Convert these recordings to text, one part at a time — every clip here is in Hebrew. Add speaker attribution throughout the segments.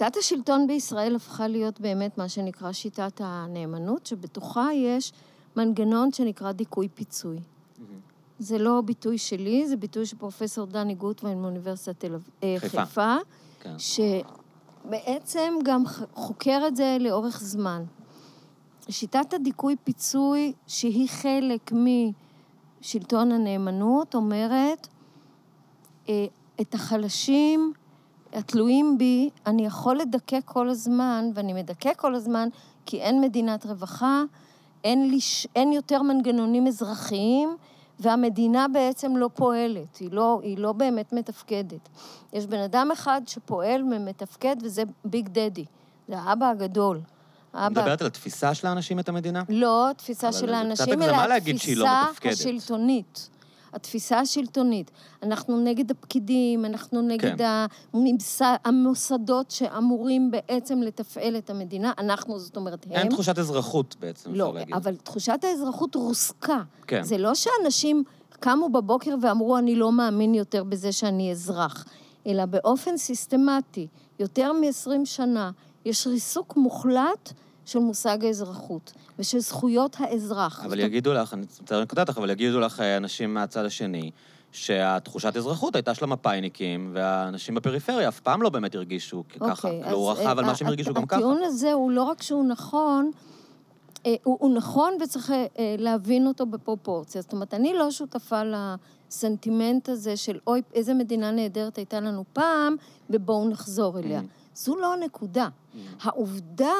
Speaker 1: שיטת השלטון בישראל הפכה להיות באמת מה שנקרא שיטת הנאמנות, שבתוכה יש מנגנון שנקרא דיכוי פיצוי. זה לא ביטוי שלי, זה ביטוי של פרופסור דני גוטווין מאוניברסיטת אה,
Speaker 2: חיפה.
Speaker 1: חיפה,
Speaker 2: כן.
Speaker 1: שבעצם גם חוקר את זה לאורך זמן. שיטת הדיכוי פיצוי, שהיא חלק משלטון הנאמנות, אומרת, אה, את החלשים התלויים בי, אני יכול לדכא כל הזמן, ואני מדכא כל הזמן, כי אין מדינת רווחה, אין, לי, אין יותר מנגנונים אזרחיים, והמדינה בעצם לא פועלת, היא לא, היא לא באמת מתפקדת. יש בן אדם אחד שפועל ומתפקד, וזה ביג דדי, זה האבא הגדול.
Speaker 2: את
Speaker 1: האבא...
Speaker 2: מדברת על התפיסה של האנשים את המדינה?
Speaker 1: לא התפיסה
Speaker 2: אבל
Speaker 1: של האנשים, אלא
Speaker 2: לא.
Speaker 1: התפיסה השלטונית. התפיסה השלטונית. אנחנו נגד הפקידים, אנחנו נגד
Speaker 2: כן.
Speaker 1: הממסד, המוסדות שאמורים בעצם לתפעל את המדינה. אנחנו, זאת אומרת, הם.
Speaker 2: אין תחושת אזרחות בעצם,
Speaker 1: לא,
Speaker 2: אפשר להגיד.
Speaker 1: אבל תחושת האזרחות רוסקה.
Speaker 2: כן.
Speaker 1: זה לא שאנשים קמו בבוקר ואמרו, אני לא מאמין יותר בזה שאני אזרח, אלא באופן סיסטמטי, יותר מ-20 שנה, יש ריסוק מוחלט של מושג האזרחות ושל זכויות האזרח.
Speaker 2: אבל יגידו לך, אני מצטער אני קוטע אותך, אבל יגידו לך אה, אנשים מהצד השני, שהתחושת אזרחות הייתה של המפאיניקים, והאנשים בפריפריה אף פעם לא באמת הרגישו ככה.
Speaker 1: אוקיי,
Speaker 2: כאילו, הוא
Speaker 1: אז,
Speaker 2: רכב על
Speaker 1: אה,
Speaker 2: מה שהם
Speaker 1: הט-
Speaker 2: הרגישו גם ככה.
Speaker 1: הטיעון הזה הוא לא רק שהוא נכון, אה, הוא, הוא נכון וצריך אה, אה, להבין אותו בפרופורציה. זאת אומרת, אני לא שותפה לסנטימנט הזה של אוי, איזה מדינה נהדרת הייתה לנו פעם, ובואו נחזור אליה.
Speaker 2: Mm.
Speaker 1: זו לא הנקודה. העובדה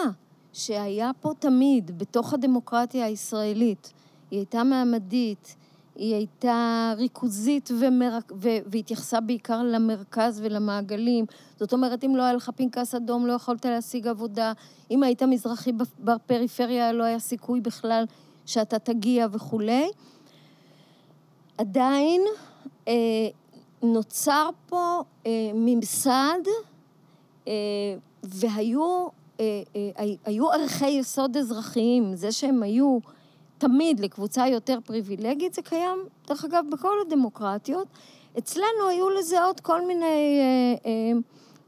Speaker 1: שהיה פה תמיד, בתוך הדמוקרטיה הישראלית, היא הייתה מעמדית, היא הייתה ריכוזית ומר... ו... והתייחסה בעיקר למרכז ולמעגלים. זאת אומרת, אם לא היה לך פנקס אדום, לא יכולת להשיג עבודה. אם היית מזרחי בפ- בפריפריה, לא היה סיכוי בכלל שאתה תגיע וכולי. עדיין אה, נוצר פה אה, ממסד, אה, והיו היו ערכי יסוד אזרחיים. זה שהם היו תמיד לקבוצה יותר פריבילגית, זה קיים, דרך אגב, בכל הדמוקרטיות. אצלנו היו לזה עוד כל מיני אה, אה,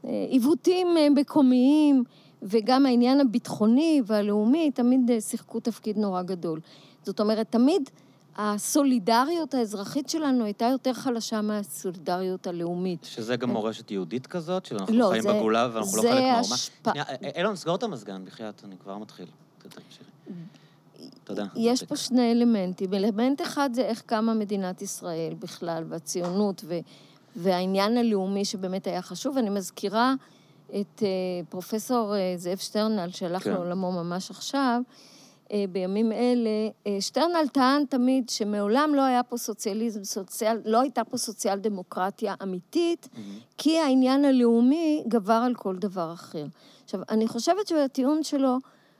Speaker 1: אה, עיוותים אה, מקומיים, וגם העניין הביטחוני והלאומי תמיד אה, שיחקו תפקיד נורא גדול. זאת אומרת, תמיד הסולידריות האזרחית שלנו הייתה יותר חלשה מהסולידריות הלאומית.
Speaker 2: שזה גם מורשת יהודית כזאת, שאנחנו
Speaker 1: לא,
Speaker 2: חיים
Speaker 1: זה-
Speaker 2: בגולה ואנחנו לא חלק מהאומה.
Speaker 1: השפע-
Speaker 2: שנייה, אילון, סגור את המזגן, בחייאת, אני כבר מתחיל. תודה.
Speaker 1: יש פה שני אלמנטים. אלמנט אחד זה איך קמה מדינת ישראל בכלל, והציונות, ו, והעניין הלאומי שבאמת היה חשוב. אני מזכירה את אה, פרופסור אה, זאב שטרנל, שהלך
Speaker 2: כן.
Speaker 1: לעולמו ממש עכשיו, אה, בימים אלה. אה, שטרנל טען תמיד שמעולם לא היה פה סוציאליזם, סוציאל, לא הייתה פה סוציאל דמוקרטיה אמיתית, כי העניין הלאומי גבר על כל דבר אחר. עכשיו, אני חושבת שהטיעון שלו,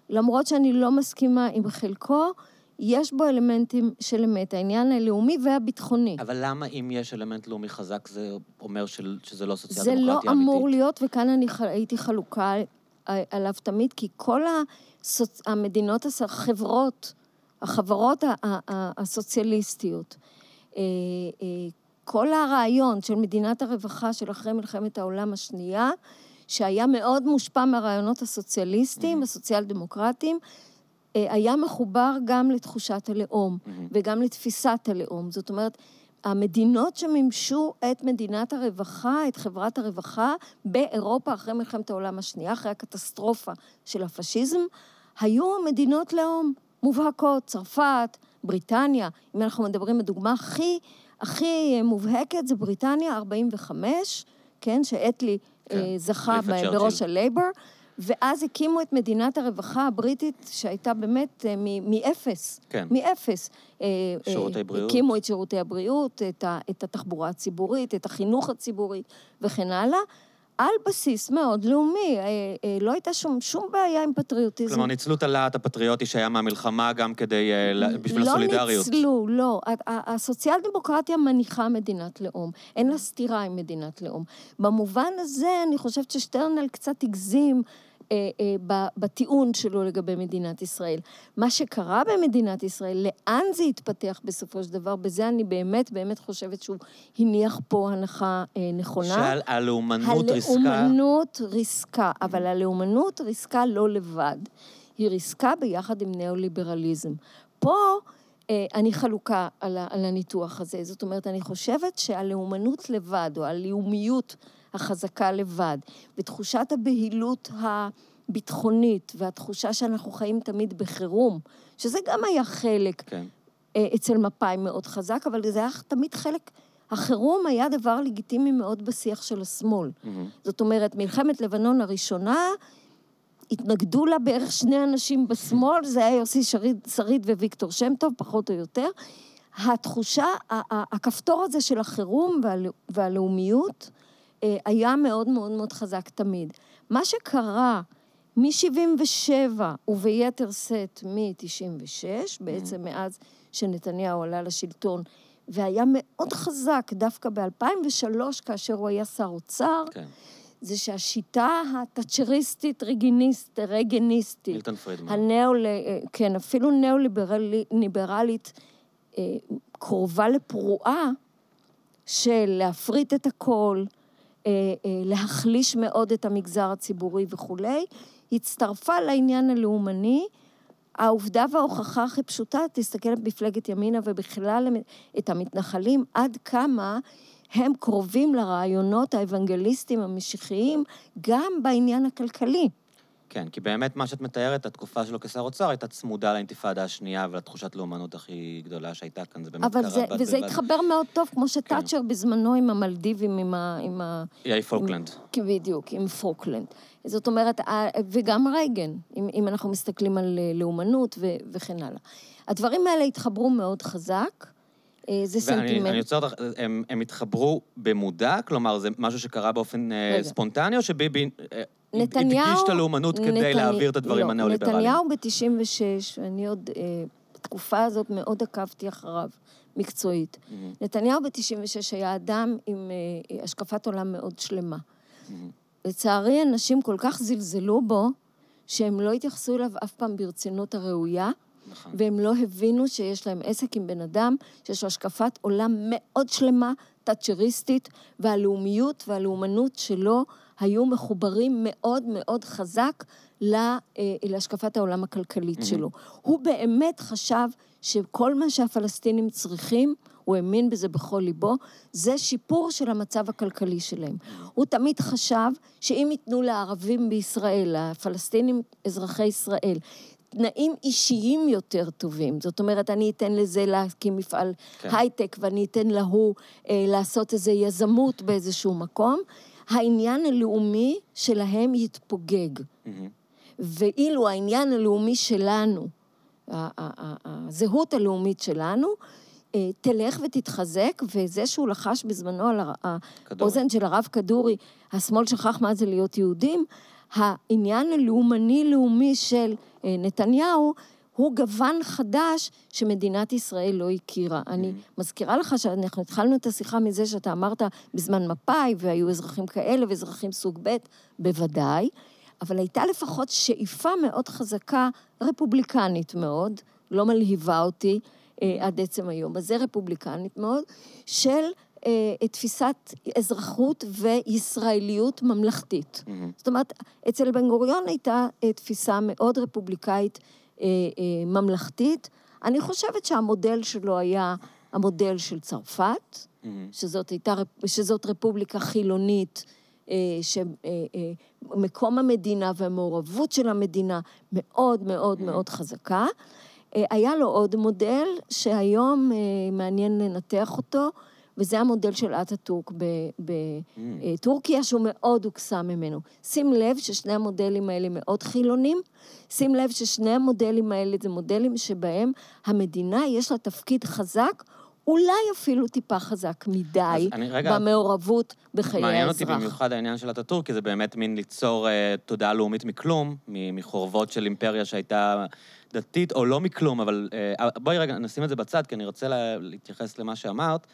Speaker 1: למרות שאני לא מסכימה עם חלקו, יש בו אלמנטים של אמת, העניין הלאומי והביטחוני.
Speaker 2: אבל למה אם יש אלמנט לאומי חזק, זה אומר של, שזה לא סוציאל
Speaker 1: זה
Speaker 2: דמוקרטיה
Speaker 1: לא
Speaker 2: אמיתית?
Speaker 1: אמור להיות, וכאן אני ח- הייתי חלוקה אה, עליו תמיד, כי כל הסוצ... המדינות, החברות, החברות הסוציאליסטיות, אה, אה, כל הרעיון של מדינת הרווחה של אחרי מלחמת העולם השנייה, שהיה מאוד מושפע מהרעיונות הסוציאליסטיים, הסוציאל-דמוקרטיים, אה, היה מחובר גם לתחושת הלאום וגם לתפיסת הלאום. זאת אומרת, המדינות שמימשו את מדינת הרווחה, את חברת הרווחה, באירופה אחרי מלחמת העולם השנייה, אחרי הקטסטרופה של הפשיזם, היו מדינות לאום מובהקות, צרפת, בריטניה. אם אנחנו מדברים, הדוגמה הכי, הכי מובהקת זה בריטניה, 45, כן, שאטלי
Speaker 2: כן,
Speaker 1: אה, זכה בראש
Speaker 2: צ'רצ'יל.
Speaker 1: הלייבור, ואז הקימו את מדינת הרווחה הבריטית, שהייתה באמת אה, מ- מאפס.
Speaker 2: כן.
Speaker 1: מאפס. אה, אה,
Speaker 2: שירותי בריאות.
Speaker 1: הקימו את שירותי הבריאות, את, ה, את התחבורה הציבורית, את החינוך הציבורי וכן הלאה, על בסיס מאוד לאומי. אה, אה, לא הייתה שום, שום בעיה עם פטריוטיזם.
Speaker 2: כלומר, ניצלו את הלהט הפטריוטי שהיה מהמלחמה גם כדי, אה, ל- בשביל הסולידריות.
Speaker 1: לא ניצלו, לא. הסוציאל דמוקרטיה מניחה מדינת לאום. אין לה סתירה עם מדינת לאום. במובן הזה, אני חושבת ששטרנל קצת הגזים. אה, אה, בטיעון שלו לגבי מדינת ישראל. מה שקרה במדינת ישראל, לאן זה התפתח בסופו של דבר, בזה אני באמת באמת חושבת שהוא הניח פה הנחה אה, נכונה.
Speaker 2: שהלאומנות ריסקה...
Speaker 1: הלאומנות ריסקה, אבל הלאומנות ריסקה לא לבד. היא ריסקה ביחד עם ניאו-ליברליזם. פה... אני חלוקה על, הניתוח הזה. זאת אומרת, אני חושבת שהלאומנות לבד, או הלאומיות החזקה לבד, ותחושת הבהילות הביטחונית, והתחושה שאנחנו חיים תמיד בחירום, שזה גם היה חלק כן. אה, אצל מפא"י מאוד חזק, אבל זה היה תמיד חלק... החירום היה דבר לגיטימי מאוד בשיח של השמאל. Mm-hmm. זאת אומרת, מלחמת לבנון הראשונה, התנגדו לה בערך שני אנשים בשמאל, זה היה יוסי שריד, שריד וויקטור שם טוב, פחות או יותר. התחושה, הכפתור הזה של החירום והלאומיות, אה, היה מאוד מאוד מאוד חזק תמיד. מה שקרה מ-77' וביתר שאת מ-96', בעצם mm-hmm. מאז שנתניהו עלה לשלטון, והיה מאוד חזק דווקא ב-2003, כאשר הוא היה שר אוצר, כן. זה שהשיטה התאצ'ריסטית, רגיניסט, רגניסטית,
Speaker 2: מילטון פרידמן.
Speaker 1: הנאו, כן, אפילו ניאו-ליברלית, אה, קרובה לפרועה של להפריט את הכל, אה, אה, להחליש מאוד את המגזר הציבורי וכולי, הצטרפה לעניין הלאומני. העובדה וההוכחה הכי פשוטה, תסתכל על מפלגת ימינה ובכלל את המתנחלים, עד כמה הם קרובים לרעיונות האוונגליסטיים המשיחיים, גם בעניין הכלכלי.
Speaker 2: כן, כי באמת מה שאת מתארת, התקופה שלו כשר אוצר הייתה צמודה לאינתיפאדה השנייה ולתחושת לאומנות הכי גדולה שהייתה כאן, זה באמת
Speaker 1: קרה זה, בד וזה התחבר מאוד טוב, כמו שתאצ'ר כן. בזמנו עם המלדיבים, עם ה... עם ה...
Speaker 2: איי פוקלנד.
Speaker 1: עם, בדיוק, עם פוקלנד. זאת אומרת, וגם רייגן, אם, אם אנחנו מסתכלים על אה, לאומנות ו, וכן הלאה. הדברים האלה התחברו מאוד חזק. אה, זה סנטימנט.
Speaker 2: אני עוצר אותך, הם, הם התחברו במודע? כלומר, זה משהו שקרה באופן אה, רגע. ספונטני, או שביבי... נתניהו... הדגיש את הלאומנות כדי נתני... להעביר את הדברים
Speaker 1: לא,
Speaker 2: הניאו-ליברליים.
Speaker 1: נתניהו ב-96, אני עוד, אה, בתקופה הזאת מאוד עקבתי אחריו, מקצועית. Mm-hmm. נתניהו ב-96 היה אדם עם אה, השקפת עולם מאוד שלמה. Mm-hmm. לצערי, אנשים כל כך זלזלו בו, שהם לא התייחסו אליו אף פעם ברצינות הראויה, נכון. והם לא הבינו שיש להם עסק עם בן אדם שיש לו השקפת עולם מאוד שלמה, תאצ'ריסטית, והלאומיות והלאומנות שלו היו מחוברים מאוד מאוד חזק אה, להשקפת העולם הכלכלית mm-hmm. שלו. הוא באמת חשב שכל מה שהפלסטינים צריכים, הוא האמין בזה בכל ליבו, זה שיפור של המצב הכלכלי שלהם. הוא תמיד חשב שאם ייתנו לערבים בישראל, לפלסטינים אזרחי ישראל, תנאים אישיים יותר טובים. זאת אומרת, אני אתן לזה להקים מפעל כן. הייטק, ואני אתן להוא אה, לעשות איזו יזמות באיזשהו מקום. העניין הלאומי שלהם יתפוגג. Mm-hmm. ואילו העניין הלאומי שלנו, הזהות הלאומית שלנו, אה, תלך ותתחזק, וזה שהוא לחש בזמנו על האוזן של הרב כדורי, השמאל שכח מה זה להיות יהודים, העניין הלאומני-לאומי של אה, נתניהו הוא גוון חדש שמדינת ישראל לא הכירה. Mm-hmm. אני מזכירה לך שאנחנו התחלנו את השיחה מזה שאתה אמרת בזמן מפא"י, והיו אזרחים כאלה ואזרחים סוג ב', בוודאי, אבל הייתה לפחות שאיפה מאוד חזקה, רפובליקנית מאוד, לא מלהיבה אותי אה, עד עצם היום הזה, רפובליקנית מאוד, של אה, תפיסת אזרחות וישראליות ממלכתית. Mm-hmm. זאת אומרת, אצל בן גוריון הייתה אה, תפיסה מאוד רפובליקאית ממלכתית. אני חושבת שהמודל שלו היה המודל של צרפת, mm-hmm. שזאת, הייתה, שזאת רפובליקה חילונית, אה, שמקום המדינה והמעורבות של המדינה מאוד מאוד mm-hmm. מאוד חזקה. היה לו עוד מודל שהיום מעניין לנתח אותו, וזה המודל של אטאטורק בטורקיה, mm. שהוא מאוד הוקסם ממנו. שים לב ששני המודלים האלה מאוד חילונים, שים לב ששני המודלים האלה זה מודלים שבהם המדינה יש לה תפקיד חזק, אולי אפילו טיפה חזק מדי רגע, במעורבות בחיי האזרח.
Speaker 2: מעניין אותי במיוחד העניין של אטאטורק, כי זה באמת מין ליצור uh, תודעה לאומית מכלום, מחורבות של אימפריה שהייתה דתית, או לא מכלום, אבל uh, בואי רגע נשים את זה בצד, כי אני רוצה לה, להתייחס למה שאמרת.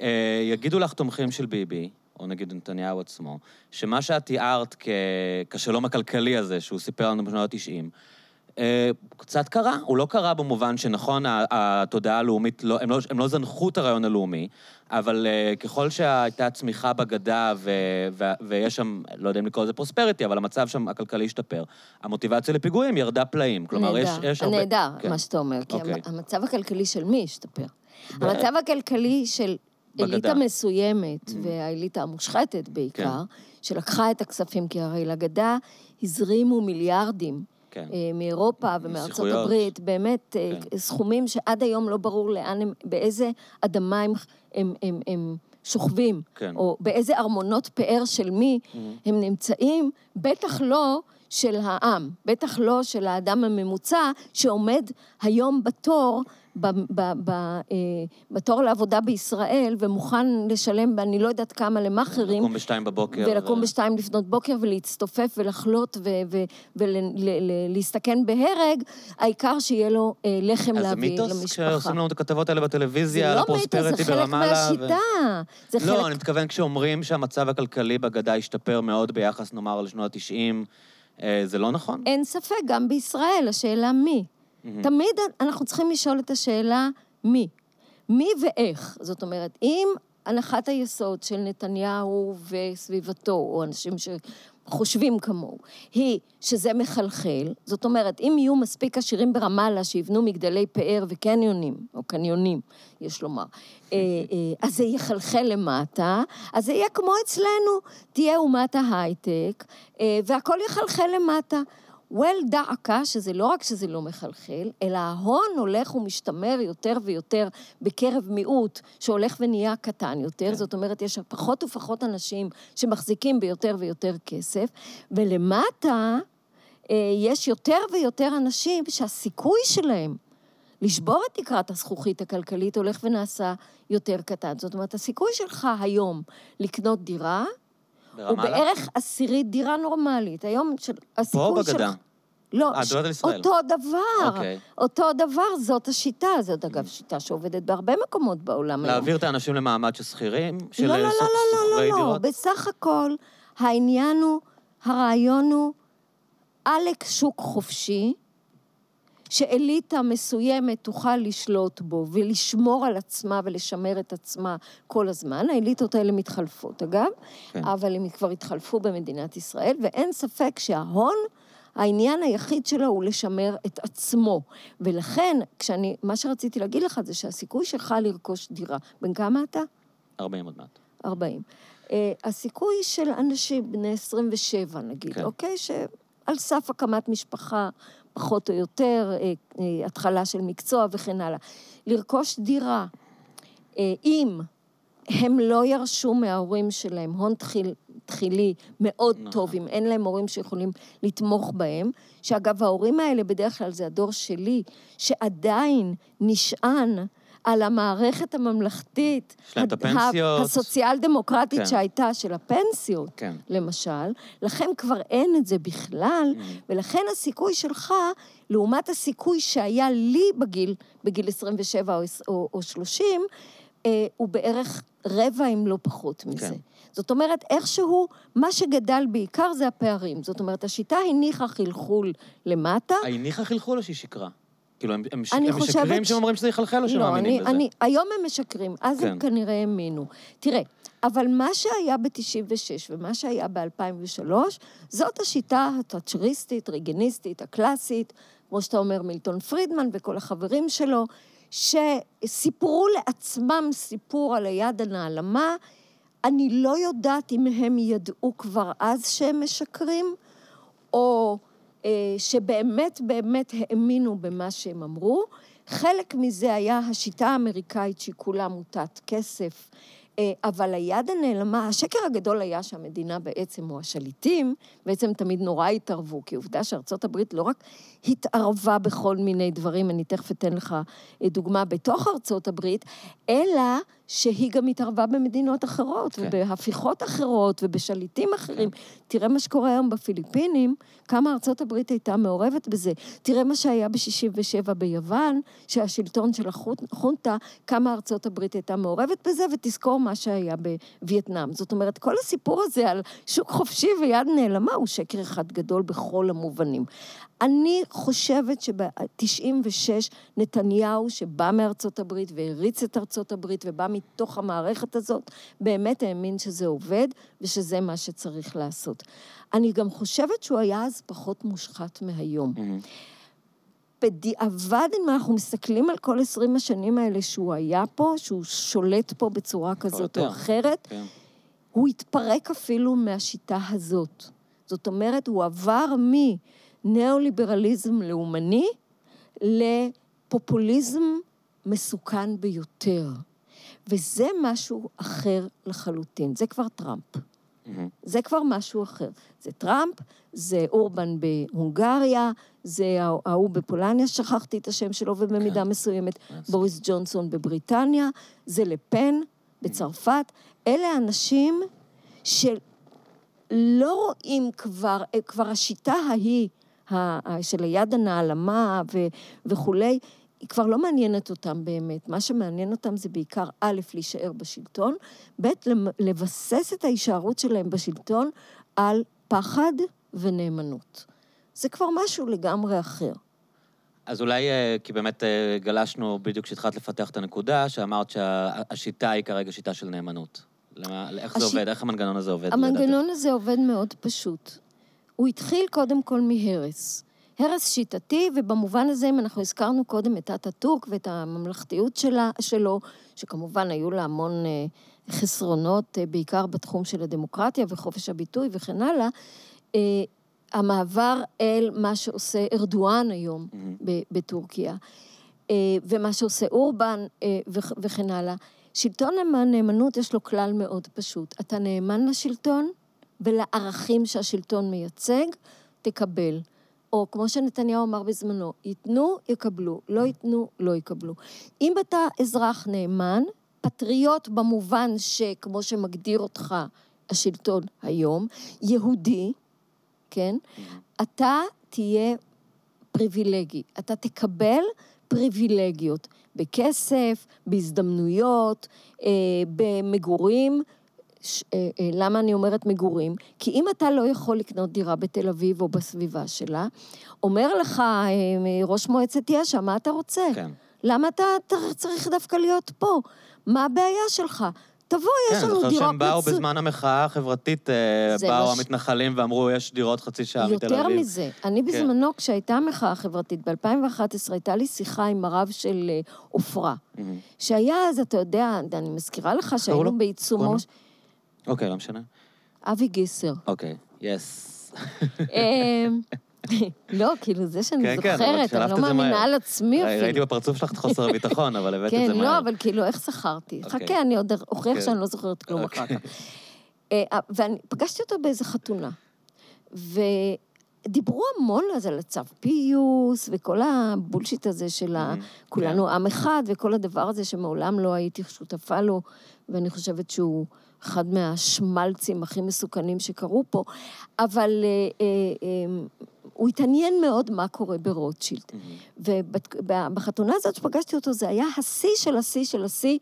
Speaker 2: אה, יגידו לך תומכים של ביבי, או נגיד נתניהו עצמו, שמה שאת תיארת כ... כשלום הכלכלי הזה, שהוא סיפר לנו בשנות ה-90, אה, קצת קרה, הוא לא קרה במובן שנכון, התודעה הלאומית, לא, הם, לא, הם לא זנחו את הרעיון הלאומי, אבל uh, ככל שהייתה צמיחה בגדה ו, ו, ויש שם, לא יודע אם לקרוא לזה פרוספריטי, אבל המצב שם הכלכלי השתפר, המוטיבציה לפיגועים ירדה פלאים. כלומר,
Speaker 1: נהדר,
Speaker 2: יש, יש הרבה...
Speaker 1: נהדר,
Speaker 2: כן.
Speaker 1: מה שאתה אומר, כי
Speaker 2: אוקיי.
Speaker 1: המצב הכלכלי של מי השתפר? המצב הכלכלי של
Speaker 2: בגדה.
Speaker 1: אליטה מסוימת,
Speaker 2: Mm.
Speaker 1: והאליטה המושחתת בעיקר,
Speaker 2: כן.
Speaker 1: שלקחה את הכספים, כי הרי לגדה הזרימו מיליארדים.
Speaker 2: כן.
Speaker 1: אה, מאירופה ומארצות. הברית, באמת אה,
Speaker 2: כן.
Speaker 1: סכומים שעד היום לא ברור לאן הם, באיזה אדמה הם, הם, הם, הם שוכבים,
Speaker 2: כן.
Speaker 1: או באיזה ארמונות פאר של מי הם נמצאים, בטח לא של העם, בטח לא של האדם הממוצע שעומד היום בתור, בתור לעבודה בישראל ומוכן לשלם, אני לא יודעת כמה למאכערים.
Speaker 2: לקום בשתיים בבוקר.
Speaker 1: ולקום
Speaker 2: ו-
Speaker 1: בשתיים לפנות בוקר ולהצטופף ולחלות ולהסתכן בהרג, העיקר שיהיה לו אה, לחם
Speaker 2: אז זה
Speaker 1: להביא
Speaker 2: מיתוס
Speaker 1: למשפחה.
Speaker 2: כשעושים לנו את הכתבות האלה בטלוויזיה, על
Speaker 1: זה לא מיתוס, זה חלק
Speaker 2: ברמאללה. ו-
Speaker 1: מהשיטה. זה
Speaker 2: לא,
Speaker 1: חלק...
Speaker 2: אני מתכוון כשאומרים שהמצב הכלכלי בגדה השתפר מאוד ביחס, נאמר, לשנות ה-90, זה לא נכון?
Speaker 1: אין ספק, גם בישראל, השאלה מי. תמיד אנחנו צריכים לשאול את השאלה מי. מי ואיך. זאת אומרת, אם הנחת היסוד של נתניהו וסביבתו, או אנשים שחושבים כמוהו, היא שזה מחלחל, זאת אומרת, אם יהיו מספיק עשירים ברמאללה שיבנו מגדלי פאר וקניונים, או קניונים, יש לומר, אה, אה, אז זה יחלחל למטה, אז זה יהיה כמו אצלנו, תהיה אומת ההייטק, אה, והכל יחלחל למטה. Well דא עקא, שזה לא רק שזה לא מחלחל, אלא ההון הולך ומשתמר יותר ויותר בקרב מיעוט שהולך ונהיה קטן יותר,
Speaker 2: כן.
Speaker 1: זאת אומרת, יש פחות ופחות אנשים שמחזיקים ביותר ויותר כסף, ולמטה אה, יש יותר ויותר אנשים שהסיכוי שלהם לשבור את תקרת הזכוכית הכלכלית הולך ונעשה יותר קטן. זאת אומרת, הסיכוי שלך היום לקנות דירה, הוא? בערך עשירית דירה נורמלית. היום של... הסיכוי
Speaker 2: בגדה?
Speaker 1: שלך... לא,
Speaker 2: אה, ישראל.
Speaker 1: אותו דבר.
Speaker 2: אוקיי.
Speaker 1: אותו דבר, זאת השיטה. זאת אגב שיטה שעובדת בהרבה מקומות בעולם היום.
Speaker 2: להעביר את האנשים למעמד של שכירים? של
Speaker 1: לא, לא, לא, לא, לא, לא, לא. בסך הכל, העניין הוא, הרעיון הוא עלק שוק חופשי, שאליטה מסוימת תוכל לשלוט בו ולשמור על עצמה ולשמר את עצמה כל הזמן. האליטות האלה מתחלפות, אגב,
Speaker 2: כן.
Speaker 1: אבל הם כבר התחלפו במדינת ישראל, ואין ספק שההון, העניין היחיד שלו הוא לשמר את עצמו. ולכן, כשאני, מה שרציתי להגיד לך זה שהסיכוי שלך לרכוש דירה, בן כמה אתה?
Speaker 2: 40 עוד מעט.
Speaker 1: 40. Uh, הסיכוי של אנשים בני 27, נגיד,
Speaker 2: כן.
Speaker 1: כן. אוקיי? שעל סף הקמת משפחה, פחות או יותר, uh, uh, התחלה של מקצוע וכן הלאה. לרכוש דירה, uh, אם הם לא ירשו מההורים שלהם הון תחיל, תחילי מאוד
Speaker 2: נכון.
Speaker 1: טוב, אם אין להם הורים שיכולים לתמוך בהם, שאגב, ההורים האלה, בדרך כלל זה הדור שלי, שעדיין נשען על המערכת הממלכתית,
Speaker 2: יש להם את
Speaker 1: הד-
Speaker 2: הפנסיות.
Speaker 1: הסוציאל-דמוקרטית
Speaker 2: כן.
Speaker 1: שהייתה, של הפנסיות,
Speaker 2: כן.
Speaker 1: למשל, לכם כבר אין את זה בכלל,
Speaker 2: Mm.
Speaker 1: ולכן הסיכוי שלך, לעומת הסיכוי שהיה לי בגיל, בגיל 27 או, או, או 30, אה, הוא בערך רבע, אם לא פחות מזה.
Speaker 2: כן.
Speaker 1: זאת אומרת, איכשהו, מה שגדל בעיקר זה הפערים. זאת אומרת, השיטה הניחה חלחול למטה.
Speaker 2: הניחה חלחול או שהיא שקרה? כאילו, הם, הם, הם משקרים
Speaker 1: ש-
Speaker 2: שהם אומרים שזה יחלחל או שהם
Speaker 1: לא,
Speaker 2: מאמינים
Speaker 1: אני,
Speaker 2: בזה?
Speaker 1: אני, היום הם משקרים, אז
Speaker 2: כן.
Speaker 1: הם כנראה האמינו. תראה, אבל מה שהיה ב-96' ומה שהיה ב-2003, זאת השיטה התאצ'ריסטית, ריגניסטית, הקלאסית, כמו שאתה אומר, מילטון פרידמן וכל החברים שלו, שסיפרו לעצמם סיפור על היד הנעלמה. אני לא יודעת אם הם ידעו כבר אז שהם משקרים, או שבאמת באמת האמינו במה שהם אמרו. חלק מזה היה השיטה האמריקאית שהיא כולה מוטת כסף, אה, אבל היד הנעלמה, השקר הגדול היה שהמדינה בעצם, או השליטים, בעצם תמיד נורא התערבו, כי עובדה שארצות הברית לא רק התערבה בכל מיני דברים, אני תכף אתן לך אה, דוגמה בתוך ארצות הברית, אלא שהיא גם התערבה במדינות אחרות,
Speaker 2: כן.
Speaker 1: ובהפיכות אחרות, ובשליטים אחרים. תראה מה שקורה היום בפיליפינים, כמה ארצות הברית הייתה מעורבת בזה. תראה מה שהיה ב-67' ביוון, שהשלטון של החונטה, כמה ארצות הברית הייתה מעורבת בזה, ותזכור מה שהיה בווייטנאם. זאת אומרת, כל הסיפור הזה על שוק חופשי ויד נעלמה הוא שקר אחד גדול בכל המובנים. אני חושבת שב-96' נתניהו, שבא מארצות הברית והריץ את ארצות הברית ובא מתוך המערכת הזאת, באמת האמין שזה עובד ושזה מה שצריך לעשות. אני גם חושבת שהוא היה אז פחות מושחת מהיום.
Speaker 2: Mm-hmm.
Speaker 1: בדיעבד, אם אנחנו מסתכלים על כל עשרים השנים האלה שהוא היה פה, שהוא שולט פה בצורה כזאת. או אחרת,
Speaker 2: כן.
Speaker 1: הוא התפרק אפילו מהשיטה הזאת. זאת אומרת, הוא עבר מניאו-ליברליזם לאומני לפופוליזם מסוכן ביותר. וזה משהו אחר לחלוטין. זה כבר טראמפ.
Speaker 2: Mm-hmm.
Speaker 1: זה כבר משהו אחר. זה טראמפ, זה אורבן בהונגריה, זה ההוא בפולניה, שכחתי את השם שלו, ובמידה
Speaker 2: כן.
Speaker 1: מסוימת
Speaker 2: כן.
Speaker 1: בוריס ג'ונסון בבריטניה, זה לפן בצרפת. אלה אנשים שלא רואים כבר, כבר השיטה ההיא, של היד הנעלמה ו- וכולי, היא כבר לא מעניינת אותם באמת. מה שמעניין אותם זה בעיקר, א', להישאר בשלטון, ב', לבסס את ההישארות שלהם בשלטון על פחד ונאמנות. זה כבר משהו לגמרי אחר.
Speaker 2: אז אולי, אה, כי באמת אה, גלשנו בדיוק כשהתחלת לפתח את הנקודה, שאמרת שהשיטה היא כרגע שיטה של נאמנות. למה, איך זה
Speaker 1: הש-
Speaker 2: עובד? איך המנגנון הזה עובד?
Speaker 1: המנגנון הזה עובד מאוד פשוט. הוא התחיל קודם כל מהרס. הרס שיטתי, ובמובן הזה, אם אנחנו הזכרנו קודם את אטאטורק ואת הממלכתיות שלה, שלו, שכמובן היו לה המון אה, חסרונות, אה, בעיקר בתחום של הדמוקרטיה וחופש הביטוי וכן הלאה, אה, המעבר אל מה שעושה ארדואן היום. ב- בטורקיה, ומה שעושה אורבן וכ- וכן הלאה. שלטון הנאמנות יש לו כלל מאוד פשוט. אתה נאמן לשלטון ולערכים שהשלטון מייצג, תקבל. או כמו שנתניהו אמר בזמנו, ייתנו, יקבלו, לא ייתנו, לא יקבלו. אם אתה אזרח נאמן, פטריוט במובן שכמו שמגדיר אותך השלטון היום, יהודי, כן? אתה תהיה פריבילגי. אתה תקבל פריבילגיות בכסף, בהזדמנויות, אה, במגורים. ש, אה, אה, למה אני אומרת מגורים? כי אם אתה לא יכול לקנות דירה בתל אביב או בסביבה שלה, אומר לך אה, ראש מועצת יש"ע, מה אתה רוצה?
Speaker 2: כן.
Speaker 1: למה אתה צריך דווקא להיות פה? מה הבעיה שלך? תבוא, יש
Speaker 2: כן,
Speaker 1: לנו
Speaker 2: אני
Speaker 1: דירות...
Speaker 2: זוכר שהם באו
Speaker 1: מצו-
Speaker 2: בזמן המחאה החברתית, אה, באו
Speaker 1: מה ש-
Speaker 2: המתנחלים ואמרו, יש דירות חצי שעה מתל אביב.
Speaker 1: יותר מזה, אני
Speaker 2: כן.
Speaker 1: בזמנו, כשהייתה המחאה החברתית, ב-2011, הייתה לי שיחה עם הרב של אה, עופרה. שהיה אז, אתה יודע, אני מזכירה לך שהיינו
Speaker 2: לו?
Speaker 1: בעיצומו...
Speaker 2: קוראים אוקיי, לא משנה.
Speaker 1: אבי גיסר.
Speaker 2: אוקיי, יס.
Speaker 1: אמ, לא, כאילו, זה שאני
Speaker 2: כן, כן,
Speaker 1: זוכרת, אני
Speaker 2: שלפת
Speaker 1: לא
Speaker 2: את
Speaker 1: מאמינה. על עצמי
Speaker 2: ראיתי
Speaker 1: אפילו.
Speaker 2: בפרצוף שלך את חוסר הביטחון, אבל הבאת את
Speaker 1: כן,
Speaker 2: זה מהר.
Speaker 1: לא, אבל כאילו, איך זכרתי?
Speaker 2: אוקיי.
Speaker 1: חכה, אני עוד אוכיח
Speaker 2: כן.
Speaker 1: שאני לא זוכרת כלום אחר
Speaker 2: אוקיי.
Speaker 1: כך. אה, ואני פגשתי אותו באיזה חתונה, ודיברו המון אז על הצו פיוס, וכל הבולשיט הזה של ה...
Speaker 2: מהמם.
Speaker 1: כולנו עם אחד, וכל הדבר הזה שמעולם לא הייתי שותפה לו, ואני חושבת שהוא אחד מהשמלצים הכי מסוכנים שקרו פה, אבל אה, אה, אה, הוא התעניין מאוד מה קורה ברוטשילד.
Speaker 2: מהמם.
Speaker 1: ובחתונה הזאת שפגשתי אותו, זה היה השיא של השיא של השיא,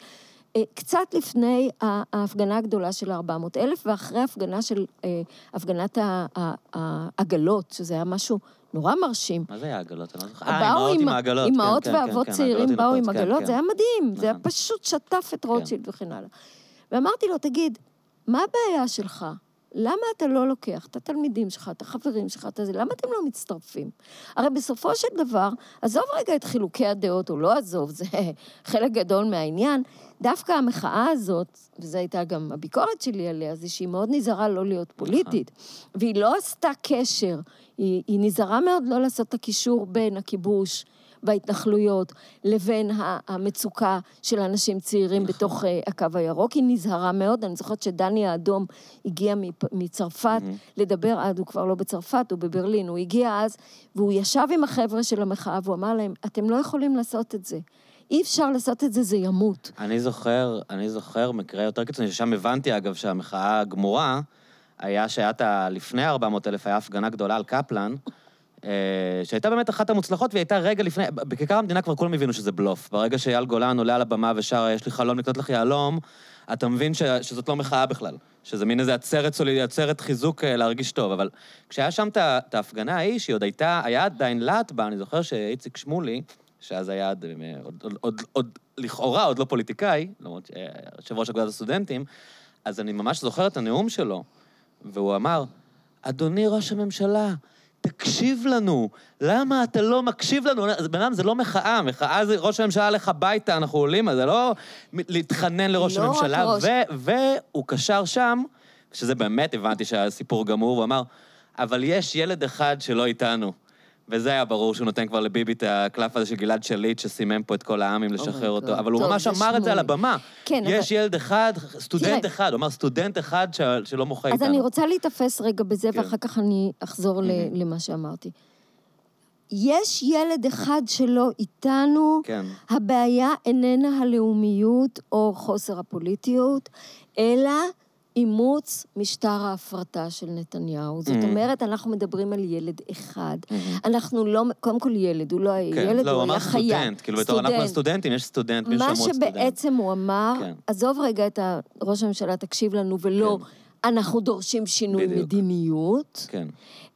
Speaker 1: אה, קצת לפני ההפגנה הגדולה של ה-400 אלף, ואחרי ההפגנה של, אה, הפגנת העגלות, שזה היה משהו נורא מרשים.
Speaker 2: מה זה היה עגלות? אני לא זוכר. אה, אמהות עם העגלות.
Speaker 1: אמהות
Speaker 2: כן, כן,
Speaker 1: ואבות
Speaker 2: כן,
Speaker 1: צעירים
Speaker 2: עגלות
Speaker 1: באו עם עגלות. זה היה מדהים, זה היה
Speaker 2: נכון.
Speaker 1: פשוט שטף את רוטשילד וכן הלאה. ואמרתי לו, תגיד, מה הבעיה שלך? למה אתה לא לוקח את התלמידים שלך, את החברים שלך, את זה, למה אתם לא מצטרפים? הרי בסופו של דבר, עזוב רגע את חילוקי הדעות, או לא עזוב, זה חלק גדול מהעניין. דווקא המחאה הזאת, וזו הייתה גם הביקורת שלי עליה, זה שהיא מאוד נזהרה לא להיות פוליטית. והיא לא עשתה קשר, היא, היא נזהרה מאוד לא לעשות את הקישור בין הכיבוש וההתנחלויות לבין המצוקה של אנשים צעירים
Speaker 2: נכון.
Speaker 1: בתוך אה, הקו הירוק. היא נזהרה מאוד. אני זוכרת שדני האדום הגיע מצרפת. לדבר, אז הוא כבר לא בצרפת, הוא בברלין. הוא הגיע אז, והוא ישב עם החבר'ה של המחאה, והוא אמר להם, אתם לא יכולים לעשות את זה. אי אפשר לעשות את זה, זה ימות.
Speaker 2: אני זוכר, אני זוכר מקרה יותר קיצוני, ששם הבנתי, אגב, שהמחאה הגמורה, היה שהיה. לפני 400 אלף, היה הפגנה גדולה על קפלן, שהייתה באמת אחת המוצלחות, והיא הייתה רגע לפני, בכיכר המדינה כבר כולם הבינו שזה בלוף. ברגע שאייל גולן עולה על הבמה ושר, יש לי חלום לקנות לך יהלום, אתה מבין ש, שזאת לא מחאה בכלל. שזה מין איזה עצרת סולידי, עצרת חיזוק אה, להרגיש טוב. אבל כשהיה שם את ההפגנה ההיא, שהיא עוד הייתה, היה עדיין להט בה, אני זוכר שאיציק שמולי, שאז היה עוד, עוד, עוד, עוד, עוד לכאורה עוד לא פוליטיקאי, למרות יושב ראש אגודת הסטודנטים, אז אני ממש זוכר את הנאום שלו, והוא אמר, אדוני ראש הממשלה, תקשיב לנו, למה אתה לא מקשיב לנו? בן אדם, זה לא מחאה, מחאה זה ראש הממשלה הלך הביתה, אנחנו עולים, זה לא להתחנן לראש
Speaker 1: לא
Speaker 2: הממשלה.
Speaker 1: ראש.
Speaker 2: והוא קשר שם, שזה באמת הבנתי שהיה סיפור גמור, הוא אמר, אבל יש ילד אחד שלא איתנו. וזה היה ברור שהוא נותן כבר לביבי את הקלף הזה של גלעד שליט, שסימם פה את כל העם אם לשחרר אותו.
Speaker 1: God.
Speaker 2: אבל הוא
Speaker 1: טוב,
Speaker 2: ממש
Speaker 1: זה
Speaker 2: אמר את זה על. הבמה.
Speaker 1: כן,
Speaker 2: יש ילד אחד, סטודנט
Speaker 1: תראה.
Speaker 2: אחד, הוא אמר סטודנט אחד ש- שלא מוחה איתנו.
Speaker 1: אז אני רוצה להיתפס רגע בזה,
Speaker 2: כן.
Speaker 1: ואחר כך אני אחזור ל- למה שאמרתי. יש ילד אחד שלא איתנו,
Speaker 2: כן.
Speaker 1: הבעיה איננה הלאומיות או חוסר הפוליטיות, אלא אימוץ משטר ההפרטה של נתניהו. זאת
Speaker 2: Mhm.
Speaker 1: אומרת, אנחנו מדברים על ילד אחד.
Speaker 2: Mhm.
Speaker 1: אנחנו לא, קודם כל ילד, הוא לא היה
Speaker 2: כן,
Speaker 1: ילד,
Speaker 2: לא,
Speaker 1: הוא
Speaker 2: אמר
Speaker 1: היה חיה.
Speaker 2: סטודנט, כאילו בתור אנחנו הסטודנטים, יש סטודנט,
Speaker 1: מה
Speaker 2: שמות סטודנט.
Speaker 1: שבעצם הוא אמר,
Speaker 2: כן.
Speaker 1: עזוב רגע את ראש הממשלה, תקשיב לנו, ולא, אנחנו דורשים שינוי. מדיניות,
Speaker 2: כן.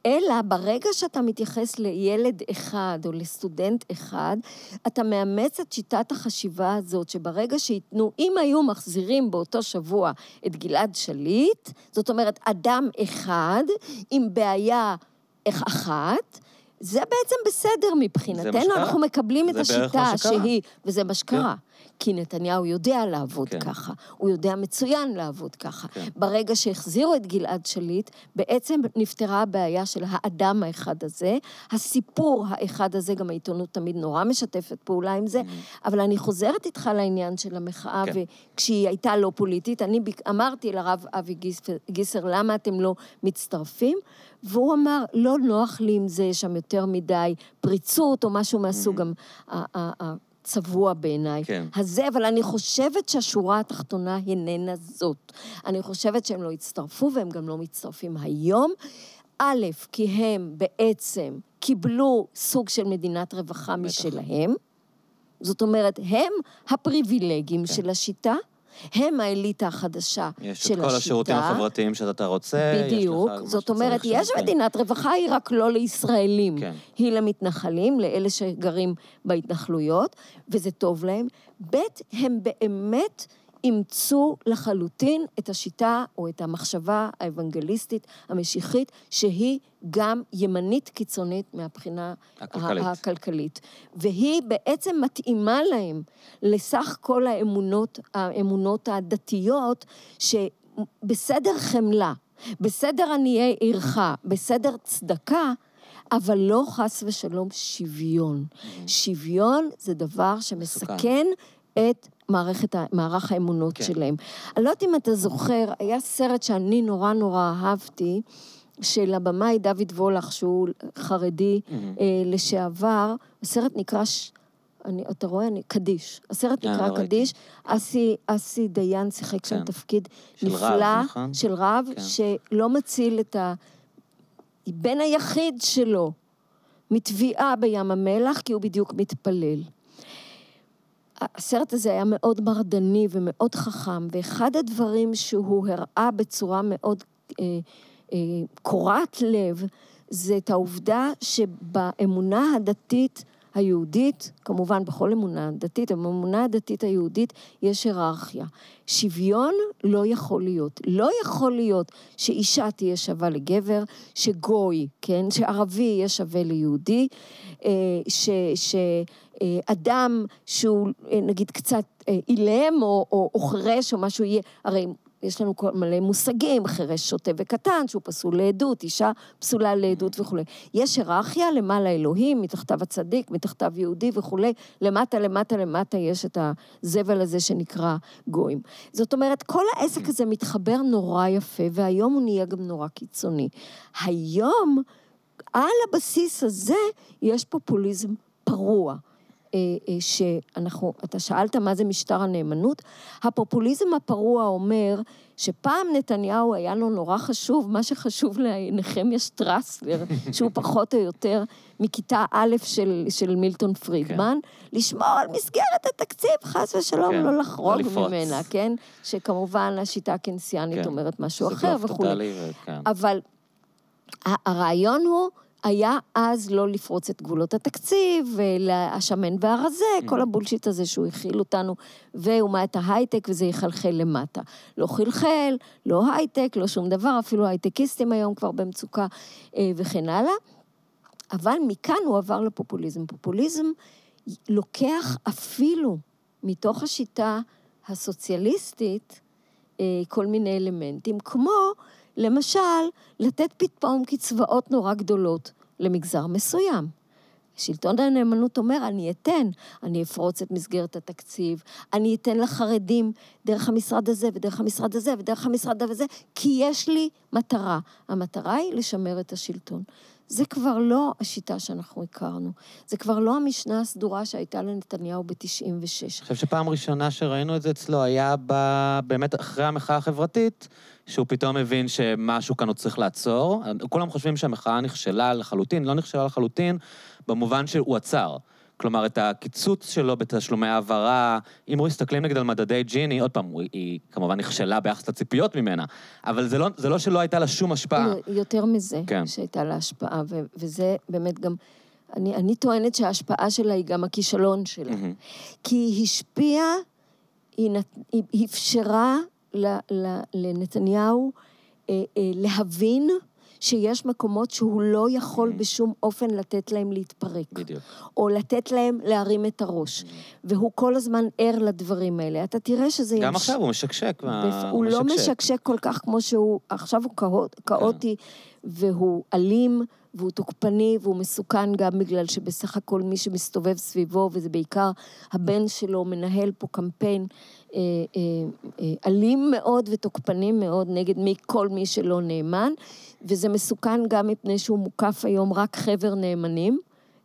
Speaker 1: אלא ברגע שאתה מתייחס לילד אחד או לסטודנט אחד, אתה מאמץ את שיטת החשיבה הזאת, שברגע שייתנו, אם היו מחזירים באותו שבוע את גלעד שליט, זאת אומרת, אדם אחד עם בעיה אח- אחת, זה בעצם בסדר מבחינתנו. אנחנו מקבלים את השיטה. שהיא, וזה מה שקרה. כי נתניהו יודע לעבוד
Speaker 2: כן.
Speaker 1: ככה, הוא יודע מצוין לעבוד ככה.
Speaker 2: כן.
Speaker 1: ברגע שהחזירו את גלעד שליט, בעצם נפתרה הבעיה של האדם האחד הזה. הסיפור האחד הזה, גם העיתונות תמיד נורא משתפת פעולה עם זה, אבל אני חוזרת איתך לעניין של המחאה,
Speaker 2: כן.
Speaker 1: וכשהיא הייתה לא פוליטית, אני אמרתי לרב אבי גיסר, גיסר, למה אתם לא מצטרפים? והוא אמר, לא נוח לי עם זה, יש שם יותר מדי פריצות או משהו מהסוג ה- הצבוע בעיניי.
Speaker 2: כן.
Speaker 1: הזה, אבל אני חושבת שהשורה התחתונה איננה זאת. אני חושבת שהם לא הצטרפו, והם גם לא מצטרפים היום. א', כי הם בעצם קיבלו סוג של מדינת רווחה משלהם. זאת אומרת, הם הפריבילגים
Speaker 2: כן.
Speaker 1: של השיטה, הם האליטה החדשה של
Speaker 2: יש
Speaker 1: השיטה.
Speaker 2: את כל השירותים החברתיים שאתה רוצה, יש לך
Speaker 1: בדיוק. זאת אומרת, יש
Speaker 2: כן.
Speaker 1: מדינת רווחה, היא רק לא לישראלים.
Speaker 2: כן.
Speaker 1: היא למתנחלים, לאלה שגרים בהתנחלויות, וזה טוב להם. ב', הם באמת אימצו לחלוטין את השיטה או את המחשבה האוונגליסטית המשיחית, שהיא גם ימנית קיצונית מהבחינה
Speaker 2: הכלכלית.
Speaker 1: הכלכלית. והיא בעצם מתאימה להם לסך כל האמונות, האמונות הדתיות, שבסדר חמלה, בסדר עניי עירך, בסדר צדקה, אבל לא חס ושלום שוויון. שוויון זה דבר שמסכן את מערכת, מערך האמונות
Speaker 2: כן.
Speaker 1: שלהם. אני לא יודעת אם אתה זוכר, היה סרט שאני נורא נורא אהבתי, של הבמאי דוד וולך, שהוא חרדי
Speaker 2: מהמם.
Speaker 1: אה, לשעבר, הסרט נקרא, ש... אני, אתה רואה? אני, קדיש. הסרט
Speaker 2: אה,
Speaker 1: נקרא
Speaker 2: לא.
Speaker 1: קדיש. אסי, אסי דיין שיחק שם
Speaker 2: כן.
Speaker 1: תפקיד
Speaker 2: של רב,
Speaker 1: נפלא,
Speaker 2: נכון?
Speaker 1: של רב,
Speaker 2: כן.
Speaker 1: שלא מציל את ה... בן היחיד שלו מטביעה בים המלח, כי הוא בדיוק מתפלל. הסרט הזה היה מאוד מרדני ומאוד חכם, ואחד הדברים שהוא הראה בצורה מאוד אה, אה, קורעת לב, זה את העובדה שבאמונה הדתית היהודית, כמובן בכל אמונה דתית, באמונה הדתית היהודית יש היררכיה. שוויון לא יכול להיות. לא יכול להיות שאישה תהיה שווה לגבר, שגוי, כן, שערבי יהיה שווה ליהודי, אה, ש... ש אדם שהוא אה, נגיד קצת אה, אילם או, או, או חירש או משהו יהיה, הרי יש לנו כל מלא מושגים, חירש שוטה וקטן, שהוא פסול לעדות, אישה פסולה לעדות וכולי. יש היררכיה, למעלה אלוהים, מתחתיו הצדיק, מתחתיו יהודי וכולי, למטה, למטה, למטה יש את הזבל הזה שנקרא גויים. זאת אומרת, כל העסק הזה מתחבר נורא יפה, והיום הוא נהיה גם נורא קיצוני. היום, על הבסיס הזה, יש פופוליזם פרוע. שאנחנו, אתה שאלת מה זה משטר הנאמנות, הפופוליזם הפרוע אומר שפעם נתניהו היה לו נורא חשוב, מה שחשוב לנחמיה שטרסלר, שהוא פחות או יותר מכיתה א' של, של מילטון פרידמן, כן. לשמור על מסגרת התקציב, חס ושלום, כן, לא לחרוג לא ממנה, כן? שכמובן השיטה הקנסיאנית כן. אומרת משהו אחר וכולי. אבל הרעיון הוא... היה אז לא לפרוץ את גבולות התקציב, השמן והרזה, mm. כל הבולשיט הזה שהוא הכיל אותנו, ואומת ההייטק, וזה יחלחל למטה. לא חלחל, לא הייטק, לא שום דבר, אפילו הייטקיסטים היום כבר במצוקה אה, וכן הלאה. אבל מכאן הוא עבר לפופוליזם. פופוליזם לוקח אפילו מתוך השיטה הסוציאליסטית אה, כל מיני אלמנטים, כמו למשל, לתת פתאום קצבאות נורא גדולות למגזר מסוים. שלטון הנאמנות אומר, אני אתן, אני אפרוץ את מסגרת התקציב, אני אתן לחרדים דרך המשרד הזה ודרך המשרד הזה ודרך המשרד הזה, כי יש לי מטרה. המטרה היא לשמר את השלטון. זה כבר לא השיטה שאנחנו הכרנו. זה כבר לא המשנה הסדורה שהייתה לנתניהו ב-96. אני
Speaker 2: חושב שפעם ראשונה שראינו את זה אצלו היה ב... באמת אחרי המחאה החברתית, שהוא פתאום הבין שמשהו כאן הוא צריך לעצור. כולם חושבים שהמחאה נכשלה לחלוטין, לא נכשלה לחלוטין, במובן שהוא עצר. כלומר, את הקיצוץ שלו בתשלומי העברה, אם מסתכלים נגיד על מדדי ג'יני, עוד פעם, היא, היא כמובן נכשלה ביחס לציפיות ממנה, אבל זה לא, זה לא שלא הייתה לה שום השפעה.
Speaker 1: יותר מזה, כן. שהייתה לה השפעה, ו, וזה באמת גם... אני, אני טוענת שההשפעה שלה היא גם הכישלון שלה. Mm-hmm. כי היא השפיעה, היא, נת, היא אפשרה לנתניהו אה, אה, להבין שיש מקומות שהוא לא יכול mm-hmm. בשום אופן לתת להם להתפרק.
Speaker 2: בדיוק.
Speaker 1: או לתת להם להרים את הראש. Mm-hmm. והוא כל הזמן ער לדברים האלה. אתה תראה שזה...
Speaker 2: גם ימש... עכשיו הוא משקשק.
Speaker 1: הוא לא משקשק כל כך כמו שהוא... עכשיו הוא כאוטי, כן. והוא אלים. והוא תוקפני והוא מסוכן גם בגלל שבסך הכל מי שמסתובב סביבו, וזה בעיקר הבן שלו, מנהל פה קמפיין אה, אה, אה, אלים מאוד ותוקפני מאוד נגד מי, כל מי שלא נאמן, וזה מסוכן גם מפני שהוא מוקף היום רק חבר נאמנים.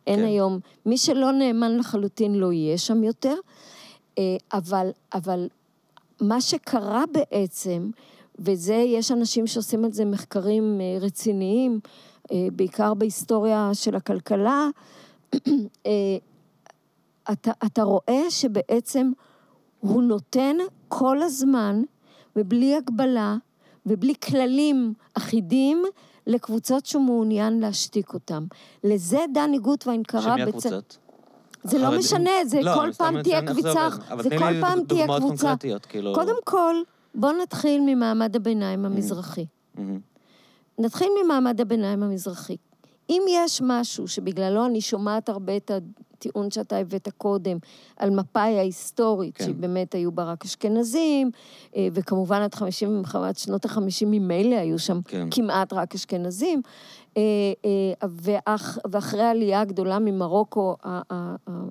Speaker 1: אין כן. היום, מי שלא נאמן לחלוטין לא יהיה שם יותר, אה, אבל, אבל מה שקרה בעצם, וזה, יש אנשים שעושים על זה מחקרים אה, רציניים, אה, בעיקר בהיסטוריה של הכלכלה, אתה, אתה רואה שבעצם הוא נותן כל הזמן, ובלי הגבלה, ובלי כללים אחידים, לקבוצות שהוא מעוניין להשתיק אותם. לזה דני גוטווין קרא...
Speaker 2: שמי הקבוצות?
Speaker 1: זה לא משנה, זה לא, כל פעם תהיה קבוצה, זה כל פעם תהיה קבוצה. כאילו... קודם כל, בוא נתחיל ממעמד הביניים המזרחי. נתחיל ממעמד הביניים המזרחי. אם יש משהו שבגללו אני שומעת הרבה את הטיעון שאתה הבאת קודם, על מפאי ההיסטורית, כן. שבאמת היו בה רק אשכנזים, אה, וכמובן עד 50, עד שנות ה-50 ממילא היו שם כן. כמעט רק אשכנזים, אה, אה, ואח, ואחרי העלייה הגדולה ממרוקו,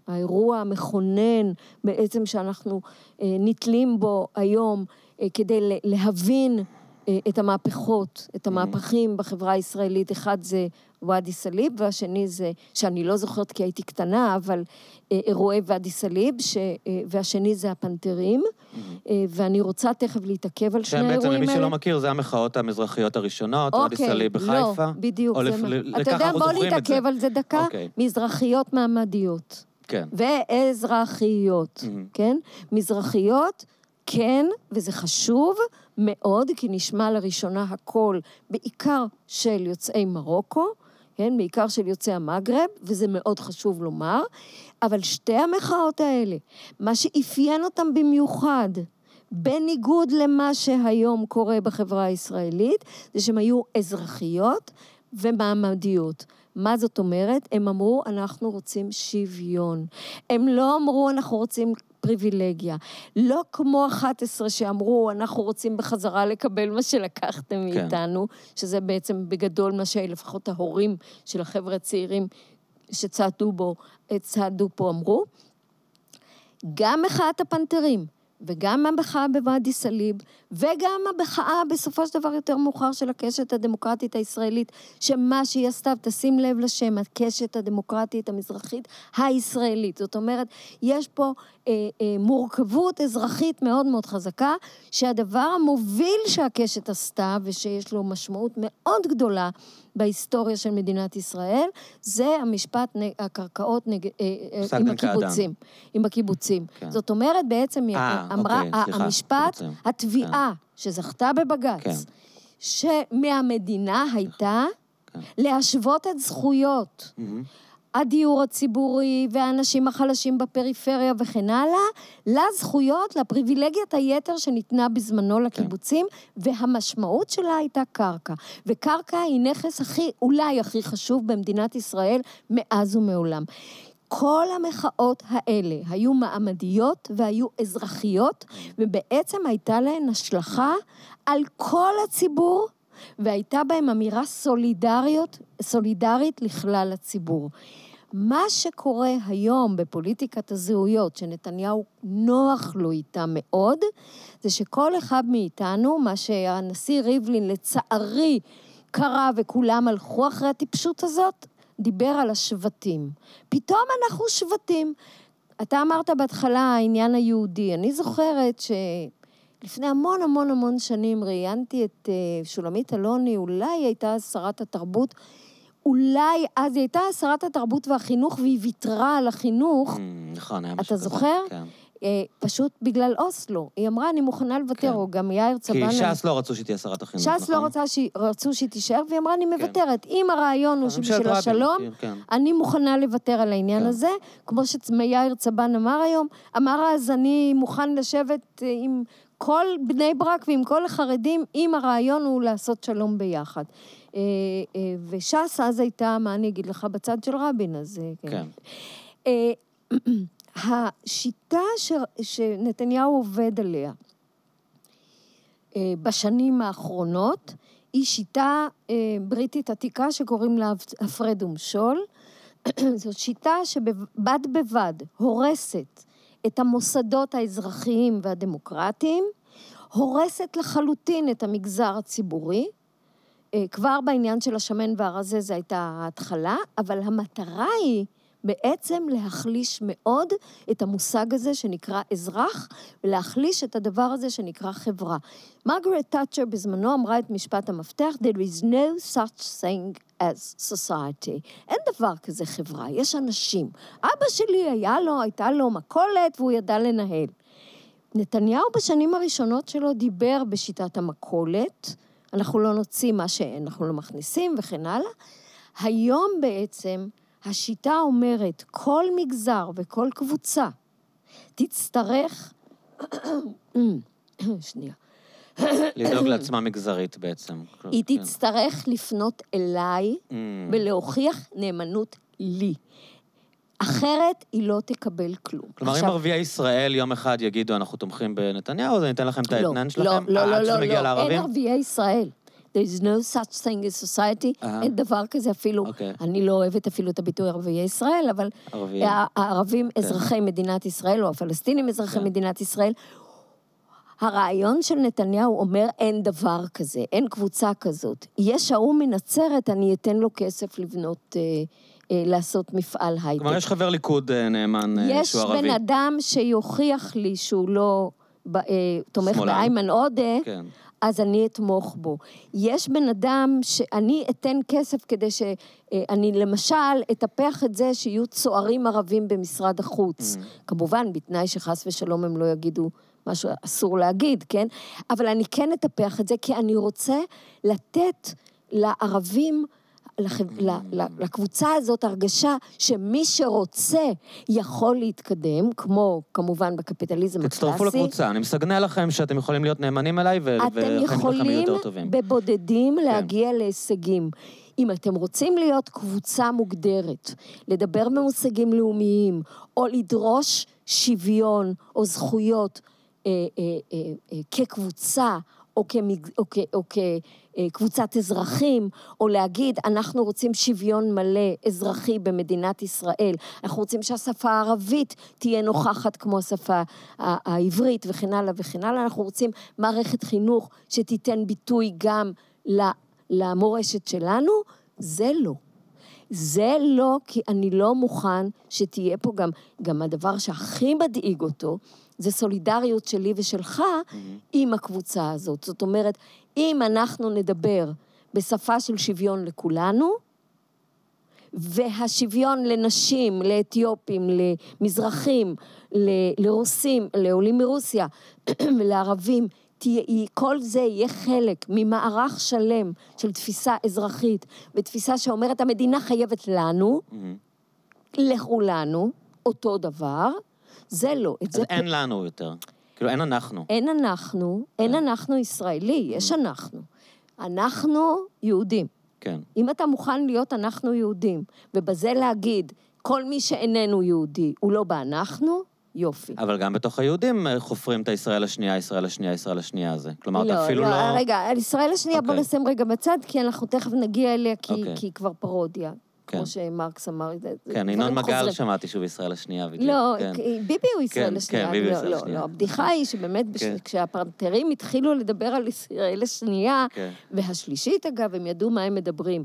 Speaker 1: האירוע המכונן בעצם שאנחנו נתלים בו היום, כדי להבין את המהפכות, את המהפכים בחברה הישראלית. אחד זה ואדי סאליב, והשני זה, שאני לא זוכרת כי הייתי קטנה, אבל אה, אירועי ואדי סאליב, ש... אה, והשני זה הפנתרים, ואני רוצה תכף להתעכב על שני האירועים האלה.
Speaker 2: בעצם, למי שלא מכיר, זה המחאות המזרחיות הראשונות, ואדי
Speaker 1: אוקיי,
Speaker 2: סאליב בחיפה.
Speaker 1: לא, בדיוק. לפ... מה... אתה יודע, בוא נתעכב על זה דקה. אוקיי. מזרחיות מעמדיות.
Speaker 2: כן.
Speaker 1: ואזרחיות, כן? מזרחיות, כן, וזה חשוב, מאוד, כי נשמע לראשונה הקול, בעיקר של יוצאי מרוקו, כן, בעיקר של יוצאי המגרב, וזה מאוד חשוב לומר, אבל שתי המחאות האלה, מה שאפיין אותם במיוחד, בניגוד למה שהיום קורה בחברה הישראלית, זה שהן היו אזרחיות ומעמדיות. מה זאת אומרת? הם אמרו, אנחנו רוצים שוויון. הם לא אמרו, אנחנו רוצים פריבילגיה. לא כמו 11 שאמרו, אנחנו רוצים בחזרה לקבל מה שלקחתם כן. מאיתנו, שזה בעצם בגדול מה שלפחות ההורים של החבר'ה הצעירים שצעדו בו, צעדו פה אמרו. גם מחאת הפנתרים וגם המחאה בוואדי סאליב, וגם המחאה בסופו של דבר יותר מאוחר של הקשת הדמוקרטית הישראלית, שמה שהיא עשתה, תשים לב לשם, הקשת הדמוקרטית המזרחית הישראלית. זאת אומרת, יש פה אה, אה, מורכבות אזרחית מאוד מאוד חזקה, שהדבר המוביל שהקשת עשתה, ושיש לו משמעות מאוד גדולה, בהיסטוריה של מדינת ישראל, זה המשפט, הקרקעות נג, אה, אה, עם הקיבוצים. עם הקיבוצים. כן. זאת אומרת, בעצם היא
Speaker 2: אה,
Speaker 1: אמרה,
Speaker 2: אוקיי, סליחה,
Speaker 1: המשפט. התביעה כן. שזכתה בבג"ץ,
Speaker 2: כן.
Speaker 1: שמהמדינה הייתה
Speaker 2: כן.
Speaker 1: להשוות את זכויות. הדיור הציבורי והאנשים החלשים בפריפריה וכן הלאה, לזכויות, לפריבילגיית היתר שניתנה בזמנו לקיבוצים, כן. והמשמעות שלה הייתה קרקע. וקרקע היא נכס הכי, אולי הכי חשוב במדינת ישראל מאז ומעולם. כל המחאות האלה היו מעמדיות והיו אזרחיות, ובעצם הייתה להן השלכה על כל הציבור, והייתה בהם אמירה סולידריות, סולידרית לכלל הציבור. מה שקורה היום בפוליטיקת הזהויות, שנתניהו נוח לו איתה מאוד, זה שכל אחד מאיתנו, מה שהנשיא ריבלין לצערי קרא וכולם הלכו אחרי הטיפשות הזאת, דיבר על השבטים. פתאום אנחנו שבטים. אתה אמרת בהתחלה העניין היהודי. אני זוכרת שלפני המון המון המון שנים ראיינתי את אה, שולמית אלוני, אולי הייתה שרת התרבות, אולי אז היא הייתה שרת התרבות והחינוך והיא ויתרה על החינוך.
Speaker 2: נכון, היה
Speaker 1: משהו כזה. אתה זוכר?
Speaker 2: כן.
Speaker 1: אה, פשוט בגלל אוסלו. היא אמרה, אני מוכנה לוותר, כן. או גם יאיר צבן...
Speaker 2: כי ש"ס לא רצו שהיא תהיה שרת החינוך,
Speaker 1: ש"ס לא רצה ש... רצו שהיא תישאר, והיא אמרה, אני כן. מוותרת. אם הרעיון הוא שבשביל השלום, כן. אני מוכנה לוותר על העניין. הזה, כמו שיאיר צבן אמר היום, אמר אז, אני מוכן לשבת אה, עם כל בני ברק ועם כל החרדים, אם הרעיון הוא לעשות שלום ביחד. אה, וש"ס אז הייתה, מה אני אגיד לך, בצד של רבין, אז... כן. כן. השיטה ש... שנתניהו עובד עליה אה, בשנים האחרונות היא שיטה אה, בריטית עתיקה שקוראים לה הפרד ומשול. זאת שיטה שבד בבד הורסת את המוסדות האזרחיים והדמוקרטיים, הורסת לחלוטין את המגזר הציבורי. אה, כבר בעניין של השמן והרזה זו הייתה ההתחלה, אבל המטרה היא בעצם להחליש מאוד את המושג הזה שנקרא אזרח, ולהחליש את הדבר הזה שנקרא חברה. מרגרט תאצ'ר בזמנו אמרה את משפט המפתח, There is no such thing as society. אין דבר כזה חברה, יש אנשים. אבא שלי היה לו, הייתה לו מכולת והוא ידע לנהל. נתניהו בשנים הראשונות שלו דיבר בשיטת המכולת, אנחנו לא נוציא מה שאנחנו לא מכניסים וכן הלאה. היום בעצם השיטה אומרת, כל מגזר וכל קבוצה תצטרך... שנייה.
Speaker 2: לדאוג לעצמה מגזרית בעצם.
Speaker 1: היא. תצטרך לפנות אליי mm. ולהוכיח נאמנות לי. אחרת היא לא תקבל כלום.
Speaker 2: כלומר, אם ערביי ישראל יום אחד יגידו, אנחנו תומכים בנתניהו, אז אני אתן לכם את
Speaker 1: לא,
Speaker 2: האתנן שלכם?
Speaker 1: לא, לא, לא, לא, לא, אין ערביי ישראל. There is no such thing as society, uh-huh. אין דבר כזה אפילו, okay. אוקיי. אני לא אוהבת אפילו את הביטוי ערביי ישראל, אבל ערבים, הערבים כן. אזרחי מדינת ישראל, או הפלסטינים אזרחי כן. מדינת ישראל, הרעיון של נתניהו אומר אין דבר כזה, אין קבוצה כזאת. יש ההוא מנצרת, אני אתן לו כסף לבנות... אה, אה, לעשות מפעל הייטק.
Speaker 2: כלומר, יש חבר ליכוד אה, נאמן אה, שהוא ערבי.
Speaker 1: יש בן אדם שיוכיח לי שהוא לא אה, תומך באיימן עודה, כן. אז אני אתמוך בו. יש בן אדם שאני אתן כסף כדי שאני למשל אטפח את זה שיהיו צוערים ערבים במשרד החוץ. Mm-hmm. כמובן, בתנאי שחס ושלום הם לא יגידו מה שאסור להגיד, כן? אבל אני כן אטפח את זה כי אני רוצה לתת לערבים. לקבוצה הזאת הרגשה שמי שרוצה יכול להתקדם, כמו כמובן בקפיטליזם הקלאסי.
Speaker 2: תצטרפו לקבוצה, אני מסגנה לכם שאתם יכולים להיות נאמנים אליי,
Speaker 1: יהיו יותר טובים. אתם יכולים בבודדים כן. להגיע להישגים. אם אתם רוצים להיות קבוצה מוגדרת, לדבר במושגים לאומיים, או לדרוש שוויון או זכויות אה, אה, אה, אה, כקבוצה, או, כמג... או, כ... או כקבוצת אזרחים, או להגיד, אנחנו רוצים שוויון מלא אזרחי במדינת ישראל, אנחנו רוצים שהשפה הערבית תהיה נוכחת כמו השפה העברית וכן הלאה וכן הלאה, אנחנו רוצים מערכת חינוך שתיתן ביטוי גם למורשת שלנו, זה לא. זה לא, כי אני לא מוכן שתהיה פה גם, גם הדבר שהכי מדאיג אותו, זה סולידריות שלי ושלך mm-hmm. עם הקבוצה הזאת. זאת אומרת, אם אנחנו נדבר בשפה של שוויון לכולנו, והשוויון לנשים, לאתיופים, למזרחים, לרוסים, לעולים מרוסיה ולערבים, תהיה, כל זה יהיה חלק ממערך שלם של תפיסה אזרחית ותפיסה שאומרת המדינה חייבת לנו, mm-hmm. לכולנו, אותו דבר, זה לא.
Speaker 2: אז אין פ... לנו יותר. כאילו, אין אנחנו.
Speaker 1: אין אנחנו, אין כן. אנחנו ישראלי, יש mm-hmm. אנחנו. אנחנו יהודים.
Speaker 2: כן.
Speaker 1: אם אתה מוכן להיות אנחנו יהודים, ובזה להגיד, כל מי שאיננו יהודי הוא לא באנחנו, יופי.
Speaker 2: אבל גם בתוך היהודים אה, חופרים את הישראל השנייה, ישראל השנייה, ישראל השנייה הזה. כלומר, לא, אתה אפילו לא...
Speaker 1: לא, רגע, על ישראל השנייה okay. בוא אוקיי. נשים רגע בצד, כי אנחנו תכף נגיע אליה, כי, okay. אוקיי. כי היא כבר פרודיה. כן. כמו שמרקס אמר.
Speaker 2: כן, ינון מגל שמעתי שהוא ישראל השנייה בדיוק.
Speaker 1: לא,
Speaker 2: כן.
Speaker 1: ביבי הוא ישראל כן, השנייה.
Speaker 2: כן, ביבי
Speaker 1: לא,
Speaker 2: ישראל
Speaker 1: לא,
Speaker 2: השנייה.
Speaker 1: לא, הבדיחה היא שבאמת, כן. כשהפרטרים התחילו לדבר על ישראל השנייה, כן. והשלישית אגב, הם ידעו מה הם מדברים.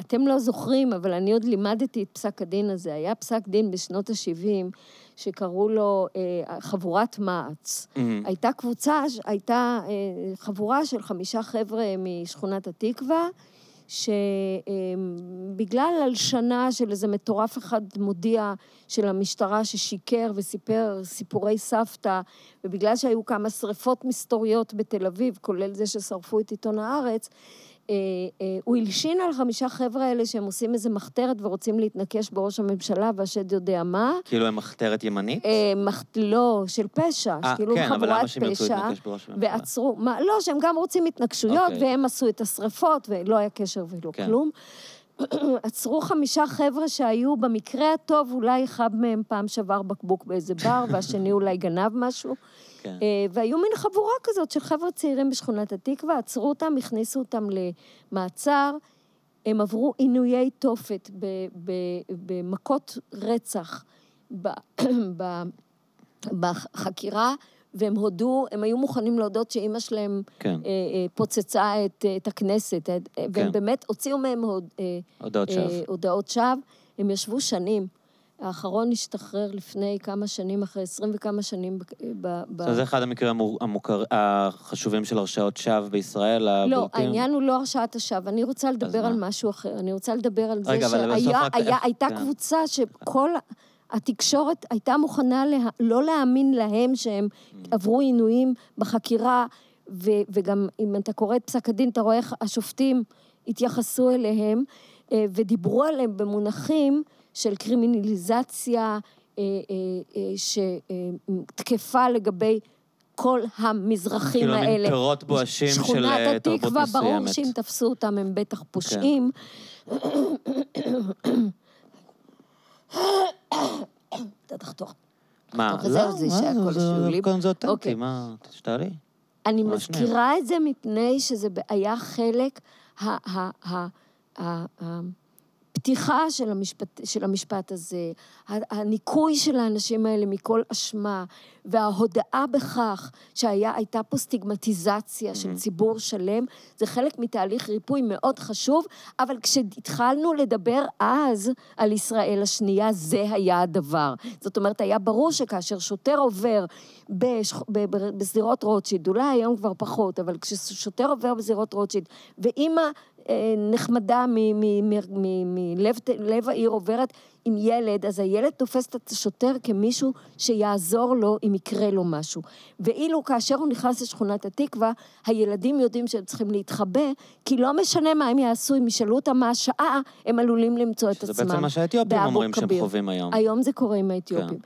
Speaker 1: אתם לא זוכרים, אבל אני עוד לימדתי את פסק הדין הזה. היה פסק דין בשנות ה-70, שקראו לו אה, חבורת מע"צ. Mm-hmm. הייתה קבוצה, הייתה אה, חבורה של חמישה חבר'ה משכונת התקווה, שבגלל הלשנה של איזה מטורף אחד מודיע של המשטרה ששיקר וסיפר סיפורי סבתא, ובגלל שהיו כמה שריפות מסתוריות בתל אביב, כולל זה ששרפו את עיתון הארץ, הוא הלשין על חמישה חבר'ה האלה שהם עושים איזה מחתרת ורוצים להתנקש בראש הממשלה, והשד יודע מה.
Speaker 2: כאילו הם מחתרת ימנית?
Speaker 1: אה, לא, של פשע.
Speaker 2: אה,
Speaker 1: כאילו
Speaker 2: כן, אבל למה שהם ירצו להתנקש בראש הממשלה?
Speaker 1: ועצרו, לא, שהם גם רוצים התנגשויות, אוקיי. והם עשו את השריפות, ולא היה קשר ולא כן. כלום. עצרו חמישה חבר'ה שהיו, במקרה הטוב, אולי אחד מהם פעם שבר בקבוק באיזה בר, והשני אולי גנב משהו. כן. אה, והיו מין חבורה כזאת של חבר'ה צעירים בשכונת התקווה, עצרו אותם, הכניסו אותם למעצר. הם עברו עינויי תופת במכות רצח בחקירה, והם הודו, הם היו מוכנים להודות שאימא שלהם כן. אה, אה, פוצצה את, את הכנסת, והם כן. באמת הוציאו מהם הוד,
Speaker 2: הודעות שווא.
Speaker 1: הודעות שווא. הם ישבו שנים. האחרון השתחרר לפני כמה שנים, אחרי עשרים וכמה שנים ב... ב...
Speaker 2: זה אחד המקרים המוכר, החשובים של הרשעות שווא בישראל,
Speaker 1: הבולטים? לא, העניין הוא לא הרשעת השווא. אני רוצה לדבר על משהו אחר. אני רוצה לדבר על זה שהייתה
Speaker 2: כן.
Speaker 1: קבוצה שכל... התקשורת הייתה מוכנה לה, לא להאמין להם שהם mm. עברו עינויים בחקירה, ו, וגם אם אתה קורא את פסק הדין, אתה רואה איך השופטים התייחסו אליהם, אה, ודיברו עליהם במונחים של קרימינליזציה אה, אה, שתקפה לגבי כל המזרחים
Speaker 2: כאילו
Speaker 1: האלה.
Speaker 2: כאילו מין פירות בואשים של תרבות מסוימת.
Speaker 1: שכונת התקווה, ברור שאם תפסו אותם הם בטח פושעים. אתה תחתוך.
Speaker 2: מה?
Speaker 1: לא, זה
Speaker 2: שלי. זה אותנטי, אוקיי. מה, תשתעלי.
Speaker 1: אני מזכירה את זה מפני שזה היה חלק הפתיחה של המשפט, של המשפט הזה, הניקוי של האנשים האלה מכל אשמה, וההודאה בכך שהייתה פה סטיגמטיזציה של mm-hmm. ציבור שלם, זה חלק מתהליך ריפוי מאוד חשוב, אבל כשהתחלנו לדבר אז על ישראל השנייה, זה היה הדבר. זאת אומרת, היה ברור שכאשר שוטר עובר בשדרות רוטשילד, אולי היום כבר פחות, אבל כששוטר עובר בשדרות רוטשילד, ואימא נחמדה מלב העיר עוברת עם ילד, אז הילד תופס את השוטר כמישהו שיעזור לו אם יקרה לו משהו. ואילו כאשר הוא נכנס לשכונת התקווה, הילדים יודעים שהם צריכים להתחבא, כי לא משנה מה הם יעשו, אם ישאלו אותם מה השעה, הם עלולים למצוא את עצמם.
Speaker 2: שזה בעצם מה שהאתיופים אומרים שהם חווים היום.
Speaker 1: היום זה קורה עם האתיופים. כן.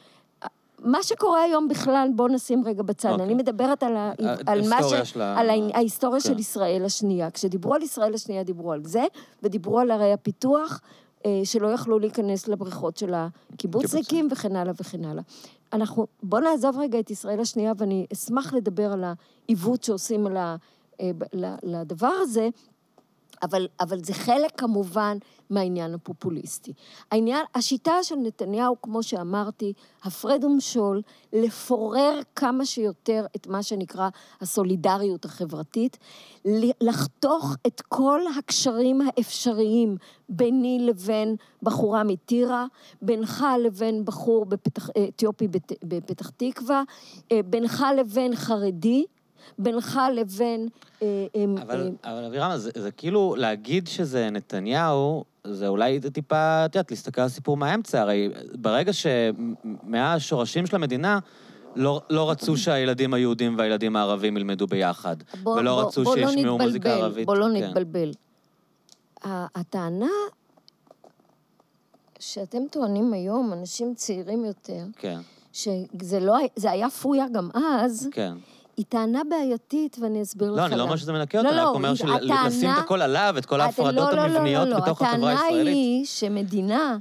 Speaker 1: מה שקורה היום בכלל, בואו נשים רגע בצד. אוקיי. אני מדברת על, ה... על מה ש... שלה... על ההיסטוריה okay. של כן. ישראל השנייה. כשדיברו על ישראל השנייה, דיברו על זה, ודיברו על ערי הפיתוח, אה, שלא יכלו להיכנס לבריכות של הקיבוצניקים וכן הלאה וכן הלאה. אנחנו, בואו נעזוב רגע את ישראל השנייה, ואני אשמח לדבר על העיוות שעושים על, ה, אה, לדבר הזה, אבל, אבל זה חלק כמובן מהעניין הפופוליסטי. העניין, השיטה של נתניהו, כמו שאמרתי, הפרד ומשול, לפורר כמה שיותר את מה שנקרא הסולידריות החברתית, לחתוך את כל הקשרים האפשריים ביני לבין בחורה מטירה, בינך לבין בחור בפתח, אתיופי בת- בפתח תקווה, אה, בינך לבין חרדי, בינך לבין... אה, אה,
Speaker 2: אבל, אבל אבירם, זה, זה כאילו להגיד שזה נתניהו, זה אולי טיפה, את יודעת, להסתכל על הסיפור מהאמצע. הרי ברגע שמהשורשים של המדינה, לא, לא רצו שהילדים היהודים והילדים הערבים ילמדו ביחד.
Speaker 1: בוא,
Speaker 2: ולא
Speaker 1: בוא,
Speaker 2: רצו
Speaker 1: בוא לא
Speaker 2: שישמעו מוזיקה
Speaker 1: נתבלבל,
Speaker 2: ערבית.
Speaker 1: בוא לא
Speaker 2: כן.
Speaker 1: נתבלבל. ה- הטענה שאתם טוענים היום, אנשים צעירים יותר,
Speaker 2: כן,
Speaker 1: שזה לא, זה היה פויה גם אז,
Speaker 2: כן.
Speaker 1: היא טענה בעייתית, ואני אסביר לך
Speaker 2: לא, אני לא אומר. שזה מנקה
Speaker 1: לא,
Speaker 2: אותה, אני
Speaker 1: לא,
Speaker 2: רק אומר
Speaker 1: היא-
Speaker 2: שלשים את
Speaker 1: הטענה-
Speaker 2: הכל עליו, את כל ההפרדות
Speaker 1: לא, לא, לא,
Speaker 2: המבניות
Speaker 1: לא, לא.
Speaker 2: בתוך החברה
Speaker 1: הטענה
Speaker 2: הישראלית.
Speaker 1: היא שמדינה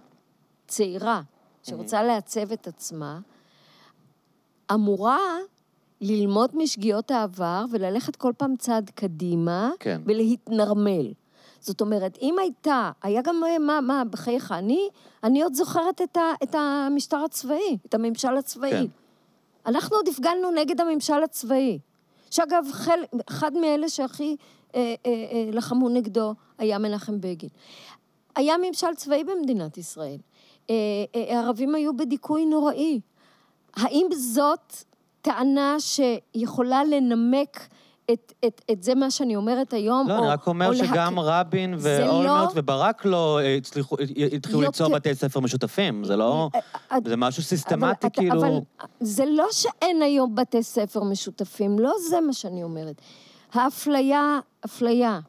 Speaker 1: צעירה, שרוצה לעצב את עצמה, אמורה ללמוד משגיאות העבר וללכת כל פעם צעד קדימה,
Speaker 2: כן.
Speaker 1: ולהתנרמל. זאת אומרת, אם הייתה, היה גם, אה, מה, מה, בחייך, אני, אני עוד זוכרת את, ה, את המשטר הצבאי, את הממשל הצבאי.
Speaker 2: כן.
Speaker 1: אנחנו עוד הפגנו נגד הממשל הצבאי. שאגב, חל, אחד מאלה שהכי אה, אה, אה, לחמו נגדו היה מנחם בגין. היה ממשל צבאי במדינת ישראל. אה, אה, הערבים היו בדיכוי נוראי. האם זאת טענה שיכולה לנמק את, את, את זה מה שאני אומרת היום?
Speaker 2: לא,
Speaker 1: או,
Speaker 2: אני רק אומר
Speaker 1: או
Speaker 2: שגם
Speaker 1: להק-
Speaker 2: רבין ואולמרט
Speaker 1: לא-
Speaker 2: וברק לא אה, הצליחו, התחילו
Speaker 1: יותר-
Speaker 2: ליצור בתי ספר משותפים. זה לא...
Speaker 1: אה,
Speaker 2: זה משהו
Speaker 1: אבל
Speaker 2: סיסטמטי,
Speaker 1: אתה-
Speaker 2: כאילו...
Speaker 1: אבל זה לא שאין היום בתי ספר משותפים, לא זה מה שאני אומרת. האפליה, אפליה.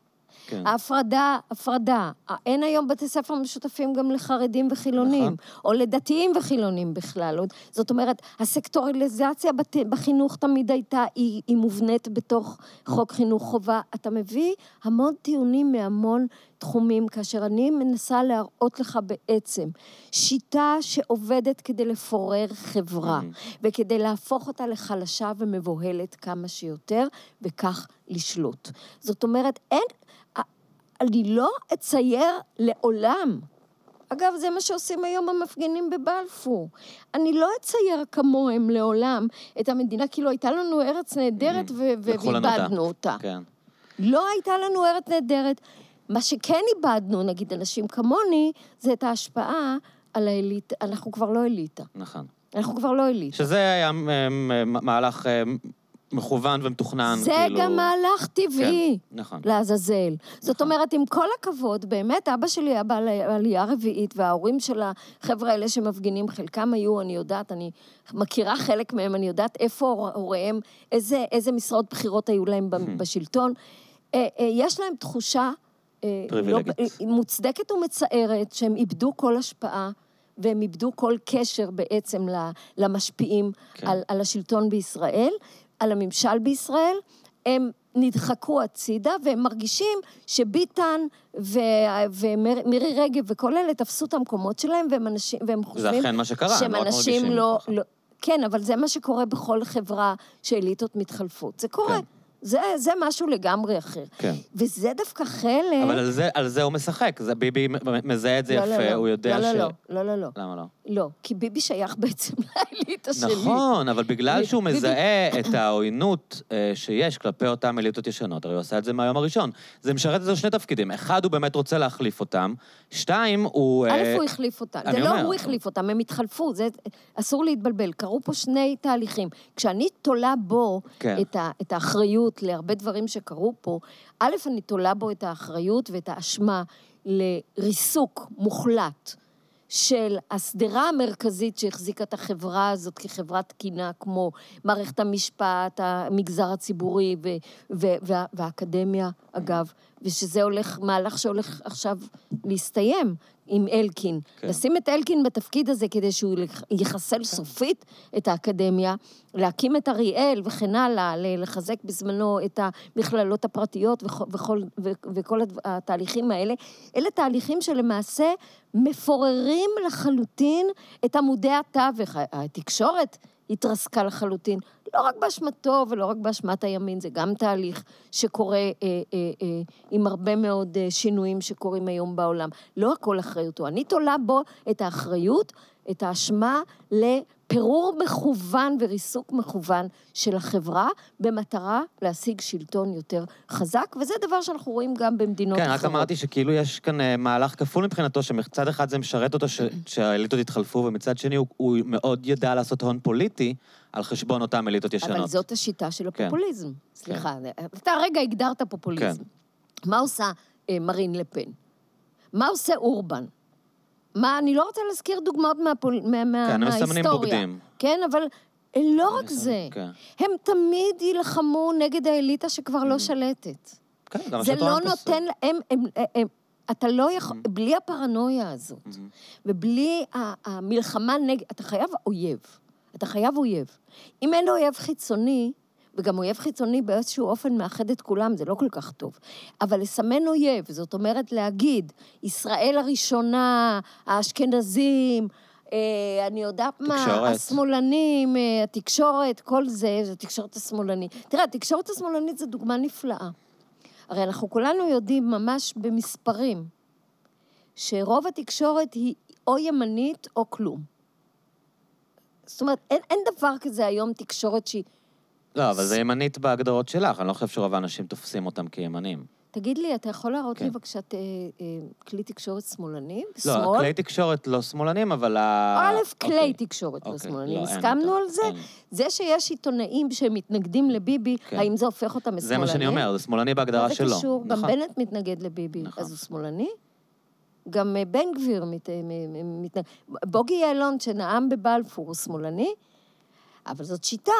Speaker 2: כן.
Speaker 1: ההפרדה, הפרדה. אין היום בתי ספר משותפים גם לחרדים וחילונים,
Speaker 2: נכון.
Speaker 1: או לדתיים וחילונים בכלל. זאת אומרת, הסקטוריליזציה בת- בחינוך תמיד הייתה, היא, היא מובנית בתוך חוק חינוך חובה. אתה מביא המון טיעונים מהמון תחומים, כאשר אני מנסה להראות לך בעצם שיטה שעובדת כדי לפורר חברה, וכדי להפוך אותה לחלשה ומבוהלת כמה שיותר, וכך לשלוט. זאת אומרת, אין... אני לא אצייר לעולם. אגב, זה מה שעושים היום המפגינים בבלפור. אני לא אצייר כמוהם לעולם את המדינה, כאילו הייתה לנו ארץ נהדרת. ואיבדנו אותה.
Speaker 2: כן.
Speaker 1: לא הייתה לנו ארץ נהדרת. מה שכן איבדנו, נגיד אנשים כמוני, זה את ההשפעה על האליטה. אנחנו כבר לא אליטה.
Speaker 2: נכון.
Speaker 1: אנחנו כבר לא אליטה.
Speaker 2: שזה היה אה, מהלך אה, מכוון ומתוכנן,
Speaker 1: זה
Speaker 2: כאילו...
Speaker 1: גם מהלך טבעי.
Speaker 2: כן, נכון.
Speaker 1: לעזאזל. זאת
Speaker 2: נכון.
Speaker 1: אומרת, עם כל הכבוד, באמת, אבא שלי היה בעל עלייה רביעית, וההורים של החבר'ה האלה שמפגינים, חלקם היו, אני יודעת, אני מכירה חלק מהם, אני יודעת איפה הור- הוריהם, איזה, איזה משרות בכירות היו להם בשלטון. אה, אה, יש להם תחושה... אה,
Speaker 2: פריבילגית.
Speaker 1: לא, מוצדקת ומצערת שהם איבדו כל השפעה. והם איבדו כל קשר בעצם למשפיעים
Speaker 2: כן.
Speaker 1: על, על השלטון בישראל, על הממשל בישראל. הם נדחקו הצידה, והם מרגישים שביטן ו- ומירי רגב וכל אלה תפסו את המקומות שלהם, והם אנשים, והם חושבים...
Speaker 2: אכן מה שקרה, הם
Speaker 1: שהם אנשים לא,
Speaker 2: ככה.
Speaker 1: לא... כן, אבל זה מה שקורה בכל חברה שאליטות מתחלפות. זה קורה.
Speaker 2: כן.
Speaker 1: זה, זה משהו לגמרי אחר.
Speaker 2: כן.
Speaker 1: וזה דווקא חלק...
Speaker 2: אבל על זה, על זה הוא משחק, זה ביבי מזהה את זה
Speaker 1: לא, לא,
Speaker 2: יפה,
Speaker 1: לא.
Speaker 2: הוא יודע
Speaker 1: לא,
Speaker 2: ש...
Speaker 1: לא, לא, לא, לא, לא.
Speaker 2: למה לא?
Speaker 1: לא, כי ביבי שייך בעצם לאליטה שלי.
Speaker 2: נכון, אבל בגלל שהוא מזהה את העוינות אה, שיש כלפי אותן אליטות ישנות, הרי הוא עשה את זה מהיום הראשון. זה משרת את זה שני תפקידים. אחד, הוא באמת רוצה להחליף אותם. שתיים, הוא...
Speaker 1: א',
Speaker 2: אה,
Speaker 1: הוא החליף אותם. זה לא. הוא החליף אותם, הם התחלפו, זה אסור להתבלבל. קרו פה שני תהליכים. כשאני תולה בו
Speaker 2: כן.
Speaker 1: את האחריות להרבה דברים שקרו פה, א', אני תולה בו את האחריות ואת האשמה לריסוק מוחלט של השדרה המרכזית שהחזיקה את החברה הזאת כחברה תקינה, כמו מערכת המשפט, המגזר הציבורי ו- ו- וה- והאקדמיה, אגב, ושזה הולך, מהלך שהולך עכשיו להסתיים עם אלקין.
Speaker 2: כן.
Speaker 1: כן. לשים את אלקין בתפקיד הזה כדי שהוא יחסל סופית את האקדמיה, להקים את אריאל וכן הלאה, לחזק בזמנו את המכללות הפרטיות וכ- וכל, וכל הדב- התהליכים האלה, אלה תהליכים שלמעשה מפוררים לחלוטין את עמודי התווך. התקשורת התרסקה לחלוטין. לא רק באשמתו ולא רק באשמת הימין, זה גם תהליך שקורה אה, אה, אה, עם הרבה מאוד אה, שינויים שקורים היום בעולם. לא הכל אחריותו. אני תולה בו את האחריות, את האשמה, לפירור מכוון וריסוק מכוון של החברה, במטרה להשיג שלטון יותר חזק, וזה דבר שאנחנו רואים גם במדינות
Speaker 2: כן,
Speaker 1: אחרות.
Speaker 2: רק אמרתי שכאילו יש כאן אה, מהלך כפול מבחינתו, שמצד אחד זה משרת אותו ש- שהאליטות יתחלפו, ומצד שני הוא, הוא מאוד ידע לעשות הון פוליטי על חשבון אותן אליטות ישנות.
Speaker 1: אבל זאת השיטה של
Speaker 2: כן.
Speaker 1: הפופוליזם. סליחה, אתה הרגע הגדרת פופוליזם.
Speaker 2: כן.
Speaker 1: מה עושה אה, מרין לפן? מה עושה אורבן? מה, אני לא רוצה להזכיר דוגמאות מהפול... מה, מה,
Speaker 2: כן, הם
Speaker 1: מההיסטוריה.
Speaker 2: מסמנים בוגדים.
Speaker 1: כן, אבל אה, לא רק זה.
Speaker 2: כן.
Speaker 1: הם תמיד יילחמו נגד האליטה שכבר לא
Speaker 2: Mhm.
Speaker 1: שלטת.
Speaker 2: כן, גם
Speaker 1: זה לא. נותן, הם, הם, הם, הם, אתה לא יכול,
Speaker 2: Mhm.
Speaker 1: בלי הפרנויה הזאת,
Speaker 2: מהמם.
Speaker 1: ובלי המלחמה נגד, אתה חייב אויב. אתה חייב אויב. אם אין אויב חיצוני, וגם אויב חיצוני באיזשהו אופן מאחד את כולם, זה לא כל כך טוב. אבל לסמן אויב, זאת אומרת להגיד, ישראל הראשונה, האשכנזים, אה, אני יודעת מה,
Speaker 2: תקשורת.
Speaker 1: השמאלנים, אה, התקשורת, כל זה, זה התקשורת השמאלנית. תראה, התקשורת השמאלנית זו דוגמה נפלאה. הרי אנחנו כולנו יודעים ממש במספרים, שרוב התקשורת היא או ימנית או כלום. זאת אומרת, אין, אין דבר כזה היום תקשורת שהיא...
Speaker 2: לא, אבל זה ימנית בהגדרות שלך, אני לא חושב שרוב האנשים תופסים אותם כימנים.
Speaker 1: תגיד לי, אתה יכול להראות לי
Speaker 2: כן.
Speaker 1: בבקשה אה, אה, כלי תקשורת שמאלני?
Speaker 2: לא,
Speaker 1: שמאל?
Speaker 2: כלי תקשורת לא שמאלנים, אבל ה...
Speaker 1: א',
Speaker 2: אוקיי.
Speaker 1: כלי תקשורת לא
Speaker 2: אוקיי,
Speaker 1: שמאלנים.
Speaker 2: לא,
Speaker 1: הסכמנו על זה?
Speaker 2: אין.
Speaker 1: זה שיש עיתונאים שמתנגדים לביבי,
Speaker 2: כן.
Speaker 1: האם זה הופך אותם לשמאלנים?
Speaker 2: זה מה שאני אומר, זה שמאלני בהגדרה
Speaker 1: מה זה
Speaker 2: שלו.
Speaker 1: קשור? גם
Speaker 2: נכון.
Speaker 1: בנט מתנגד לביבי,
Speaker 2: נכון.
Speaker 1: אז הוא שמאלני? גם אה, בן גביר מתנגד... בוגי יעלון, שנאם בבלפור, הוא שמאלני? אבל זאת שיטה.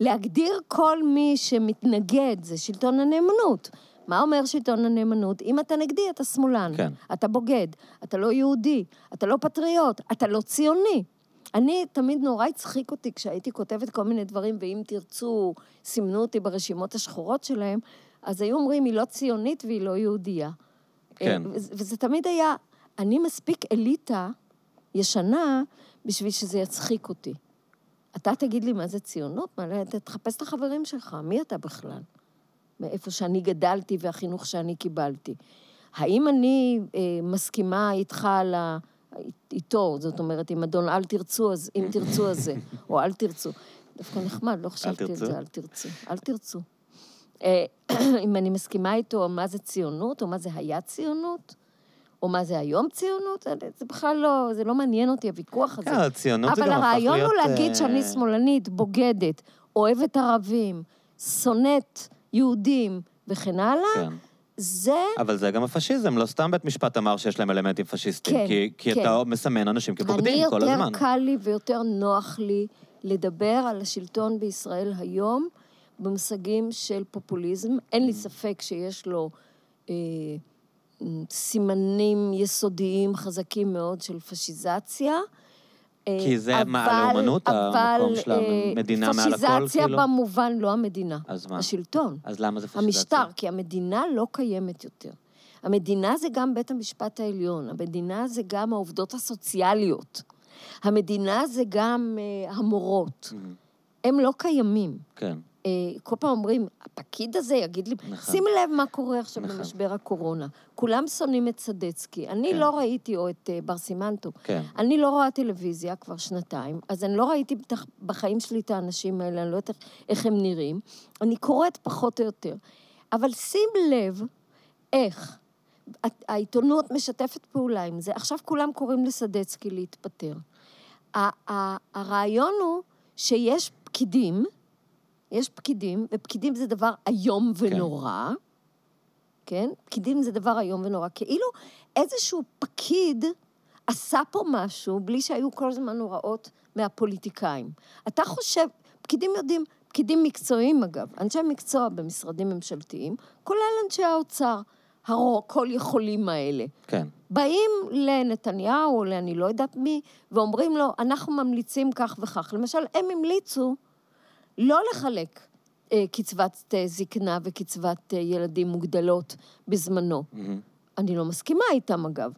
Speaker 1: להגדיר כל מי שמתנגד זה שלטון הנאמנות. מה אומר שלטון הנאמנות? אם אתה נגדי, אתה שמאלן.
Speaker 2: כן.
Speaker 1: אתה בוגד, אתה לא יהודי, אתה לא פטריוט, אתה לא ציוני. אני, תמיד נורא הצחיק אותי כשהייתי כותבת כל מיני דברים, ואם תרצו, סימנו אותי ברשימות השחורות שלהם, אז היו אומרים, היא לא ציונית והיא לא יהודייה.
Speaker 2: כן.
Speaker 1: אה, וזה וזה תמיד היה, אני מספיק אליטה ישנה בשביל שזה יצחיק אותי. אתה תגיד לי מה זה ציונות? מה, תחפש את החברים שלך, מי אתה בכלל? מאיפה שאני גדלתי והחינוך שאני קיבלתי. האם אני אה, מסכימה איתך על ה... איתו, זאת אומרת, עם אדון אל תרצו, אז אם תרצו הזה, או אל תרצו. דווקא נחמד, לא חשבתי על? זה, אל תרצו. אל תרצו. אה, אם אני מסכימה איתו, מה זה ציונות, או מה זה היה ציונות, או מה זה היום ציונות, זה בכלל לא, זה לא מעניין אותי, הוויכוח הזה.
Speaker 2: כן, הציונות זה
Speaker 1: אבל
Speaker 2: גם הפך להיות...
Speaker 1: הרעיון הוא להגיד
Speaker 2: אה,
Speaker 1: שאני שמאלנית, בוגדת, אוהבת ערבים, שונאת יהודים וכן הלאה,
Speaker 2: כן.
Speaker 1: זה...
Speaker 2: אבל זה גם הפשיזם, לא סתם בית משפט אמר שיש להם אלמנטים פשיסטיים,
Speaker 1: כן,
Speaker 2: כי, כי
Speaker 1: כן.
Speaker 2: אתה מסמן אנשים כבוגדים כל
Speaker 1: אני
Speaker 2: הזמן.
Speaker 1: יותר קל לי ויותר נוח לי לדבר על השלטון בישראל היום במושגים של פופוליזם. אין
Speaker 2: Mm.
Speaker 1: לי ספק שיש לו אה, סימנים יסודיים חזקים מאוד של פשיזציה. אה,
Speaker 2: כי זה מה, הלאומנות, המקום של המדינה מעל הכל,
Speaker 1: פשיזציה
Speaker 2: כאילו?
Speaker 1: במובן, לא המדינה.
Speaker 2: אז מה?
Speaker 1: השלטון.
Speaker 2: אז למה זה פשיזציה?
Speaker 1: המשטר, כי המדינה לא קיימת יותר. המדינה זה גם בית המשפט העליון, המדינה זה גם העובדות הסוציאליות, המדינה זה גם אה, המורות.
Speaker 2: מהמם,
Speaker 1: הם לא קיימים.
Speaker 2: כן.
Speaker 1: אה, כל פעם אומרים, הפקיד הזה יגיד לי,
Speaker 2: נכון.
Speaker 1: שים לב מה קורה עכשיו
Speaker 2: נכון.
Speaker 1: במשבר הקורונה. כולם שונאים את סדצקי. אני
Speaker 2: כן.
Speaker 1: לא ראיתי, או את אה, בר סימנטו.
Speaker 2: כן.
Speaker 1: אני לא רואה טלוויזיה כבר שנתיים, אז אני לא ראיתי בתח- בחיים שלי את האנשים האלה, אני לא יודעת איך- הם נראים. אני קוראת פחות או יותר. אבל שים לב איך העיתונות משתפת פעולה עם זה. עכשיו כולם קוראים לסדצקי להתפטר. הרעיון הוא שיש פקידים, יש פקידים, ופקידים זה דבר איום ונורא, כן? פקידים זה דבר איום ונורא. כאילו איזשהו פקיד עשה פה משהו בלי שהיו כל הזמן הוראות מהפוליטיקאים. אתה חושב, פקידים יודעים, פקידים מקצועיים אגב, אנשי מקצוע במשרדים ממשלתיים, כולל אנשי האוצר, הכל יכולים האלה.
Speaker 2: כן.
Speaker 1: באים לנתניהו או לאני לא יודעת מי, ואומרים לו, אנחנו ממליצים כך וכך. למשל, הם המליצו לא לחלק אה, קצבת אה, זקנה וקצבת אה, ילדים מוגדלות בזמנו.
Speaker 2: מהמם.
Speaker 1: אני לא מסכימה איתם, אגב.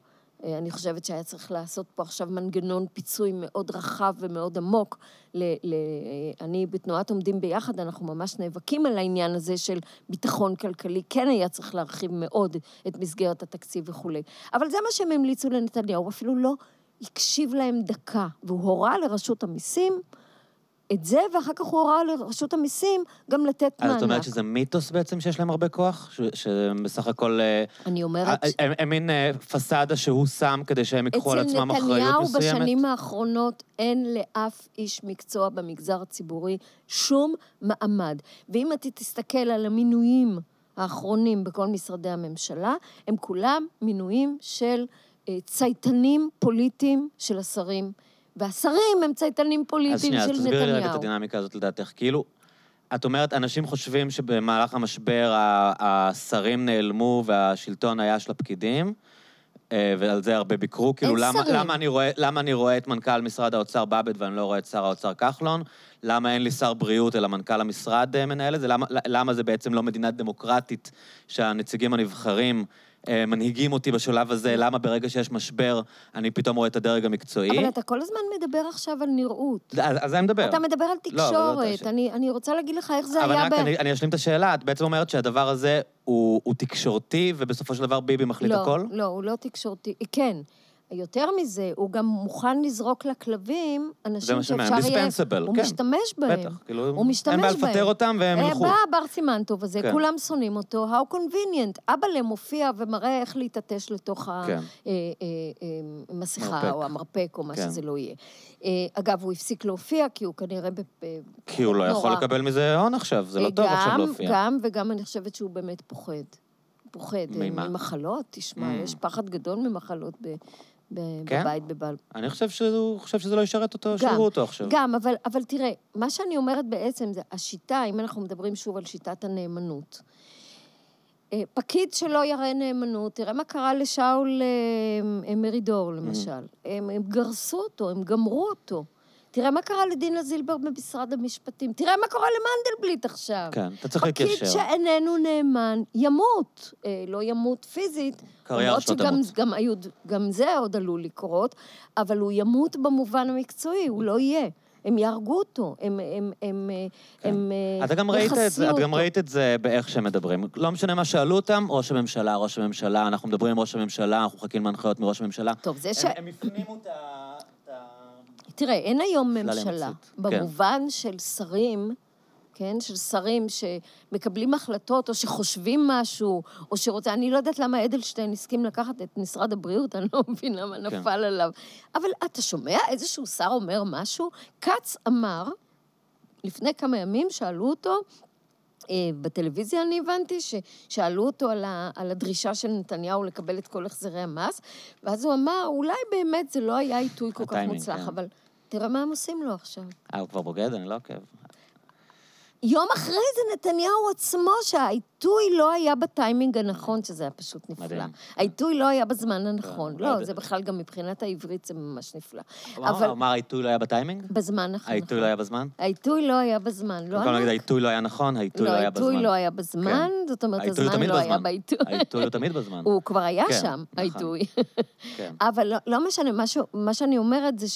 Speaker 1: אה, אני חושבת שהיה צריך לעשות פה עכשיו מנגנון פיצוי מאוד רחב ומאוד עמוק. ל, ל, אה, אני בתנועת עומדים ביחד, אנחנו ממש נאבקים על העניין הזה של ביטחון כלכלי. כן היה צריך להרחיב מאוד את מסגרת התקציב וכולי. אבל זה מה שהם המליצו לנתניהו, אפילו לא הקשיב להם דקה, והוא הורה לרשות המיסים, את זה, ואחר כך הוא הורה לרשות המיסים גם לתת מענק.
Speaker 2: אז את אומרת שזה מיתוס בעצם שיש להם הרבה כוח? שבסך הכל... אה,
Speaker 1: אני אומרת...
Speaker 2: אה, הם מין אה, פסאדה שהוא שם כדי שהם ייקחו על עצמם אחריות
Speaker 1: אצל נתניהו
Speaker 2: מסוימת?
Speaker 1: בשנים האחרונות אין לאף איש מקצוע במגזר הציבורי שום מעמד. ואם אתה תסתכל על המינויים האחרונים בכל משרדי הממשלה, הם כולם מינויים של אה, צייתנים פוליטיים של השרים. והשרים הם צייתנים פוליטיים
Speaker 2: שנייה, אז
Speaker 1: של
Speaker 2: תסבירי רגע את
Speaker 1: נתניהו.
Speaker 2: הדינמיקה הזאת לדעתך. כאילו, את אומרת, אנשים חושבים שבמהלך המשבר השרים נעלמו והשלטון היה של הפקידים, אה, ועל זה הרבה ביקרו. כאילו, למה. למה, אני רואה, למה אני רואה את מנכ"ל משרד האוצר באבד ואני לא רואה את שר האוצר כחלון? למה אין לי שר בריאות אלא מנכ"ל המשרד אה, מנהל את זה? למה, למה זה בעצם לא מדינה דמוקרטית שהנציגים הנבחרים מנהיגים אותי בשלב הזה? למה ברגע שיש משבר אני פתאום רואה את הדרג המקצועי?
Speaker 1: אבל אתה כל הזמן מדבר עכשיו על נראות.
Speaker 2: אז, אז אני מדבר.
Speaker 1: אתה מדבר על
Speaker 2: לא, אבל לא
Speaker 1: תקשורת.
Speaker 2: אתה-
Speaker 1: אני, אני רוצה להגיד לך איך זה
Speaker 2: אבל
Speaker 1: היה
Speaker 2: רק אני, אני אשלים את השאלה, את בעצם אומרת שהדבר הזה הוא, הוא תקשורתי, ובסופו של דבר ביבי מחליט
Speaker 1: לא,
Speaker 2: הכל?
Speaker 1: לא, הוא לא תקשורתי. כן. יותר מזה, הוא גם מוכן לזרוק לכלבים אנשים שאפשר יהיה... הוא
Speaker 2: כן.
Speaker 1: משתמש בהם.
Speaker 2: בטח, כאילו,
Speaker 1: הוא משתמש
Speaker 2: אין בעיה
Speaker 1: בהם.
Speaker 2: לפטר אותם והם
Speaker 1: אה,
Speaker 2: ילכו.
Speaker 1: בא בר סימנטוב הזה,
Speaker 2: כן.
Speaker 1: כולם שונאים אותו, How convenient. אבאלה מופיע ומראה איך להתעטש לתוך
Speaker 2: כן.
Speaker 1: המסכה,
Speaker 2: מרפק.
Speaker 1: או המרפק, או מה
Speaker 2: כן.
Speaker 1: שזה לא יהיה. אה, אגב, הוא הפסיק להופיע, כי הוא כנראה... בפ-
Speaker 2: כי הוא לא יכול
Speaker 1: נורא.
Speaker 2: לקבל מזה הון עכשיו, זה לא טוב עכשיו
Speaker 1: גם,
Speaker 2: להופיע.
Speaker 1: גם, וגם אני חושבת שהוא באמת פוחד. פוחד אה,
Speaker 2: ממה?
Speaker 1: ממחלות, תשמע,
Speaker 2: Mm.
Speaker 1: יש פחד גדול ממחלות ב,
Speaker 2: כן?
Speaker 1: בבית בבלפור.
Speaker 2: אני חושב שהוא חושב שזה לא ישרת אותו,
Speaker 1: גם,
Speaker 2: שיראו אותו עכשיו.
Speaker 1: גם, אבל, אבל תראה, מה שאני אומרת בעצם זה השיטה, אם אנחנו מדברים שוב על שיטת הנאמנות. אה, פקיד שלא יראה נאמנות, תראה מה קרה לשאול אה, מרידור, למשל. הם, הם גרסו אותו, הם גמרו אותו. תראה מה קרה לדינה זילבר במשרד המשפטים. תראה מה קורה למנדלבליט עכשיו.
Speaker 2: כן, אתה צריך
Speaker 1: פקיד
Speaker 2: להתיישר.
Speaker 1: שאיננו נאמן, ימות. אה, לא ימות פיזית.
Speaker 2: קריירה
Speaker 1: למרות
Speaker 2: שלו
Speaker 1: שגם
Speaker 2: תמות.
Speaker 1: גם, היו, גם זה עוד עלול לקרות, אבל הוא ימות במובן המקצועי, הוא לא יהיה. הם יהרגו אותו, הם, הם, הם,
Speaker 2: כן.
Speaker 1: הם, הם
Speaker 2: אתה גם ראית את זה, את גם
Speaker 1: אותו.
Speaker 2: ראית את זה באיך שהם מדברים. לא משנה מה שאלו אותם, ראש הממשלה, ראש הממשלה, אנחנו מדברים עם ראש הממשלה, אנחנו מחכים להנחיות מראש הממשלה.
Speaker 1: טוב, זה ש...
Speaker 2: הם- הם הפנימו את ה...
Speaker 1: תראה, אין היום ממשלה.
Speaker 2: כן.
Speaker 1: במובן של שרים, כן? של שרים שמקבלים החלטות, או שחושבים משהו, או שרוצה... אני לא יודעת למה אדלשטיין הסכים לקחת את משרד הבריאות, אני לא מבינה מה
Speaker 2: כן.
Speaker 1: נפל עליו. אבל אתה שומע איזשהו שר אומר משהו? כץ אמר, לפני כמה ימים שאלו אותו, אה, בטלוויזיה אני הבנתי, ששאלו אותו על, ה, על הדרישה של נתניהו לקבל את כל החזרי המס, ואז הוא אמר, אולי באמת זה לא היה עיתוי כל כך מוצלח,
Speaker 2: כן.
Speaker 1: אבל תראה מה הם עושים לו עכשיו.
Speaker 2: אה, הוא כבר בוגד? אני לא עוקב.
Speaker 1: יום אחרי זה נתניהו עצמו, שהעיתוי לא היה בטיימינג הנכון, שזה היה פשוט נפלא.
Speaker 2: מדהים.
Speaker 1: העיתוי לא היה בזמן הנכון.
Speaker 2: כן,
Speaker 1: לא, זה בכלל גם מבחינת העברית זה ממש נפלא.
Speaker 2: אבל... אמר העיתוי לא היה בטיימינג?
Speaker 1: בזמן נכון.
Speaker 2: העיתוי לא היה בזמן?
Speaker 1: העיתוי לא היה בזמן. לא
Speaker 2: במקום להגיד. העיתוי לא היה נכון, העיתוי לא היה בזמן.
Speaker 1: העיתוי לא היה בזמן,
Speaker 2: כן.
Speaker 1: זאת אומרת,
Speaker 2: הוא
Speaker 1: הזמן לא היה. בעיתוי.
Speaker 2: העיתוי הוא תמיד בזמן.
Speaker 1: הוא כבר היה
Speaker 2: כן,
Speaker 1: שם,
Speaker 2: נכון.
Speaker 1: העיתוי. אבל לא, לא משנה, מה, ש, שאני אומרת זה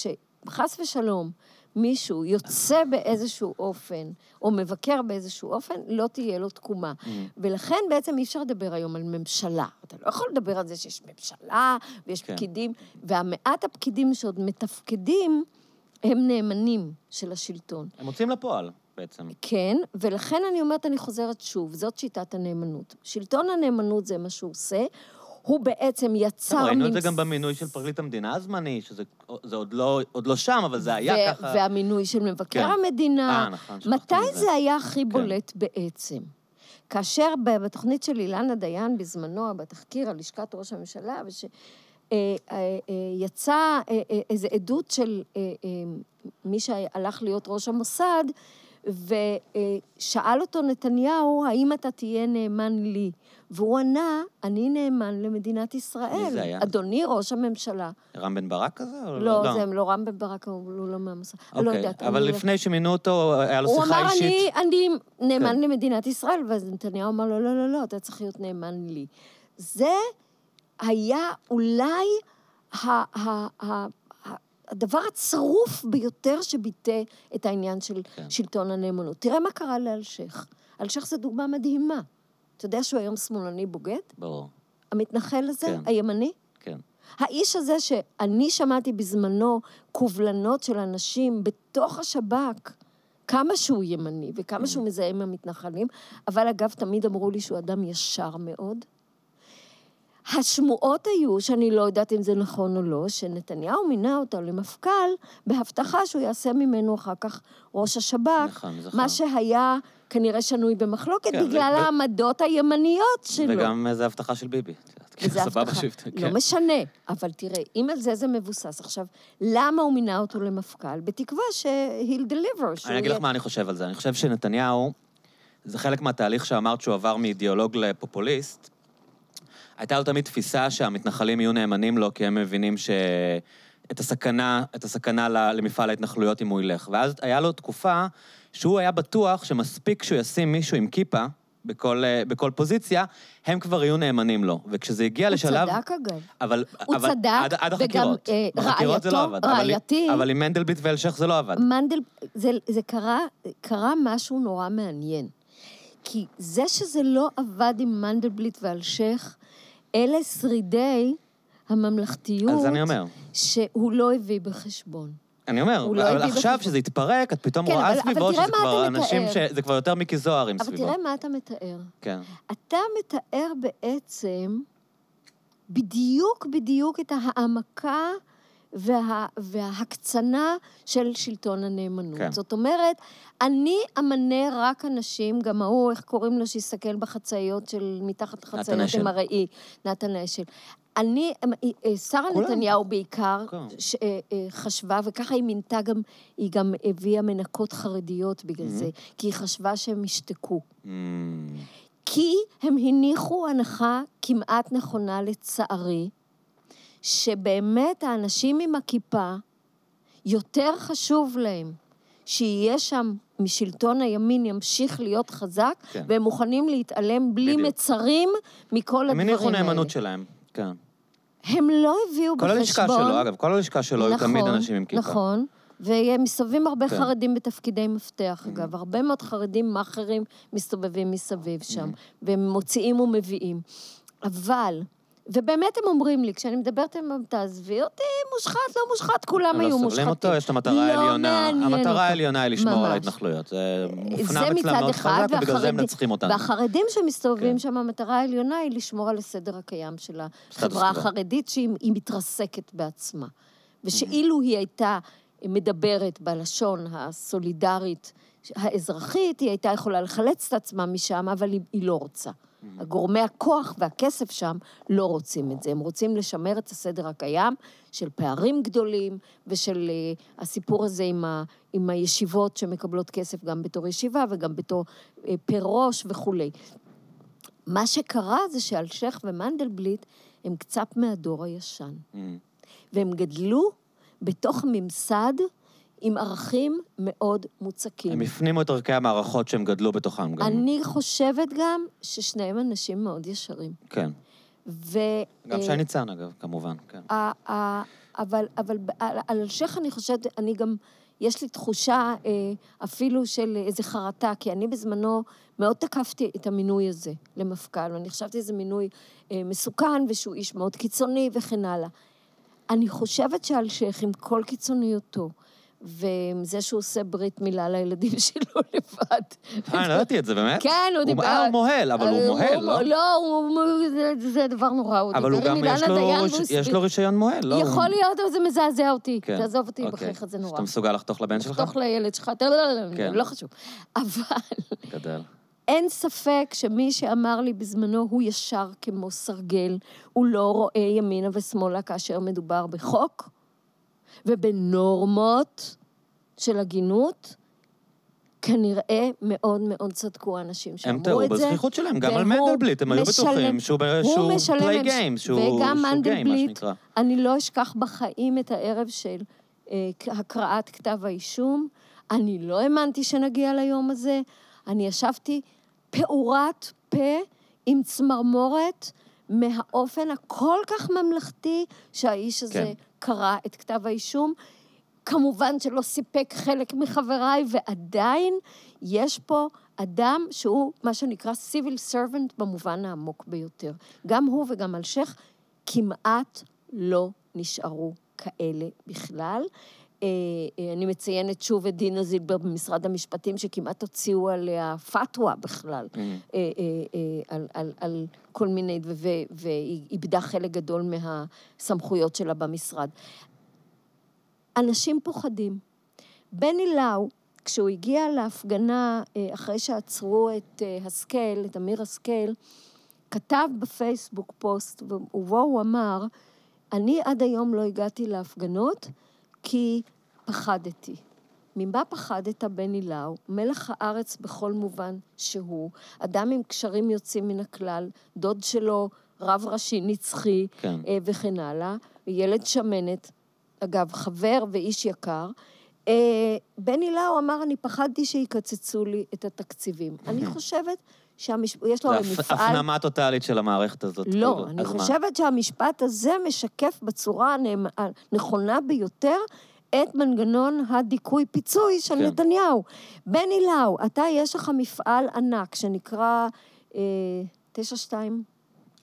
Speaker 1: שחס ושלום, מישהו יוצא באיזשהו אופן, או מבקר באיזשהו אופן, לא תהיה לו תקומה.
Speaker 2: Mm.
Speaker 1: ולכן בעצם אי אפשר לדבר היום על ממשלה. אתה לא יכול לדבר על זה שיש ממשלה, ויש
Speaker 2: כן.
Speaker 1: פקידים, והמעט הפקידים שעוד מתפקדים, הם נאמנים של השלטון.
Speaker 2: הם מוצאים לפועל, בעצם.
Speaker 1: כן, ולכן אני אומרת, אני חוזרת שוב, זאת שיטת הנאמנות. שלטון הנאמנות זה מה שהוא עושה, הוא בעצם יצר...
Speaker 2: ראינו את זה
Speaker 1: ממס-
Speaker 2: גם במינוי של פרקליט המדינה הזמני, שזה זה עוד לא, עוד לא שם, אבל זה היה
Speaker 1: ו-
Speaker 2: ככה.
Speaker 1: והמינוי של מבקר
Speaker 2: כן.
Speaker 1: המדינה.
Speaker 2: אה, נכון,
Speaker 1: מתי. זה היה הכי
Speaker 2: כן.
Speaker 1: בולט בעצם? כאשר בתוכנית של אילנה דיין בזמנו, בתחקיר על לשכת ראש הממשלה, וש... אה, אה, אה, יצא איזו עדות של מי שהלך להיות ראש המוסד, ושאל אותו נתניהו, האם אתה תהיה נאמן לי? והוא ענה, אני נאמן למדינת ישראל.
Speaker 2: מי זה היה?
Speaker 1: אדוני ראש הממשלה.
Speaker 2: רם בן ברק כזה? או
Speaker 1: לא, זה לא רם בן ברק, הוא לא. אני לא
Speaker 2: אוקיי,
Speaker 1: יודעת.
Speaker 2: אבל
Speaker 1: אני-
Speaker 2: לפני שמינו אותו, היה לו
Speaker 1: הוא
Speaker 2: שיחה
Speaker 1: אמר,
Speaker 2: אישית.
Speaker 1: אני, אני נאמן
Speaker 2: כן.
Speaker 1: למדינת ישראל, ואז נתניהו אמר לו, לא, לא, לא, אתה צריך להיות נאמן לי. זה היה אולי ה- ה- ה- ה- הדבר הצרוף ביותר שביטא את העניין של
Speaker 2: כן.
Speaker 1: שלטון הנאמנות. תראה מה קרה לאלשיך. אלשיך זו דוגמה מדהימה. אתה יודע שהוא היום שמאלני בוגד?
Speaker 2: ברור,
Speaker 1: המתנחל הזה,
Speaker 2: כן.
Speaker 1: הימני?
Speaker 2: כן.
Speaker 1: האיש הזה שאני שמעתי בזמנו קובלנות של אנשים בתוך השב"כ, כמה שהוא ימני וכמה שהוא מזהה עם המתנחלים, אבל אגב, תמיד אמרו לי שהוא אדם ישר מאוד. השמועות היו, שאני לא יודעת אם זה נכון או לא, שנתניהו מינה אותו למפכ"ל בהבטחה שהוא יעשה ממנו אחר כך ראש השב"כ,
Speaker 2: נכון.
Speaker 1: מה שהיה כנראה שנוי במחלוקת
Speaker 2: כן,
Speaker 1: בגלל
Speaker 2: ו-
Speaker 1: העמדות הימניות שלו.
Speaker 2: וגם איזו הבטחה של ביבי.
Speaker 1: וזה
Speaker 2: סבבה
Speaker 1: הבטחה. לא
Speaker 2: כן.
Speaker 1: משנה, אבל תראה, אם על זה זה מבוסס. עכשיו, למה הוא מינה אותו למפכ"ל? בתקווה ש-he'll deliver. שהוא
Speaker 2: אני אגיד לך מה אני חושב על זה. אני חושב שנתניהו, זה חלק מהתהליך שאמרת שהוא עבר מאידיאולוג לפופוליסט. הייתה לו תמיד תפיסה שהמתנחלים יהיו נאמנים לו, כי הם מבינים ש... את הסכנה, את הסכנה למפעל ההתנחלויות אם הוא ילך. ואז היה לו תקופה שהוא היה בטוח שמספיק שהוא ישים מישהו עם כיפה בכל, אה, בכל פוזיציה, הם כבר יהיו נאמנים לו. וכשזה הגיע לשלב...
Speaker 1: הוא צדק אגב.
Speaker 2: אבל...
Speaker 1: הוא
Speaker 2: אבל
Speaker 1: צדק,
Speaker 2: עד, עד
Speaker 1: וגם,
Speaker 2: החקירות.
Speaker 1: אה,
Speaker 2: בחקירות זה לא
Speaker 1: רעייתו-
Speaker 2: עבד. אבל-
Speaker 1: רעייתי-
Speaker 2: אבל עם מנדלבליט ואלשיך זה לא עבד.
Speaker 1: מנדל, זה, זה קרה, קרה משהו נורא מעניין. כי זה שזה לא עבד עם מנדלבליט ואלשיך, אלה שרידי הממלכתיות
Speaker 2: אז אני אומר.
Speaker 1: שהוא לא הביא בחשבון.
Speaker 2: אני אומר,
Speaker 1: הוא לא
Speaker 2: אבל עכשיו
Speaker 1: בחשבון.
Speaker 2: שזה התפרק, את פתאום
Speaker 1: כן,
Speaker 2: רואה
Speaker 1: אבל- אבל
Speaker 2: סביבו
Speaker 1: תראה
Speaker 2: שזה כבר אנשים. ש... זה כבר יותר מיקי זוהר עם
Speaker 1: אבל
Speaker 2: סביבו.
Speaker 1: תראה מה אתה מתאר.
Speaker 2: כן.
Speaker 1: אתה מתאר בעצם בדיוק בדיוק את ההעמקה וה, וההקצנה של שלטון הנאמנות.
Speaker 2: כן.
Speaker 1: זאת אומרת, אני אמנה רק אנשים, גם ההוא, איך קוראים לו, שיסתכל בחצאיות של מתחת לחצאיות. עם הראי, נתן אשל. אני, אה, שרה
Speaker 2: כולם.
Speaker 1: נתניהו בעיקר. ש, אה, אה, חשבה, וככה היא מינתה גם, היא גם הביאה מנקות חרדיות בגלל זה, כי היא חשבה שהם ישתקו.
Speaker 2: Mm,
Speaker 1: כי הם הניחו הנחה כמעט נכונה לצערי, שבאמת האנשים עם הכיפה, יותר חשוב להם שיהיה שם משלטון הימין ימשיך להיות חזק,
Speaker 2: כן.
Speaker 1: והם מוכנים להתעלם בלי
Speaker 2: בדיוק.
Speaker 1: מצרים מכל
Speaker 2: הם
Speaker 1: הדברים האלה.
Speaker 2: הניחו נאמנות שלהם, כן.
Speaker 1: הם לא הביאו
Speaker 2: כל
Speaker 1: בחשבון...
Speaker 2: הלשכה שלו, אגב, כל הלשכה שלו היו תמיד
Speaker 1: נכון,
Speaker 2: אנשים עם כיפה.
Speaker 1: נכון, ומסתובבים הרבה
Speaker 2: כן.
Speaker 1: חרדים בתפקידי מפתח, אגב. הרבה מאוד חרדים מאכערים מסתובבים מסביב שם, והם מוציאים ומביאים. אבל, ובאמת הם אומרים לי, כשאני מדברת עליהם, תעזבי אותי, מושחת, לא מושחת, כולם
Speaker 2: הם
Speaker 1: היו
Speaker 2: לא
Speaker 1: מושחתים.
Speaker 2: סובלים אותו, יש את המטרה
Speaker 1: לא
Speaker 2: העליונה. המטרה. העליונה היא לשמור על. ההתנחלויות. זה מופנם אצלם מאוד חזק, ובגלל זה הם מנצחים אותנו.
Speaker 1: והחרדים שמסתובבים
Speaker 2: כן.
Speaker 1: שם, המטרה העליונה היא לשמור על הסדר הקיים של החברה. החרדית, שהיא היא מתרסקת בעצמה. ושאילו היא הייתה מדברת בלשון הסולידרית האזרחית, היא הייתה יכולה לחלץ את עצמה משם, אבל היא לא רוצה. גורמי הכוח והכסף שם לא רוצים את זה. הם רוצים לשמר את הסדר הקיים של פערים גדולים ושל uh, הסיפור הזה עם, ה, עם הישיבות שמקבלות כסף גם בתור ישיבה וגם בתור uh, פר ראש וכולי. מה שקרה זה שאלשיך ומנדלבליט הם קצת מהדור הישן.
Speaker 2: Mm.
Speaker 1: והם גדלו בתוך ממסד עם ערכים מאוד מוצקים.
Speaker 2: הם הפנימו את ערכי המערכות שהם גדלו בתוכם גם.
Speaker 1: אני חושבת גם ששניהם אנשים מאוד ישרים.
Speaker 2: כן.
Speaker 1: ו...
Speaker 2: גם
Speaker 1: אה,
Speaker 2: שי ניצן, אגב, כמובן, כן.
Speaker 1: אבל, אבל על אלשיך אני חושבת, אני גם, יש לי תחושה אה, אפילו של איזה חרטה, כי אני בזמנו מאוד תקפתי את המינוי הזה למפכ"ל, ואני חשבתי שזה מינוי אה, מסוכן, ושהוא איש מאוד קיצוני וכן הלאה. אני חושבת שאלשיך, עם כל קיצוניותו, ועם זה שהוא עושה ברית מילה לילדים שלו לבד.
Speaker 2: אה, אני לא ידעתי את זה, באמת?
Speaker 1: כן, הוא דיבר...
Speaker 2: הוא מוהל, אבל הוא מוהל, לא?
Speaker 1: לא, זה- דבר נורא, הוא
Speaker 2: אבל
Speaker 1: דיבר עם אילנה דיין והוא
Speaker 2: יש. לו רישיון מוהל, לא?
Speaker 1: יכול להיות, אבל זה מזעזע אותי.
Speaker 2: כן.
Speaker 1: תעזוב אותי
Speaker 2: אוקיי.
Speaker 1: בחייך, זה נורא.
Speaker 2: שאתה מסוגל לחתוך לבן שלך?
Speaker 1: תחתוך לילד שלך, אתה לא, לא,
Speaker 2: כן.
Speaker 1: לא חשוב. אבל
Speaker 2: גדל.
Speaker 1: אין ספק שמי שאמר לי בזמנו, הוא ישר כמו סרגל, הוא לא רואה ימינה ושמאלה כאשר מדובר בחוק ובנורמות של הגינות. כנראה מאוד מאוד צדקו האנשים שאמרו
Speaker 2: הם
Speaker 1: את
Speaker 2: טעו
Speaker 1: זה.
Speaker 2: בזכיחות שלהם, גם על מנדלבליט, הם היו בטוחים שהוא פליי גיים, שהוא
Speaker 1: וגם
Speaker 2: שהוא game, מה
Speaker 1: מנדלבליט,
Speaker 2: שנקרא.
Speaker 1: אני לא אשכח בחיים את הערב של אה, הקראת כתב האישום. אני לא האמנתי שנגיע ליום הזה. אני ישבתי פעורת פה עם צמרמורת מהאופן הכל כך ממלכתי שהאיש הזה
Speaker 2: כן.
Speaker 1: קרא את כתב האישום. כמובן שלא סיפק חלק מחבריי, ועדיין יש פה אדם שהוא מה שנקרא civil servant במובן העמוק ביותר. גם הוא וגם אלשיך כמעט לא נשארו כאלה בכלל. אה, אה, אני מציינת שוב את דינה זילבר במשרד המשפטים, שכמעט הוציאו עליה פתווה בכלל,
Speaker 2: Mm.
Speaker 1: אה, על, על, על כל מיני, ו- ו- והיא איבדה חלק גדול מהסמכויות שלה במשרד. אנשים פוחדים. בני לאו, כשהוא הגיע להפגנה, אחרי שעצרו את השכל, את אמיר השכל, כתב בפייסבוק פוסט, ובו הוא אמר, אני עד היום לא הגעתי להפגנות כי פחדתי. ממה פחדת בני לאו? מלח הארץ בכל מובן שהוא, אדם עם קשרים יוצאים מן הכלל, דוד שלו רב ראשי נצחי
Speaker 2: כן.
Speaker 1: אה, וכן הלאה, ילד שמנת, אגב, חבר ואיש יקר. אה, בני לאו אמר, אני פחדתי שיקצצו לי את התקציבים. אני חושבת שיש לו
Speaker 2: זה
Speaker 1: הרי
Speaker 2: הפ-
Speaker 1: מפעל...
Speaker 2: הפנמה טוטאלית של המערכת הזאת.
Speaker 1: לא,
Speaker 2: כאילו.
Speaker 1: אני
Speaker 2: אז מה?
Speaker 1: חושבת שהמשפט הזה משקף בצורה הנכונה ביותר את מנגנון הדיכוי-פיצוי של
Speaker 2: כן.
Speaker 1: נתניהו. בני לאו, אתה, יש לך מפעל ענק שנקרא אה, 92,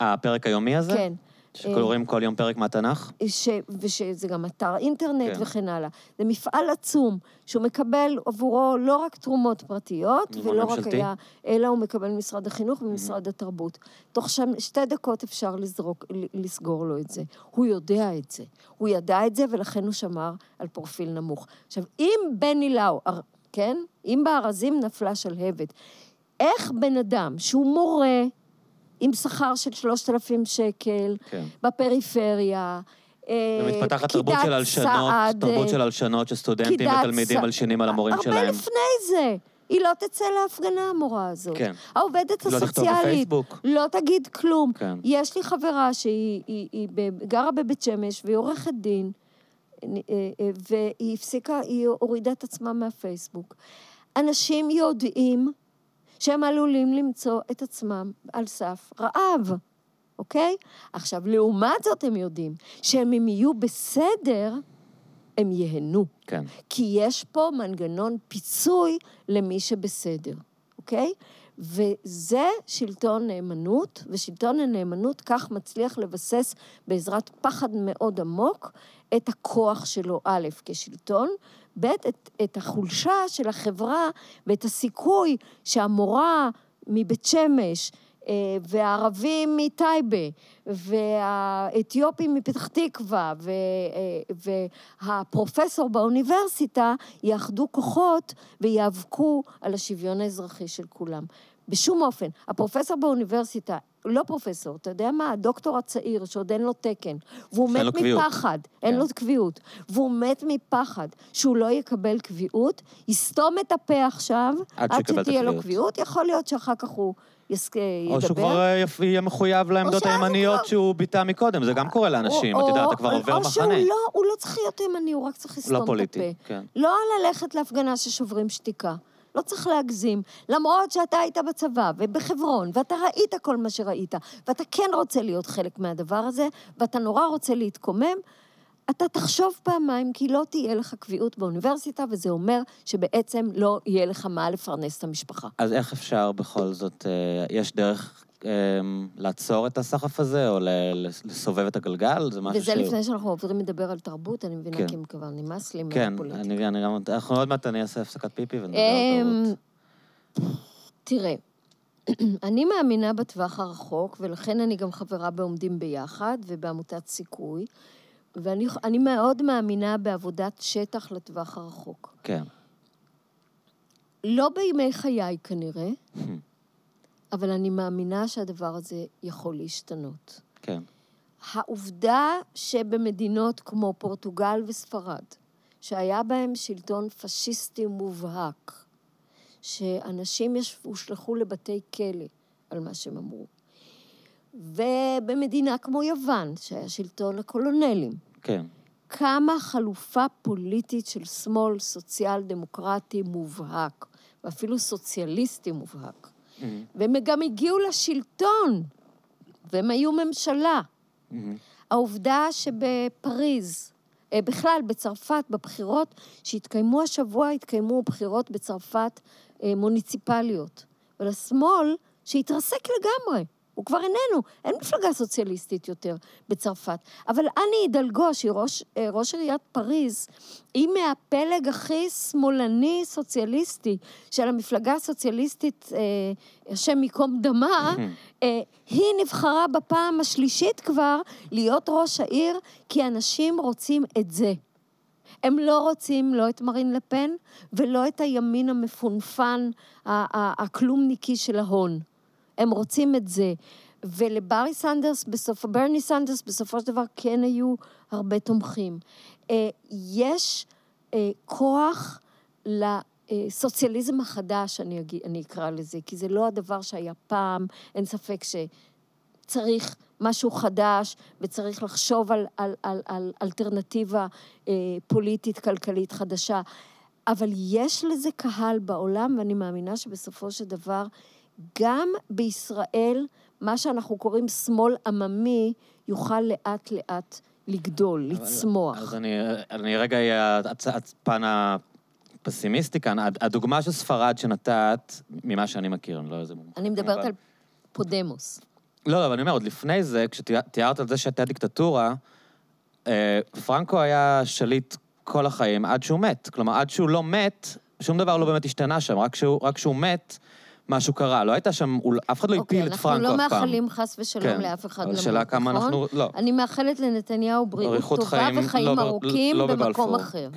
Speaker 2: אה, הפרק היומי הזה?
Speaker 1: כן.
Speaker 2: שקוראים כל יום פרק מהתנ"ך?
Speaker 1: ש... ושזה גם אתר אינטרנט
Speaker 2: כן.
Speaker 1: וכן הלאה. זה מפעל עצום, שהוא מקבל עבורו לא רק תרומות פרטיות, ולא רק
Speaker 2: ממשלתי.
Speaker 1: היה, אלא הוא מקבל ממשרד החינוך ומשרד התרבות. תוך שם, שתי דקות אפשר לזרוק, לסגור לו את זה. הוא יודע את זה. הוא ידע את זה, ולכן הוא שמר על פרופיל נמוך. עכשיו, אם בני לאו, כן? אם בארזים נפלה שלהבת, איך בן אדם שהוא מורה, עם שכר של 3,000 שקל,
Speaker 2: כן.
Speaker 1: בפריפריה. אה,
Speaker 2: ומתפתחת תרבות של הלשנות,
Speaker 1: סעד,
Speaker 2: תרבות
Speaker 1: אה,
Speaker 2: של הלשנות שסטודנטים ותלמידים מלשינים על המורים
Speaker 1: הרבה
Speaker 2: שלהם.
Speaker 1: לפני זה. היא לא תצא להפגנה, המורה הזאת.
Speaker 2: כן.
Speaker 1: העובדת
Speaker 2: לא
Speaker 1: הסוציאלית. לא תגיד כלום.
Speaker 2: כן.
Speaker 1: יש לי חברה שהיא היא, היא ב- גרה בבית שמש והיא עורכת דין, אה, אה, והיא הפסיקה, היא הורידה את עצמה מהפייסבוק. אנשים יודעים שהם עלולים למצוא את עצמם על סף רעב, אוקיי? עכשיו, לעומת זאת הם יודעים שהם אם יהיו בסדר, הם ייהנו.
Speaker 2: כן.
Speaker 1: כי יש פה מנגנון פיצוי למי שבסדר, אוקיי? וזה שלטון נאמנות, ושלטון הנאמנות כך מצליח לבסס בעזרת פחד מאוד עמוק את הכוח שלו, א', כשלטון, ב', את, את החולשה של החברה ואת הסיכוי שהמורה מבית שמש, אה, והערבים מטייבה, והאתיופים מפתח תקווה, אה, והפרופסור באוניברסיטה יאחדו כוחות ויאבקו על השוויון האזרחי של כולם. בשום אופן. הפרופסור באוניברסיטה, לא פרופסור, אתה יודע מה? הדוקטור הצעיר, שעוד אין לו תקן, והוא
Speaker 2: שאין לו
Speaker 1: מת
Speaker 2: קביעות.
Speaker 1: מפחד, אין
Speaker 2: כן.
Speaker 1: לו קביעות, והוא מת מפחד שהוא לא יקבל קביעות, יסתום את הפה עכשיו,
Speaker 2: עד
Speaker 1: עד שתהיה לו. קביעות, יכול להיות שאחר כך הוא יסק...
Speaker 2: או שהוא
Speaker 1: ידבר.
Speaker 2: כבר אה, יהיה מחויב לעמדות הימניות
Speaker 1: כבר-
Speaker 2: שהוא ביטא מקודם, זה גם קורה לאנשים,
Speaker 1: או-
Speaker 2: את יודעת,
Speaker 1: או-
Speaker 2: אתה כבר עובר
Speaker 1: או
Speaker 2: מחנה.
Speaker 1: שהוא לא, הוא לא צריך להיות ימני, הוא רק צריך לסתום
Speaker 2: לא
Speaker 1: את
Speaker 2: פוליטי,
Speaker 1: הפה.
Speaker 2: כן.
Speaker 1: לא ללכת להפגנה ששוברים שתיקה. לא צריך להגזים. למרות שאתה היית בצבא ובחברון, ואתה ראית כל מה שראית, ואתה כן רוצה להיות חלק מהדבר הזה, ואתה נורא רוצה להתקומם, אתה תחשוב פעמיים, כי לא תהיה לך קביעות באוניברסיטה, וזה אומר שבעצם לא יהיה לך מה לפרנס את המשפחה.
Speaker 2: אז איך אפשר בכל זאת, אה, יש דרך לעצור את הסחף הזה, או לסובב את הגלגל? זה משהו
Speaker 1: וזה לפני שאנחנו עוברים לדבר על תרבות, אני מבינה,
Speaker 2: כן.
Speaker 1: כי כבר נמאס לי
Speaker 2: כן,
Speaker 1: מהפוליטיקה.
Speaker 2: אני אני גם... אנחנו עוד מעט אני אעשה הפסקת פיפי ונדבר על
Speaker 1: אמ,
Speaker 2: תרבות.
Speaker 1: תראה, אני מאמינה בטווח הרחוק, ולכן אני גם חברה בעומדים ביחד ובעמותת סיכוי, ואני אני מאוד מאמינה בעבודת שטח לטווח הרחוק.
Speaker 2: כן.
Speaker 1: לא בימי חיי כנראה, אבל אני מאמינה שהדבר הזה יכול להשתנות.
Speaker 2: כן.
Speaker 1: העובדה שבמדינות כמו פורטוגל וספרד, שהיה בהם שלטון פשיסטי מובהק, שאנשים הושלכו לבתי כלא על מה שהם אמרו, ובמדינה כמו יוון, שהיה שלטון הקולונלים,
Speaker 2: כן.
Speaker 1: קמה חלופה פוליטית של שמאל סוציאל דמוקרטי מובהק, ואפילו סוציאליסטי מובהק. והם גם הגיעו לשלטון, והם היו ממשלה.
Speaker 2: מהמם.
Speaker 1: העובדה שבפריז, אה, בכלל, בצרפת, בבחירות שהתקיימו השבוע, התקיימו בחירות בצרפת אה, מוניציפליות. ולשמאל, שהתרסק לגמרי. הוא כבר איננו, אין מפלגה סוציאליסטית יותר בצרפת. אבל אני הידלגו, שהיא ראש, אה, ראש עיריית פריז, היא מהפלג הכי שמאלני סוציאליסטי של המפלגה הסוציאליסטית, אה, השם ייקום דמה, אה, היא נבחרה בפעם השלישית כבר להיות ראש העיר, כי אנשים רוצים את זה. הם לא רוצים לא את מרין לפן ולא את הימין המפונפן, הכלומניקי של ההון. הם רוצים את זה. ולברי סנדרס, בסוף, ברני סנדרס, בסופו של דבר כן היו הרבה תומכים. אה, יש אה, כוח לסוציאליזם החדש, אני, אגיד, אני אקרא לזה, כי זה לא הדבר שהיה פעם, אין ספק שצריך משהו חדש וצריך לחשוב על, על, על, על אלטרנטיבה אה, פוליטית, כלכלית חדשה. אבל יש לזה קהל בעולם, ואני מאמינה שבסופו של דבר, גם בישראל, מה שאנחנו קוראים שמאל עממי, יוכל לאט-לאט לגדול, לצמוח.
Speaker 2: אז אני, אני רגע אהיה הפן הפסימיסטי כאן. הד- הדוגמה של ספרד שנתת, ממה שאני מכיר, אני לא איזה מומחה.
Speaker 1: אני מדברת
Speaker 2: כמובן.
Speaker 1: על פודמוס.
Speaker 2: לא, לא, אבל אני אומר, עוד לפני זה, כשתיארת על זה שהייתה דיקטטורה, אה, פרנקו היה שליט כל החיים עד שהוא מת. כלומר, עד שהוא לא מת, שום דבר לא באמת השתנה שם, רק כשהוא, רק כשהוא מת, משהו קרה. לא הייתה שם, אף אחד לא הפיל את פרנקו אף פעם.
Speaker 1: אוקיי, אנחנו לא מאחלים חס ושלום
Speaker 2: כן,
Speaker 1: לאף אחד למות,
Speaker 2: השאלה כמה
Speaker 1: נכון?
Speaker 2: אנחנו- לא.
Speaker 1: אני מאחלת לנתניהו בריאות טובה
Speaker 2: חיים,
Speaker 1: וחיים
Speaker 2: לא
Speaker 1: ארוכים
Speaker 2: לא
Speaker 1: במקום אחר.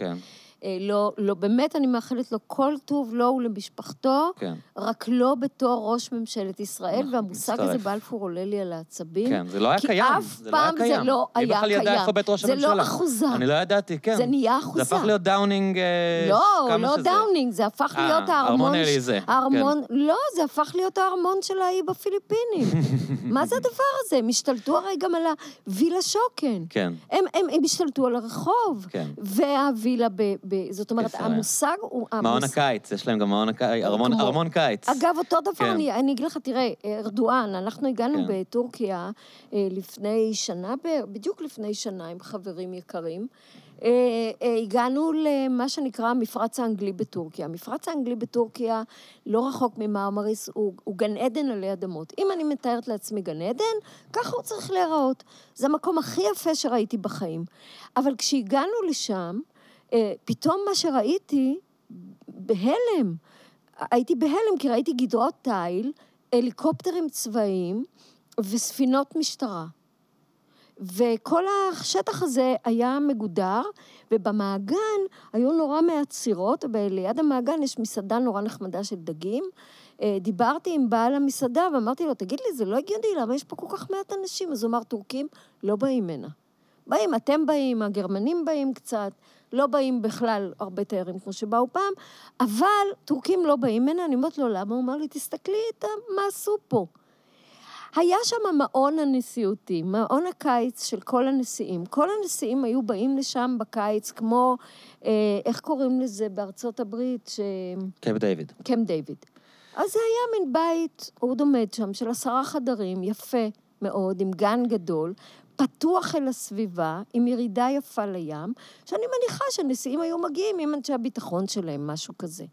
Speaker 2: כן,
Speaker 1: אה, לא, לא, באמת אני מאחלת לו כל טוב לו ולמשפחתו,
Speaker 2: כן.
Speaker 1: רק לא בתור ראש ממשלת ישראל,
Speaker 2: נכון,
Speaker 1: והמושג
Speaker 2: מצטרף.
Speaker 1: הזה בלפור עולה לי על העצבים.
Speaker 2: כן, זה לא היה
Speaker 1: כי
Speaker 2: קיים.
Speaker 1: אף
Speaker 2: זה לא היה
Speaker 1: פעם זה
Speaker 2: קיים.
Speaker 1: לא היה
Speaker 2: בכלל ידע
Speaker 1: קיים.
Speaker 2: איפה בית ראש
Speaker 1: זה
Speaker 2: הממשלה?
Speaker 1: לא אחוזה.
Speaker 2: אני לא ידעתי, כן.
Speaker 1: זה נהיה אחוזה.
Speaker 2: זה הפך להיות דאונינג... אה,
Speaker 1: לא,
Speaker 2: כמה
Speaker 1: לא
Speaker 2: שזה.
Speaker 1: דאונינג, זה הפך
Speaker 2: אה,
Speaker 1: להיות
Speaker 2: ארמון
Speaker 1: הארמון...
Speaker 2: כן.
Speaker 1: הארמון... לא, זה הפך להיות הארמון של האי בפיליפינים. מה זה הדבר הזה? הם השתלטו הרי גם על הווילה שוקן.
Speaker 2: כן.
Speaker 1: הם, הם, הם השתלטו על הרחוב.
Speaker 2: כן.
Speaker 1: והווילה ב... ב זאת אומרת,
Speaker 2: ישראל.
Speaker 1: המושג הוא...
Speaker 2: מעון
Speaker 1: המוס-
Speaker 2: הקיץ, יש להם גם מעון הקיץ, ארמון-
Speaker 1: כמו-
Speaker 2: ארמון קיץ.
Speaker 1: אגב, אותו דבר,
Speaker 2: כן.
Speaker 1: אני, אני אגיד לך, תראה, ארדואן, אנחנו הגענו
Speaker 2: כן.
Speaker 1: בטורקיה אה, לפני שנה, בדיוק לפני שנה, עם חברים יקרים. אה, אה, הגענו למה שנקרא המפרץ האנגלי בטורקיה. המפרץ האנגלי בטורקיה, לא רחוק ממרמריס, הוא, הוא גן עדן עלי אדמות. אם אני מתארת לעצמי גן עדן, ככה הוא צריך להיראות. זה המקום הכי יפה שראיתי בחיים. אבל כשהגענו לשם, פתאום מה שראיתי, בהלם. הייתי בהלם כי ראיתי גדרות תיל, הליקופטרים צבאיים וספינות משטרה. וכל השטח הזה היה מגודר, ובמעגן היו נורא מעט סירות, וליד המעגן יש מסעדה נורא נחמדה של דגים. אה, דיברתי עם בעל המסעדה ואמרתי לו, תגיד לי, זה לא הגיוני, למה יש פה כל כך מעט אנשים? אז הוא אמר, טורקים לא באים הנה. באים, אתם באים, הגרמנים באים קצת, לא באים בכלל הרבה תיירים כמו שבאו פעם, אבל טורקים לא באים הנה, אני אומרת לו, למה? הוא אמר לי, תסתכלי את ה- מה עשו פה. היה שם המעון הנשיאותי, מעון הקיץ של כל הנשיאים. כל הנשיאים היו באים לשם בקיץ, כמו, אה, איך קוראים לזה בארצות הברית, ש...
Speaker 2: קייב דיוויד.
Speaker 1: קמפ דיוויד. אז זה היה מין בית, אוד עומד שם, של עשרה חדרים, יפה מאוד, עם גן גדול, פתוח אל הסביבה, עם ירידה יפה לים, שאני מניחה שנשיאים היו מגיעים עם אנשי הביטחון שלהם, משהו כזה.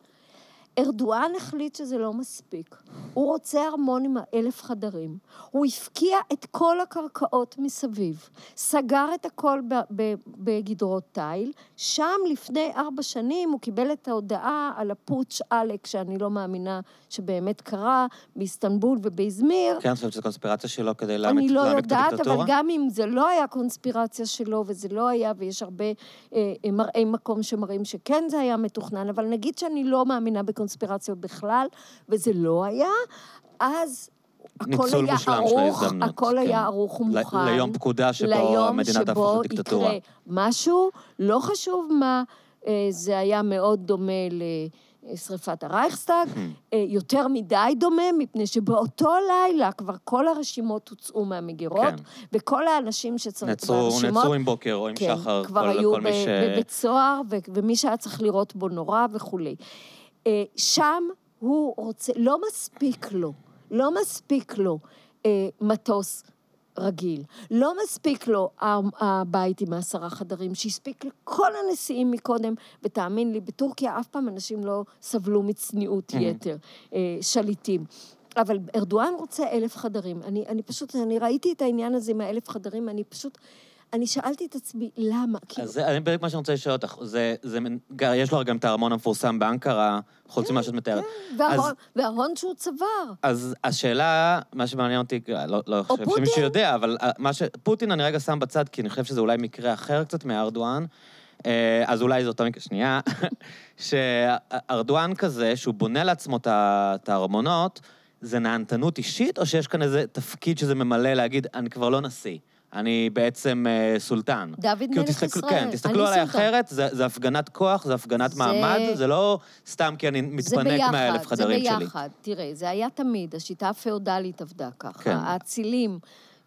Speaker 1: ארדואן החליט שזה לא מספיק. הוא רוצה ארמון עם האלף חדרים. הוא הפקיע את כל הקרקעות מסביב, סגר את הכל בגדרות תיל. שם לפני ארבע שנים הוא קיבל את ההודעה על הפוטש עלק, שאני לא מאמינה שבאמת קרה, באיסטנבול ובאזמיר.
Speaker 2: כן, אני חושבת שזו קונספירציה שלו כדי
Speaker 1: אני
Speaker 2: להעמיד
Speaker 1: לא
Speaker 2: את
Speaker 1: יודעת, אבל
Speaker 2: הדיקטטורה?
Speaker 1: גם אם זה לא היה קונספירציה שלו, וזה לא היה, ויש הרבה אה, מראי מקום שמראים שכן זה היה מתוכנן, אבל נגיד שאני לא מאמינה בקונספירציות בכלל, וזה לא היה, אז הכל היה ערוך, הכל
Speaker 2: כן.
Speaker 1: היה ערוך
Speaker 2: ל-
Speaker 1: ומוכן.
Speaker 2: ליום פקודה שבו
Speaker 1: ליום
Speaker 2: המדינה תהפוך
Speaker 1: שבו
Speaker 2: לדיקטטורה.
Speaker 1: יקרה משהו, לא חשוב מה, אה, זה היה מאוד דומה לשריפת הרייכסטאג,
Speaker 2: Hmm.
Speaker 1: אה, יותר מדי דומה, מפני שבאותו לילה כבר כל הרשימות הוצאו מהמגירות,
Speaker 2: כן.
Speaker 1: וכל האנשים שצריך ברשימות,
Speaker 2: נעצרו עם בוקר או עם
Speaker 1: כן,
Speaker 2: שחר,
Speaker 1: כבר
Speaker 2: כל
Speaker 1: היו
Speaker 2: כל מי
Speaker 1: ב-
Speaker 2: ש...
Speaker 1: בבית סוהר, ו- ומי שהיה צריך לראות בו נורא וכולי. אה, שם הוא רוצה, לא מספיק לו, לא מספיק לו אה, מטוס רגיל. לא מספיק לו הבית עם העשרה חדרים, שהספיק לכל הנשיאים מקודם, ותאמין לי, בטורקיה אף פעם אנשים לא סבלו מצניעות יתר, אה, שליטים. אבל ארדואן רוצה אלף חדרים. אני, אני פשוט, אני ראיתי את העניין הזה עם האלף חדרים, אני פשוט... אני שאלתי את עצמי, למה?
Speaker 2: אז זה אני בדיוק מה שאני רוצה לשאול אותך. זה, זה, יש לו גם את הארמון המפורסם באנקרה, חוץ ממה שאת מתארת.
Speaker 1: כן, וההון, וההון שהוא צבר.
Speaker 2: אז השאלה, מה שמעניין אותי, לא, לא חושב שמישהו יודע, אבל מה ש... פוטין אני רגע שם בצד, כי אני חושב שזה אולי מקרה אחר קצת מארדואן. אה, אז אולי זאת המקרה, שנייה, שארדואן כזה, שהוא בונה לעצמו את הארמונות, זה נהנתנות אישית, או שיש כאן איזה תפקיד שזה ממלא להגיד, אני כבר לא נשיא? אני בעצם uh, סולטן.
Speaker 1: דוד מלך תסתכל, ישראל.
Speaker 2: כן, תסתכלו עליי אחרת, זה, זה הפגנת כוח, זה הפגנת זה... מעמד, זה לא סתם כי אני מתפנק מהאלף חדרים שלי.
Speaker 1: זה ביחד, תראה, זה היה תמיד, השיטה הפאודלית עבדה ככה. כן. האצילים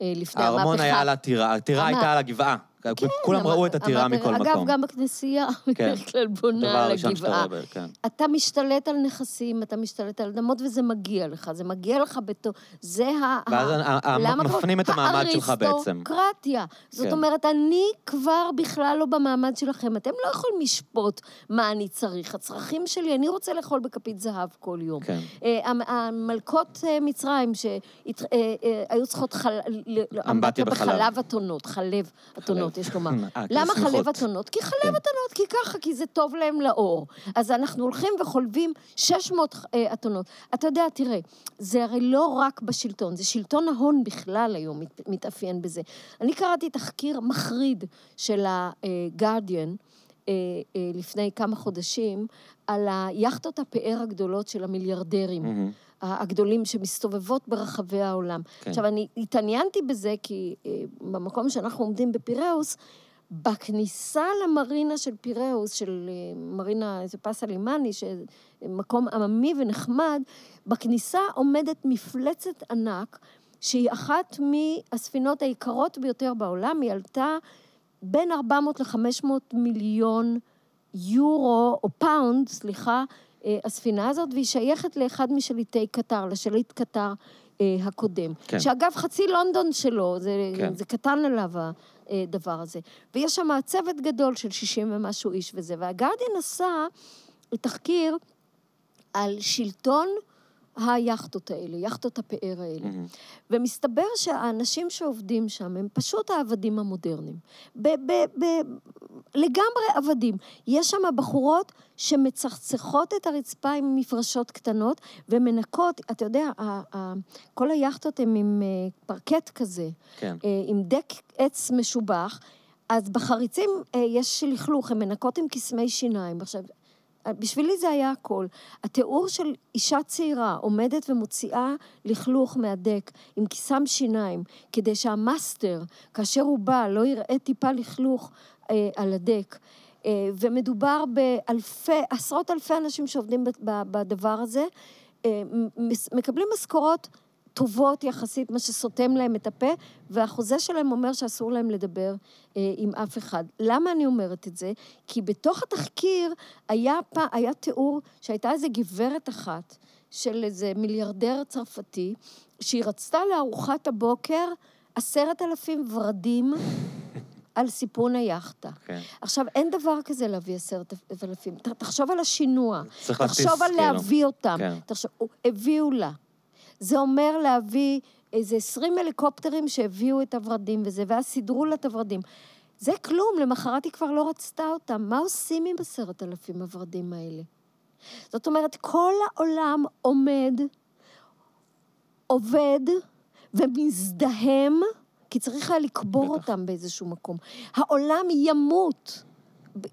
Speaker 1: אה, לפני המהפכה.
Speaker 2: הארמון היה על הטירה, הטירה הייתה על הגבעה. כן, כולם אבל, ראו את הטירה מכל
Speaker 1: אגב,
Speaker 2: מקום.
Speaker 1: אגב, גם בכנסייה, כן. בדרך כלל בונה על הגבעה. כן. אתה משתלט על נכסים, אתה משתלט על אדמות, וזה מגיע לך, זה מגיע לך בתור... זה ה...
Speaker 2: ואז ה... מפנים את המעמד שלך בעצם.
Speaker 1: האריסטוקרטיה. זאת כן. אומרת, אני כבר בכלל לא במעמד שלכם. אתם לא יכולים לשפוט מה אני צריך. הצרכים שלי, אני רוצה לאכול בכפית זהב כל יום. כן. אה, המלכות אה, מצרים, שהיו צריכות חל... אמבטיה בחלב אתונות, חלב אתונות. יש לומר. אה, למה חלב אתונות? כי חלב כן. אתונות, כי ככה, כי זה טוב להם לאור. אז אנחנו הולכים וחולבים 600 אה, אתונות. אתה יודע, תראה, זה הרי לא רק בשלטון, זה שלטון ההון בכלל היום מתאפיין בזה. אני קראתי תחקיר מחריד של ה-Guardian, אה, לפני כמה חודשים, על היאכטות הפאר הגדולות של המיליארדרים. Mm-hmm. הגדולים שמסתובבות ברחבי העולם. כן. עכשיו, אני התעניינתי בזה כי אה, במקום שאנחנו עומדים בפיראוס, בכניסה למרינה של פיראוס, של אה, מרינה, איזה פס הלימני, מקום עממי ונחמד, בכניסה עומדת מפלצת ענק, שהיא אחת מהספינות היקרות ביותר בעולם, היא עלתה בין 400 ל-500 מיליון יורו, או פאונד, סליחה, הספינה הזאת, והיא שייכת לאחד משליטי קטר, לשליט קטר אה, הקודם. כן. שאגב, חצי לונדון שלו, זה, כן. זה קטן עליו הדבר הזה. ויש שם צוות גדול של 60 ומשהו איש וזה, והגרדיאן עשה תחקיר על שלטון היאכטות האלה, יאכטות הפאר האלה. Mm-hmm. ומסתבר שהאנשים שעובדים שם הם פשוט העבדים המודרניים. ב- ב- ב- לגמרי עבדים. יש שם בחורות שמצחצחות את הרצפה עם מפרשות קטנות ומנקות, אתה יודע, כל היאכטות הן עם אה, פרקט כזה, כן. אה, עם דק עץ משובח. אז בחריצים אה, יש לכלוך, הן מנקות עם קסמי שיניים. עכשיו, בשבילי זה היה הכל. התיאור של אישה צעירה עומדת ומוציאה לכלוך מהדק עם כיסם שיניים, כדי שהמאסטר, כאשר הוא בא, לא יראה טיפה לכלוך אה, על הדק. אה, ומדובר באלפי, עשרות אלפי אנשים שעובדים בדבר הזה, אה, מקבלים משכורות טובות יחסית, מה שסותם להם את הפה, והחוזה שלהם אומר שאסור להם לדבר אה, עם אף אחד. למה אני אומרת את זה? כי בתוך התחקיר היה, פ... היה תיאור שהייתה איזו גברת אחת של איזה מיליארדר צרפתי, שהיא רצתה לארוחת הבוקר עשרת אלפים ורדים על סיפון היאכטה. כן. עכשיו, אין דבר כזה להביא עשרת אלפים. תחשוב על השינוע. צריך להכניס, תחשוב על כאילו. להביא אותם. כן. תחשוב, הביאו לה. זה אומר להביא איזה 20 הליקופטרים שהביאו את הורדים וזה, ואז סידרו לה את הורדים. זה כלום, למחרת היא כבר לא רצתה אותם. מה עושים עם עשרת אלפים הורדים האלה? זאת אומרת, כל העולם עומד, עובד ומזדהם, כי צריך היה לקבור בטח. אותם באיזשהו מקום. העולם ימות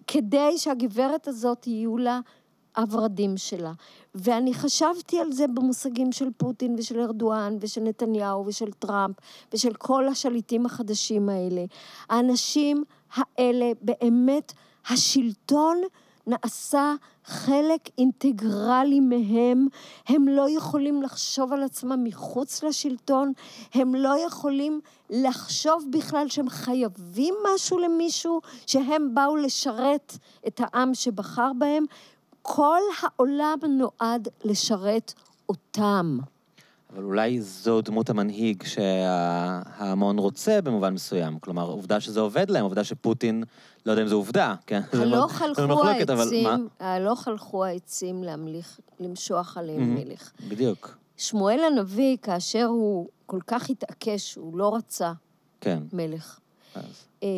Speaker 1: כדי שהגברת הזאת יהיו לה הורדים שלה. ואני חשבתי על זה במושגים של פוטין ושל ארדואן ושל נתניהו ושל טראמפ ושל כל השליטים החדשים האלה. האנשים האלה, באמת, השלטון נעשה חלק אינטגרלי מהם, הם לא יכולים לחשוב על עצמם מחוץ לשלטון, הם לא יכולים לחשוב בכלל שהם חייבים משהו למישהו, שהם באו לשרת את העם שבחר בהם, כל העולם נועד לשרת אותם.
Speaker 2: אבל אולי זו דמות המנהיג שההמון רוצה במובן מסוים. כלומר, עובדה שזה עובד להם, עובדה שפוטין, לא יודע אם זו עובדה, כן?
Speaker 1: הלוך הלכו העצים, הלוך הלכו העצים להמליך, למשוח עליהם מלך.
Speaker 2: בדיוק.
Speaker 1: שמואל הנביא, כאשר הוא כל כך התעקש, הוא לא רצה
Speaker 2: כן.
Speaker 1: מלך. אה,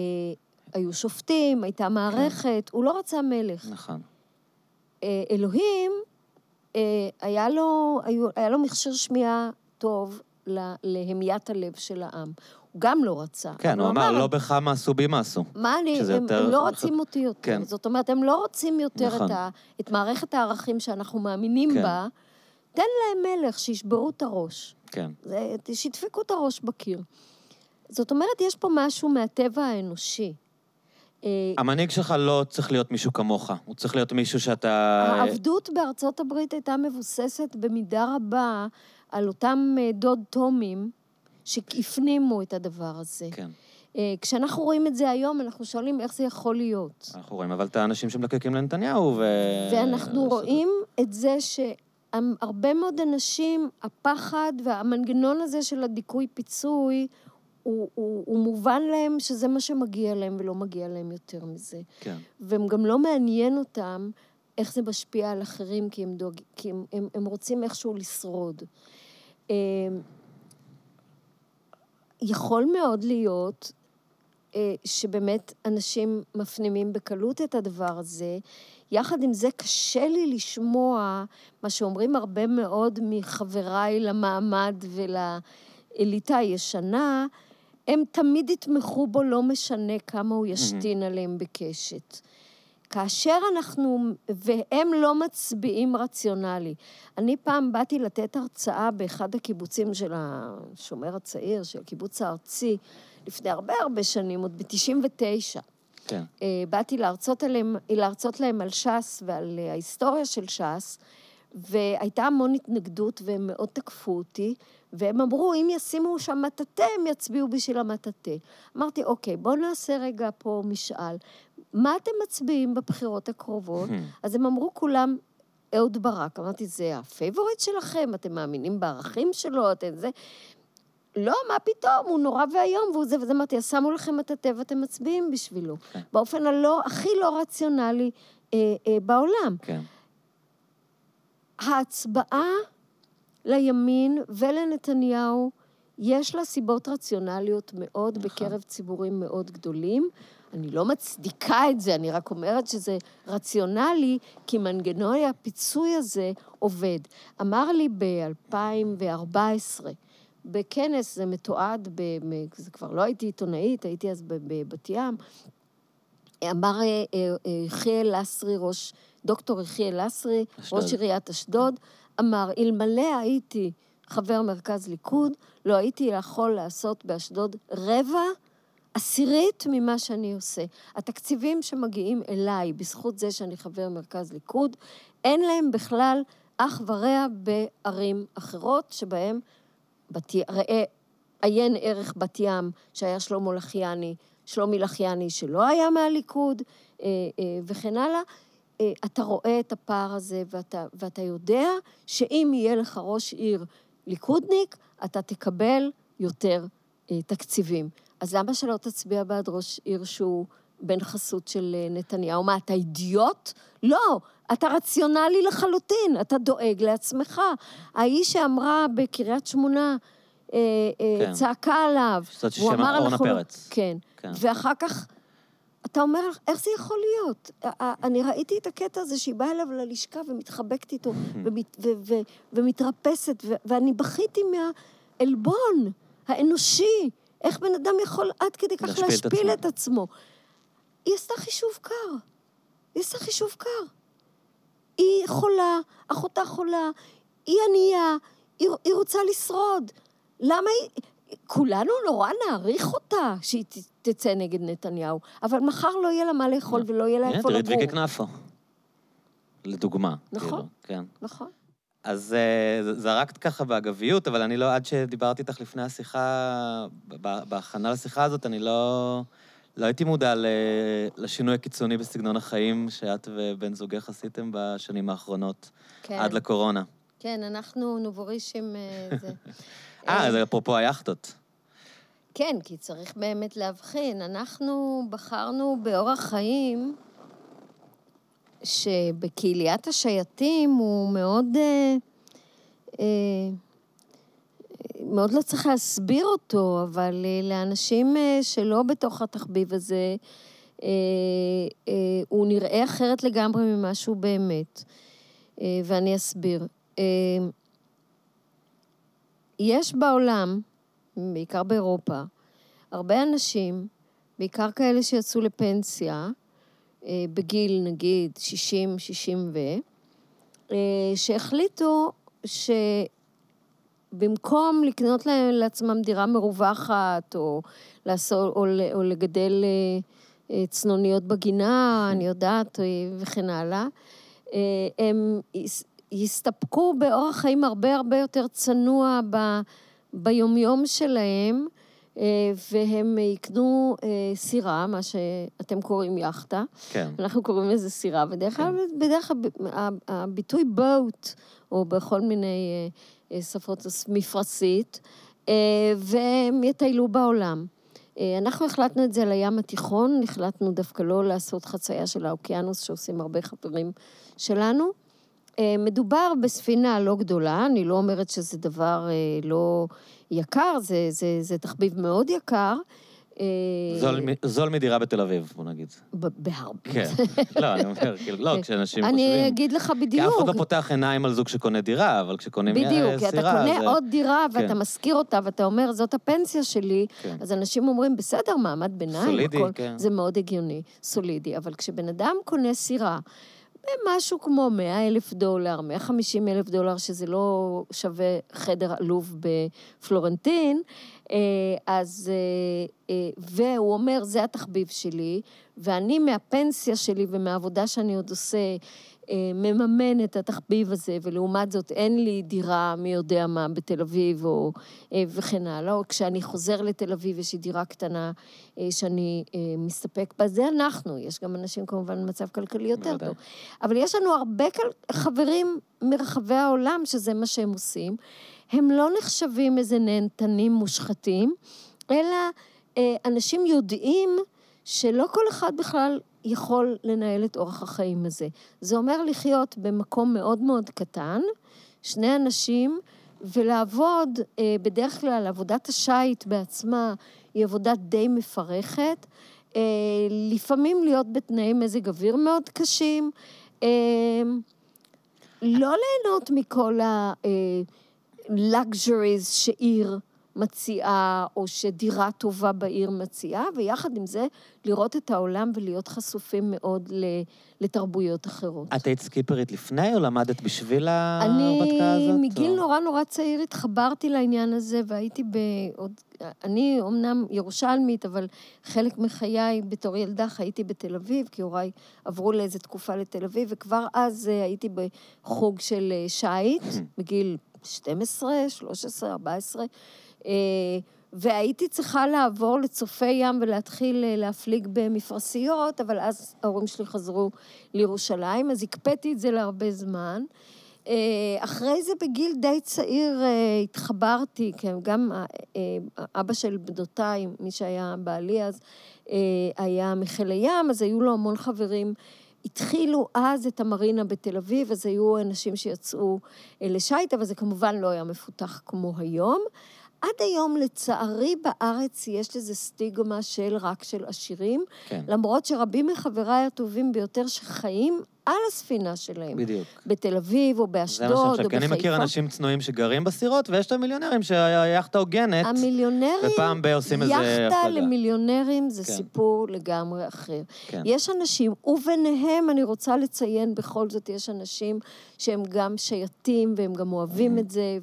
Speaker 1: היו שופטים, הייתה מערכת, כן. הוא לא רצה מלך.
Speaker 2: נכון.
Speaker 1: אה, אלוהים, אה, היה לו, היה לו מכשיר שמיעה טוב להמיית הלב של העם. הוא גם לא רצה.
Speaker 2: כן, הוא אמר, לא בך מעשו בי מעשו.
Speaker 1: מה אני, הם, הם לא רוצים אותי יותר. כן. זאת אומרת, הם לא רוצים יותר נכון. את, ה, את מערכת הערכים שאנחנו מאמינים כן. בה. תן להם מלך, שישברו את הראש.
Speaker 2: כן.
Speaker 1: שידפקו את הראש בקיר. זאת אומרת, יש פה משהו מהטבע האנושי.
Speaker 2: אה, המנהיג שלך לא צריך להיות מישהו כמוך, הוא צריך להיות מישהו שאתה...
Speaker 1: העבדות בארצות הברית הייתה מבוססת במידה רבה על אותם אה, דוד תומים שהפנימו את הדבר הזה.
Speaker 2: כן.
Speaker 1: אה, כשאנחנו רואים את זה היום, אנחנו שואלים איך זה יכול להיות.
Speaker 2: אנחנו רואים אבל את האנשים שמלקקים לנתניהו, ו...
Speaker 1: ואנחנו רואים את זה שהרבה מאוד אנשים, הפחד והמנגנון הזה של הדיכוי פיצוי, הוא, הוא, הוא מובן להם שזה מה שמגיע להם ולא מגיע להם יותר מזה.
Speaker 2: כן.
Speaker 1: והם גם לא מעניין אותם איך זה משפיע על אחרים, כי הם, דואג, כי הם, הם, הם רוצים איכשהו לשרוד. אמ, יכול מאוד להיות אה, שבאמת אנשים מפנימים בקלות את הדבר הזה. יחד עם זה, קשה לי לשמוע מה שאומרים הרבה מאוד מחבריי למעמד ולאליטה הישנה, הם תמיד יתמכו בו, לא משנה כמה הוא ישתין mm-hmm. עליהם בקשת. כאשר אנחנו, והם לא מצביעים רציונלי. אני פעם באתי לתת הרצאה באחד הקיבוצים של השומר הצעיר, של הקיבוץ הארצי, לפני הרבה הרבה שנים, עוד ב-99.
Speaker 2: כן.
Speaker 1: אה, באתי להרצות, עליהם, להרצות להם על ש"ס ועל ההיסטוריה של ש"ס, והייתה המון התנגדות והם מאוד תקפו אותי, והם אמרו, אם ישימו שם מטאטא, הם יצביעו בשביל המטאטא. אמרתי, אוקיי, בואו נעשה רגע פה משאל. מה אתם מצביעים בבחירות הקרובות? אז הם אמרו כולם, אהוד ברק. אמרתי, זה ה favorite שלכם? אתם מאמינים בערכים שלו? אתם זה... לא, מה פתאום, הוא נורא ואיום, והוא זה וזה. אמרתי, אז שמו לכם מטאטא ואתם מצביעים בשבילו. כן. באופן הלא, הכי לא רציונלי אה, אה, בעולם.
Speaker 2: כן.
Speaker 1: ההצבעה לימין ולנתניהו, יש לה סיבות רציונליות מאוד נכון. בקרב ציבורים מאוד גדולים. אני לא מצדיקה את זה, אני רק אומרת שזה רציונלי, כי מנגנון הפיצוי הזה עובד. אמר לי ב-2014, בכנס, זה מתועד, ב, זה כבר לא הייתי עיתונאית, הייתי אז בבת ים, אמר אה, אה, יחיאל לסרי, ראש, דוקטור יחיאל לסרי, ראש עיריית אשדוד, אמר, אלמלא הייתי חבר מרכז ליכוד, לא הייתי יכול לעשות באשדוד רבע, עשירית ממה שאני עושה. התקציבים שמגיעים אליי בזכות זה שאני חבר מרכז ליכוד, אין להם בכלל אח ורע בערים אחרות, שבהם, בת... ראה, עיין ערך בת ים, שהיה שלמה לחיאני, שלומי לחיאני שלא היה מהליכוד, אה, אה, וכן הלאה. אה, אתה רואה את הפער הזה, ואתה, ואתה יודע שאם יהיה לך ראש עיר ליכודניק, אתה תקבל יותר אה, תקציבים. אז למה שלא תצביע בעד ראש עיר שהוא בן חסות של אה, נתניהו? מה, אתה אידיוט? לא, אתה רציונלי לחלוטין, אתה דואג לעצמך. האיש שאמרה בקריית שמונה, כן. צעקה עליו.
Speaker 2: זאת שם אורנה פרץ.
Speaker 1: כן. כן. ואחר כך... אתה אומר, איך זה יכול להיות? אני ראיתי את הקטע הזה שהיא באה אליו ללשכה ומתחבקת איתו ומת, ו, ו, ומתרפסת, ו, ואני בכיתי מהעלבון האנושי. איך בן אדם יכול עד כדי כך להשפיל את, את עצמו? היא עשתה חישוב קר. היא עשתה חישוב קר. היא חולה, אחותה חולה, היא ענייה, היא, היא רוצה לשרוד. למה היא... כולנו נורא נעריך אותה שהיא תצא נגד נתניהו, אבל מחר לא יהיה לה מה לאכול ולא יהיה לה איפה
Speaker 2: לגור. תראי את ויקי כנפו, לדוגמה.
Speaker 1: נכון, כאילו,
Speaker 2: כן.
Speaker 1: נכון.
Speaker 2: אז uh, זרקת ככה באגביות, אבל אני לא, עד שדיברתי איתך לפני השיחה, בהכנה לשיחה הזאת, אני לא, לא הייתי מודע לשינוי הקיצוני בסגנון החיים שאת ובן זוגך עשיתם בשנים האחרונות, כן. עד לקורונה.
Speaker 1: כן, אנחנו נובורישים אה, זה.
Speaker 2: אה, זה אפרופו היאכטות.
Speaker 1: כן, כי צריך באמת להבחין. אנחנו בחרנו באורח חיים שבקהיליית השייטים הוא מאוד... אה, אה, מאוד לא צריך להסביר אותו, אבל אה, לאנשים אה, שלא בתוך התחביב הזה, אה, אה, הוא נראה אחרת לגמרי ממה שהוא באמת. אה, ואני אסביר. אה, יש בעולם, בעיקר באירופה, הרבה אנשים, בעיקר כאלה שיצאו לפנסיה, אה, בגיל נגיד 60, 60 ו... אה, שהחליטו שבמקום לקנות לעצמם דירה מרווחת, או, לעשות, או, או לגדל אה, צנוניות בגינה, אני יודעת, וכן הלאה, הם יסתפקו באורח חיים הרבה הרבה יותר צנוע ב, ביומיום שלהם, אה, והם יקנו אה, סירה, מה שאתם קוראים יאכטה.
Speaker 2: כן.
Speaker 1: אנחנו קוראים לזה סירה, ודרך כלל, כן. בדרך הביטוי בוט, או בכל מיני אה, שפות מפרסית, והם יטיילו בעולם. אנחנו החלטנו את זה על הים התיכון, החלטנו דווקא לא לעשות חצייה של האוקיינוס, שעושים הרבה חברים שלנו. מדובר בספינה לא גדולה, אני לא אומרת שזה דבר לא יקר, זה, זה, זה תחביב מאוד יקר.
Speaker 2: אה, זול, זול מדירה בתל אביב, בוא נגיד.
Speaker 1: בהרבה.
Speaker 2: כן, לא, אני אומר, כאילו, לא, כשאנשים חושבים...
Speaker 1: אני אגיד לך בדיוק.
Speaker 2: כי אף אחד לא פותח עיניים על זוג שקונה דירה, אבל כשקונים סירה...
Speaker 1: בדיוק, כי אתה קונה זה... עוד דירה ואתה כן. משכיר אותה, ואתה אומר, זאת הפנסיה שלי, כן. אז אנשים אומרים, בסדר, מעמד ביניים,
Speaker 2: סולידי, הכל, כן.
Speaker 1: זה מאוד הגיוני, סולידי. אבל כשבן אדם קונה סירה, משהו כמו 100 אלף דולר, 150 אלף דולר, שזה לא שווה חדר עלוב בפלורנטין, אה, אז, אה, אה, והוא אומר, זה התחביב שלי, ואני מהפנסיה שלי ומהעבודה שאני עוד עושה, מממן את התחביב הזה, ולעומת זאת אין לי דירה מי יודע מה בתל אביב או אה, וכן הלאה, או כשאני חוזר לתל אביב יש לי דירה קטנה אה, שאני מסתפק בה, זה אנחנו, יש גם אנשים כמובן במצב כלכלי יותר טוב. אבל יש לנו הרבה חברים מרחבי העולם שזה מה שהם עושים. הם לא נחשבים איזה נהנתנים מושחתים, אלא אנשים יודעים שלא כל אחד בכלל יכול לנהל את אורח החיים הזה. זה אומר לחיות במקום מאוד מאוד קטן, שני אנשים, ולעבוד, אה, בדרך כלל עבודת השיט בעצמה היא עבודה די מפרכת, אה, לפעמים להיות בתנאי מזג אוויר מאוד קשים, אה, לא ליהנות מכל ה-luxuries שעיר מציעה, או שדירה טובה בעיר מציעה, ויחד עם זה, לראות את העולם ולהיות חשופים מאוד לתרבויות אחרות.
Speaker 2: את היית סקיפרית לפני, או למדת בשביל ההרפתקה הזאת?
Speaker 1: אני מגיל
Speaker 2: או...
Speaker 1: נורא נורא צעיר התחברתי לעניין הזה, והייתי בעוד... אני אומנם ירושלמית, אבל חלק מחיי בתור ילדה חייתי בתל אביב, כי הוריי עברו לאיזו תקופה לתל אביב, וכבר אז אה, הייתי בחוג של אה, שיט, בגיל 12, 13, 14. אה, והייתי צריכה לעבור לצופי ים ולהתחיל אה, להפליג במפרשיות, אבל אז ההורים שלי חזרו לירושלים, אז הקפאתי את זה להרבה זמן. אה, אחרי זה בגיל די צעיר התחברתי, כן, גם אבא של בנותיי, מי שהיה בעלי אז, היה מחיל הים, אז היו לו המון חברים. התחילו אז את המרינה בתל אביב, אז היו אנשים שיצאו לשייט, אבל זה כמובן לא היה מפותח כמו היום. עד היום, לצערי, בארץ יש לזה סטיגמה של רק של עשירים. כן. למרות שרבים מחבריי הטובים ביותר שחיים על הספינה שלהם.
Speaker 2: בדיוק.
Speaker 1: בתל אביב, או באשדוד, או בחיפה.
Speaker 2: כי אני מכיר אנשים צנועים שגרים בסירות, ויש את המיליונרים שהיאכטה עוגנת.
Speaker 1: המיליונרים...
Speaker 2: ופעם ב- עושים איזה
Speaker 1: יאכטה למיליונרים זה כן. סיפור לגמרי אחר. כן. יש אנשים, וביניהם אני רוצה לציין, בכל זאת יש אנשים שהם גם שייטים, והם גם אוהבים mm-hmm. את זה,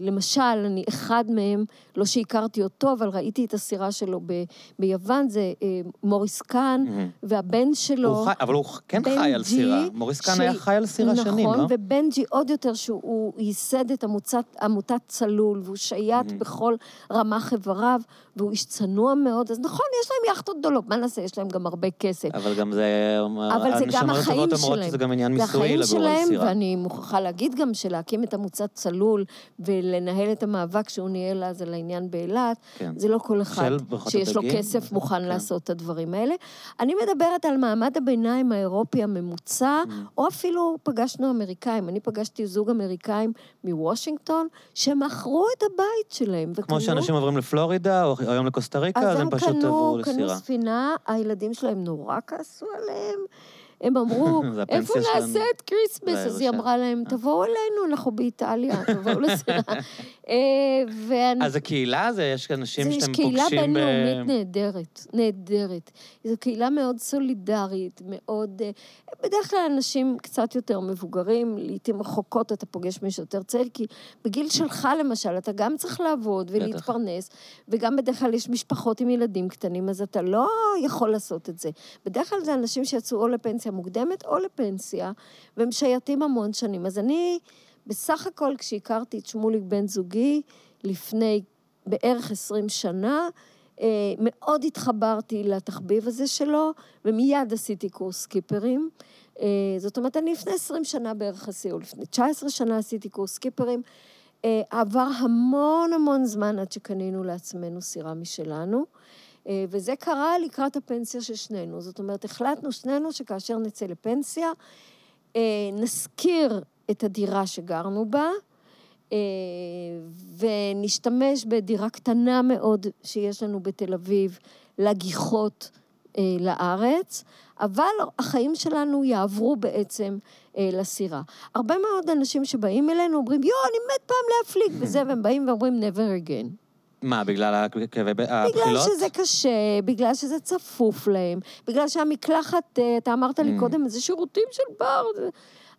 Speaker 1: ולמשל, אה, אה, אני אחד מהם, לא שהכרתי אותו, אבל ראיתי את הסירה שלו ב- ביוון, זה אה, מוריס קאן, mm-hmm. והבן שלו...
Speaker 2: הוא חי, אבל הוא כן
Speaker 1: ובנג'י...
Speaker 2: חי על סירה. מוריס קאן היה חי על סירה
Speaker 1: נכון,
Speaker 2: שנים, לא?
Speaker 1: נכון, ובנג'י עוד יותר, שהוא ייסד את עמותת צלול, והוא שייט
Speaker 2: Mhm.
Speaker 1: בכל רמ"ח איבריו, והוא איש צנוע מאוד, אז נכון, יש להם יכטות גדולות, מה נעשה, יש להם גם הרבה כסף.
Speaker 2: אבל גם זה...
Speaker 1: אבל זה גם החיים שלהם.
Speaker 2: שזה גם עניין
Speaker 1: זה
Speaker 2: מיסויי לגור על סירה.
Speaker 1: ואני מוכרחה להגיד גם שלהקים את עמותת צלול ולנהל את המאבק שהוא ניהל אז על העניין באילת,
Speaker 2: כן.
Speaker 1: זה לא כל אחד
Speaker 2: של
Speaker 1: שיש לו? כסף מוכן
Speaker 2: כן.
Speaker 1: לעשות את הדברים האלה. אני מדברת על מעמד הביניים האירופי הממוצע,
Speaker 2: Mm.
Speaker 1: או אפילו פגשנו אמריקאים. אני פגשתי זוג אמריקאים מוושינגטון, שמכרו את הבית שלהם.
Speaker 2: כמו
Speaker 1: וקנו-
Speaker 2: שאנשים עוברים לפלורידה, או היום לקוסטה ריקה, אז הם פשוט
Speaker 1: קנו,
Speaker 2: עברו
Speaker 1: קנו
Speaker 2: לסירה.
Speaker 1: ספינה, הילדים שלהם נורא כעסו עליהם. הם אמרו, איפה נעשה
Speaker 2: שלנו."
Speaker 1: את
Speaker 2: Christmas?
Speaker 1: אז היא. אמרה להם, תבואו אלינו, אנחנו באיטליה, תבואו לסירה. אה, ואני...
Speaker 2: אז הקהילה זה, יש אנשים שאתם
Speaker 1: יש קהילה
Speaker 2: פוגשים ב...
Speaker 1: בינלאומית נהדרת, נהדרת. זו קהילה מאוד סולידרית, מאוד... אה, בדרך כלל אנשים קצת יותר מבוגרים, לעיתים רחוקות אתה פוגש מישהו יותר צעיר, כי בגיל שלך למשל, אתה גם צריך לעבוד ולהתפרנס, וגם בדרך כלל יש משפחות עם ילדים קטנים, אז אתה לא יכול לעשות את זה. בדרך כלל זה אנשים שיצאו או לפנסיה מוקדמת או לפנסיה, והם שייטים המון שנים. אז אני, בסך הכל, כשהכרתי את שמוליק בן זוגי, לפני בערך 20 שנה, אה, מאוד התחברתי לתחביב הזה שלו, ומיד עשיתי קורס סקיפרים. אה, זאת אומרת, אני לפני 20 שנה בערך עשיתי, או לפני 19 שנה עשיתי קורס סקיפרים. אה, עבר המון המון זמן עד שקנינו לעצמנו סירה משלנו, וזה קרה לקראת הפנסיה של שנינו. זאת אומרת, החלטנו שנינו שכאשר נצא לפנסיה, נשכיר את הדירה שגרנו בה, אה, ונשתמש בדירה קטנה מאוד שיש לנו בתל אביב לגיחות אה, לארץ, אבל החיים שלנו יעברו בעצם אה, לסירה. הרבה מאוד אנשים שבאים אלינו אומרים, יואו, אני מת פעם להפליג וזה, והם באים ואומרים, never again.
Speaker 2: מה, בגלל הכאבי ב-
Speaker 1: בגלל
Speaker 2: הבחילות?
Speaker 1: שזה קשה, בגלל שזה צפוף להם, בגלל שהמקלחת, אתה אמרת לי
Speaker 2: Mm.
Speaker 1: קודם, זה שירותים של בר.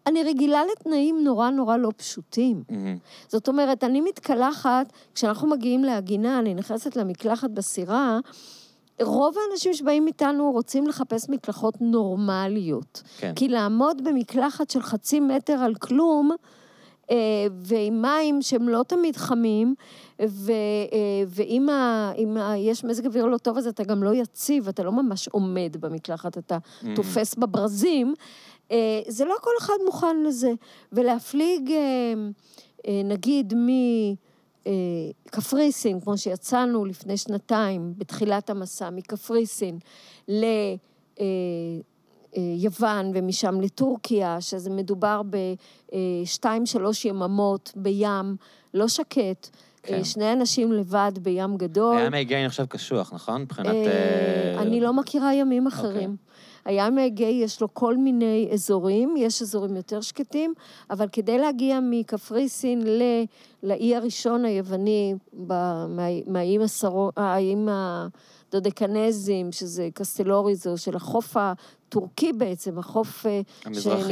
Speaker 1: אני רגילה לתנאים נורא נורא לא פשוטים.
Speaker 2: מהמם.
Speaker 1: זאת אומרת, אני מתקלחת, כשאנחנו מגיעים להגינה, אני נכנסת למקלחת בסירה, רוב האנשים שבאים איתנו רוצים לחפש מקלחות נורמליות.
Speaker 2: כן.
Speaker 1: כי לעמוד במקלחת של חצי מטר על כלום, אה, ועם מים שהם לא תמיד חמים, ו, אה, ואם ה, ה, יש מזג אוויר לא טוב, אז אתה גם לא יציב, אתה לא ממש עומד במקלחת, אתה
Speaker 2: Mm.
Speaker 1: תופס בברזים. אה, זה לא כל אחד מוכן לזה. ולהפליג, אה, אה, נגיד, מקפריסין, כמו שיצאנו לפני שנתיים, בתחילת המסע, מקפריסין ליוון ומשם לטורקיה, שזה מדובר בשתיים, שלוש יממות בים, לא שקט.
Speaker 2: כן.
Speaker 1: שני אנשים לבד בים גדול.
Speaker 2: הים האגאי נחשב קשוח, נכון? מבחינת...
Speaker 1: אני לא מכירה ימים אחרים. הים האגאי יש לו כל מיני אזורים, יש אזורים יותר שקטים, אבל כדי להגיע מקפריסין ל- לאי הראשון היווני, ב- מה- מהאיים הסרו- הדודקנזים, שזה קסטלוריזו, של החוף הטורקי בעצם, החוף אה,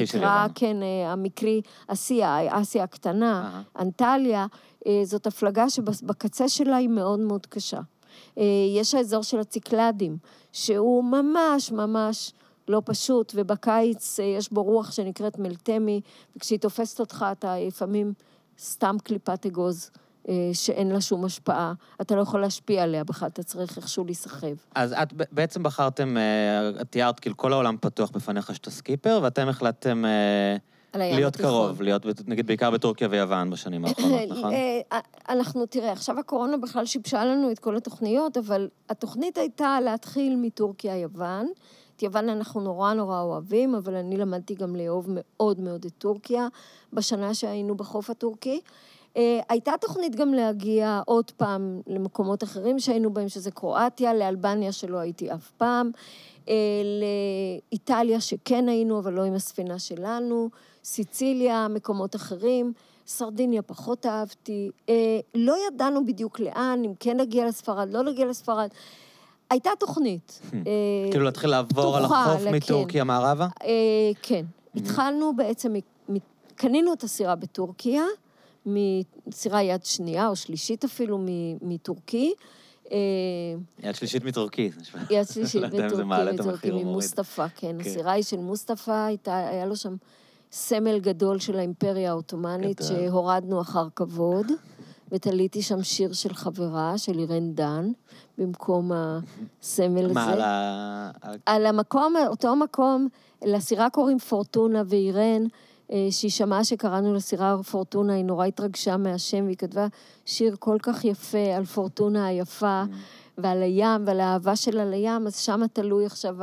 Speaker 1: שנקרא. כן, אה, המקרי אסיה, אסיה הקטנה,
Speaker 2: אהה.
Speaker 1: אנטליה, אה, זאת הפלגה שבקצה שלה היא מאוד מאוד קשה. יש האזור של הציקלדים, שהוא ממש ממש לא פשוט, ובקיץ אה, יש בו רוח שנקראת מלטמי, וכשהיא תופסת אותך אתה לפעמים סתם קליפת אגוז. אה, שאין לה שום השפעה, אתה לא יכול להשפיע עליה בכלל, אתה צריך איכשהו להיסחב.
Speaker 2: אז את בעצם בחרתם, אה, את תיארת כאילו כל העולם פתוח בפניך שאתה סקיפר, ואתם החלטתם להיות
Speaker 1: התיכון.
Speaker 2: קרוב, להיות נגיד בעיקר בטורקיה ויוון בשנים האחרונות, נכון?
Speaker 1: אנחנו, תראה, עכשיו הקורונה בכלל שיבשה לנו את כל התוכניות, אבל התוכנית הייתה להתחיל מטורקיה-יוון. יוון אנחנו נורא נורא אוהבים, אבל אני למדתי גם לאהוב מאוד מאוד את טורקיה בשנה שהיינו בחוף הטורקי. אה, הייתה תוכנית גם להגיע עוד פעם למקומות אחרים שהיינו בהם, שזה קרואטיה, לאלבניה שלא הייתי אף פעם, אה, לאיטליה שכן היינו, אבל לא עם הספינה שלנו, סיציליה, מקומות אחרים. סרדיניה פחות אהבתי. אה, לא ידענו בדיוק לאן, אם כן נגיע לספרד, לא נגיע לספרד. הייתה תוכנית. אה,
Speaker 2: כאילו להתחיל לעבור על החוף
Speaker 1: כן.
Speaker 2: מטורקיה מערבה?
Speaker 1: אה, כן. התחלנו בעצם, קנינו את הסירה בטורקיה, מסירה יד שנייה או שלישית אפילו מ- מטורקי, אה,
Speaker 2: יד שלישית מטורקי.
Speaker 1: יד שלישית
Speaker 2: לא
Speaker 1: מטורקי, מטורקי. ממוסטפא, כן.
Speaker 2: כן.
Speaker 1: הסירה היא של מוסטפא, היה לו שם סמל גדול של האימפריה העות'מאנית. שהורדנו אחר כבוד, ותליתי שם שיר של חברה, של אירן דן, במקום הסמל הזה.
Speaker 2: מה, על ה...
Speaker 1: על- המקום, אותו מקום, לסירה קוראים פורטונה ואירן, אה, שהיא שמעה שקראנו לסירה פורטונה, היא נורא התרגשה מהשם, והיא כתבה שיר כל כך יפה על פורטונה היפה, ועל הים, ועל האהבה שלה לים, אז שמה תלוי עכשיו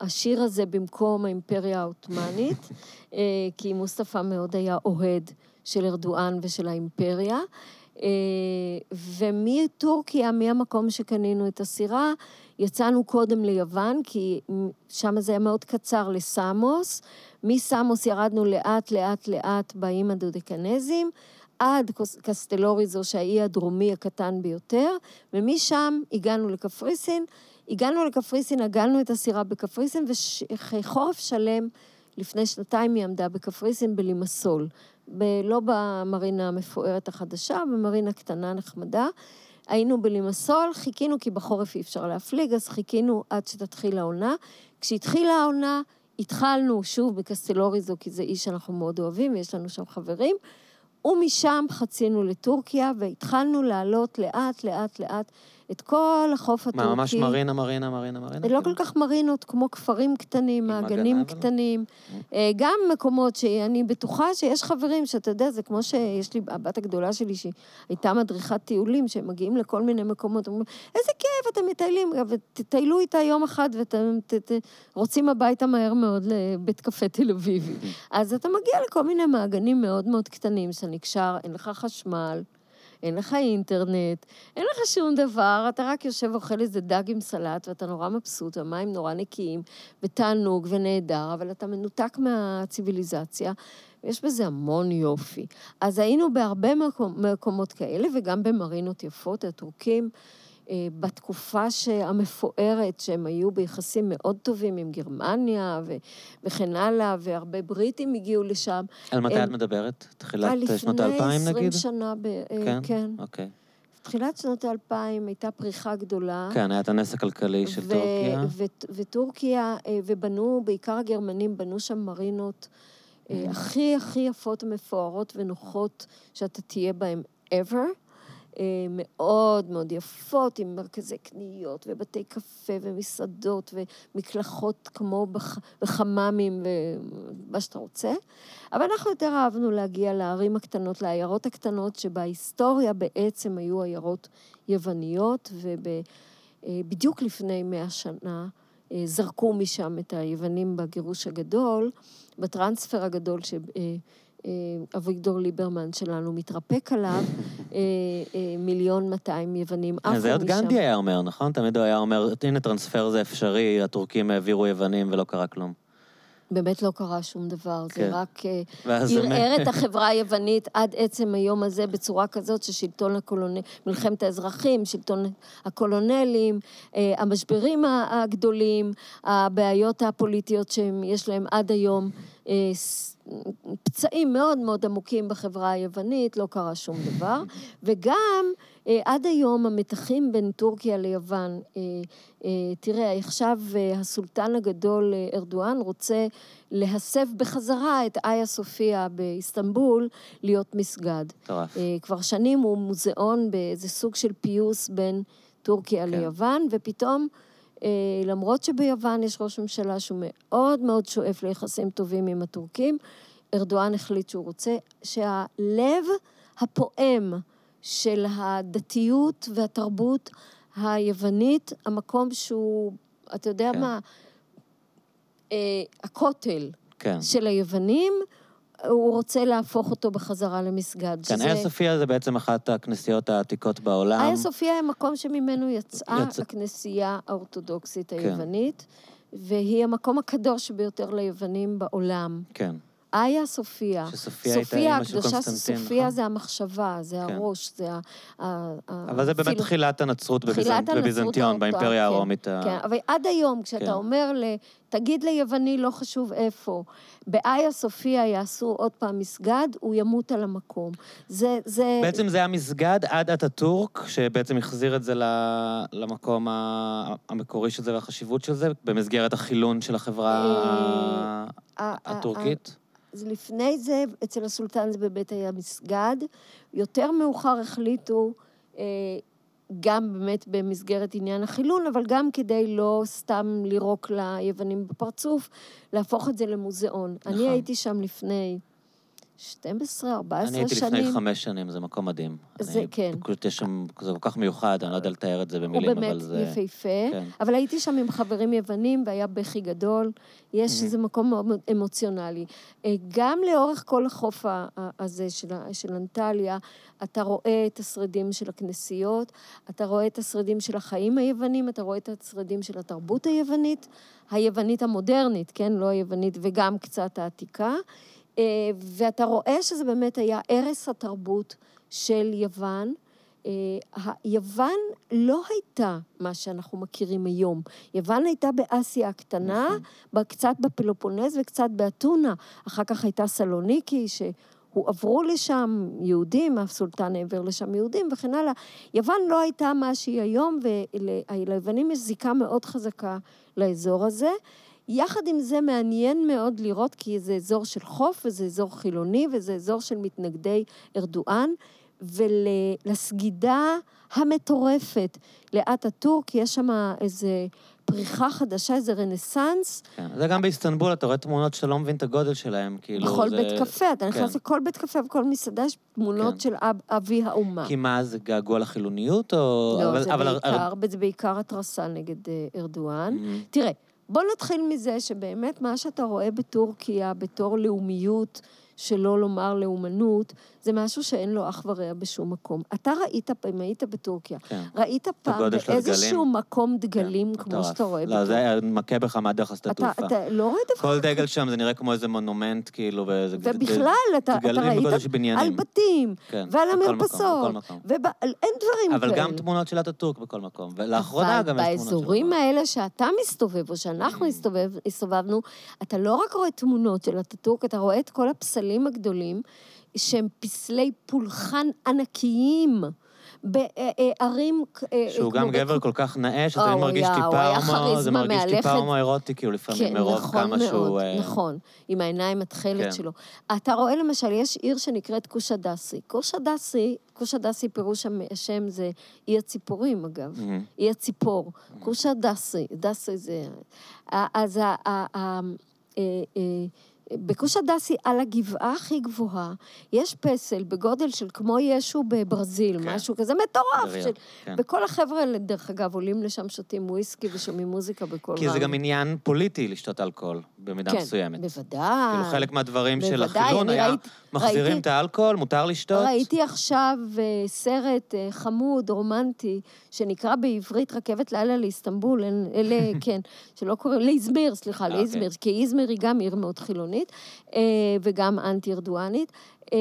Speaker 1: השיר הזה במקום האימפריה העות'מאנית, אה, כי מוסטפא מאוד היה אוהד של ארדואן ושל האימפריה. אה, ומטורקיה, מהמקום שקנינו את הסירה, יצאנו קודם ליוון, כי שם זה היה מאוד קצר לסמוס. מסמוס ירדנו לאט, לאט, לאט באיים הדודקנזים, עד קסטלוריזו, שהאי הדרומי הקטן ביותר, ומשם הגענו לקפריסין. הגענו לקפריסין, עגלנו את הסירה בקפריסין, ואחרי חורף שלם, לפני שנתיים היא עמדה בקפריסין בלימסול. ב- לא במרינה המפוארת החדשה, במרינה קטנה נחמדה. היינו בלימסול, חיכינו, כי בחורף אי אפשר להפליג, אז חיכינו עד שתתחיל העונה. כשהתחילה העונה, התחלנו שוב בקסטלוריזו, כי זה אי שאנחנו מאוד אוהבים, ויש לנו שם חברים, ומשם חצינו לטורקיה, והתחלנו לעלות לאט, לאט, לאט את כל החוף הטורקי.
Speaker 2: מה, ממש מרינה, מרינה, מרינה, מרינה?
Speaker 1: לא
Speaker 2: כאילו?
Speaker 1: כל כך מרינות, כמו כפרים קטנים, מעגנים
Speaker 2: אבל?
Speaker 1: קטנים. אה, גם מקומות שאני בטוחה שיש חברים שאתה יודע, זה כמו שיש לי, הבת הגדולה שלי, שהיא הייתה מדריכת טיולים, שהם מגיעים לכל מיני מקומות, אומרים, איזה כיף, אתם מטיילים, ותטיילו איתה יום אחד, ואתם רוצים הביתה מהר מאוד לבית קפה תל אביבי. אז אתה מגיע לכל מיני מעגנים מאוד מאוד קטנים, שאתה נקשר, אין לך חשמל. אין לך אינטרנט, אין לך שום דבר, אתה רק יושב ואוכל איזה דג עם סלט, ואתה נורא מבסוט, המים נורא נקיים, ותענוג ונהדר, אבל אתה מנותק מהציוויליזציה, ויש בזה המון יופי. אז היינו בהרבה מקומות כאלה, וגם במרינות יפות, הטורקים. אה, בתקופה המפוארת, שהם היו ביחסים מאוד טובים עם גרמניה ו- וכן הלאה, והרבה בריטים הגיעו לשם.
Speaker 2: על מתי
Speaker 1: הם-
Speaker 2: את מדברת? תחילת
Speaker 1: אה,
Speaker 2: אה, שנות
Speaker 1: לפני
Speaker 2: האלפיים,
Speaker 1: 20
Speaker 2: נגיד?
Speaker 1: שנה, ב-
Speaker 2: כן?
Speaker 1: כן.
Speaker 2: אוקיי.
Speaker 1: תחילת שנות האלפיים הייתה פריחה גדולה.
Speaker 2: כן, היה את הנס הכלכלי של
Speaker 1: ו-
Speaker 2: טורקיה.
Speaker 1: ו- וטורקיה, אה, ובנו, בעיקר הגרמנים, בנו שם מרינות אה, הכי הכי יפות ומפוארות ונוחות שאתה תהיה בהן ever. אה, מאוד מאוד יפות, עם מרכזי קניות ובתי קפה ומסעדות ומקלחות כמו בח... בחממים ומה שאתה רוצה. אבל אנחנו יותר אהבנו להגיע לערים הקטנות, לעיירות הקטנות, שבהיסטוריה בעצם היו עיירות יווניות, ובדיוק לפני מאה שנה אה, זרקו משם את היוונים בגירוש הגדול, בטרנספר הגדול ש... אה, אביגדור ליברמן שלנו מתרפק עליו, אה, אה, מיליון מאתיים יוונים עפו משם.
Speaker 2: זה עוד גנדי היה אומר, נכון? תמיד הוא היה אומר, הנה טרנספר זה אפשרי, הטורקים העבירו יוונים ולא קרה כלום.
Speaker 1: באמת לא קרה שום דבר,
Speaker 2: כן.
Speaker 1: זה רק אה, ערער את החברה היוונית עד עצם היום הזה בצורה כזאת ששלטון הקולונל... מלחמת האזרחים, שלטון הקולונלים, אה, המשברים הגדולים, הבעיות הפוליטיות שיש להם עד היום, אה, פצעים מאוד מאוד עמוקים בחברה היוונית, לא קרה שום דבר. וגם עד היום המתחים בין טורקיה ליוון, אה, אה, תראה, עכשיו אה, הסולטן הגדול אה, ארדואן רוצה להסב בחזרה את איה סופיה באיסטנבול להיות מסגד.
Speaker 2: מטורף.
Speaker 1: אה, כבר שנים הוא מוזיאון באיזה סוג של פיוס בין טורקיה
Speaker 2: כן.
Speaker 1: ליוון, ופתאום, אה, למרות שביוון יש ראש ממשלה שהוא מאוד מאוד שואף ליחסים טובים עם הטורקים, ארדואן החליט שהוא רוצה שהלב הפועם של הדתיות והתרבות היוונית, המקום שהוא, אתה יודע
Speaker 2: כן.
Speaker 1: מה, אה, הכותל
Speaker 2: כן.
Speaker 1: של היוונים, הוא רוצה להפוך אותו בחזרה למסגד.
Speaker 2: כן, איה סופיה זה בעצם אחת הכנסיות העתיקות בעולם.
Speaker 1: איה סופיה היא המקום שממנו יצאה
Speaker 2: יצא-
Speaker 1: הכנסייה האורתודוקסית
Speaker 2: כן.
Speaker 1: היוונית, והיא המקום הקדוש ביותר ליוונים בעולם.
Speaker 2: כן.
Speaker 1: איה סופיה.
Speaker 2: שסופיה הייתה אימא של קונסטנטין,
Speaker 1: סופיה
Speaker 2: נכון?
Speaker 1: זה המחשבה, זה
Speaker 2: כן.
Speaker 1: הראש, זה ה...
Speaker 2: אבל זה באמת
Speaker 1: הפילו-
Speaker 2: תחילת הנצרות בביזנטיון, באימפריה
Speaker 1: כן,
Speaker 2: הרומית.
Speaker 1: כן, אבל עד היום, כשאתה
Speaker 2: כן.
Speaker 1: אומר, ל... תגיד ליווני, לא חשוב איפה, באיה סופיה יעשו עוד פעם מסגד, הוא ימות על המקום. זה... זה...
Speaker 2: בעצם זה היה מסגד עד אטאטורק, שבעצם החזיר את זה למקום המקורי של זה והחשיבות של זה, במסגרת החילון של החברה
Speaker 1: אה, ה- ה-
Speaker 2: הטורקית.
Speaker 1: לפני זה, אצל הסולטן זה באמת היה מסגד. יותר מאוחר החליטו, אה, גם באמת במסגרת עניין החילון, אבל גם כדי לא סתם לירוק ליוונים בפרצוף, להפוך את זה למוזיאון.
Speaker 2: נכון.
Speaker 1: אני הייתי שם לפני 12, 14
Speaker 2: אני הייתי
Speaker 1: שנים.
Speaker 2: לפני חמש שנים, זה מקום מדהים.
Speaker 1: זה
Speaker 2: אני-
Speaker 1: כן.
Speaker 2: פשוט יש שם, זה כל כך מיוחד, אני לא יודע לתאר את זה
Speaker 1: הוא
Speaker 2: במילים,
Speaker 1: באמת
Speaker 2: אבל זה...
Speaker 1: יפהפה,
Speaker 2: כן.
Speaker 1: אבל הייתי שם עם חברים יוונים והיה בכי גדול. יש איזה מקום מאוד אמוציונלי. אה, גם לאורך כל החוף הזה של, של אנטליה, אתה רואה את השרידים של הכנסיות, אתה רואה את השרידים של החיים היוונים, אתה רואה את השרידים של התרבות היוונית, היוונית המודרנית, כן? לא היוונית, וגם קצת העתיקה. אה, ואתה רואה שזה באמת היה ערש התרבות של יוון. אה, יוון לא הייתה מה שאנחנו מכירים היום. יוון הייתה באסיה הקטנה,
Speaker 2: נכון.
Speaker 1: קצת בפלופונז וקצת באתונה. אחר כך הייתה סלוניקי, שהועברו לשם יהודים, הסולטן העבר לשם יהודים וכן הלאה. יוון לא הייתה מה שהיא היום, וליוונים יש זיקה מאוד חזקה לאזור הזה. יחד עם זה מעניין מאוד לראות, כי זה אזור של חוף, וזה אזור חילוני, וזה אזור של מתנגדי ארדואן, ולסגידה המטורפת לאטאטורק, יש שם איזה פריחה חדשה, איזה רנסאנס.
Speaker 2: כן. זה גם באיסטנבול, אתה רואה תמונות שאתה לא מבין את הגודל שלהם, כאילו
Speaker 1: בכל
Speaker 2: זה...
Speaker 1: בית קפה, אתה נכנס
Speaker 2: כן.
Speaker 1: לכל בית קפה וכל מסעדה, יש תמונות
Speaker 2: כן.
Speaker 1: של אב, אבי האומה.
Speaker 2: כי מה, זה געגוע לחילוניות, או...
Speaker 1: לא,
Speaker 2: אבל-
Speaker 1: זה
Speaker 2: אבל-
Speaker 1: בעיקר, זה בעיקר התרסה נגד אה, ארדואן.
Speaker 2: Mhm.
Speaker 1: תראה, בוא נתחיל מזה שבאמת מה שאתה רואה בטורקיה בתור לאומיות, שלא לומר לאומנות, זה משהו שאין לו אח ורע בשום מקום. אתה ראית, אם היית בטורקיה,
Speaker 2: כן.
Speaker 1: ראית פעם באיזשהו. מקום דגלים,
Speaker 2: כן,
Speaker 1: כמו. שאתה רואה
Speaker 2: לא,
Speaker 1: בטורקיה?
Speaker 2: זה היה מכה בך מהדרך השדה
Speaker 1: אתה,
Speaker 2: תעופה.
Speaker 1: אתה לא רואה דבר
Speaker 2: כל דגל שם זה נראה כמו איזה מונומנט, כאילו, ואיזה...
Speaker 1: ובכלל, אתה, אתה
Speaker 2: דגלים
Speaker 1: ראית
Speaker 2: של בניינים.
Speaker 1: על בתים,
Speaker 2: כן,
Speaker 1: ועל המרפסות. ואין דברים
Speaker 2: אבל
Speaker 1: כאלה.
Speaker 2: גם תמונות של אטאטורק בכל מקום. ולאחרונה גם יש תמונות של...
Speaker 1: אבל באזורים האלה שאתה מסתובב, או
Speaker 2: Mm.
Speaker 1: שאנחנו הסתובב, הסתובבנו, אתה לא רק רואה תמונות של אטאטורק, אתה רואה את כל הפסלים הגדולים, שהם פסלי פולחן ענקיים. בערים... אה,
Speaker 2: שהוא
Speaker 1: כמו
Speaker 2: גם
Speaker 1: בית-
Speaker 2: גבר כל כך נאה, שזה
Speaker 1: אה, הוא
Speaker 2: מרגיש טיפה הומו, זה מרגיש טיפה. הומואירוטי, כאילו, לפעמים,
Speaker 1: כן,
Speaker 2: מרוב
Speaker 1: נכון
Speaker 2: כמה שהוא... אה,
Speaker 1: נכון, עם העיניים התכלת
Speaker 2: כן.
Speaker 1: שלו. אתה רואה למשל, יש עיר שנקראת קושדסי. קושדסי, קושדסי פירוש המ- השם זה אי הציפורים, אגב. אי הציפור. קושדסי, דסי זה... אז ה... בקוש הדסי, על הגבעה הכי גבוהה, יש פסל בגודל של כמו ישו בברזיל,
Speaker 2: כן.
Speaker 1: משהו כזה מטורף. של...
Speaker 2: כן.
Speaker 1: וכל החבר'ה האלה, דרך אגב, עולים לשם, שותים וויסקי ושומעים מוזיקה בקול
Speaker 2: כי זה. גם עניין פוליטי לשתות אלכוהול, במידה
Speaker 1: כן,
Speaker 2: מסוימת.
Speaker 1: בוודאי.
Speaker 2: כאילו חלק מהדברים של
Speaker 1: בוודאי,
Speaker 2: החילון
Speaker 1: אני
Speaker 2: היה,
Speaker 1: ראיתי-
Speaker 2: מחזירים
Speaker 1: ראיתי-
Speaker 2: את האלכוהול, מותר לשתות.
Speaker 1: ראיתי עכשיו אה, סרט אה, חמוד, רומנטי, שנקרא בעברית רכבת לילה לאיסטנבול, אלה, כן, שלא קוראים, לאיזמיר, סליחה,
Speaker 2: אה,
Speaker 1: לאיזמיר,
Speaker 2: אוקיי.
Speaker 1: כי איזמיר היא גם עיר מאוד חילונית, אה, וגם אנטי-ארדואנית, אה,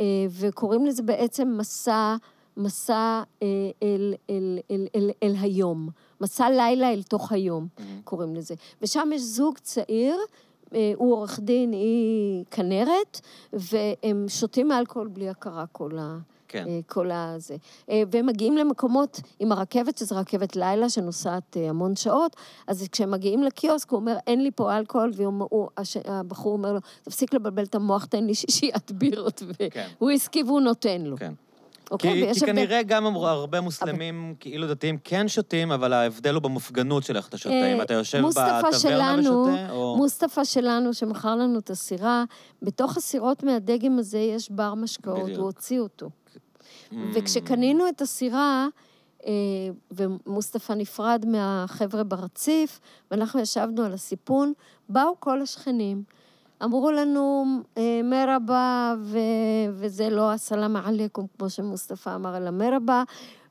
Speaker 1: אה, וקוראים לזה בעצם מסע, מסע אה, אל, אל, אל, אל, אל היום, מסע לילה אל תוך היום,
Speaker 2: מהמם.
Speaker 1: קוראים לזה. ושם יש זוג צעיר, הוא עורך דין, היא כנרת, והם שותים אלכוהול בלי הכרה כל ה...
Speaker 2: כן.
Speaker 1: אה, כל הזה. אה, והם מגיעים למקומות עם הרכבת, שזו רכבת לילה שנוסעת אה, המון שעות, אז כשהם מגיעים לקיוסק, הוא אומר, אין לי פה אלכוהול, והבחור אומר לו, תפסיק לבלבל את המוח, תן לי שישיית בירות,
Speaker 2: כן.
Speaker 1: והוא הסכים והוא נותן לו.
Speaker 2: כן.
Speaker 1: אוקיי?
Speaker 2: כי, כי
Speaker 1: הבדל-
Speaker 2: כנראה גם אמר- הרבה מוסלמים, כאילו דתיים, כן שותים, אבל ההבדל הוא במופגנות של איך אתה שותה. אם אתה יושב בטברנה
Speaker 1: שלנו,
Speaker 2: ושותה, או...
Speaker 1: מוסטפא שלנו, שמכר לנו את הסירה, בתוך הסירות מהדגם הזה יש בר משקאות,
Speaker 2: בדיוק.
Speaker 1: הוא הוציא אותו. וכשקנינו את הסירה, אה, ומוסטפא נפרד מהחבר'ה ברציף, ואנחנו ישבנו על הסיפון, באו כל השכנים. אמרו לנו, אה, מרבה, ו... וזה לא הסלאם עליכום, כמו שמוסטפא אמר, אלא מרבה,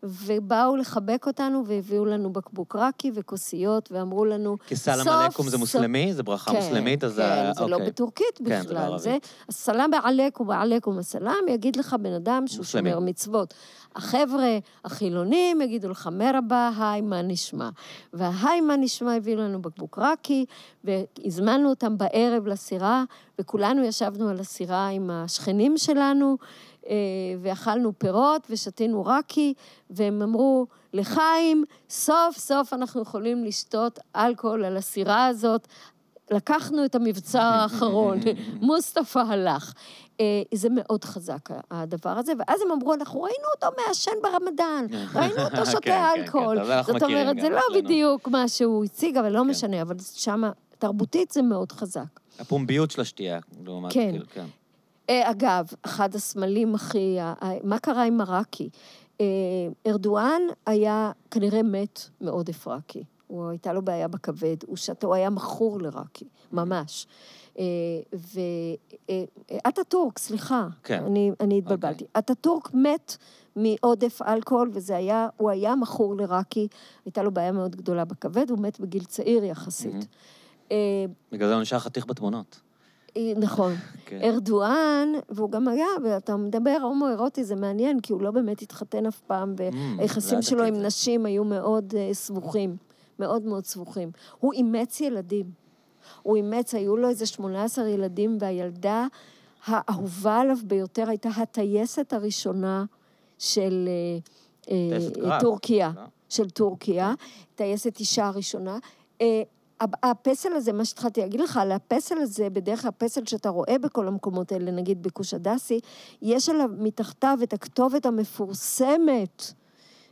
Speaker 1: ובאו לחבק אותנו והביאו לנו בקבוק רקי וכוסיות, ואמרו לנו,
Speaker 2: כי סלאם עליכום זה מוסלמי? זה ברכה
Speaker 1: כן,
Speaker 2: מוסלמית? אז
Speaker 1: כן, זה לא
Speaker 2: אוקיי.
Speaker 1: בטורקית
Speaker 2: כן, זה
Speaker 1: בכלל.
Speaker 2: בערבית.
Speaker 1: זה הסלאם עליכום ועליכום הסלאם, יגיד לך בן אדם שהוא
Speaker 2: מוסלמי.
Speaker 1: שומר מצוות. החבר'ה החילונים יגידו לך מרבה, היי, מה נשמע? וההי, מה נשמע, הביאו לנו בקבוק רקי, והזמנו אותם בערב לסירה, וכולנו ישבנו על הסירה עם השכנים שלנו, ואכלנו פירות ושתינו רקי, והם אמרו, לחיים, סוף סוף אנחנו יכולים לשתות אלכוהול על הסירה הזאת. לקחנו את המבצע האחרון, מוסטפא הלך. אה, זה מאוד חזק, הדבר הזה, ואז הם אמרו, אנחנו ראינו אותו מעשן ברמדאן, ראינו אותו
Speaker 2: כן,
Speaker 1: שותה
Speaker 2: כן, כן,
Speaker 1: אלכוהול. זאת אומרת, זה לא. בדיוק מה שהוא הציג, אבל לא. משנה, אבל שמה, תרבותית זה מאוד חזק.
Speaker 2: הפומביות של השתייה, לעומת...
Speaker 1: כן. אה, אגב, אחד הסמלים הכי... מה קרה עם מראקי? אה, ארדואן היה כנראה מת מעודף ראקי. הוא, הייתה לו בעיה בכבד, הוא שתה, הוא היה מכור לראקי, ממש. ואטאטורק, סליחה,
Speaker 2: כן.
Speaker 1: אני, אני התבלבלתי. אטאטורק מת מעודף אלכוהול, וזה היה, הוא היה מכור לראקי, הייתה לו בעיה מאוד גדולה בכבד, הוא מת בגיל צעיר יחסית. אה,
Speaker 2: בגלל זה הוא נשאר חתיך בתמונות.
Speaker 1: אה, נכון.
Speaker 2: כן.
Speaker 1: ארדואן, והוא גם היה, ואתה מדבר הומואירוטי, זה מעניין, כי הוא לא באמת התחתן אף פעם, והיחסים
Speaker 2: לא
Speaker 1: שלו עם. נשים היו מאוד אה, סבוכים, מאוד מאוד סבוכים. הוא אימץ ילדים. הוא אימץ, היו לו איזה 18 ילדים, והילדה האהובה עליו ביותר הייתה הטייסת הראשונה של
Speaker 2: טייסת קרב.
Speaker 1: טורקיה.
Speaker 2: לא?
Speaker 1: של טורקיה, טייסת אישה הראשונה. הפסל הזה, מה שהתחלתי להגיד לך, על הפסל הזה, בדרך כלל הפסל שאתה רואה בכל המקומות האלה, נגיד בכוש הדסי, יש עליו מתחתיו את הכתובת המפורסמת.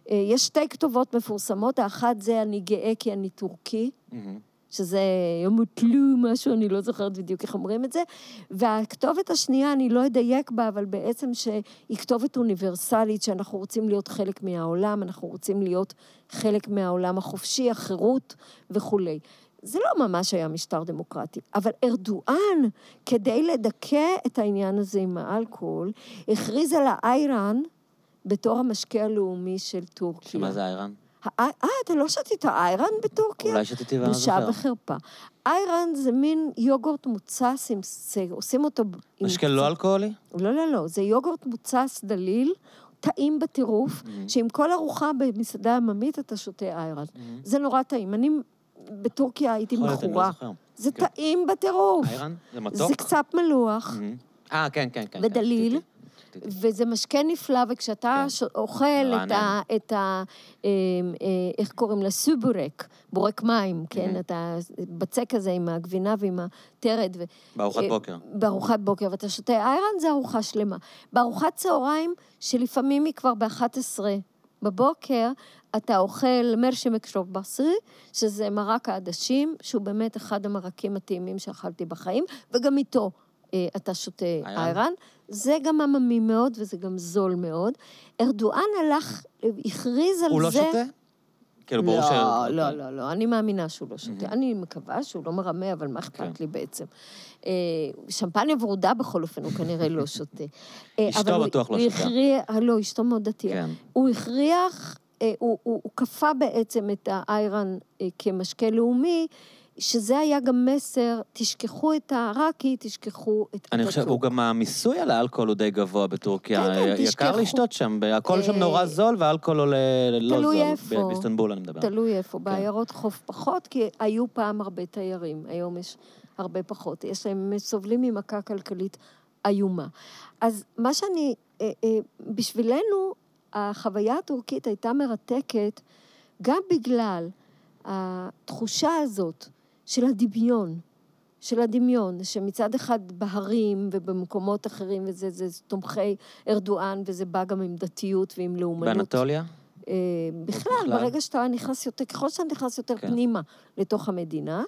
Speaker 1: אה, יש שתי כתובות מפורסמות, האחת זה אני גאה כי אני טורקי,
Speaker 2: מהמם.
Speaker 1: שזה ימוטלו משהו, אני לא זוכרת בדיוק איך אומרים את זה. והכתובת השנייה, אני לא אדייק בה, אבל בעצם שהיא כתובת אוניברסלית, שאנחנו רוצים להיות חלק מהעולם, אנחנו רוצים להיות חלק מהעולם החופשי, החירות וכולי. זה לא ממש היה משטר דמוקרטי, אבל ארדואן, כדי לדכא את העניין הזה עם האלכוהול, הכריז על האיירן בתור המשקה הלאומי של טורקיה.
Speaker 2: שמה זה איירן?
Speaker 1: אה, אתה לא שתית איירן בטורקיה?
Speaker 2: אולי שתיתי ואני לא
Speaker 1: בושה
Speaker 2: זוכר.
Speaker 1: וחרפה. איירן זה מין יוגורט מוצס עם... זה, עושים אותו... עם
Speaker 2: משקה
Speaker 1: קצת-
Speaker 2: לא אלכוהולי?
Speaker 1: לא, לא, לא. זה יוגורט מוצס דליל, טעים בטירוף, שעם כל ארוחה במסעדה עממית אתה שותה איירן. זה נורא טעים. אני בטורקיה הייתי
Speaker 2: לא
Speaker 1: מכורה. זה
Speaker 2: כן.
Speaker 1: טעים בטירוף.
Speaker 2: איירן? זה מתוק?
Speaker 1: זה קצת מלוח.
Speaker 2: מהמם. אה, כן, כן, כן.
Speaker 1: ודליל.
Speaker 2: כן, שתיתי.
Speaker 1: וזה משקה נפלא, וכשאתה
Speaker 2: כן.
Speaker 1: אוכל את ה... את ה אה, אה, איך קוראים לה? סובורק, בורק מים, כן?
Speaker 2: Mhm.
Speaker 1: את הבצק הזה עם הגבינה ועם הטרד. ו...
Speaker 2: בארוחת
Speaker 1: אה,
Speaker 2: בוקר.
Speaker 1: בארוחת בוקר, ואתה שותה איירן, זה ארוחה שלמה. בארוחת צהריים, שלפעמים היא כבר ב-11 בבוקר, אתה אוכל מרשמק שורבסי, שזה מרק העדשים, שהוא באמת אחד המרקים הטעימים שאכלתי בחיים, וגם איתו אה, אתה שותה
Speaker 2: איירן?
Speaker 1: איירן. זה גם עממי מאוד וזה גם זול מאוד. ארדואן הלך, הכריז על
Speaker 2: הוא
Speaker 1: זה...
Speaker 2: לא שותה? כאילו, ברור ש...
Speaker 1: לא, לא, לא, לא, אני מאמינה שהוא לא שותה.
Speaker 2: מהמם.
Speaker 1: אני מקווה שהוא לא מרמה, אבל מה. אכפת לי בעצם? אה, שמפניה ורודה בכל אופן, הוא כנראה לא שותה. אה,
Speaker 2: אשתו
Speaker 1: הוא-
Speaker 2: בטוח לא
Speaker 1: הוא
Speaker 2: שותה.
Speaker 1: אה, לא, אשתו מאוד דתייה.
Speaker 2: כן.
Speaker 1: הוא הכריח, הוא, הוא, הוא כפה בעצם את האיירן אה, כמשקה לאומי, שזה היה גם מסר, תשכחו את הראקי, תשכחו את
Speaker 2: אני חושב. הוא גם המיסוי על האלכוהול הוא די גבוה בטורקיה.
Speaker 1: כן, כן,
Speaker 2: יקר
Speaker 1: תשכחו.
Speaker 2: לשתות שם, הכל שם
Speaker 1: אה,
Speaker 2: נורא זול והאלכוהול עולה לא זול.
Speaker 1: תלוי איפה.
Speaker 2: באיסטנבול אני מדבר.
Speaker 1: תלוי איפה,
Speaker 2: כן.
Speaker 1: בעיירות חוף פחות, כי היו פעם הרבה תיירים, היום יש הרבה פחות. יש להם, הם סובלים ממכה כלכלית איומה. אז מה שאני, אה, אה, בשבילנו, החוויה הטורקית הייתה מרתקת גם בגלל התחושה הזאת של הדמיון. של הדמיון, שמצד אחד בהרים ובמקומות אחרים, וזה זה תומכי ארדואן, וזה בא גם עם דתיות ועם לאומנות.
Speaker 2: באנטוליה?
Speaker 1: אה, בכלל,
Speaker 2: בכלל?
Speaker 1: ברגע שאתה נכנס יותר, ככל שאתה נכנס יותר
Speaker 2: כן.
Speaker 1: פנימה לתוך המדינה,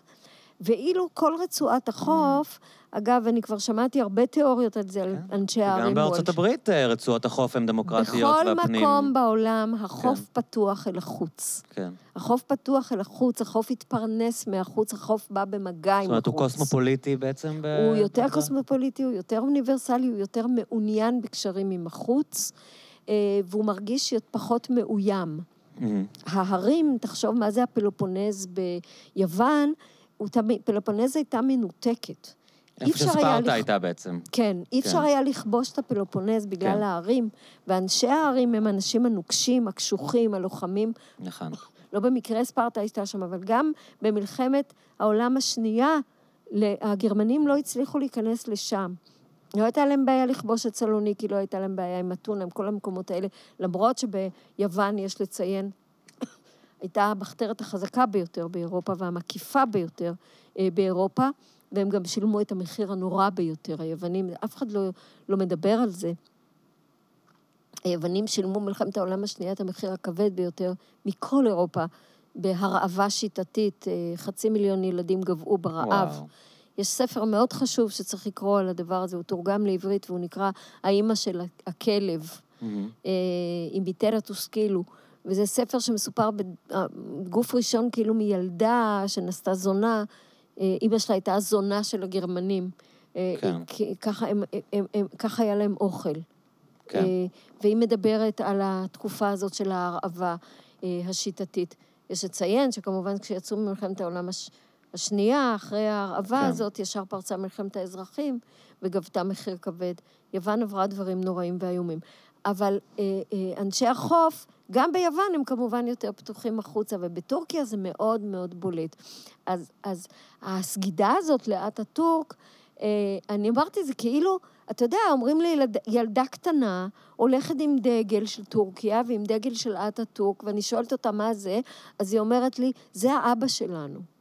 Speaker 1: ואילו כל רצועת החוף, אגב, אני כבר שמעתי הרבה תיאוריות על זה, על
Speaker 2: כן.
Speaker 1: אנשי הערים
Speaker 2: גם בארצות. הברית אה, רצועות החוף הן דמוקרטיות
Speaker 1: בכל
Speaker 2: והפנים...
Speaker 1: מקום בעולם החוף
Speaker 2: כן.
Speaker 1: פתוח אל החוץ.
Speaker 2: כן.
Speaker 1: החוף פתוח אל החוץ, החוף התפרנס מהחוץ, החוף בא במגע עם החוץ.
Speaker 2: זאת אומרת, הוא קוסמופוליטי בעצם? ב-
Speaker 1: הוא יותר? קוסמופוליטי, הוא יותר אוניברסלי, הוא יותר מעוניין בקשרים עם החוץ, אה, והוא מרגיש פחות מאוים.
Speaker 2: מהמם.
Speaker 1: ההרים, תחשוב מה זה הפלופונז ביוון, תמיד, פלופונז הייתה מנותקת. אי
Speaker 2: איפה
Speaker 1: אפשר היה
Speaker 2: שספרטה
Speaker 1: לכ-
Speaker 2: הייתה בעצם.
Speaker 1: כן, אי אפשר
Speaker 2: כן.
Speaker 1: היה לכבוש את הפלופונז בגלל
Speaker 2: כן.
Speaker 1: ההרים, ואנשי ההרים הם האנשים הנוקשים, הקשוחים, הלוחמים.
Speaker 2: נכון.
Speaker 1: לא במקרה ספרטה הייתה שם, אבל גם במלחמת העולם השנייה, הגרמנים לא הצליחו להיכנס לשם. לא הייתה להם בעיה לכבוש את סלוניקי, לא הייתה להם בעיה עם אתונה, עם כל המקומות האלה, למרות שביוון, יש לציין, הייתה המחתרת החזקה ביותר באירופה והמקיפה ביותר אה, באירופה, והם גם שילמו את המחיר הנורא ביותר, היוונים, אף אחד לא, לא מדבר על זה. היוונים שילמו במלחמת העולם השנייה את המחיר הכבד ביותר מכל אירופה, בהרעבה שיטתית, אה, חצי מיליון ילדים גבעו ברעב.
Speaker 2: וואו.
Speaker 1: יש ספר מאוד חשוב שצריך לקרוא על הדבר הזה, הוא תורגם לעברית והוא נקרא האימא של הכלב. אה, עם ביטרה טוסקילו. וזה ספר שמסופר בגוף ראשון כאילו מילדה שנעשתה זונה. אה, אימא שלה הייתה הזונה של הגרמנים. אה,
Speaker 2: כן.
Speaker 1: ככה, הם, הם, הם, ככה היה להם אוכל.
Speaker 2: כן.
Speaker 1: אה, והיא מדברת על התקופה הזאת של ההרעבה אה, השיטתית. יש לציין שכמובן כשיצאו ממלחמת העולם הש... השנייה, אחרי ההרעבה
Speaker 2: כן.
Speaker 1: הזאת, ישר פרצה מלחמת האזרחים וגבתה מחיר כבד. יוון עברה דברים נוראים ואיומים. אבל אה, אה, אנשי החוף, גם ביוון הם כמובן יותר פתוחים החוצה, ובטורקיה זה מאוד מאוד בולט. אז, אז הסגידה הזאת לאטאטורק, אה, אני אמרתי, זה כאילו, אתה יודע, אומרים לי, ילד, ילדה קטנה הולכת עם דגל של טורקיה ועם דגל של אטאטורק, ואני שואלת אותה מה זה, אז היא אומרת לי, זה האבא שלנו.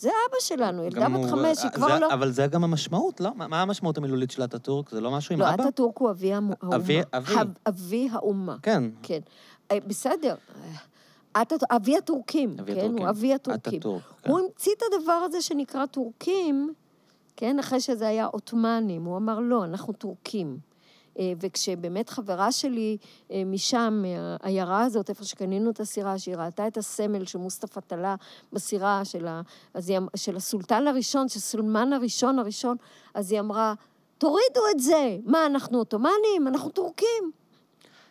Speaker 1: זה אבא שלנו, ילדה בת חמש, היא
Speaker 2: זה-
Speaker 1: כבר לא...
Speaker 2: אבל זה גם המשמעות, לא? מה- המשמעות המילולית של אטאטורק? זה לא משהו עם
Speaker 1: לא,
Speaker 2: אבא?
Speaker 1: אטאטורק הוא אבי האומה.
Speaker 2: אבי- אבי.
Speaker 1: אבי האומה.
Speaker 2: כן.
Speaker 1: כן. אה, בסדר. אטאט- אבי הטורקים,
Speaker 2: אבי
Speaker 1: כן? הוא אבי הטורקים.
Speaker 2: כן.
Speaker 1: הוא המציא את הדבר הזה שנקרא טורקים, כן? אחרי שזה היה עות'מאנים. הוא אמר, לא, אנחנו טורקים. אה, וכשבאמת חברה שלי אה, משם, מהעיירה הזאת, איפה שקנינו את הסירה, שהיא ראתה את הסמל של מוסטפא טלה בסירה של, ה, היא, אמ- של הסולטן הראשון, של סולמן הראשון הראשון, אז היא אמרה, תורידו את זה. מה, אנחנו עות'מאנים? אנחנו טורקים.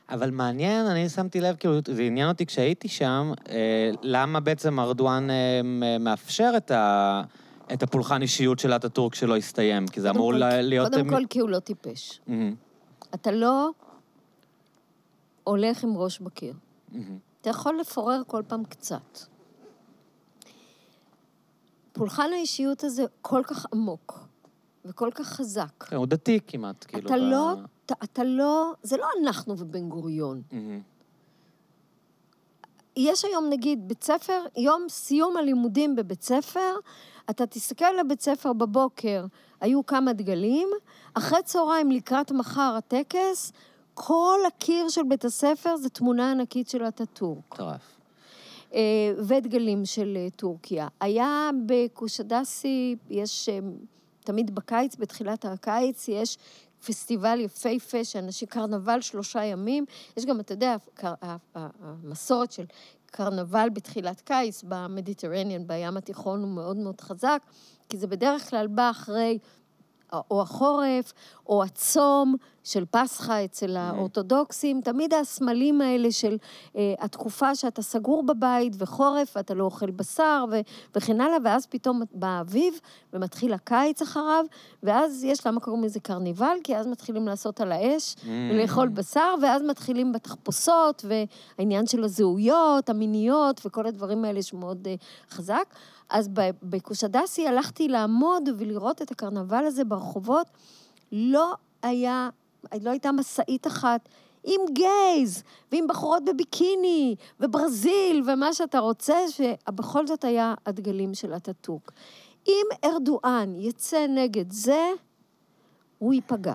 Speaker 2: אבל מעניין, אני שמתי לב, כאילו, זה עניין אותי כשהייתי שם, אה, למה בעצם ארדואן אה, מאפשר את, ה, את הפולחן אישיות של אטאטורק שלא הסתיים? כי זה אמור
Speaker 1: כל-
Speaker 2: להיות...
Speaker 1: קודם כל, כי הוא לא טיפש.
Speaker 2: מהמם,
Speaker 1: אתה לא הולך עם ראש בקיר.
Speaker 2: מהמם.
Speaker 1: אתה יכול לפורר כל פעם קצת. פולחן האישיות הזה כל כך עמוק וכל כך חזק.
Speaker 2: כן, הוא דתי כמעט, כאילו.
Speaker 1: אתה
Speaker 2: ב-
Speaker 1: לא, אתה, אתה לא, זה לא אנחנו ובן גוריון.
Speaker 2: מהמם.
Speaker 1: יש היום נגיד בית ספר, יום סיום הלימודים בבית ספר, אתה תסתכל על הבית ספר בבוקר, היו כמה דגלים, אחרי צהריים לקראת מחר הטקס, כל הקיר של בית הספר זה תמונה ענקית של אטאטורק.
Speaker 2: מטורף.
Speaker 1: אה, ודגלים של אה, טורקיה. היה בקושדסי, יש אה, תמיד בקיץ, בתחילת הקיץ, יש פסטיבל יפהפה, שאנשים, קרנבל שלושה ימים. יש גם, אתה יודע, המסורת של קרנבל בתחילת קיץ במדיטרניאן, בים התיכון, הוא מאוד מאוד חזק, כי זה בדרך כלל בא אחרי או החורף, או הצום של פסחא אצל האורתודוקסים, תמיד הסמלים האלה של אה, התקופה שאתה סגור בבית וחורף, ואתה לא אוכל בשר ו- וכן הלאה, ואז פתאום בא האביב ומתחיל הקיץ אחריו, ואז יש, למה קוראים לזה קרניבל? כי אז מתחילים לעשות על האש ולאכול בשר, ואז מתחילים בתחפושות, והעניין של הזהויות, המיניות וכל הדברים האלה שמאוד אה, חזק. אז בקושדסי הלכתי לעמוד ולראות את הקרנבל הזה ברחובות. לא היה, לא הייתה משאית אחת עם גייז, ועם בחורות בביקיני, וברזיל, ומה שאתה רוצה, שבכל זאת היה הדגלים של אטאטורק. אם ארדואן יצא נגד זה, הוא ייפגע.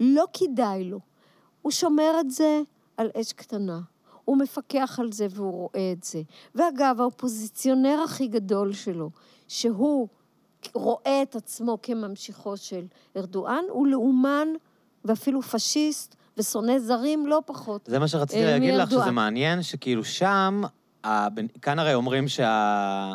Speaker 1: לא כדאי לו. הוא שומר את זה על אש קטנה. הוא מפקח על זה והוא רואה את זה. ואגב, האופוזיציונר הכי גדול שלו, שהוא רואה את עצמו כממשיכו של ארדואן, הוא לאומן ואפילו פשיסט ושונא זרים לא פחות.
Speaker 2: זה מה שרציתי
Speaker 1: אה,
Speaker 2: להגיד לך. שזה מעניין, שכאילו שם, כאן הרי אומרים שה...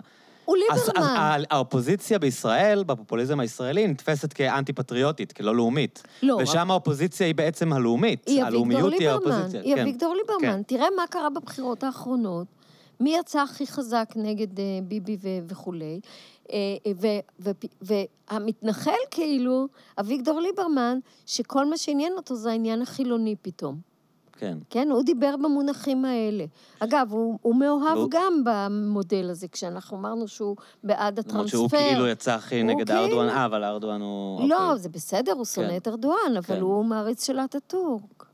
Speaker 1: הוא ליברמן.
Speaker 2: ה- האופוזיציה בישראל, בפופוליזם הישראלי, נתפסת כאנטי-פטריוטית, כלא לאומית.
Speaker 1: לא,
Speaker 2: ושם האופוזיציה היא בעצם הלאומית.
Speaker 1: היא אביגדור
Speaker 2: הלאומיות היא
Speaker 1: ליברמן.
Speaker 2: האופוזיציה.
Speaker 1: היא
Speaker 2: כן.
Speaker 1: אביגדור ליברמן.
Speaker 2: כן.
Speaker 1: תראה מה קרה בבחירות האחרונות. מי יצא הכי חזק נגד אה, ביבי ו- וכולי. אה, אה, ו- ו- והמתנחל כאילו, אביגדור ליברמן, שכל מה שעניין אותו זה העניין החילוני פתאום.
Speaker 2: כן.
Speaker 1: כן, הוא דיבר במונחים האלה. אגב, הוא, הוא מאוהב
Speaker 2: והוא-
Speaker 1: גם במודל הזה, כשאנחנו אמרנו שהוא בעד
Speaker 2: למרות
Speaker 1: הטרנספר.
Speaker 2: שהוא כאילו יצא הכי נגד
Speaker 1: כאילו-
Speaker 2: ארדואן, אה, אבל ארדואן הוא...
Speaker 1: לא,
Speaker 2: אוקיי.
Speaker 1: זה בסדר, הוא שונא
Speaker 2: כן.
Speaker 1: את ארדואן, אבל
Speaker 2: כן.
Speaker 1: הוא מעריץ של אטאטורק.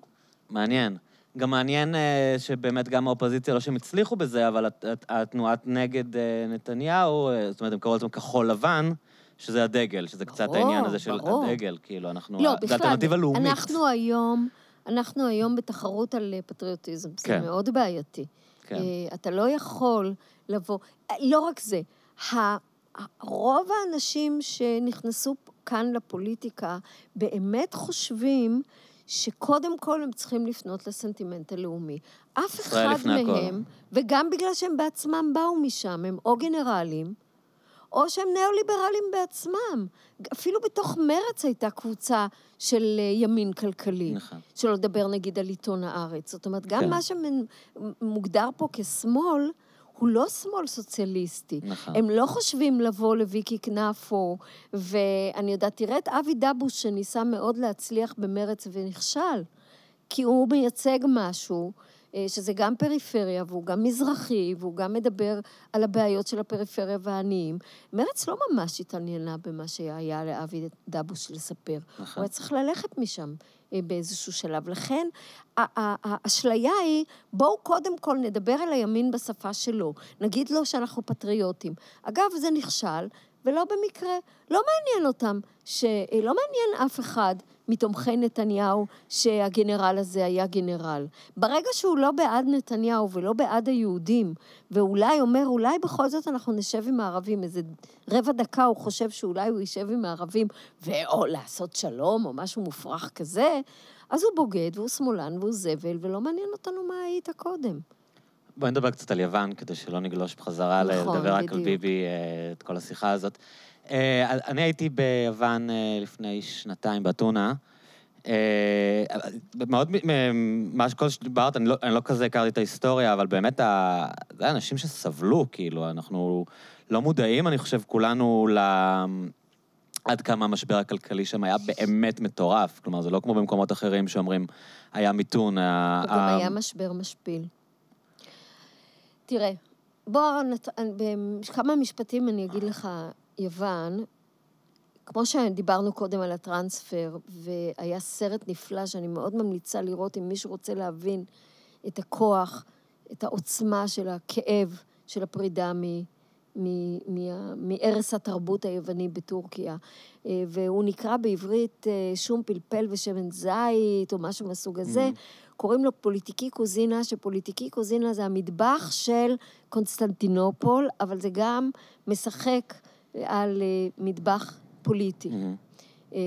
Speaker 2: מעניין. גם מעניין אה, שבאמת גם האופוזיציה, לא שהם הצליחו בזה, אבל הת- הת- התנועת נגד אה, נתניהו, אה, זאת אומרת, הם קראו לעצמם כחול לבן, שזה הדגל, שזה קצת
Speaker 1: ברור,
Speaker 2: העניין הזה של
Speaker 1: ברור.
Speaker 2: הדגל, כאילו, אנחנו...
Speaker 1: לא,
Speaker 2: זה
Speaker 1: בכלל,
Speaker 2: אלטרנטיבה לאומית.
Speaker 1: אנחנו היום, אנחנו היום בתחרות על אה, פטריוטיזם, זה
Speaker 2: כן.
Speaker 1: מאוד בעייתי.
Speaker 2: כן.
Speaker 1: אה, אתה לא יכול לבוא... אה, לא רק זה, רוב האנשים שנכנסו כאן לפוליטיקה באמת חושבים שקודם כל הם צריכים לפנות לסנטימנט הלאומי. אף אחד
Speaker 2: לפני הכל.
Speaker 1: מהם, וגם בגלל שהם בעצמם באו משם, הם או גנרלים, או שהם ניאו-ליברלים בעצמם. אפילו בתוך מרץ הייתה קבוצה של אה, ימין כלכלי.
Speaker 2: נכון.
Speaker 1: שלא לדבר נגיד על עיתון הארץ. זאת אומרת, גם
Speaker 2: כן.
Speaker 1: מה שמוגדר פה כשמאל, הוא לא שמאל סוציאליסטי.
Speaker 2: נכון.
Speaker 1: הם לא חושבים לבוא לוויקי קנפו, ואני יודעת, תראה את אבי דבוש שניסה מאוד להצליח במרץ ונכשל, כי הוא מייצג משהו, שזה גם פריפריה, והוא גם מזרחי, והוא גם מדבר על הבעיות של הפריפריה והעניים. מרץ לא ממש התעניינה במה שהיה לאבי דבוש לספר. הוא
Speaker 2: נכון.
Speaker 1: היה צריך ללכת משם אה, באיזשהו שלב. לכן, האשליה היא, בואו קודם כל נדבר על הימין בשפה שלו. נגיד לו שאנחנו פטריוטים. אגב, זה נכשל, ולא במקרה. לא מעניין אותם, ש... אה, לא מעניין אף אחד מתומכי נתניהו שהגנרל הזה היה גנרל. ברגע שהוא לא בעד נתניהו ולא בעד היהודים, ואולי אומר, אולי בכל זאת אנחנו נשב עם הערבים, איזה רבע דקה הוא חושב שאולי הוא יישב עם הערבים, ואו לעשות שלום או משהו מופרך כזה, אז הוא בוגד והוא שמאלן והוא זבל, ולא מעניין אותנו מה היית קודם.
Speaker 2: בואי נדבר קצת על יוון, כדי שלא נגלוש בחזרה
Speaker 1: נכון,
Speaker 2: לדבר רק על. ביבי, אה, את כל השיחה הזאת. אה, אני הייתי ביוון אה, לפני שנתיים, באתונה. אה, מאוד, מה שכל שדיברת, אני לא, אני לא כזה הכרתי את ההיסטוריה, אבל באמת, ה- זה אנשים שסבלו, כאילו, אנחנו לא מודעים, אני חושב, כולנו ל... עד כמה המשבר הכלכלי שם היה באמת מטורף. כלומר, זה לא כמו במקומות אחרים שאומרים, היה מיתון. ה-
Speaker 1: הוא גם
Speaker 2: ה-
Speaker 1: היה משבר משפיל. תראה, בוא, נת... בכמה משפטים אני אגיד לך, יוון, כמו שדיברנו קודם על הטרנספר, והיה סרט נפלא שאני מאוד ממליצה לראות, אם מישהו רוצה להבין את הכוח, את העוצמה של הכאב של הפרידה מ... מערש התרבות היווני בטורקיה. אה, והוא נקרא בעברית אה, שום פלפל ושמן זית, או משהו מהסוג הזה. קוראים לו פוליטיקי קוזינה, שפוליטיקי קוזינה זה המטבח של קונסטנטינופול, אבל זה גם משחק על אה, מטבח פוליטי. אה,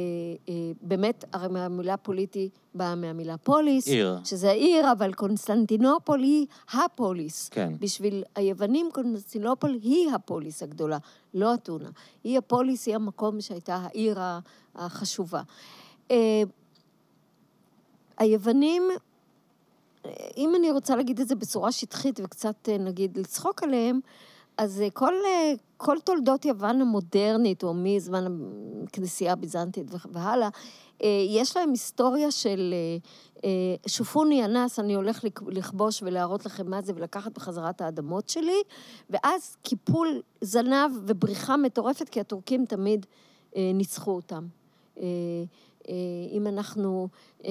Speaker 1: באמת, הרי מהמילה פוליטי באה מהמילה פוליס.
Speaker 2: עיר.
Speaker 1: שזה עיר, אבל קונסטנטינופול היא הפוליס.
Speaker 2: כן.
Speaker 1: בשביל היוונים, קונסטנטינופול היא הפוליס הגדולה, לא אתונה. היא הפוליס, היא המקום שהייתה העיר החשובה. היוונים, אם אני רוצה להגיד את זה בצורה שטחית וקצת, נגיד, לצחוק עליהם, אז אה, כל, אה, כל תולדות יוון המודרנית, או מזמן הכנסייה הביזנטית והלאה, אה, יש להם היסטוריה של שופוני אנס, אני הולך לכבוש ולהראות לכם מה זה ולקחת בחזרה את האדמות שלי, ואז קיפול זנב ובריחה מטורפת, כי הטורקים תמיד ניצחו אותם. אם אנחנו...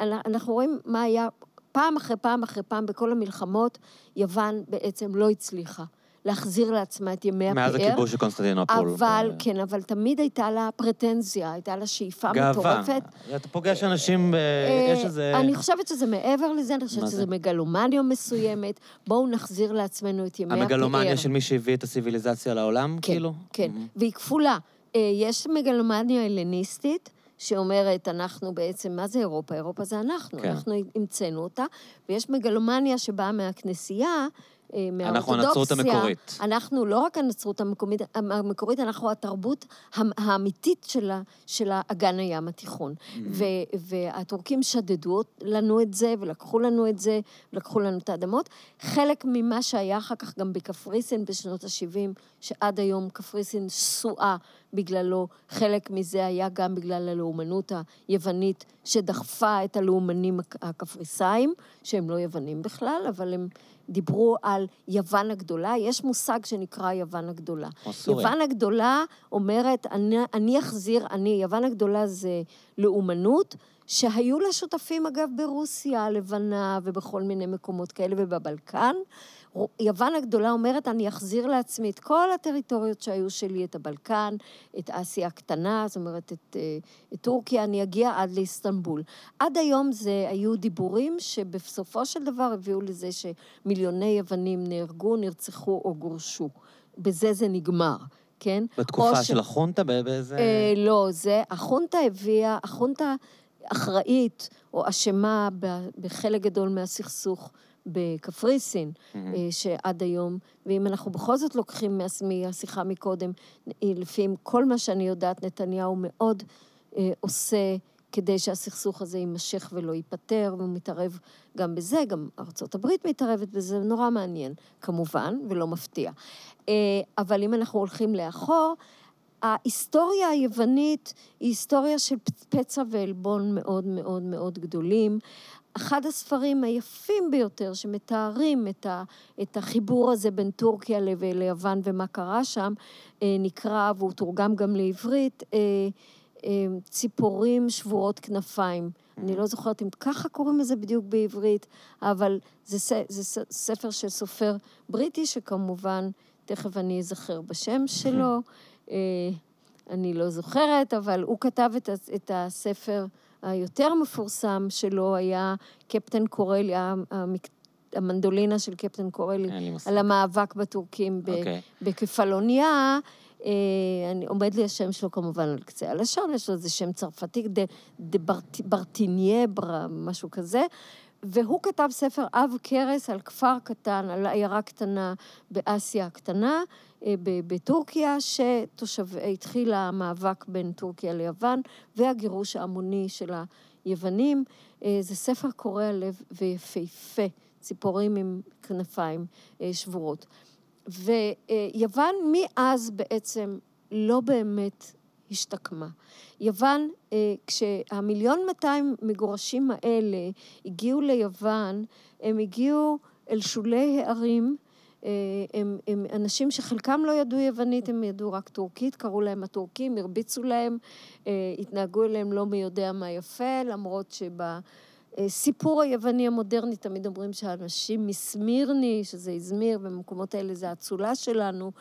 Speaker 1: אנחנו רואים מה היה פעם אחרי פעם אחרי פעם בכל המלחמות, יוון בעצם לא הצליחה להחזיר לעצמה את ימי הפאר.
Speaker 2: מאז הכיבוש של קונסטנטינופול.
Speaker 1: אבל,
Speaker 2: אה,
Speaker 1: כן, אבל תמיד הייתה לה פרטנזיה, הייתה לה שאיפה
Speaker 2: גאווה.
Speaker 1: מטורפת.
Speaker 2: אתה פוגש אנשים, אה,
Speaker 1: אה,
Speaker 2: יש איזה...
Speaker 1: אני חושבת שזה מעבר לזה, אני חושבת שזה
Speaker 2: זה?
Speaker 1: מגלומניה מסוימת. בואו נחזיר לעצמנו את ימי הפאר.
Speaker 2: המגלומניה של מי שהביא את הציוויליזציה לעולם,
Speaker 1: כן,
Speaker 2: כאילו?
Speaker 1: כן,
Speaker 2: Mhm.
Speaker 1: והיא כפולה. יש מגלומניה הלניסטית, שאומרת, אנחנו בעצם, מה זה אירופה? אירופה זה אנחנו,
Speaker 2: כן.
Speaker 1: אנחנו המצאנו אותה, ויש מגלומניה שבאה מהכנסייה, אה,
Speaker 2: אנחנו
Speaker 1: מהאורתודוקסיה.
Speaker 2: הנצרות המקורית.
Speaker 1: אנחנו לא רק הנצרות המקומית, המקורית, אנחנו התרבות האמיתית של, ה, של האגן הים התיכון.
Speaker 2: Mhm.
Speaker 1: ו, והטורקים שדדו לנו את זה, ולקחו לנו את זה, ולקחו לנו את האדמות. חלק ממה שהיה אחר כך גם בקפריסין בשנות ה-70, שעד היום קפריסין שסועה בגללו, חלק מזה היה גם בגלל הלאומנות היוונית שדחפה את הלאומנים הק- הקפריסאים, שהם לא יוונים בכלל, אבל הם דיברו על יוון הגדולה. יש מושג שנקרא יוון הגדולה.
Speaker 2: כמו סוריה.
Speaker 1: יוון הגדולה אומרת, אני, אני אחזיר, אני, יוון הגדולה זה לאומנות, שהיו לה שותפים, אגב, ברוסיה הלבנה ובכל מיני מקומות כאלה ובבלקן. יוון הגדולה אומרת, אני אחזיר לעצמי את כל הטריטוריות שהיו שלי, את הבלקן, את אסיה הקטנה, זאת אומרת, את, אה, את טורקיה, אני אגיע עד לאיסטנבול. עד היום זה היו דיבורים שבסופו של דבר הביאו לזה שמיליוני יוונים נהרגו, נרצחו או גורשו. בזה זה נגמר, כן?
Speaker 2: בתקופה
Speaker 1: או ש-
Speaker 2: של החונטה, באיזה...
Speaker 1: אה, לא, זה, החונטה הביאה, החונטה אחראית או אשמה בחלק גדול מהסכסוך בקפריסין,
Speaker 2: Mhm.
Speaker 1: אה, שעד היום, ואם אנחנו בכל זאת לוקחים מה- מהשיחה מקודם, אה, לפי כל מה שאני יודעת, נתניהו מאוד אה, עושה כדי שהסכסוך הזה יימשך ולא ייפתר, והוא מתערב גם בזה, גם ארצות הברית מתערבת בזה, נורא מעניין, כמובן, ולא מפתיע. אה, אבל אם אנחנו הולכים לאחור, ההיסטוריה היוונית היא היסטוריה של פצע ועלבון מאוד מאוד מאוד גדולים. אחד הספרים היפים ביותר שמתארים את, ה, את החיבור הזה בין טורקיה ליוון ומה קרה שם, אה, נקרא, והוא תורגם גם לעברית, אה, אה, ציפורים שבורות כנפיים. אני לא זוכרת אם ככה קוראים לזה בדיוק בעברית, אבל זה, זה ספר של סופר בריטי, שכמובן, תכף אני אזכר בשם שלו. אה, אני לא זוכרת, אבל הוא כתב את, את הספר היותר מפורסם שלו, היה קפטן קורלי, המק- המנדולינה של קפטן קורלי. על המאבק בטורקים ב-
Speaker 2: אוקיי.
Speaker 1: בכפלוניה. אה, אני, עומד לי השם שלו כמובן על קצה הלשון, יש לו איזה שם צרפתי, דה, דה ברט, ברטיניה, בר, משהו כזה. והוא כתב ספר עב כרס על כפר קטן, על עיירה קטנה באסיה הקטנה, בטורקיה, שהתחיל המאבק בין טורקיה ליוון, והגירוש ההמוני של היוונים. אה, זה ספר קורע לב ויפהפה, ציפורים עם כנפיים אה, שבורות. ויוון מאז בעצם לא באמת השתקמה. יוון, אה, כשהמיליון 200 מגורשים האלה הגיעו ליוון, הם הגיעו אל שולי הערים, אה, הם, הם אנשים שחלקם לא ידעו יוונית, הם ידעו רק טורקית, קראו להם הטורקים, הרביצו להם, אה, התנהגו אליהם לא מי יודע מה יפה, למרות שבסיפור היווני המודרני תמיד אומרים שהאנשים מסמירני, שזה izmir, במקומות האלה זה האצולה שלנו,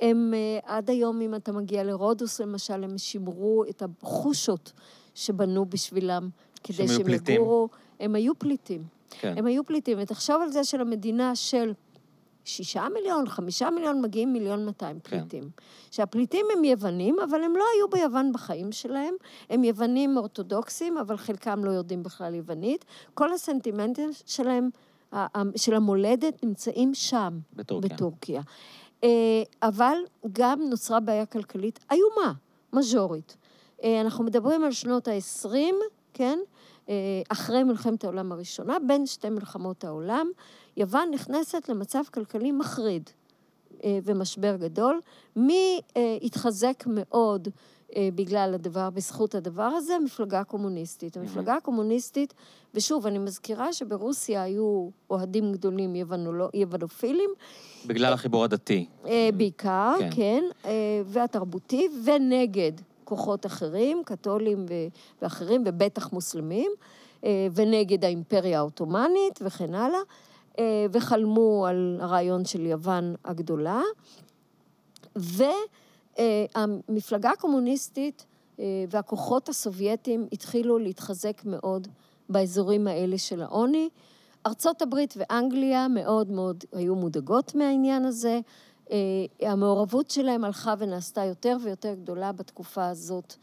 Speaker 1: הם אה, עד היום, אם אתה מגיע לרודוס למשל, הם שימרו את החושות שבנו בשבילם, כדי
Speaker 2: שהם.
Speaker 1: יגורו. הם היו פליטים.
Speaker 2: כן.
Speaker 1: הם היו פליטים. ותחשוב על זה שלמדינה של שישה מיליון, חמישה מיליון, מגיעים מיליון מאתיים
Speaker 2: כן.
Speaker 1: פליטים. שהפליטים הם יוונים, אבל הם לא היו ביוון בחיים שלהם. הם יוונים אורתודוקסים, אבל חלקם לא יודעים בכלל יוונית. כל הסנטימנטים שלהם, של המולדת, נמצאים שם.
Speaker 2: בטורקיה.
Speaker 1: בטורקיה. אה, אבל גם נוצרה בעיה כלכלית איומה, מז'ורית. אה, אנחנו מדברים על שנות ה-20, כן? אה, אחרי מלחמת העולם הראשונה, בין שתי מלחמות העולם, יוון נכנסת למצב כלכלי מחריד אה, ומשבר גדול. מי אה, התחזק מאוד בגלל הדבר, בזכות הדבר הזה? המפלגה הקומוניסטית. המפלגה הקומוניסטית, ושוב, אני מזכירה שברוסיה היו אוהדים גדולים יוונולו- יוונופילים,
Speaker 2: בגלל החיבור הדתי.
Speaker 1: בעיקר,
Speaker 2: כן.
Speaker 1: כן, כן והתרבותי, ונגד כוחות אחרים, קתולים ואחרים, ובטח מוסלמים, אה, ונגד האימפריה העות'מאנית וכן הלאה. אה, וחלמו על הרעיון של יוון הגדולה. והמפלגה הקומוניסטית אה, והכוחות הסובייטיים התחילו להתחזק מאוד באזורים האלה של העוני. ארצות הברית ואנגליה מאוד מאוד היו מודאגות מהעניין הזה. אה, המעורבות שלהם הלכה ונעשתה יותר ויותר גדולה בתקופה הזאת,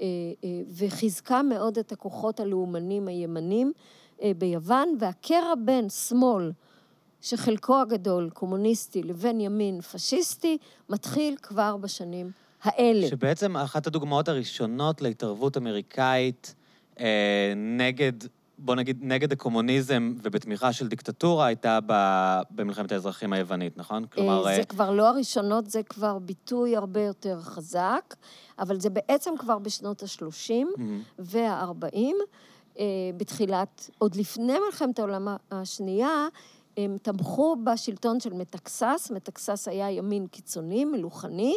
Speaker 1: אה, וחיזקה מאוד את הכוחות הלאומנים הימנים ביוון, והקרע בין שמאל, שחלקו הגדול קומוניסטי, לבין ימין פשיסטי, מתחיל כבר בשנים האלה.
Speaker 2: שבעצם אחת הדוגמאות הראשונות להתערבות אמריקאית אה, נגד, בוא נגיד, נגד הקומוניזם ובתמיכה של דיקטטורה הייתה ב, במלחמת האזרחים היוונית, נכון?
Speaker 1: כלומר... אה, זה אה... כבר לא הראשונות, זה כבר ביטוי הרבה יותר חזק, אבל זה בעצם כבר בשנות ה-30 mm-hmm. וה-40, אה, בתחילת, עוד לפני מלחמת העולם השנייה, הם תמכו בשלטון של מטקסס, מטקסס היה ימין קיצוני, מלוכני,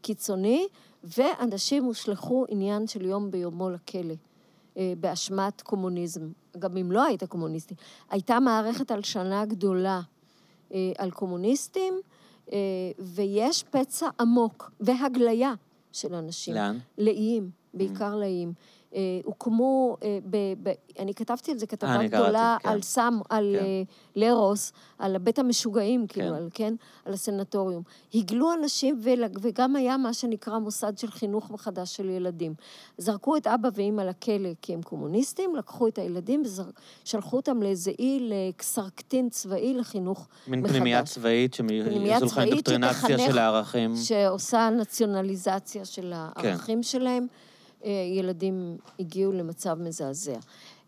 Speaker 1: קיצוני, ואנשים הושלכו עניין של יום ביומו לכלא, אה, באשמת קומוניזם. גם אם לא היית קומוניסטי. הייתה מערכת הלשנה גדולה אה, על קומוניסטים, אה, ויש פצע עמוק והגליה של אנשים.
Speaker 2: לאן?
Speaker 1: לאיים, בעיקר mm. לאיים. אה, הוקמו, אה, ב, ב, אני כתבתי על זה כתבה גדולה כן. על סם, על כן. אה, לרוס, על בית המשוגעים, כאילו, כן. על, כן, על הסנטוריום. הגלו אנשים, וגם היה מה שנקרא מוסד של חינוך מחדש של ילדים. זרקו את אבא ואימא לכלא כי הם קומוניסטים, לקחו את הילדים ושלחו אותם לאיזה אי, לקסרקטין צבאי לחינוך
Speaker 2: מין מחדש. מין פנימייה צבאית, שיעשו לך אינדוקטרינציה של הערכים.
Speaker 1: שעושה נציונליזציה של הערכים כן. שלהם. אה, ילדים הגיעו למצב מזעזע.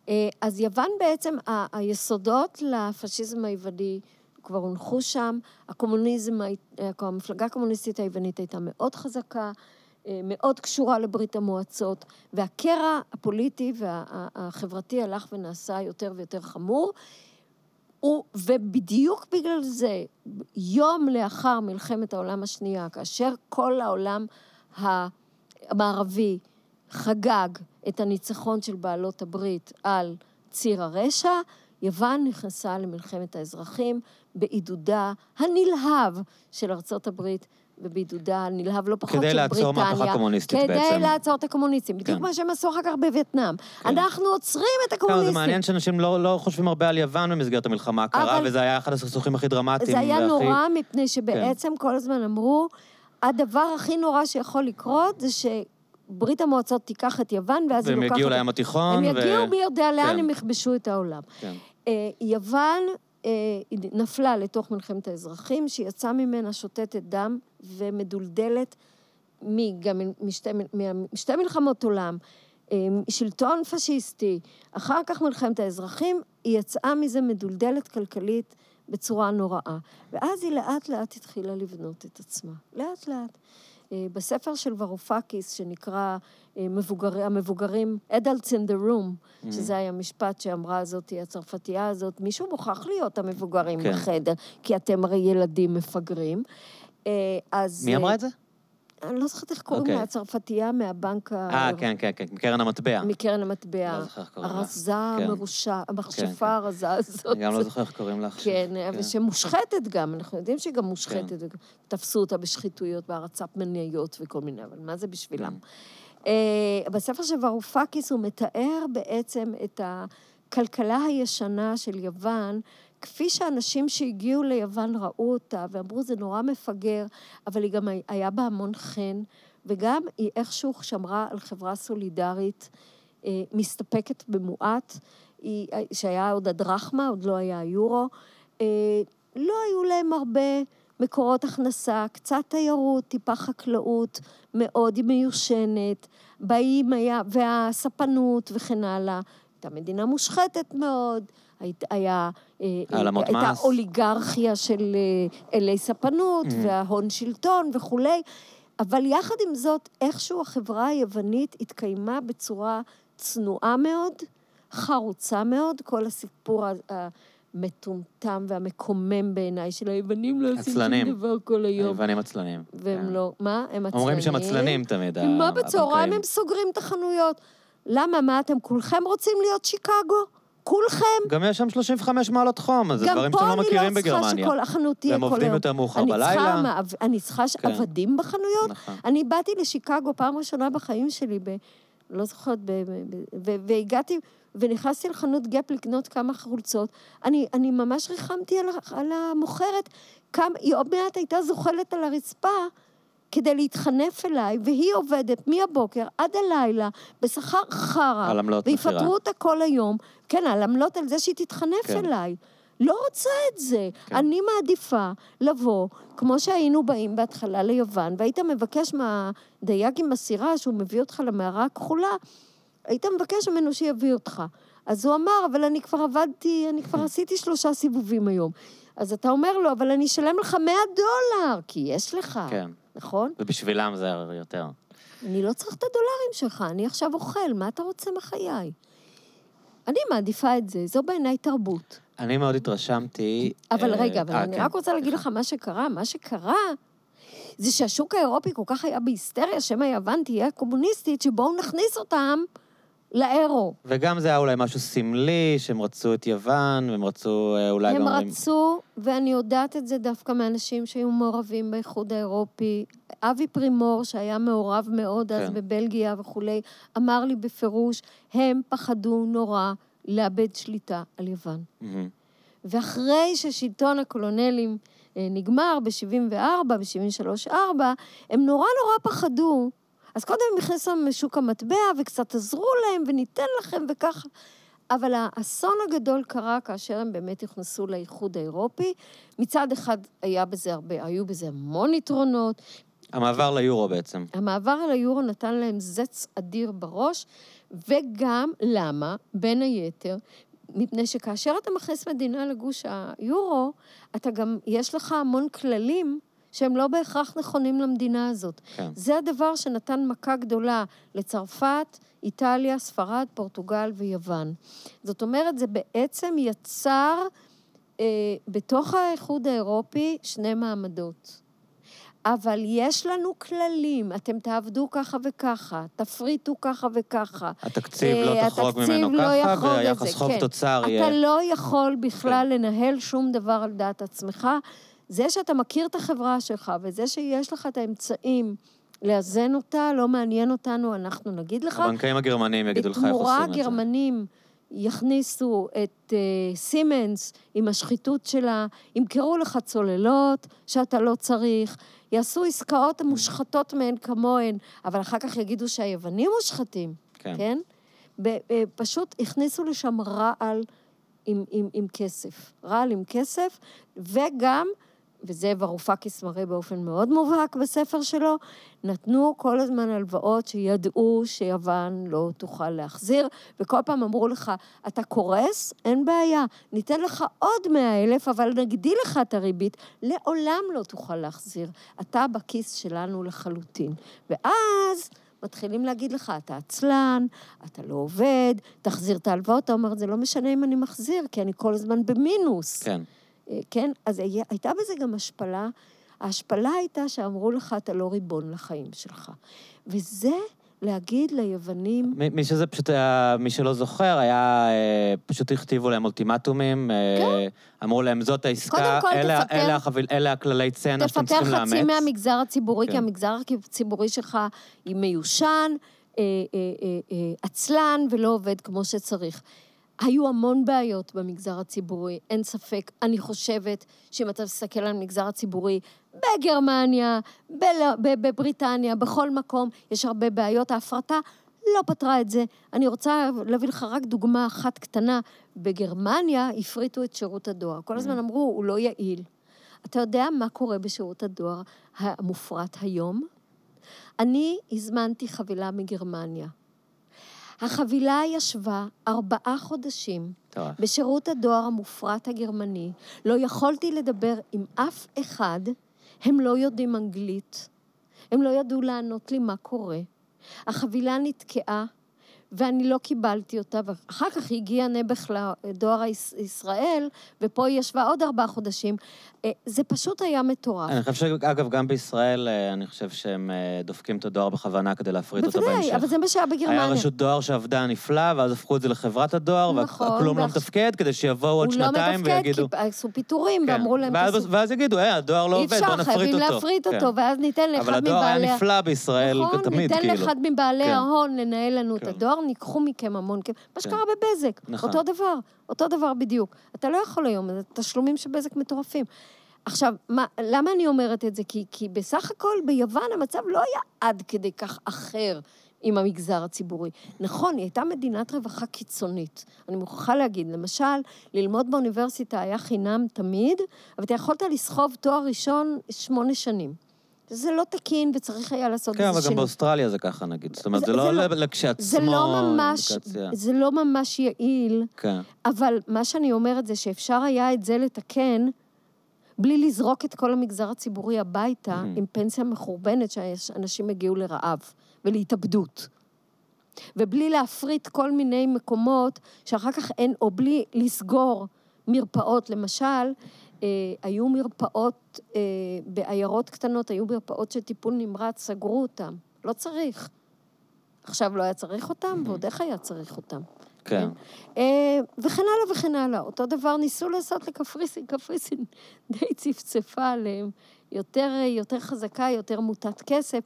Speaker 1: אה, אז יוון בעצם, היסודות לפשיזם היווני כבר הונחו שם, הקומוניזם, המפלגה הקומוניסטית היוונית הייתה מאוד חזקה, אה, מאוד קשורה לברית המועצות, והקרע הפוליטי והחברתי הלך ונעשה יותר ויותר חמור. ובדיוק בגלל זה, יום לאחר מלחמת העולם השנייה, כאשר כל העולם המערבי חגג את הניצחון של בעלות הברית על ציר הרשע, יוון נכנסה למלחמת האזרחים בעידודה הנלהב של ארצות הברית ובעידודה הנלהב לא פחות של בריטניה.
Speaker 2: כדי לעצור מהפכה קומוניסטית
Speaker 1: כדי
Speaker 2: בעצם.
Speaker 1: כדי לעצור את הקומוניסטים. בדיוק כן. מה שהם עשו אחר כך בווייטנאם. כן. אנחנו עוצרים את הקומוניסטים.
Speaker 2: זה מעניין שאנשים לא, לא חושבים הרבה על יוון במסגרת המלחמה הקרה, וזה היה אחד הסכסוכים הכי דרמטיים.
Speaker 1: זה היה והכי... נורא, מפני שבעצם כן. כל הזמן אמרו, הדבר הכי נורא שיכול לקרות זה ש... ברית המועצות תיקח את יוון, ואז היא לוקחת...
Speaker 2: והם יגיעו לים התיכון.
Speaker 1: הם. יגיעו, מי יודע לאן כן. הם יכבשו את העולם. כן. אה, יוון אה, נפלה לתוך מלחמת האזרחים, שיצאה ממנה שותתת דם ומדולדלת גם משתי, משתי מלחמות עולם. אה, שלטון פשיסטי, אחר כך מלחמת האזרחים, היא יצאה מזה מדולדלת כלכלית בצורה נוראה. ואז היא לאט לאט התחילה לבנות את עצמה. לאט לאט. אה, בספר של ורופקיס, שנקרא אה, מבוגר, המבוגרים, Adults in the Room, mm-hmm. שזה היה משפט שאמרה זאתי, הצרפתייה הזאת, מישהו מוכרח להיות המבוגרים כן. בחדר, כי אתם הרי ילדים מפגרים.
Speaker 2: אה, אז... מי אמרה את זה?
Speaker 1: אני לא זוכרת איך קוראים לה, אוקיי. הצרפתייה מהבנק ה...
Speaker 2: אה, כן, כן, כן, מקרן המטבע.
Speaker 1: מקרן המטבע. לא זוכר איך קוראים לה. הרזה כן. המרושע, המכשפה כן, הרזה הזאת.
Speaker 2: אני גם לא זוכר איך קוראים לך.
Speaker 1: כן, ושמושחתת גם, אנחנו יודעים שהיא גם מושחתת. תפסו אותה בשחיתויות, בהרצת מניות וכל מיני, אבל מה זה בשבילם? אה, בספר של ורופקיס הוא מתאר בעצם את הכלכלה הישנה של יוון, כפי שאנשים שהגיעו ליוון ראו אותה ואמרו, זה נורא מפגר, אבל היא גם היה בה המון חן, וגם היא איכשהו שמרה על חברה סולידרית, אה, מסתפקת במועט, היא, שהיה עוד הדרחמה, עוד לא היה היורו. אה, לא היו להם הרבה מקורות הכנסה, קצת תיירות, טיפה חקלאות, מאוד מיושנת, באים היה, והספנות וכן הלאה. הייתה מדינה מושחתת מאוד. היה...
Speaker 2: אה, העלמות מס.
Speaker 1: הייתה אוליגרכיה של אה, אלי ספנות mm-hmm. וההון שלטון וכולי, אבל יחד עם זאת, איכשהו החברה היוונית התקיימה בצורה צנועה מאוד, חרוצה מאוד, כל הסיפור המטומטם והמקומם בעיניי של היוונים לא עושים שום דבר כל היום.
Speaker 2: היוונים עצלנים.
Speaker 1: והם כן. לא, מה? הם עצלנים.
Speaker 2: אומרים שהם עצלנים תמיד.
Speaker 1: מה בצהריים הם סוגרים את החנויות? למה? מה, אתם כולכם רוצים להיות שיקגו? כולכם,
Speaker 2: גם יש שם 35 מעלות חום, אז זה
Speaker 1: גם
Speaker 2: דברים
Speaker 1: פה
Speaker 2: שאתם לא
Speaker 1: אני
Speaker 2: מכירים
Speaker 1: לא צריכה
Speaker 2: בגרמניה.
Speaker 1: שכל החנות תהיה
Speaker 2: והם
Speaker 1: כל היום.
Speaker 2: עובדים יותר מאוחר
Speaker 1: אני
Speaker 2: בלילה.
Speaker 1: אני צריכה
Speaker 2: כן.
Speaker 1: עבדים בחנויות?
Speaker 2: נכון.
Speaker 1: אני באתי לשיקגו פעם ראשונה בחיים שלי, ב... לא זוכרת, ב... ב... והגעתי ונכנסתי לחנות גאפ לקנות כמה חולצות. אני, אני ממש ריחמתי על, על המוכרת. כמה, היא עוד מעט הייתה זוחלת על הרצפה כדי להתחנף אליי, והיא עובדת מהבוקר עד הלילה בשכר חרא.
Speaker 2: על עמלות מכירה.
Speaker 1: ויפטרו אותה כל היום. כן, על עמלות על זה שהיא תתחנף
Speaker 2: כן.
Speaker 1: אליי. לא רוצה את זה.
Speaker 2: כן.
Speaker 1: אני מעדיפה לבוא, כמו שהיינו באים בהתחלה ליוון, והיית מבקש מהדייג עם הסירה, שהוא מביא אותך למערה הכחולה, היית מבקש ממנו שיביא אותך. אז הוא אמר, אבל אני כבר עבדתי, אני כבר עשיתי שלושה סיבובים היום. אז אתה אומר לו, אבל אני אשלם לך 100 דולר, כי יש לך,
Speaker 2: כן.
Speaker 1: נכון?
Speaker 2: ובשבילם זה יותר.
Speaker 1: אני לא צריך את הדולרים שלך, אני עכשיו אוכל, מה אתה רוצה מחיי? אני מעדיפה את זה, זו בעיניי תרבות.
Speaker 2: אני מאוד התרשמתי...
Speaker 1: אבל
Speaker 2: אה,
Speaker 1: רגע, אבל
Speaker 2: אה,
Speaker 1: אני
Speaker 2: כן,
Speaker 1: רק רוצה להגיד לך מה שקרה. מה שקרה זה שהשוק האירופי כל כך היה בהיסטריה, שמא יוון תהיה קומוניסטית, שבואו נכניס אותם לאירו.
Speaker 2: וגם זה היה אולי משהו סמלי, שהם רצו את יוון, והם רצו אה, אולי גם...
Speaker 1: הם רצו, ואני יודעת את זה דווקא מאנשים שהיו מעורבים באיחוד האירופי. אבי פרימור, שהיה מעורב מאוד אז
Speaker 2: כן.
Speaker 1: בבלגיה וכולי, אמר לי בפירוש, הם פחדו נורא לאבד שליטה על יוון.
Speaker 2: מהמם.
Speaker 1: ואחרי ששלטון הקולונלים אה, נגמר ב-74, ב-73-4, הם נורא נורא פחדו. אז קודם הם נכנסו משוק המטבע וקצת עזרו להם וניתן לכם וככה. אבל האסון הגדול קרה כאשר הם באמת נכנסו לאיחוד האירופי. מצד אחד היה בזה הרבה, היו בזה המון יתרונות.
Speaker 2: המעבר ליורו בעצם.
Speaker 1: המעבר על היורו נתן להם זץ אדיר בראש, וגם, למה? בין היתר, מפני שכאשר אתה מכניס מדינה לגוש היורו, אתה גם, יש לך המון כללים שהם לא בהכרח נכונים למדינה הזאת.
Speaker 2: כן.
Speaker 1: זה הדבר שנתן מכה גדולה לצרפת, איטליה, ספרד, פורטוגל ויוון. זאת אומרת, זה בעצם יצר אה, בתוך האיחוד האירופי שני מעמדות. אבל יש לנו כללים, אתם תעבדו ככה וככה, תפריטו ככה וככה.
Speaker 2: התקציב לא
Speaker 1: אה,
Speaker 2: תחרוג
Speaker 1: התקציב
Speaker 2: ממנו
Speaker 1: לא
Speaker 2: ככה,
Speaker 1: זה,
Speaker 2: חוב
Speaker 1: כן.
Speaker 2: תוצר
Speaker 1: אתה
Speaker 2: יהיה...
Speaker 1: לא יכול בכלל לנהל שום דבר על דעת עצמך. זה שאתה מכיר את החברה שלך, וזה שיש לך את האמצעים לאזן אותה, לא מעניין אותנו, אנחנו נגיד לך.
Speaker 2: הבנקאים הגרמנים יגידו לך איך עושים את זה.
Speaker 1: בתמורה הגרמנים יכניסו את uh, סימנס עם השחיתות שלה, ימכרו לך צוללות שאתה לא צריך, יעשו עסקאות המושחתות מהן כמוהן, אבל אחר כך יגידו שהיוונים מושחתים,
Speaker 2: כן.
Speaker 1: כן? ב- פשוט הכניסו לשם רעל עם, עם, עם כסף. רעל עם כסף, וגם, וזה ורופקיס מראה באופן מאוד מובהק בספר שלו, נתנו כל הזמן הלוואות שידעו שיוון לא תוכל להחזיר, וכל פעם אמרו לך, אתה קורס? אין בעיה, ניתן לך עוד מאה אלף, אבל נגדיל לך את הריבית, לעולם לא תוכל להחזיר. אתה בכיס שלנו לחלוטין. ואז... מתחילים להגיד לך, אתה עצלן, אתה לא עובד, תחזיר את ההלוואות, אתה אומר, זה לא משנה אם אני מחזיר, כי אני כל הזמן במינוס.
Speaker 2: כן.
Speaker 1: אה, כן? אז הייתה בזה גם השפלה. ההשפלה הייתה שאמרו לך, אתה לא ריבון לחיים שלך. וזה להגיד ליוונים,
Speaker 2: מי שזה פשוט היה, מי שלא זוכר, היה, אה, פשוט הכתיבו להם אולטימטומים, אה, אמרו להם, זאת העסקה,
Speaker 1: כן. כל
Speaker 2: אלה-
Speaker 1: תפטר-
Speaker 2: אלה החביל- אלה הכללי צנע שאתם
Speaker 1: תפטר
Speaker 2: צריכים לאמץ.
Speaker 1: חצי מהמגזר הציבורי,
Speaker 2: כן.
Speaker 1: כי המגזר הציבורי שלך היא מיושן, אה, אה, אה, אה, עצלן ולא עובד כמו שצריך. היו המון בעיות במגזר הציבורי, אין ספק. אני חושבת שאם אתה מסתכל על המגזר הציבורי בגרמניה, בל... בבריטניה, בכל מקום, יש הרבה בעיות. ההפרטה לא פתרה את זה. אני רוצה להביא לך רק דוגמה אחת קטנה. בגרמניה הפריטו את שירות הדואר. כל הזמן אמרו, הוא לא יעיל. אתה יודע מה קורה בשירות הדואר המופרט היום? אני הזמנתי חבילה מגרמניה. החבילה ישבה ארבעה חודשים. בשירות הדואר המופרט הגרמני. לא יכולתי לדבר עם אף אחד, הם לא יודעים אנגלית. הם לא ידעו לענות לי מה קורה. החבילה נתקעה, ואני לא קיבלתי אותה, ואחר כך הגיע נעבך לדואר ישראל, ופה היא ישבה עוד ארבעה חודשים. אה, זה פשוט היה מטורף.
Speaker 2: אני חושב שאגב, גם בישראל, אה, אני חושב שהם אה, דופקים את הדואר בכוונה כדי להפריט אותו בהמשך.
Speaker 1: בוודאי, אבל זה מה שהיה בגרמניה.
Speaker 2: היה רשות דואר שעבדה נפלא, ואז הפכו את זה לחברת הדואר, נכון, וכלום לא מתפקד, כדי שיבואו עוד שנתיים ויגידו...
Speaker 1: הוא לא מתפקד, כי עשו פיטורים, כן. ואמרו להם...
Speaker 2: ואז, יגידו, אה, הדואר לא עובד, בואו נפריט אותו. אי אפשר, חייבים
Speaker 1: להפריט כן. אותו, ואז ניתן לאחד מבעלי...
Speaker 2: אבל הדואר היה נפלא בישראל, נכון, תמיד,
Speaker 1: כאילו. נכון, ניתן לאחד מבעלי כן. ההון לנהל לנו. את הדואר, ניקחו מכם המון כסף. מה שקרה כן. בבזק, נכון. אותו דבר, אותו דבר בדיוק. אתה לא יכול היום, תשלומים של בזק מטורפים. עכשיו, מה, למה אני אומרת את זה? כי, כי בסך הכל ביוון המצב לא היה עד כדי כך אחר עם המגזר הציבורי. נכון, היא הייתה מדינת רווחה קיצונית. אני מוכרחה להגיד, למשל, ללמוד באוניברסיטה היה חינם תמיד, אבל אתה יכולת לסחוב תואר ראשון שמונה שנים. זה לא תקין וצריך היה לעשות
Speaker 2: כן,
Speaker 1: איזה שינוי.
Speaker 2: כן, אבל גם באוסטרליה זה ככה נגיד. זאת אומרת, זה, זה לא, לא לכשעצמו...
Speaker 1: זה לא ממש, זה לא ממש יעיל, כן. אבל מה שאני אומרת זה שאפשר היה את זה לתקן בלי לזרוק את כל המגזר הציבורי הביתה mm-hmm. עם פנסיה מחורבנת שאנשים הגיעו לרעב ולהתאבדות. ובלי להפריט כל מיני מקומות שאחר כך אין, או בלי לסגור מרפאות, למשל, היו מרפאות אה, בעיירות קטנות, היו מרפאות של טיפול נמרץ, סגרו אותם. לא צריך. עכשיו לא היה צריך אותם, ועוד איך היה צריך אותם.
Speaker 2: כן.
Speaker 1: אה, וכן הלאה וכן הלאה. אותו דבר ניסו לעשות לקפריסין, קפריסין די צפצפה עליהם, יותר, יותר חזקה, יותר מוטת כסף.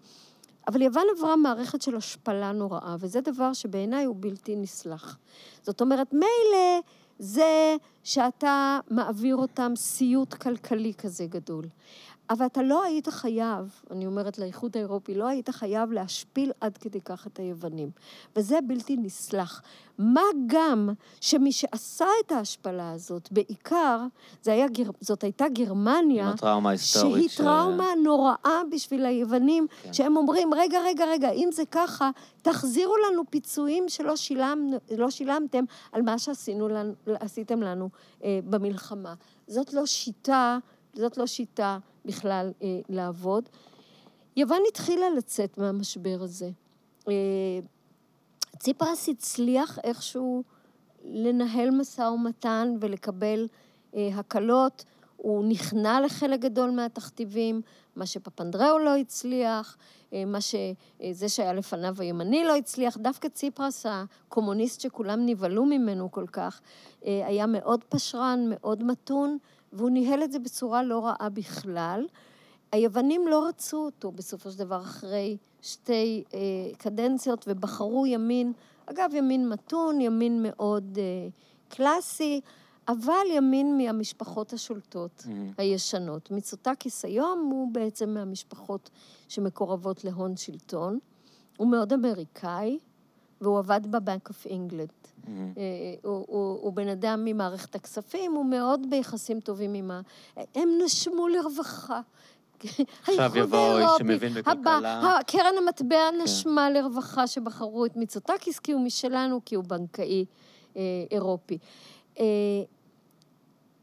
Speaker 1: אבל יוון עברה מערכת של השפלה נוראה, וזה דבר שבעיניי הוא בלתי נסלח. זאת אומרת, מילא זה שאתה מעביר אותם סיוט כלכלי כזה גדול. אבל אתה לא היית חייב, אני אומרת לאיחוד האירופי, לא היית חייב להשפיל עד כדי כך את היוונים. וזה בלתי נסלח. מה גם שמי שעשה את ההשפלה הזאת, בעיקר, היה, זאת הייתה גרמניה,
Speaker 2: עם הטראומה ההיסטורית.
Speaker 1: שהיא ש... טראומה נוראה בשביל היוונים, כן. שהם אומרים, רגע, רגע, רגע, אם זה ככה, תחזירו לנו פיצויים שלא שילם, לא שילמתם על מה שעשיתם לנו אה, במלחמה. זאת לא שיטה, זאת לא שיטה. בכלל אה, לעבוד. יוון התחילה לצאת מהמשבר הזה. אה, ציפרס הצליח איכשהו לנהל משא ומתן ולקבל אה, הקלות. הוא נכנע לחלק גדול מהתכתיבים, מה שפפנדראו לא הצליח, אה, מה שזה שהיה לפניו הימני לא הצליח. דווקא ציפרס, הקומוניסט שכולם נבהלו ממנו כל כך, אה, היה מאוד פשרן, מאוד מתון, והוא ניהל את זה בצורה לא רעה בכלל. היוונים לא רצו אותו בסופו של דבר אחרי שתי אה, קדנציות ובחרו ימין, אגב, ימין מתון, ימין מאוד אה, קלאסי, אבל ימין מהמשפחות השולטות mm-hmm. הישנות. מיצוטקיס היום הוא בעצם מהמשפחות שמקורבות להון שלטון. הוא מאוד אמריקאי, והוא עבד ב Bank of England. Mm-hmm. אה, הוא, הוא, הוא בן אדם ממערכת הכספים, הוא מאוד ביחסים טובים עם ה... הם נשמו לרווחה.
Speaker 2: עכשיו יבוא איש שמבין בכלכלה.
Speaker 1: קרן המטבע כן. נשמה לרווחה שבחרו את מיצוטקיס, כי הוא משלנו, כי הוא בנקאי אה, אירופי. אה,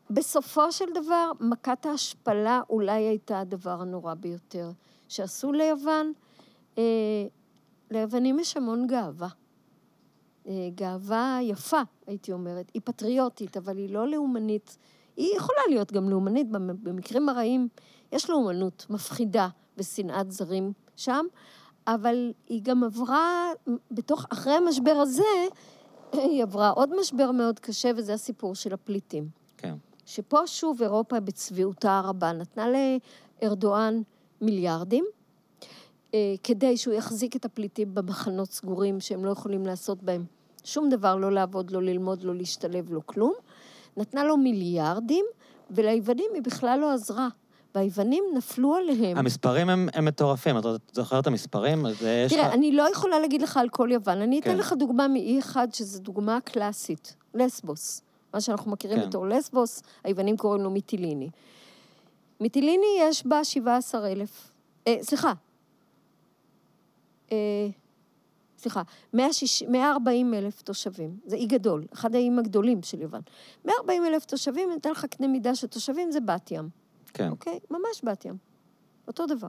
Speaker 1: בסופו של דבר, מכת ההשפלה אולי הייתה הדבר הנורא ביותר שעשו ליוון. אה, ליוונים יש המון גאווה. אה, גאווה יפה, הייתי אומרת. היא פטריוטית, אבל היא לא לאומנית. היא יכולה להיות גם לאומנית, במקרים הרעים יש לאומנות מפחידה ושנאת זרים שם, אבל היא גם עברה, בתוך, אחרי המשבר הזה, היא עברה עוד משבר מאוד קשה, וזה הסיפור של הפליטים.
Speaker 2: כן.
Speaker 1: שפה שוב אירופה בצביעותה הרבה נתנה לארדואן מיליארדים, אה, כדי שהוא יחזיק את הפליטים במחנות סגורים שהם לא יכולים לעשות בהם שום דבר, לא לעבוד, לא ללמוד, לא להשתלב, לא כלום. נתנה לו מיליארדים, וליוונים היא בכלל לא עזרה. והיוונים נפלו עליהם.
Speaker 2: המספרים הם, הם מטורפים, אתה זוכר את המספרים?
Speaker 1: תראה, לך... אני לא יכולה להגיד לך על כל יוון. אני אתן כן. לך דוגמה מאי אחד, שזו דוגמה קלאסית, לסבוס. מה שאנחנו מכירים כן. בתור לסבוס, היוונים קוראים לו מיטיליני. מיטיליני יש בה 17,000, אה, סליחה, אה, סליחה, 140 אלף תושבים, זה אי גדול, אחד האיים הגדולים של יוון. 140 אלף תושבים, ניתן לך קנה מידה של תושבים, זה בת ים.
Speaker 2: כן.
Speaker 1: אוקיי? ממש בת ים. אותו דבר.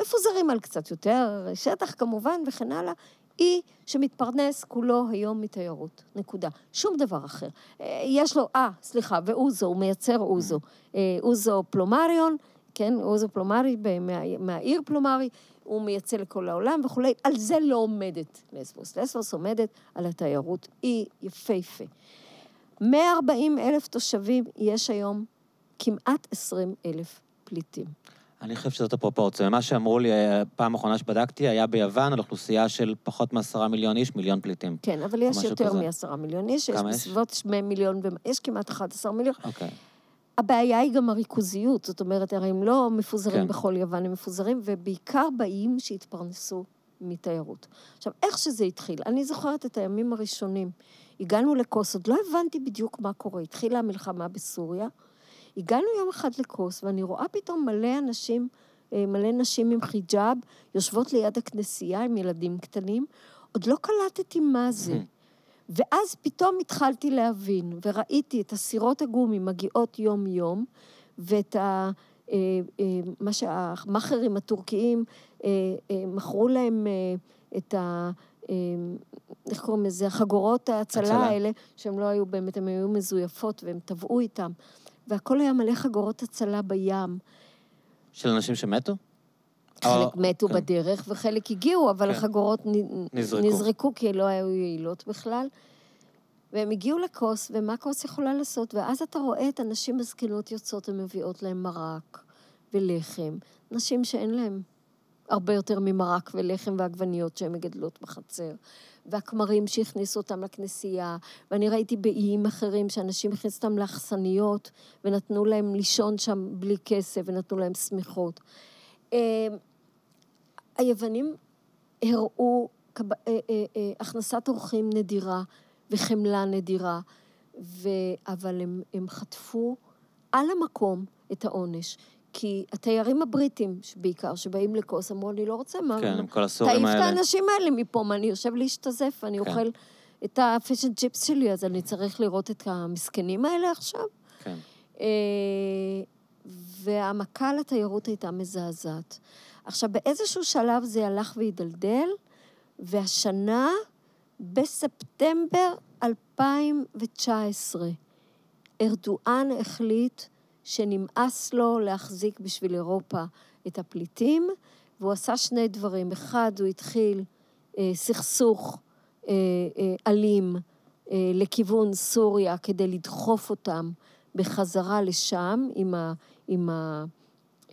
Speaker 1: מפוזרים על קצת יותר שטח כמובן וכן הלאה. אי שמתפרנס כולו היום מתיירות, נקודה. שום דבר אחר. אה, יש לו, אה, סליחה, ואוזו, הוא מייצר אוזו. אה, אוזו פלומריון, כן, אוזו פלומרי מה, מהעיר פלומרי, הוא מייצא לכל העולם וכולי, על זה לא עומדת לסבוס. לסבוס עומדת על התיירות, אי יפהפה. 140 אלף תושבים, יש היום כמעט 20 אלף פליטים.
Speaker 2: אני חושב שזאת הפרופורציה. מה שאמרו לי, אה, פעם אחרונה שבדקתי, היה ביוון על אוכלוסייה של פחות מעשרה מיליון איש, מיליון פליטים.
Speaker 1: כן, אבל יש יותר מעשרה מיליון איש, יש בסביבות שני מיליון, יש כמעט 11 מיליון.
Speaker 2: אוקיי.
Speaker 1: הבעיה היא גם הריכוזיות, זאת אומרת, הרי הם לא מפוזרים כן. בכל יוון, הם מפוזרים, ובעיקר באים שהתפרנסו מתיירות. עכשיו, איך שזה התחיל, אני זוכרת את הימים הראשונים. הגענו לקוס, עוד לא הבנתי בדיוק מה קורה. התחילה המלחמה בסוריה, הגענו יום אחד לכוס, ואני רואה פתאום מלא אנשים, אה, מלא נשים עם חיג'אב, יושבות ליד הכנסייה עם ילדים קטנים. עוד לא קלטתי מה זה. ואז פתאום התחלתי להבין, וראיתי את הסירות הגומי מגיעות יום-יום, ואת ה... אה, אה, מה שהמאכערים הטורקיים מכרו להם את ה... איך קוראים לזה? החגורות ההצלה האלה, שהן לא היו באמת, הן היו מזויפות והם טבעו איתם. והכל היה מלא חגורות הצלה בים.
Speaker 2: של אנשים שמתו?
Speaker 1: חלק או... מתו כן. בדרך וחלק הגיעו, אבל כן. החגורות נזרקו. נזרקו כי לא היו יעילות בכלל. והם הגיעו לכוס, ומה כוס יכולה לעשות? ואז אתה רואה את הנשים הזקנות יוצאות ומביאות להם מרק ולחם. נשים שאין להם הרבה יותר ממרק ולחם ועגבניות שהן מגדלות בחצר. והכמרים שהכניסו אותם לכנסייה, ואני ראיתי באיים אחרים שאנשים הכניסו אותם לאכסניות, ונתנו להם לישון שם בלי כסף, ונתנו להם שמיכות. אה, היוונים הראו אה, אה, הכנסת אורחים נדירה וחמלה נדירה, ו... אבל הם, הם חטפו על המקום את העונש. כי התיירים הבריטים, בעיקר, שבאים לכוס, אמרו, אני לא רוצה, מה...
Speaker 2: כן, עם כל הסורים
Speaker 1: האלה. תעיף את האנשים האלה מפה, מה, אני יושב להשתזף, אני כן. אוכל את הפישן צ'יפס שלי, אז אני צריך לראות את המסכנים האלה עכשיו?
Speaker 2: כן.
Speaker 1: אה, והמכה לתיירות הייתה מזעזעת. עכשיו, באיזשהו שלב זה הלך והידלדל, והשנה, בספטמבר 2019, ארדואן החליט שנמאס לו להחזיק בשביל אירופה את הפליטים, והוא עשה שני דברים. אחד, הוא התחיל אה, סכסוך אה, אה, אלים אה, לכיוון סוריה כדי לדחוף אותם בחזרה לשם עם ה... עם ה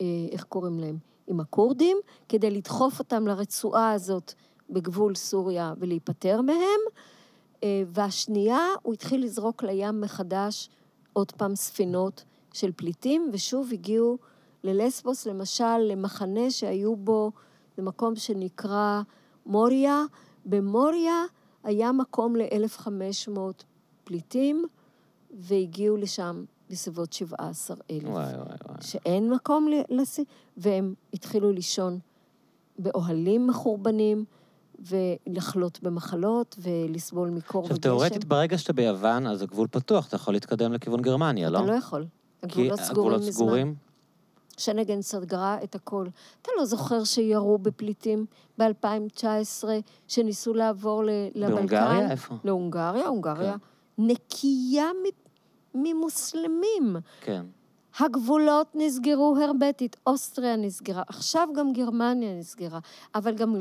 Speaker 1: אה, איך קוראים להם? עם הכורדים, כדי לדחוף אותם לרצועה הזאת בגבול סוריה ולהיפטר מהם. אה, והשנייה, הוא התחיל לזרוק לים מחדש עוד פעם ספינות של פליטים, ושוב הגיעו ללסבוס, למשל, למחנה שהיו בו, במקום שנקרא מוריה. במוריה היה מקום ל-1,500 פליטים, והגיעו לשם בסביבות 17,000.
Speaker 2: וואי, וואי, וואי.
Speaker 1: שאין מקום לשים, והם התחילו לישון באוהלים מחורבנים. ולחלות במחלות ולסבול מקור וגשם.
Speaker 2: עכשיו, תאורטית, ברגע שאתה ביוון, אז הגבול פתוח, אתה יכול להתקדם לכיוון גרמניה, לא?
Speaker 1: אתה לא יכול. הגבולות סגורים מזמן.
Speaker 2: סגורים?
Speaker 1: שנגן סגרה את הכל. אתה לא זוכר שירו בפליטים ב-2019, שניסו לעבור לבלקן?
Speaker 2: בהונגריה? איפה?
Speaker 1: להונגריה, הונגריה. כן. נקייה ממוסלמים.
Speaker 2: כן.
Speaker 1: הגבולות נסגרו הרבטית, אוסטריה נסגרה, עכשיו גם גרמניה נסגרה, אבל גם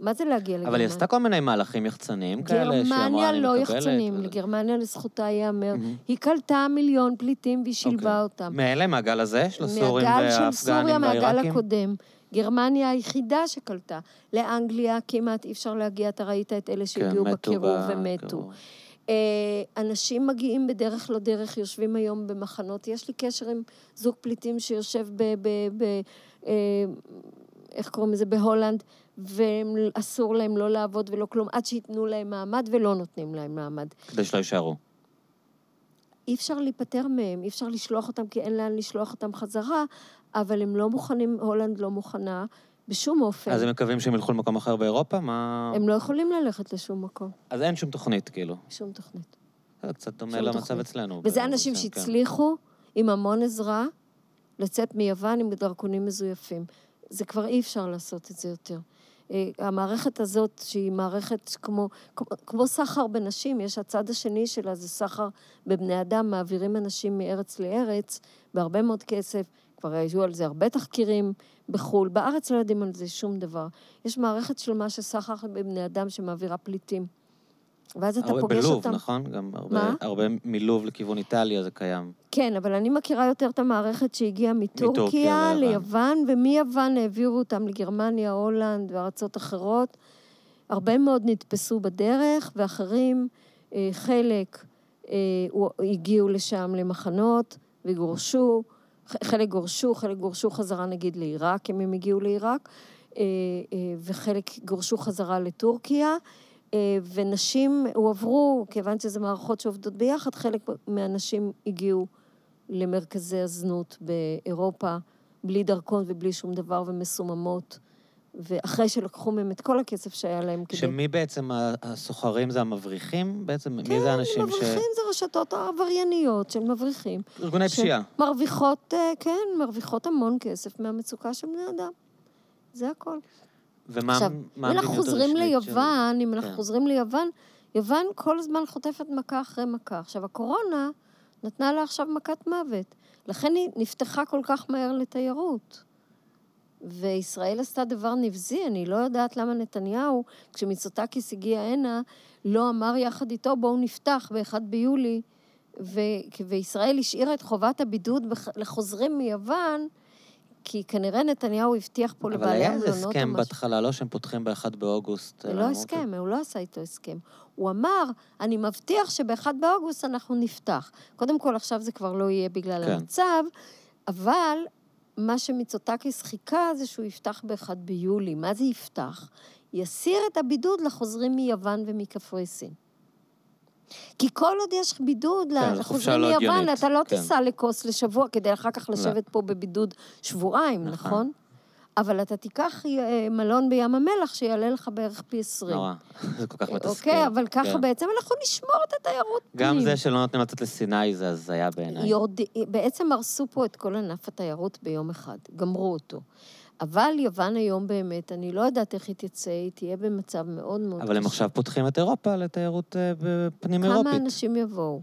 Speaker 1: מה זה להגיע לגרמניה?
Speaker 2: אבל היא עשתה כל מיני מהלכים יחצניים כאלה,
Speaker 1: שאמרה, אני מקבלת. גרמניה לא יחצנים, לגרמניה לזכותה ייאמר. היא קלטה מיליון פליטים והיא שילבה אוקיי. אותם.
Speaker 2: מאלה, מהגל הזה? של הסורים והאפגנים והעיראקים? מהגל של סוריה, מהגל
Speaker 1: הקודם. גרמניה היחידה שקלטה. לאנגליה כמעט אי אפשר להגיע, אתה ראית את אלה שהגיעו כן, בקירוב ומתו. אה, אנשים מגיעים בדרך לא דרך, יושבים היום במחנות. יש לי קשר עם זוג פליטים שיושב ב... ב, ב אה, איך קוראים לזה? בהולנד. ואסור להם לא לעבוד ולא כלום, עד שייתנו להם מעמד ולא נותנים להם מעמד.
Speaker 2: כדי שלא יישארו.
Speaker 1: אי אפשר להיפטר מהם, אי אפשר לשלוח אותם כי אין לאן לשלוח אותם חזרה, אבל הם לא מוכנים, הולנד לא מוכנה בשום אופן.
Speaker 2: אז הם מקווים שהם ילכו למקום אחר באירופה? מה...
Speaker 1: הם לא יכולים ללכת לשום מקום.
Speaker 2: אז אין שום תוכנית, כאילו.
Speaker 1: שום תוכנית.
Speaker 2: זה קצת דומה למצב אצלנו.
Speaker 1: וזה אנשים כן. שהצליחו עם המון עזרה לצאת מיוון עם דרכונים מזויפים. זה כבר אי אפשר לעשות את זה יותר. אה, המערכת הזאת, שהיא מערכת כמו, כמו, כמו סחר בנשים, יש הצד השני שלה, זה סחר בבני אדם, מעבירים אנשים מארץ לארץ בהרבה מאוד כסף. כבר היו על זה הרבה תחקירים בחו"ל. בארץ לא יודעים על זה שום דבר. יש מערכת שלמה של סחר בבני אדם שמעבירה פליטים. ואז אתה פוגש
Speaker 2: בלוב,
Speaker 1: אותם.
Speaker 2: נכון? גם הרבה,
Speaker 1: מה?
Speaker 2: הרבה מלוב לכיוון איטליה זה קיים.
Speaker 1: כן, אבל אני מכירה יותר את המערכת שהגיעה מטורקיה
Speaker 2: ליוון.
Speaker 1: ומיוון העבירו אותם לגרמניה, הולנד וארצות אחרות. הרבה מאוד נתפסו בדרך, ואחרים, אה, חלק אה, הגיעו לשם למחנות וגורשו, חלק גורשו, חלק גורשו חזרה נגיד לעיראק, אם הם הגיעו לעיראק, אה, אה, וחלק גורשו חזרה לטורקיה. אה, ונשים הועברו, כיוון שזה מערכות שעובדות ביחד, חלק מהנשים הגיעו למרכזי הזנות באירופה, בלי דרכון ובלי שום דבר, ומסוממות. ואחרי שלקחו מהם את כל הכסף שהיה להם כדי...
Speaker 2: שמי בעצם הסוחרים זה המבריחים? בעצם מי זה האנשים ש...
Speaker 1: כן, מבריחים זה רשתות עברייניות של מבריחים.
Speaker 2: ארגוני פשיעה.
Speaker 1: מרוויחות, אה, כן, מרוויחות המון כסף מהמצוקה של בני אדם. זה הכל.
Speaker 2: ומה
Speaker 1: עכשיו,
Speaker 2: מה
Speaker 1: אם אנחנו חוזרים
Speaker 2: הרשמית של-
Speaker 1: ליוון, אם אנחנו
Speaker 2: כן.
Speaker 1: חוזרים ליוון, יוון כל הזמן חוטפת מכה אחרי מכה. עכשיו, הקורונה נתנה לה עכשיו מכת מוות. לכן היא נפתחה כל כך מהר לתיירות. וישראל עשתה דבר נבזי, אני לא יודעת למה נתניהו, כשמיצוטקיס הגיע הנה, לא אמר יחד איתו, בואו נפתח ב-1 ביולי, ו- וישראל השאירה את חובת הבידוד בח- לחוזרים מיוון, כי כנראה נתניהו הבטיח פה
Speaker 2: אבל
Speaker 1: לבעלי
Speaker 2: היה
Speaker 1: המלונות
Speaker 2: איזה
Speaker 1: או
Speaker 2: הסכם
Speaker 1: משהו.
Speaker 2: בהתחלה, לא שהם פותחים ב-1 באוגוסט.
Speaker 1: זה
Speaker 2: אה,
Speaker 1: לא
Speaker 2: אמרו,
Speaker 1: הסכם, הוא לא עשה איתו הסכם. הוא אמר, אני מבטיח שב-1 באוגוסט אנחנו נפתח. קודם כל, עכשיו זה כבר לא יהיה בגלל
Speaker 2: כן.
Speaker 1: המצב, אבל מה שמיצוטקיס חיכה זה שהוא יפתח ב-1 ביולי. מה זה יפתח? יסיר את הבידוד לחוזרים מיוון ומקפריסין. כי כל עוד יש בידוד
Speaker 2: כן,
Speaker 1: לחוזרים
Speaker 2: לא
Speaker 1: מיוון,
Speaker 2: הגיונית,
Speaker 1: אתה לא
Speaker 2: כן.
Speaker 1: תיסע לכוס לשבוע כדי אחר כך לשבת פה בבידוד שבועיים,
Speaker 2: נכון.
Speaker 1: נכון? אבל אתה תיקח אה, מלון בים המלח שיעלה לך בערך פי 20.
Speaker 2: נורא, זה כל כך מתסכל.
Speaker 1: אוקיי, אבל ככה
Speaker 2: כן.
Speaker 1: בעצם אנחנו נשמור את התיירות
Speaker 2: גם
Speaker 1: פנים.
Speaker 2: זה שלא נותנים לצאת לסיני זה הזיה בעיניי.
Speaker 1: יורד... בעצם הרסו פה את כל ענף התיירות ביום אחד, גמרו אותו. אבל יוון היום באמת, אני לא יודעת איך היא תצא, היא תהיה במצב מאוד מאוד קשה.
Speaker 2: אבל הם עכשיו פותחים את אירופה לתיירות אה, פנים אירופית.
Speaker 1: כמה אנשים יבואו?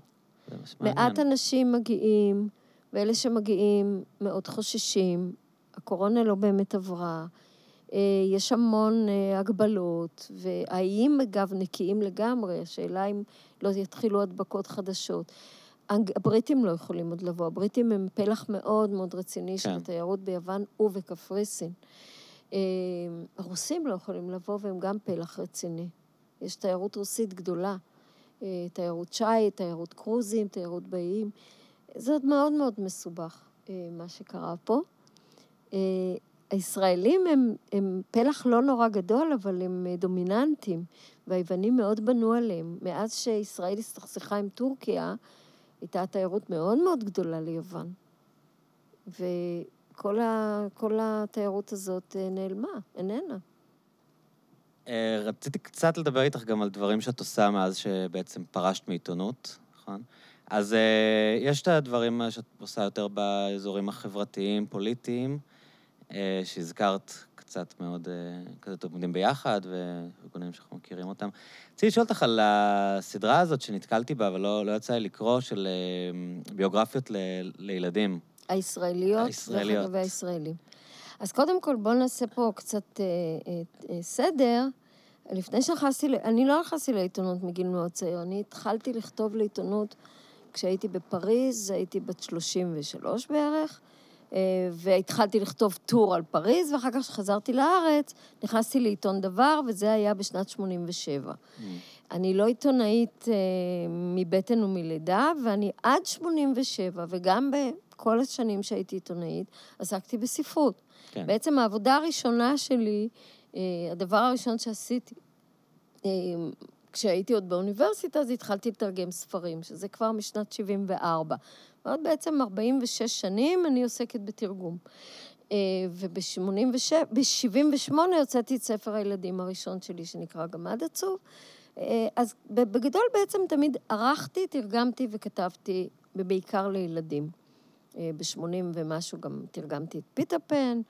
Speaker 1: מעט אנשים מגיעים, ואלה שמגיעים מאוד חוששים. הקורונה לא באמת עברה. אה, יש המון אה, הגבלות, והאיים, אגב, נקיים לגמרי. השאלה אם לא יתחילו הדבקות חדשות. הבריטים לא יכולים עוד לבוא. הבריטים הם פלח מאוד מאוד רציני של
Speaker 2: כן.
Speaker 1: התיירות ביוון ובקפריסין. אה, הרוסים לא יכולים לבוא, והם גם פלח רציני. יש תיירות רוסית גדולה. תיירות שיט, תיירות קרוזים, תיירות באיים. זה עוד מאוד מאוד מסובך, מה שקרה פה. אה, הישראלים הם, הם פלח לא נורא גדול, אבל הם אה, דומיננטיים, והיוונים מאוד בנו עליהם. מאז שישראל הסתכסכה עם טורקיה, הייתה תיירות מאוד מאוד גדולה ליוון. וכל ה, התיירות הזאת אה, נעלמה, איננה.
Speaker 2: רציתי קצת לדבר איתך גם על דברים שאת עושה מאז שבעצם פרשת מעיתונות, נכון? אז יש את הדברים שאת עושה יותר באזורים החברתיים, פוליטיים, שהזכרת קצת מאוד, אה, כזה טוב עומדים ביחד, וארגונים שאנחנו מכירים אותם. רציתי לשאול אותך על הסדרה הזאת שנתקלתי בה, אבל לא, לא יצא לי לקרוא, של אה, ביוגרפיות ל, לילדים.
Speaker 1: הישראליות,
Speaker 2: הישראליות.
Speaker 1: דרך אגב, והישראלים. אז קודם כל, בואו נעשה פה קצת אה, אה, אה, סדר. לפני שנכנסתי, אני לא נכנסתי לעיתונות מגיל מאוד צעיר, אני התחלתי לכתוב לעיתונות כשהייתי בפריז, הייתי בת 33 בערך, אה, והתחלתי לכתוב טור על פריז, ואחר כך כשחזרתי לארץ, נכנסתי לעיתון דבר, וזה היה בשנת 87. אני לא עיתונאית אה, מבטן ומלידה, ואני עד 87, וגם בכל השנים שהייתי עיתונאית, עסקתי בספרות.
Speaker 2: כן.
Speaker 1: בעצם העבודה הראשונה שלי, אה, הדבר הראשון שעשיתי, אה, כשהייתי עוד באוניברסיטה, אז התחלתי לתרגם ספרים, שזה כבר משנת 74. ועוד בעצם 46 שנים אני עוסקת בתרגום. וב-78 הוצאתי את ספר הילדים הראשון שלי, שנקרא גמד עצוב. אה, אז בגדול בעצם תמיד ערכתי, תרגמתי וכתבתי, ובעיקר לילדים. ב-80 ומשהו גם תרגמתי את פיטר פן,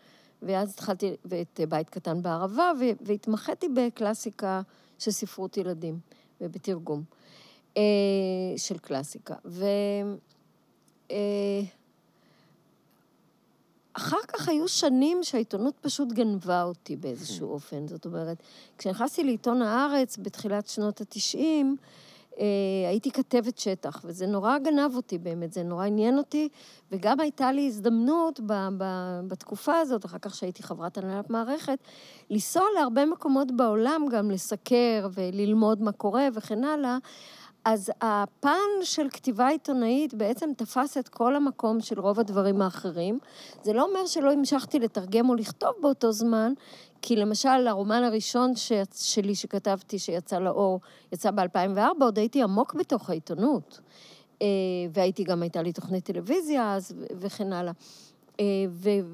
Speaker 1: ואז התחלתי, ואת בית קטן בערבה, והתמחיתי בקלאסיקה של ספרות ילדים, ובתרגום של קלאסיקה. ו... אחר כך היו שנים שהעיתונות פשוט גנבה אותי באיזשהו hmm. אופן. זאת אומרת, כשנכנסתי לעיתון הארץ בתחילת שנות התשעים, אה, הייתי כתבת שטח, וזה נורא גנב אותי באמת, זה נורא עניין אותי, וגם הייתה לי הזדמנות ב, ב, בתקופה הזאת, אחר כך שהייתי חברת הנהלת מערכת, לנסוע להרבה מקומות בעולם, גם לסקר וללמוד מה קורה וכן הלאה. אז הפן של כתיבה עיתונאית בעצם תפס את כל המקום של רוב הדברים האחרים. זה לא אומר שלא המשכתי לתרגם או לכתוב באותו זמן, כי למשל, הרומן הראשון ש... שלי שכתבתי, שיצא לאור, יצא ב-2004, עוד הייתי עמוק בתוך העיתונות. אה, והייתי גם, הייתה לי תוכנית טלוויזיה אז, וכן הלאה. אה,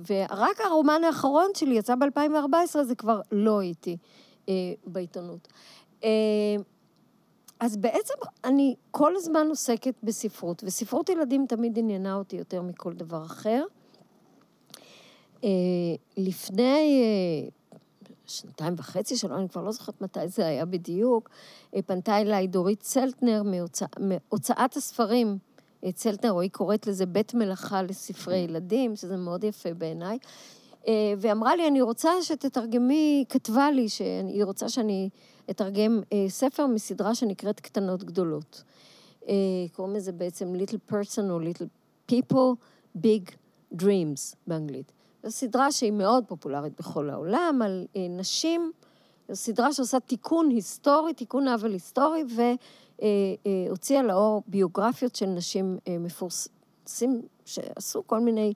Speaker 1: ורק הרומן האחרון שלי יצא ב-2014, זה כבר לא הייתי אה, בעיתונות. אז בעצם אני כל הזמן עוסקת בספרות, וספרות ילדים תמיד עניינה אותי יותר מכל דבר אחר. אה, לפני אה, שנתיים וחצי שלו, אני כבר לא זוכרת מתי זה היה בדיוק, אה, פנתה אליי דורית צלטנר מהוצא, מהוצאת הספרים. צלטנר, היא קוראת לזה בית מלאכה לספרי ילדים, שזה מאוד יפה בעיניי. ואמרה לי, אני רוצה שתתרגמי, כתבה לי שהיא רוצה שאני אתרגם אה, ספר מסדרה שנקראת קטנות גדולות. אה, קוראים לזה בעצם Little Person או Little People, Big Dreams באנגלית. זו סדרה שהיא מאוד פופולרית בכל העולם, על אה, נשים, זו סדרה שעושה תיקון היסטורי, תיקון עוול היסטורי, והוציאה אה, אה, לאור ביוגרפיות של נשים אה, מפורסמים, שעשו כל מיני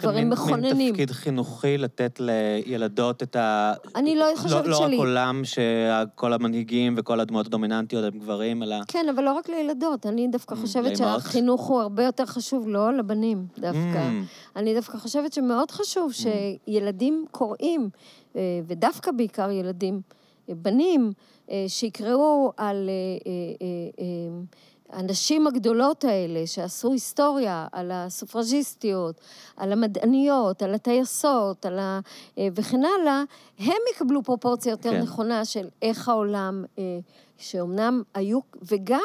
Speaker 1: דברים מכוננים. שיש
Speaker 2: גם מין תפקיד חינוכי לתת לילדות את ה...
Speaker 1: אני לא חושבת
Speaker 2: לא,
Speaker 1: שלי.
Speaker 2: לא רק עולם שכל המנהיגים וכל הדמויות הדומיננטיות הם גברים, אלא...
Speaker 1: כן, אבל לא רק לילדות. אני דווקא mm, חושבת שהחינוך הוא הרבה יותר חשוב, לא לבנים דווקא. Mm. אני דווקא חושבת שמאוד חשוב mm. שילדים קוראים, אה, ודווקא בעיקר ילדים, אה, בנים, אה, שיקראו על... הנשים הגדולות האלה שעשו היסטוריה על הסופרג'יסטיות, על המדעניות, על הטייסות, על ה... אה, וכן הלאה, הם יקבלו פרופורציה יותר כן. נכונה של איך העולם, אה, שאומנם היו, וגם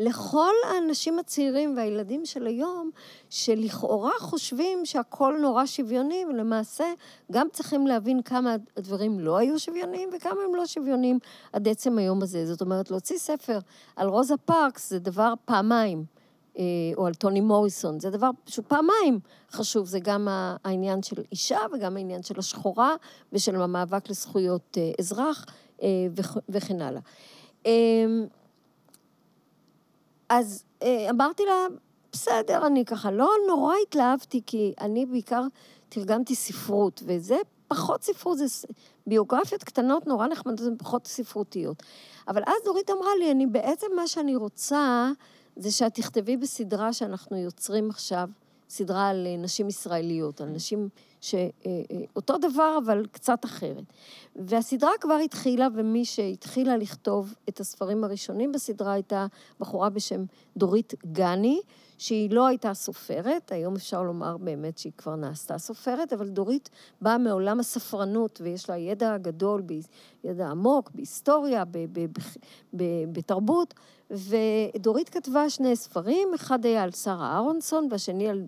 Speaker 1: לכל האנשים הצעירים והילדים של היום, שלכאורה חושבים שהכל נורא שוויוני, ולמעשה גם צריכים להבין כמה הדברים לא היו שוויוניים וכמה הם לא שוויוניים עד עצם היום הזה. זאת אומרת, להוציא ספר על רוזה פארקס זה דבר פעמיים. אה, או על טוני מוריסון, זה דבר שהוא פעמיים חשוב, זה גם העניין של אישה וגם העניין של השחורה ושל המאבק לזכויות אה, אזרח אה, וכן הלאה. אז אה, אמרתי לה, בסדר, אני ככה לא נורא התלהבתי, כי אני בעיקר תרגמתי ספרות, וזה פחות ספרות, זה ביוגרפיות קטנות נורא נחמדות, זה פחות ספרותיות. אבל אז דורית אמרה לי, אני בעצם מה שאני רוצה, זה שאת תכתבי בסדרה שאנחנו יוצרים עכשיו, סדרה על אה, נשים ישראליות, על נשים שאותו אה, דבר, אבל קצת אחרת. והסדרה כבר התחילה, ומי שהתחילה לכתוב את הספרים הראשונים בסדרה הייתה בחורה בשם דורית גני, שהיא לא הייתה סופרת, היום אפשר לומר באמת שהיא כבר נעשתה סופרת, אבל דורית באה מעולם הספרנות, ויש לה ידע גדול, ידע עמוק, בהיסטוריה, בתרבות, ודורית כתבה שני ספרים, אחד היה על שרה אהרונסון, והשני על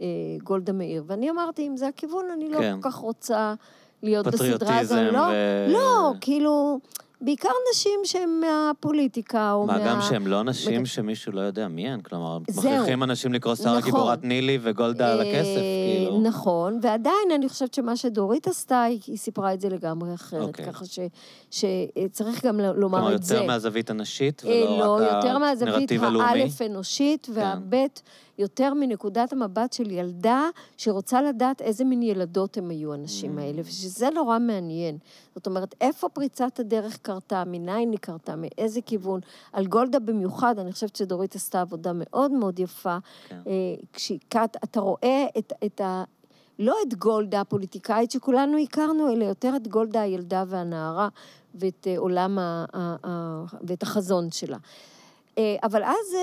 Speaker 1: אה, גולדה מאיר. ואני אמרתי, אם זה הכיוון, אני לא כן. כל כך רוצה להיות בסדרה הזו. לא, ו... לא, כאילו... בעיקר נשים שהן מהפוליטיקה או
Speaker 2: מה, מה... גם שהן לא נשים. שמישהו לא יודע מי הן? כלומר, מכריחים אנשים לקרוא שרה נכון. גיבורת נילי וגולדה על הכסף, אה, כאילו.
Speaker 1: נכון, ועדיין אני חושבת שמה שדורית עשתה, היא, היא סיפרה את זה לגמרי אחרת. אוקיי. ככה ש, שצריך גם לומר את זה.
Speaker 2: כלומר, יותר מהזווית הנשית, ולא
Speaker 1: לא, רק הנרטיב הלאומי? לא, יותר מהזווית האלף אנושית, והבית... יותר מנקודת המבט של ילדה שרוצה לדעת איזה מין ילדות הם היו הנשים mm. האלה, ושזה נורא מעניין. זאת אומרת, איפה פריצת הדרך קרתה, מניין היא קרתה, מאיזה כיוון. על גולדה במיוחד, אני חושבת שדורית עשתה עבודה מאוד מאוד יפה. כן. אה, כשאתה רואה את, את ה... לא את גולדה הפוליטיקאית שכולנו הכרנו, אלא יותר את גולדה הילדה והנערה ואת אה, עולם ה... ה... ואת החזון שלה. אה, אבל אז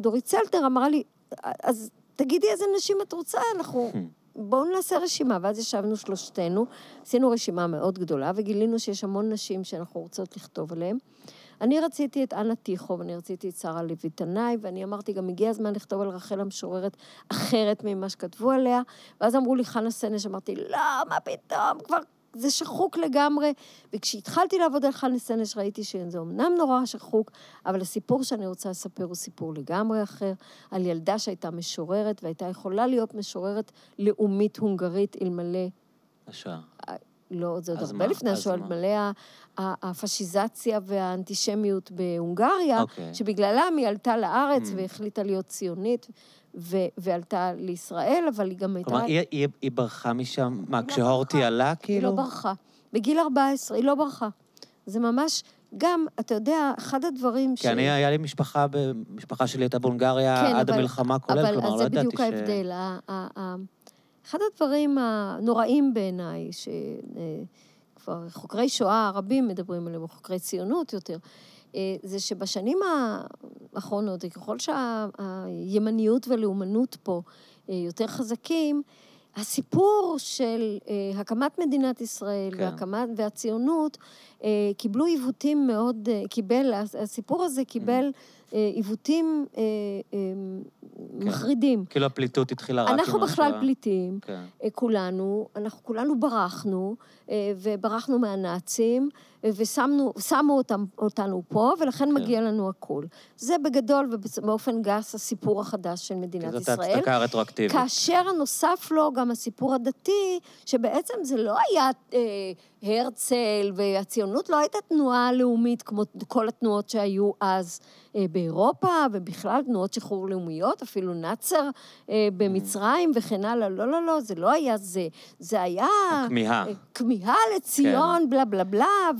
Speaker 1: דורית צלטר אמרה לי, אז תגידי איזה נשים את רוצה, אנחנו בואו נעשה רשימה. ואז ישבנו שלושתנו, עשינו רשימה מאוד גדולה, וגילינו שיש המון נשים שאנחנו רוצות לכתוב עליהן. אני רציתי את אנה טיחו, ואני רציתי את שרה לוי תנאי, ואני אמרתי, גם הגיע הזמן לכתוב על רחל המשוררת אחרת ממה שכתבו עליה. ואז אמרו לי, חנה סנש, אמרתי, לא, מה פתאום, כבר זה שחוק לגמרי. וכשהתחלתי לעבוד על חנה סנש, ראיתי שזה אמנם נורא שחוק, אבל הסיפור שאני רוצה לספר הוא סיפור לגמרי אחר, על ילדה שהייתה משוררת, והייתה יכולה להיות משוררת לאומית הונגרית אלמלא...
Speaker 2: השואה.
Speaker 1: לא, זה עוד הרבה
Speaker 2: מה?
Speaker 1: לפני השואה? אלמלא הפשיזציה והאנטישמיות בהונגריה,
Speaker 2: אוקיי.
Speaker 1: שבגללם היא עלתה לארץ
Speaker 2: Mm.
Speaker 1: והחליטה להיות ציונית, ו- ועלתה לישראל, אבל היא גם הייתה...
Speaker 2: כלומר, היא, היא, היא ברחה משם, מה,
Speaker 1: לא
Speaker 2: כשהורטי
Speaker 1: ברחה.
Speaker 2: עלה,
Speaker 1: היא
Speaker 2: כאילו?
Speaker 1: לא ברחה. בגיל 14, היא לא ברחה. זה ממש, גם, אתה יודע, אחד הדברים
Speaker 2: כי אני, היה לי משפחה, משפחה שלי הייתה בהונגריה
Speaker 1: כן,
Speaker 2: עד
Speaker 1: אבל-
Speaker 2: המלחמה כולל,
Speaker 1: אבל
Speaker 2: כלומר, לא
Speaker 1: זה
Speaker 2: ידעתי
Speaker 1: בדיוק ההבדל. ה- ה- ה- אחד הדברים הנוראים בעיניי, שכבר חוקרי שואה רבים מדברים עליהם, או חוקרי ציונות יותר, זה שבשנים האחרונות, ככל שהימניות והלאומנות פה יותר חזקים, הסיפור של אה, הקמת מדינת ישראל
Speaker 2: כן.
Speaker 1: והקמת, והציונות אה, קיבלו עיוותים מאוד, אה, קיבל, הסיפור הזה קיבל אה, עיוותים אה, אה, מחרידים.
Speaker 2: כאילו הפליטות התחילה רק עם
Speaker 1: אנחנו בכלל
Speaker 2: השואה.
Speaker 1: פליטים,
Speaker 2: כן.
Speaker 1: אה, כולנו, אנחנו כולנו ברחנו, אה, וברחנו מהנאצים, אה, ושמנו שמו אותם, אותנו פה, ולכן
Speaker 2: כן.
Speaker 1: מגיע לנו הכול. זה בגדול ובאופן גס הסיפור החדש של מדינת
Speaker 2: זאת
Speaker 1: ישראל.
Speaker 2: הצדקה רטרואקטיבית.
Speaker 1: כאשר נוסף לו גם הסיפור הדתי, שבעצם זה לא היה אה, הרצל, והציונות לא הייתה תנועה לאומית כמו כל התנועות שהיו אז אה, באירופה, ובכלל תנועות שחרור לאומיות, אפילו נאצר אה, במצרים וכן הלאה. לא, לא, לא, זה לא היה זה. זה היה...
Speaker 2: הכמיהה.
Speaker 1: אה, כמיהה לציון, בלה בלה בלה,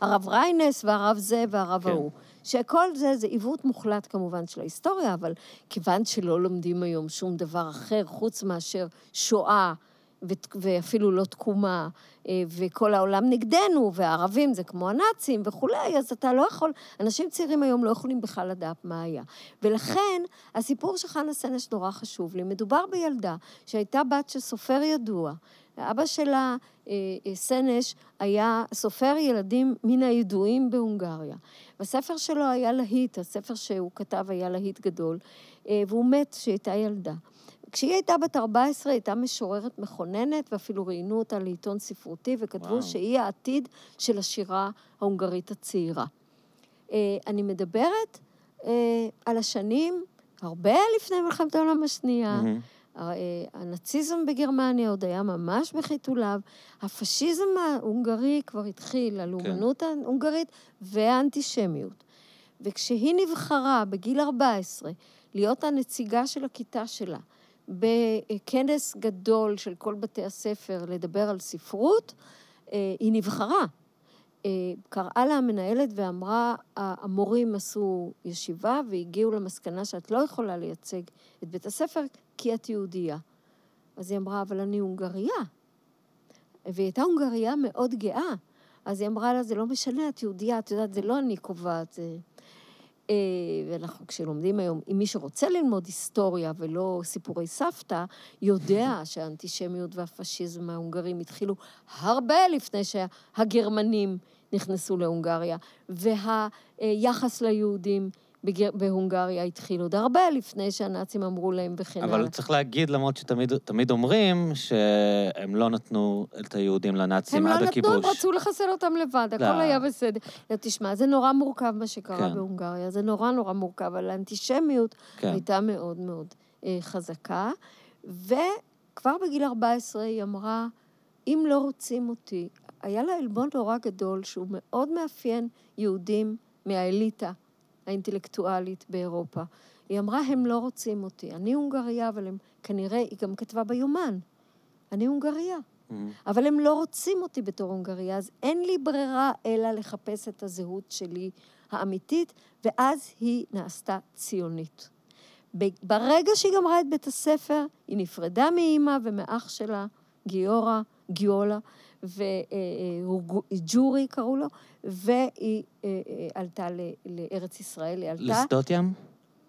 Speaker 1: והרב ריינס והרב זה והרב
Speaker 2: כן.
Speaker 1: ההוא. שכל זה, זה עיוות מוחלט כמובן של ההיסטוריה, אבל כיוון שלא לומדים היום שום דבר אחר חוץ מאשר שואה, ואפילו לא תקומה, אה, וכל העולם נגדנו, והערבים זה כמו הנאצים וכולי, אז אתה לא יכול, אנשים צעירים היום לא יכולים בכלל לדעת מה היה. ולכן, הסיפור של חנה סנש נורא חשוב לי. מדובר בילדה שהייתה בת של סופר ידוע. אבא שלה, אה, אה, סנש, היה סופר ילדים מן הידועים בהונגריה. והספר שלו היה להיט, הספר שהוא כתב היה להיט גדול, אה, והוא מת כשהיא הייתה ילדה. כשהיא הייתה בת 14, היא הייתה משוררת מכוננת, ואפילו ראיינו אותה לעיתון ספרותי, וכתבו
Speaker 2: וואו.
Speaker 1: שהיא העתיד של השירה ההונגרית הצעירה. אני מדברת על השנים הרבה לפני מלחמת העולם השנייה.
Speaker 2: מהמם.
Speaker 1: אה, הנאציזם בגרמניה עוד היה ממש בחיתוליו, הפשיזם ההונגרי כבר התחיל, הלאומנות ההונגרית והאנטישמיות. וכשהיא נבחרה בגיל 14 להיות הנציגה של הכיתה שלה בכנס גדול של כל בתי הספר לדבר על ספרות, אה, היא נבחרה. אה, קראה לה המנהלת ואמרה, המורים עשו ישיבה והגיעו למסקנה שאת לא יכולה לייצג את בית הספר כי את יהודייה. אז היא אמרה, אבל אני הונגריה. והיא הייתה הונגריה מאוד גאה. אז היא אמרה לה, זה לא משנה, את יהודייה, את יודעת, זה לא אני קובעת. זה... אה, ואנחנו כשלומדים היום, אם מי שרוצה ללמוד היסטוריה ולא סיפורי סבתא, יודע שהאנטישמיות והפשיזם ההונגרים התחילו הרבה לפני שהגרמנים נכנסו להונגריה, והיחס ליהודים בגר... בהונגריה התחיל עוד הרבה לפני שהנאצים אמרו להם וכן הלאה.
Speaker 2: אבל צריך להגיד, למרות שתמיד תמיד אומרים שהם לא נתנו את היהודים לנאצים
Speaker 1: הם
Speaker 2: עד
Speaker 1: לא
Speaker 2: הכיבוש.
Speaker 1: נתנו, הם רצו לחסל אותם לבד, הכל
Speaker 2: לא.
Speaker 1: היה בסדר. לא, תשמע, זה נורא מורכב מה שקרה
Speaker 2: כן.
Speaker 1: בהונגריה, זה נורא נורא מורכב, אבל האנטישמיות
Speaker 2: כן.
Speaker 1: הייתה מאוד מאוד אה, חזקה. וכבר בגיל 14 היא אמרה, אם לא רוצים אותי, היה לה עלבון נורא גדול שהוא מאוד מאפיין יהודים מהאליטה האינטלקטואלית באירופה. היא אמרה, הם לא רוצים אותי. אני הונגריה, אבל הם כנראה, היא גם כתבה ביומן, אני הונגריה.
Speaker 2: מהמם.
Speaker 1: אבל הם לא רוצים אותי בתור הונגריה, אז אין לי ברירה אלא לחפש את הזהות שלי האמיתית, ואז היא נעשתה ציונית. ברגע שהיא גמרה את בית הספר, היא נפרדה מאימא ומאח שלה, גיורא, גיולה, וג'ורי קראו לו, והיא אה, אה, עלתה לארץ ישראל, היא עלתה...
Speaker 2: לשדות ים?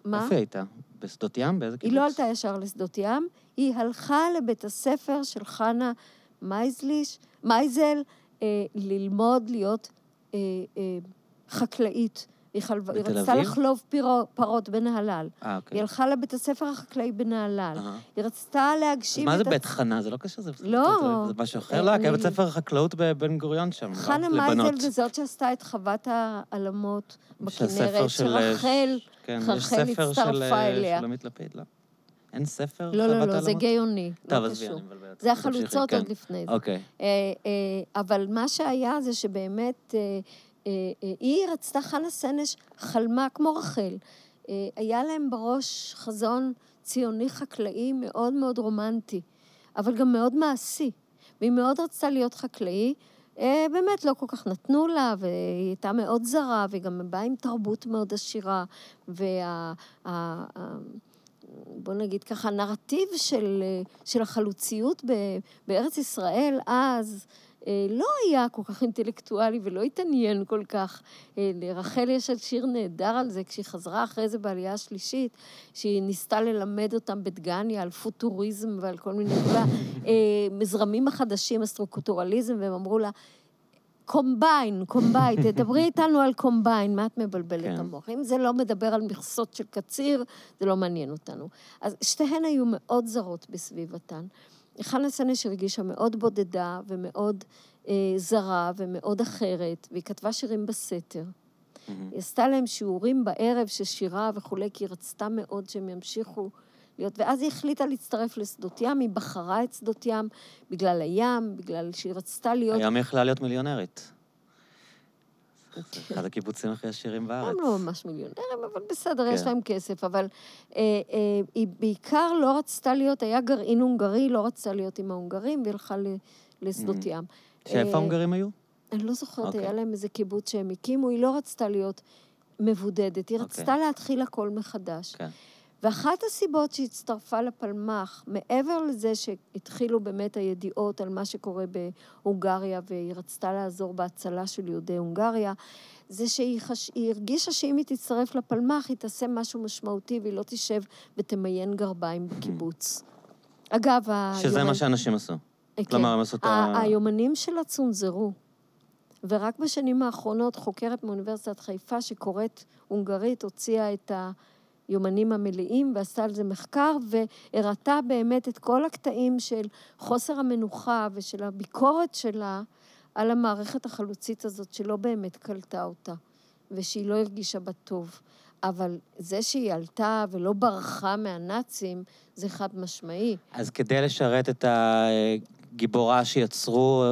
Speaker 1: מה?
Speaker 2: איפה היא הייתה? בשדות ים? באיזה קיבוץ?
Speaker 1: היא לא עלתה ישר לשדות ים, היא הלכה לבית הספר של חנה מייזליש, מייזל אה, ללמוד להיות אה, אה, חקלאית. היא, חל... היא רצתה? לחלוב פירו, פרות בנהלל.
Speaker 2: אה,
Speaker 1: היא
Speaker 2: אוקיי.
Speaker 1: הלכה לבית הספר החקלאי בנהלל.
Speaker 2: אהה.
Speaker 1: היא רצתה להגשים
Speaker 2: מה
Speaker 1: את...
Speaker 2: זה
Speaker 1: הצ-
Speaker 2: בית חנה? זה לא קשור, זה
Speaker 1: לא.
Speaker 2: זה משהו
Speaker 1: אה,
Speaker 2: אחר? לא, כי היה בית ספר חקלאות בבן גוריון שם, לא?
Speaker 1: חנה
Speaker 2: לבנות.
Speaker 1: מייזל זה זאת שעשתה את חוות העלמות
Speaker 2: של
Speaker 1: בכנרת,
Speaker 2: של- אה,
Speaker 1: שרחל,
Speaker 2: כן,
Speaker 1: רחל
Speaker 2: ספר של
Speaker 1: הצטרפה
Speaker 2: אה,
Speaker 1: אליה.
Speaker 2: שלומית לפיד, לא? אין ספר?
Speaker 1: לא, לא, לא, זה
Speaker 2: העלמות?
Speaker 1: גאוני,
Speaker 2: טוב,
Speaker 1: לא
Speaker 2: עזבי. אני מבלבלת.
Speaker 1: זה החלוצות
Speaker 2: כן.
Speaker 1: עוד לפני זה.
Speaker 2: אוקיי.
Speaker 1: אה, אה, אבל מה שהיה זה שבאמת, אה, אה, אה, היא רצתה, חנה סנש חלמה, כמו רחל, אה, היה להם בראש חזון ציוני חקלאי מאוד מאוד רומנטי, אבל גם מאוד מעשי. והיא מאוד רצתה להיות חקלאי. אה, באמת לא כל כך נתנו לה, והיא הייתה מאוד זרה, והיא גם באה עם תרבות מאוד עשירה, וה... ה- ה- בוא נגיד ככה, הנרטיב של, אה, של החלוציות ב, בארץ ישראל אז אה, לא היה כל כך אינטלקטואלי ולא התעניין כל כך. אה, לרחל יש שיר נהדר על זה, כשהיא חזרה אחרי זה בעלייה השלישית, שהיא ניסתה ללמד אותם בדגניה על פוטוריזם ועל כל מיני דברים, אה, מזרמים החדשים, הסטרוקטורליזם, והם אמרו לה, קומביין, קומביין, תדברי איתנו על קומביין, מה את מבלבלת
Speaker 2: כן.
Speaker 1: המוח? אם זה לא מדבר על מכסות של קציר, זה לא מעניין אותנו. אז שתיהן היו מאוד זרות בסביבתן. חנה סנש הרגישה מאוד בודדה ומאוד אה, זרה ומאוד אחרת, והיא כתבה שירים בסתר.
Speaker 2: מהמם.
Speaker 1: היא עשתה להם שיעורים בערב של שירה וכולי, כי היא רצתה מאוד שהם ימשיכו להיות. ואז היא החליטה להצטרף לשדות ים, היא בחרה את שדות ים בגלל הים, בגלל שהיא רצתה להיות...
Speaker 2: היא יכלה להיות מיליונרית. זה אחד הקיבוצים הכי עשירים בארץ.
Speaker 1: הם לא ממש מיליונרים, אבל בסדר,
Speaker 2: כן.
Speaker 1: יש להם כסף. אבל אה, אה, היא בעיקר לא רצתה להיות, היה גרעין הונגרי, לא רצתה להיות עם ההונגרים, והיא הלכה לשדות
Speaker 2: Mhm.
Speaker 1: ים.
Speaker 2: שאיפה
Speaker 1: אה,
Speaker 2: ההונגרים היו?
Speaker 1: אני לא זוכרת,
Speaker 2: אוקיי.
Speaker 1: היה להם איזה קיבוץ שהם הקימו, היא לא רצתה להיות מבודדת, היא
Speaker 2: אוקיי.
Speaker 1: רצתה להתחיל הכל מחדש.
Speaker 2: כן.
Speaker 1: ואחת הסיבות שהצטרפה לפלמ"ח, מעבר לזה שהתחילו באמת הידיעות על מה שקורה בהונגריה, והיא רצתה לעזור בהצלה של יהודי הונגריה, זה שהיא חש... הרגישה שאם היא תצטרף לפלמ"ח, היא תעשה משהו משמעותי והיא לא תשב ותמיין גרביים בקיבוץ. אגב,
Speaker 2: שזה
Speaker 1: היומן-
Speaker 2: מה שאנשים עשו.
Speaker 1: כן.
Speaker 2: כלומר, הם עשו את ה...
Speaker 1: ה- היומנים שלה צונזרו. ורק בשנים האחרונות חוקרת מאוניברסיטת חיפה שקוראת הונגרית הוציאה את היומנים המלאים ועשתה על זה מחקר והראתה באמת את כל הקטעים של חוסר המנוחה ושל הביקורת שלה על המערכת החלוצית הזאת שלא באמת קלטה אותה ושהיא לא הרגישה בה טוב. אבל זה שהיא עלתה ולא ברחה מהנאצים, זה חד משמעי.
Speaker 2: אז כדי לשרת את הגיבורה שיצרו,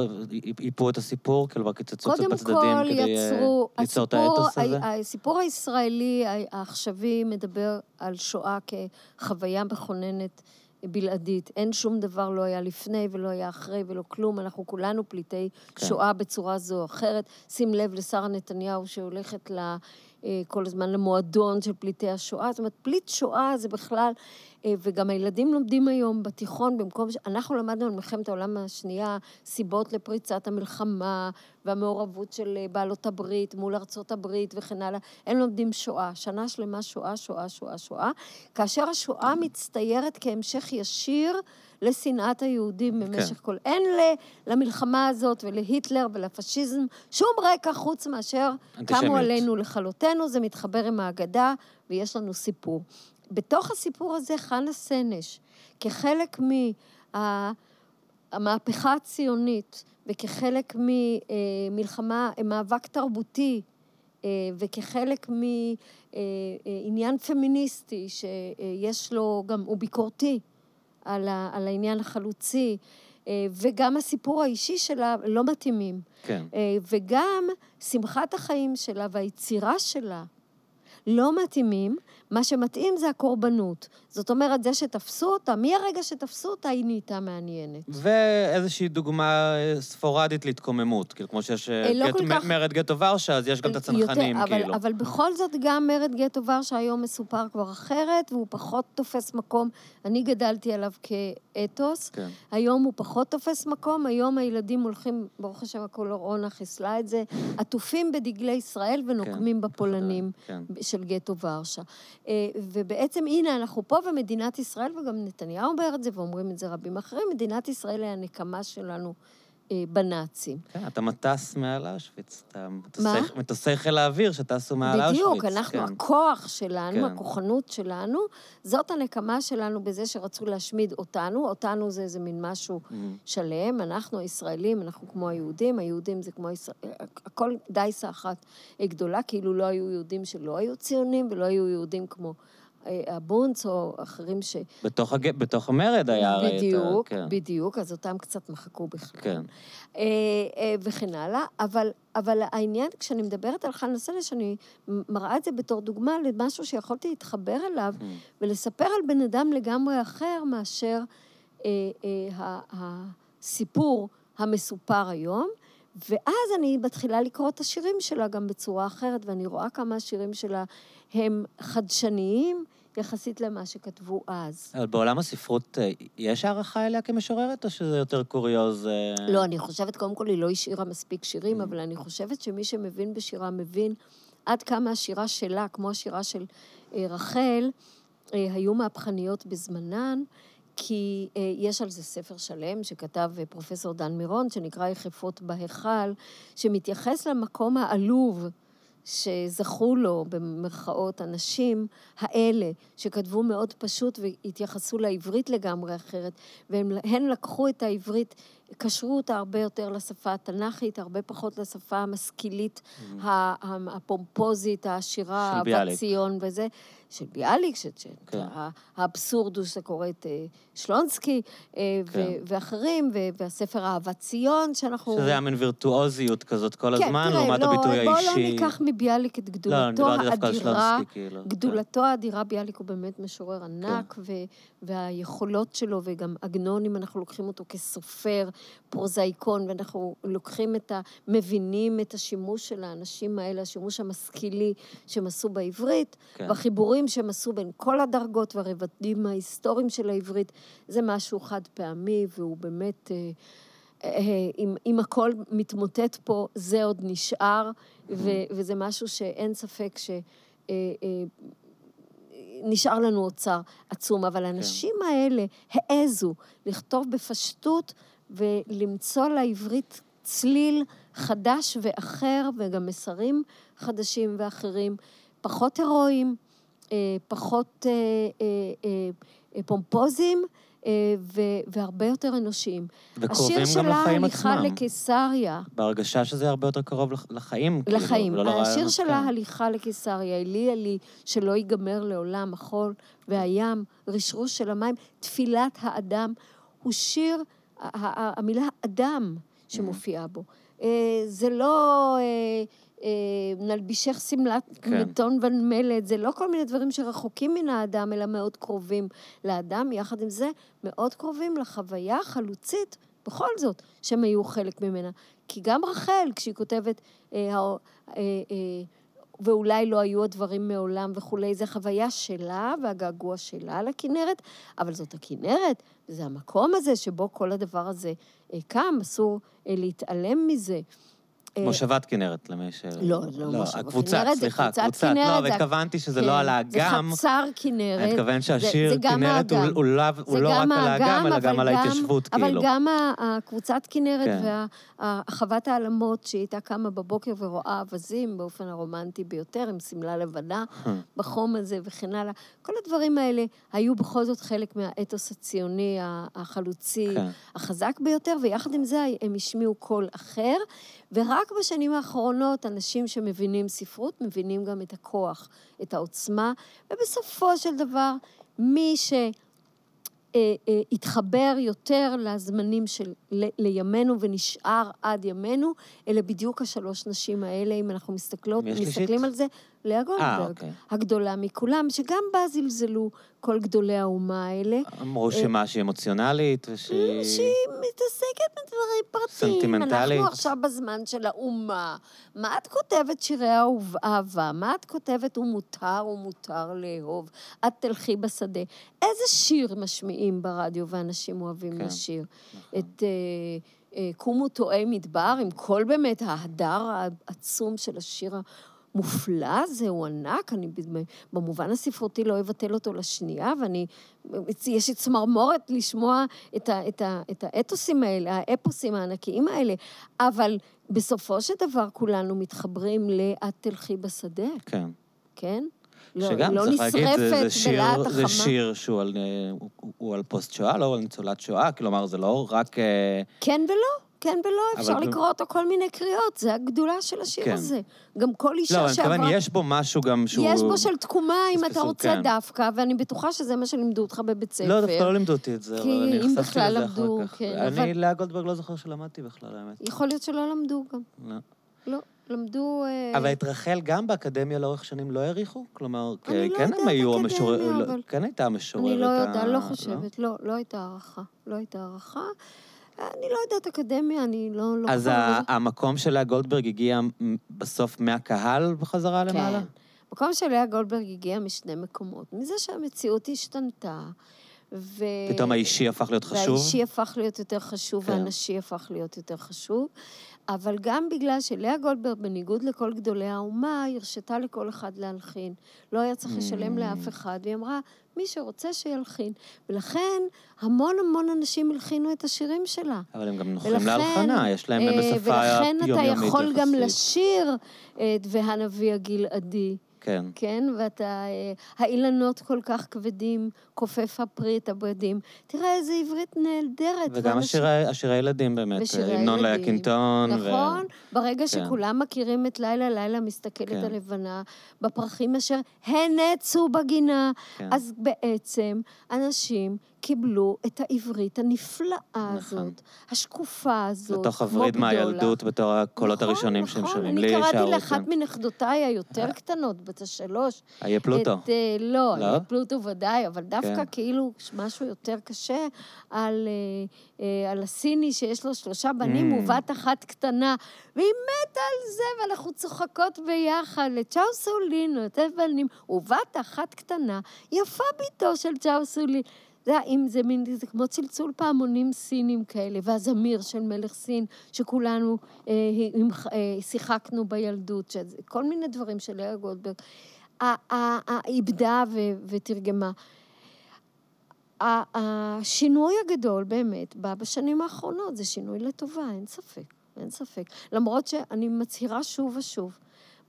Speaker 2: איפו את הסיפור? כאילו, רק קיצצו קצת בצדדים כדי
Speaker 1: יצרו...
Speaker 2: ליצור את האתוס הזה?
Speaker 1: הסיפור הישראלי העכשווי מדבר על שואה כחוויה מכוננת בלעדית. אין שום דבר לא היה לפני ולא היה אחרי ולא כלום. אנחנו כולנו פליטי
Speaker 2: כן.
Speaker 1: שואה בצורה זו או אחרת. שים לב לשרה נתניהו שהולכת ל... אה, כל הזמן למועדון של פליטי השואה. זאת אומרת, פליט שואה זה בכלל, אה, וגם הילדים לומדים היום בתיכון, במקום ש... אנחנו למדנו על מלחמת העולם השנייה, סיבות לפריצת המלחמה, והמעורבות של אה, בעלות הברית מול ארצות הברית וכן הלאה. הם לומדים שואה, שנה שלמה שואה, שואה, שואה, שואה, כאשר השואה מצטיירת כהמשך ישיר לשנאת היהודים במשך כל... אין ל- למלחמה הזאת ולהיטלר ולפשיזם שום רקע חוץ מאשר. קמו עלינו לכלותנו, זה מתחבר עם ההגדה ויש לנו סיפור. בתוך הסיפור הזה חנה סנש, כחלק מהמהפכה הציונית וכחלק ממלחמה, מאבק תרבותי אה, וכחלק מעניין פמיניסטי שיש לו גם, הוא ביקורתי על, ה, על העניין החלוצי, אה, וגם הסיפור האישי שלה לא מתאימים.
Speaker 2: כן.
Speaker 1: אה, וגם שמחת החיים שלה והיצירה שלה לא מתאימים, מה שמתאים זה הקורבנות. זאת אומרת, זה שתפסו אותה, מהרגע שתפסו אותה, היא נהייתה מעניינת.
Speaker 2: ואיזושהי דוגמה אה, ספורדית להתקוממות. כאילו, כמו שיש אה,
Speaker 1: אה, לא
Speaker 2: גט-
Speaker 1: כך-
Speaker 2: מרד גטו ורשה, אז יש גם את הצנחנים,
Speaker 1: יותר, אבל,
Speaker 2: כאילו.
Speaker 1: אבל בכל זאת, גם מרד גטו ורשה היום מסופר כבר אחרת, והוא פחות תופס מקום. אני גדלתי עליו כאתוס.
Speaker 2: כן.
Speaker 1: היום הוא פחות תופס מקום, היום הילדים הולכים, ברוך השם הקולורונה חיסלה את זה, עטופים בדגלי ישראל ונוקמים בפולנים
Speaker 2: כן.
Speaker 1: של גטו ורשה. אה, ובעצם, הנה, אנחנו פה ומדינת ישראל, וגם נתניהו אומר את זה, ואומרים את זה רבים אחרים, מדינת ישראל היא הנקמה שלנו. אה, בנאצים.
Speaker 2: כן, אתה מטס מעל אושוויץ. אתה? מטוסי- חיל האוויר שטסו מעל אושוויץ.
Speaker 1: בדיוק, אנחנו,
Speaker 2: כן.
Speaker 1: הכוח שלנו,
Speaker 2: כן.
Speaker 1: הכוחנות שלנו, זאת הנקמה שלנו בזה שרצו להשמיד אותנו. אותנו זה איזה מין משהו
Speaker 2: מהמם.
Speaker 1: שלם, אנחנו הישראלים, אנחנו כמו היהודים, היהודים זה כמו ישראל, הכל דייסה אחת גדולה, כאילו לא היו יהודים שלא היו ציונים, ולא היו יהודים כמו הבונץ או אחרים ש...
Speaker 2: בתוך, הג... בתוך המרד היה הרי את ה...
Speaker 1: בדיוק,
Speaker 2: כן.
Speaker 1: בדיוק, אז אותם קצת מחקו בכלל.
Speaker 2: כן.
Speaker 1: אה, אה, וכן הלאה, אבל, אבל העניין, כשאני מדברת על חנה סנש, אני מראה את זה בתור דוגמה למשהו שיכולתי להתחבר אליו
Speaker 2: Mm.
Speaker 1: ולספר על בן אדם לגמרי אחר מאשר אה, אה, הסיפור המסופר היום. ואז אני מתחילה לקרוא את השירים שלה גם בצורה אחרת, ואני רואה כמה השירים שלה הם חדשניים יחסית למה שכתבו אז.
Speaker 2: אבל בעולם הספרות אה, יש הערכה אליה כמשוררת, או שזה יותר קוריוז? אה?
Speaker 1: לא, אני חושבת, קודם כל, היא לא השאירה מספיק שירים,
Speaker 2: Mm.
Speaker 1: אבל אני חושבת שמי שמבין בשירה מבין עד כמה השירה שלה, כמו השירה של אה, רחל, היו מהפכניות בזמנן, כי אה, יש על זה ספר שלם שכתב אה, פרופסור דן מירון, שנקרא יחפות בהיכל, שמתייחס למקום העלוב. שזכו לו, במרכאות, הנשים האלה, שכתבו מאוד פשוט והתייחסו לעברית לגמרי אחרת, והן לקחו את העברית, קשרו אותה הרבה יותר לשפה התנ"כית, הרבה פחות לשפה המשכילית, ה- הפומפוזית, העשירה,
Speaker 2: של
Speaker 1: אהבת. ציון וזה, של ביאליק, ש- ש-
Speaker 2: כן.
Speaker 1: ה- האבסורד הוא שאתה קורא את אה, שלונסקי אה, ו-
Speaker 2: כן.
Speaker 1: ואחרים, ו- והספר אהבת ציון, שאנחנו...
Speaker 2: שזה היה מין וירטואוזיות כזאת כל
Speaker 1: כן,
Speaker 2: הזמן,
Speaker 1: תראה,
Speaker 2: לעומת
Speaker 1: לא,
Speaker 2: הביטוי
Speaker 1: בוא
Speaker 2: האישי.
Speaker 1: לא ניקח מביאליק את
Speaker 2: לא, אני
Speaker 1: גדולתו
Speaker 2: על
Speaker 1: האדירה,
Speaker 2: שלונסקי, כאילו.
Speaker 1: גדולתו האדירה, ביאליק הוא באמת משורר ענק,
Speaker 2: כן.
Speaker 1: ו- והיכולות שלו, וגם עגנון, אם אנחנו לוקחים אותו כסופר, פרוזאיקון, ואנחנו לוקחים את ה... מבינים את השימוש של האנשים האלה, השימוש המשכילי שהם עשו בעברית,
Speaker 2: כן.
Speaker 1: והחיבורים שהם עשו בין כל הדרגות והרבדים ההיסטוריים של העברית, זה משהו חד פעמי, והוא באמת... אה, אה, אם, אם הכל מתמוטט פה, זה עוד נשאר, ו, וזה משהו שאין ספק ש... אה, לנו אוצר עצום, אבל האנשים האלה העזו לכתוב בפשטות ולמצוא לעברית צליל חדש ואחר, וגם מסרים חדשים ואחרים, פחות הירואיים, אה, פחות אה, אה, פומפוזיים, ו- והרבה יותר אנושיים.
Speaker 2: וקרובים
Speaker 1: השיר
Speaker 2: גם
Speaker 1: שלה,
Speaker 2: לחיים
Speaker 1: הליכה
Speaker 2: עצמם.
Speaker 1: לקיסריה,
Speaker 2: בהרגשה שזה הרבה יותר קרוב לח- לחיים. כאילו,
Speaker 1: לחיים.
Speaker 2: לא
Speaker 1: השיר שלה. הליכה לקיסריה, אלי אלי, שלא ייגמר לעולם החול והים, רשרוש של המים, תפילת האדם, הוא שיר, המילה אדם שמופיעה בו. אה, זה לא אה, אה, נלבישך שמלת
Speaker 2: כן.
Speaker 1: ונמלת, זה לא כל מיני דברים שרחוקים מן האדם, אלא מאוד קרובים לאדם. יחד עם זה, מאוד קרובים לחוויה החלוצית, בכל זאת, שהם היו חלק ממנה. כי גם רחל, כשהיא כותבת, אה, אה, אה, ואולי לא היו הדברים מעולם וכולי, זו חוויה שלה והגעגוע שלה לכנרת, אבל זאת הכנרת, זה המקום הזה שבו כל הדבר הזה אה, קם, אסור אה, להתעלם מזה. אה,
Speaker 2: מושבת כנרת, למי ש...
Speaker 1: לא, לא מושבה
Speaker 2: הקבוצה,
Speaker 1: כנרת, זה
Speaker 2: סליחה,
Speaker 1: קבוצת
Speaker 2: קבוצת.
Speaker 1: כנרת,
Speaker 2: לא,
Speaker 1: זה-
Speaker 2: והתכוונתי שזה
Speaker 1: כן,
Speaker 2: לא על האגם.
Speaker 1: זה חצר כנרת.
Speaker 2: אני מתכוון
Speaker 1: זה-
Speaker 2: שהשיר
Speaker 1: זה גם
Speaker 2: כנרת הוא-. הוא לאו- הוא
Speaker 1: זה
Speaker 2: לא רק
Speaker 1: גם
Speaker 2: על האגם, אלא
Speaker 1: אבל
Speaker 2: גם על ההתיישבות,
Speaker 1: אבל
Speaker 2: כאילו.
Speaker 1: גם ה- הקבוצת כנרת
Speaker 2: כן.
Speaker 1: והחוות העלמות, שהיא הייתה קמה בבוקר ורואה אווזים באופן הרומנטי ביותר, עם שמלה לבנה בחום הזה וכן הלאה. כל הדברים האלה היו בכל זאת חלק מהאתוס הציוני החלוצי
Speaker 2: כן.
Speaker 1: החזק ביותר, ויחד עם זה הם השמיעו קול אחר. ורק בשנים האחרונות אנשים שמבינים ספרות, מבינים גם את הכוח, את העוצמה, ובסופו של דבר, מי ש... אה, אה, התחבר יותר לזמנים של לימינו ונשאר עד ימינו, אלה בדיוק השלוש נשים האלה, אם אנחנו מסתכלות? מסתכלים על זה, לאה גולדברג,
Speaker 2: אוקיי.
Speaker 1: הגדולה מכולם, שגם בה זלזלו כל גדולי האומה האלה.
Speaker 2: אמרו שמה, שהיא אמוציונלית, ושהיא...
Speaker 1: שהיא מתעסקת בדברים פרטיים.
Speaker 2: סנטימנטלית.
Speaker 1: אנחנו עכשיו בזמן של האומה. מה את כותבת שירי אהבה? מה את כותבת ומותר ומותר לאהוב? את תלכי בשדה. איזה שיר משמיעים ברדיו ואנשים אוהבים
Speaker 2: כן,
Speaker 1: לשיר?
Speaker 2: נכון.
Speaker 1: את אה, אה, קומו טועי מדבר, עם כל באמת ההדר העצום של השיר המופלא הזה הוא ענק, אני במובן הספרותי לא אבטל אותו לשנייה, ואני, יש לי צמרמורת לשמוע את, ה, את, ה, את האתוסים האלה, האפוסים הענקיים האלה, אבל בסופו של דבר כולנו מתחברים ל"את תלכי בשדה".
Speaker 2: כן.
Speaker 1: כן?
Speaker 2: לא, שגם,
Speaker 1: לא
Speaker 2: צריך להגיד, זה, זה, שיר. זה שיר שהוא על, אה, הוא, הוא על פוסט-שואה, לא על ניצולת שואה, כלומר, זה לא רק... אה,
Speaker 1: כן ולא. כן ולא, אפשר לקרוא אותו כל מיני קריאות, זה הגדולה של השיר
Speaker 2: כן.
Speaker 1: הזה. גם כל
Speaker 2: לא,
Speaker 1: אישה
Speaker 2: אני
Speaker 1: שעברה...
Speaker 2: מתכוון, יש בו משהו גם שהוא...
Speaker 1: יש בו של תקומה, אם אתה רוצה
Speaker 2: כן.
Speaker 1: דווקא, ואני בטוחה שזה מה שלימדו אותך בבית ספר.
Speaker 2: לא, דווקא לא לימדו אותי את זה, אבל אני נחשפתי לזה אחר כך.
Speaker 1: כן,
Speaker 2: אני,
Speaker 1: אבל-
Speaker 2: לאה גולדברג לא זוכר שלמדתי בכלל, האמת.
Speaker 1: יכול להיות שלא למדו גם.
Speaker 2: לא.
Speaker 1: לא, למדו... אה,
Speaker 2: אבל את רחל גם באקדמיה לאורך שנים לא העריכו? כלומר,
Speaker 1: אני לא
Speaker 2: כן הם היו
Speaker 1: אקדמיה,
Speaker 2: המשורר... לא-
Speaker 1: אבל-
Speaker 2: כן הייתה המשוררת
Speaker 1: אני לא יודעת, לא חושבת, לא, לא הייתה הערכה. לא הייתה הערכה. אני לא יודעת אקדמיה, אני לא... לא
Speaker 2: אז ה-. המקום של לאה גולדברג הגיע בסוף מהקהל בחזרה למעלה?
Speaker 1: כן. מקום של לאה גולדברג הגיע משני מקומות. מזה שהמציאות השתנתה, ו...
Speaker 2: פתאום האישי הפך להיות חשוב?
Speaker 1: והאישי הפך להיות יותר חשוב,
Speaker 2: כן.
Speaker 1: והנשי הפך להיות יותר חשוב. אבל גם בגלל שלאה גולדברג, בניגוד לכל גדולי האומה, הרשתה לכל אחד להלחין. לא היה צריך לשלם
Speaker 2: Mm.
Speaker 1: לאף אחד, והיא אמרה, מי שרוצה שילחין. ולכן, המון המון אנשים הלחינו את השירים שלה.
Speaker 2: אבל הם גם נוחים להלחנה, יש להם
Speaker 1: אה,
Speaker 2: בשפה
Speaker 1: ולכן אתה
Speaker 2: יומיומית
Speaker 1: יכול גם
Speaker 2: יחסית.
Speaker 1: לשיר את והנביא הגלעדי.
Speaker 2: כן.
Speaker 1: כן, ואתה... אה, האילנות כל כך כבדים, כופף הפרי את הבגדים. תראה איזה עברית נהדרת.
Speaker 2: וגם
Speaker 1: ואנשים-
Speaker 2: השירי השירי הילדים באמת, המנון. ליקינטון. ו-
Speaker 1: נכון? ברגע
Speaker 2: כן.
Speaker 1: שכולם מכירים את לילה לילה מסתכלת
Speaker 2: כן.
Speaker 1: הלבנה, בפרחים אשר הנצו בגינה,
Speaker 2: כן.
Speaker 1: אז בעצם אנשים קיבלו את העברית הנפלאה
Speaker 2: נכון.
Speaker 1: הזאת, השקופה הזאת,
Speaker 2: לתוך
Speaker 1: כמו
Speaker 2: הווריד
Speaker 1: גדולה.
Speaker 2: מהילדות בתור הקולות
Speaker 1: נכון,
Speaker 2: הראשונים שהם
Speaker 1: נכון.
Speaker 2: שרים. לי
Speaker 1: אני קראתי לאחת
Speaker 2: כן.
Speaker 1: מנכדותיי היותר קטנות, בת השלוש,
Speaker 2: איה פלוטו.
Speaker 1: את, אה, לא,
Speaker 2: לא?
Speaker 1: לא? פלוטו ודאי, אבל דווקא
Speaker 2: כן.
Speaker 1: כאילו משהו יותר קשה על, אה, אה, על הסיני שיש לו שלושה בנים
Speaker 2: Mm.
Speaker 1: ובת אחת קטנה, והיא מתה על זה, ואנחנו צוחקות ביחד, לצ'או סולינו, את הבנים, ובת אחת קטנה, יפה ביתו של צ'או סולין. זה, היה- אם זה מין, זה כמו צלצול פעמונים סינים כאלה, והזמיר של מלך סין, שכולנו אה, המח- אה, שיחקנו בילדות, שזה, כל מיני דברים של לאה גולדברג. ה- ה- ה- איבדה ו- ותרגמה. השינוי הגדול באמת בא בשנים האחרונות, זה שינוי לטובה, אין ספק, אין ספק. למרות שאני מצהירה שוב ושוב,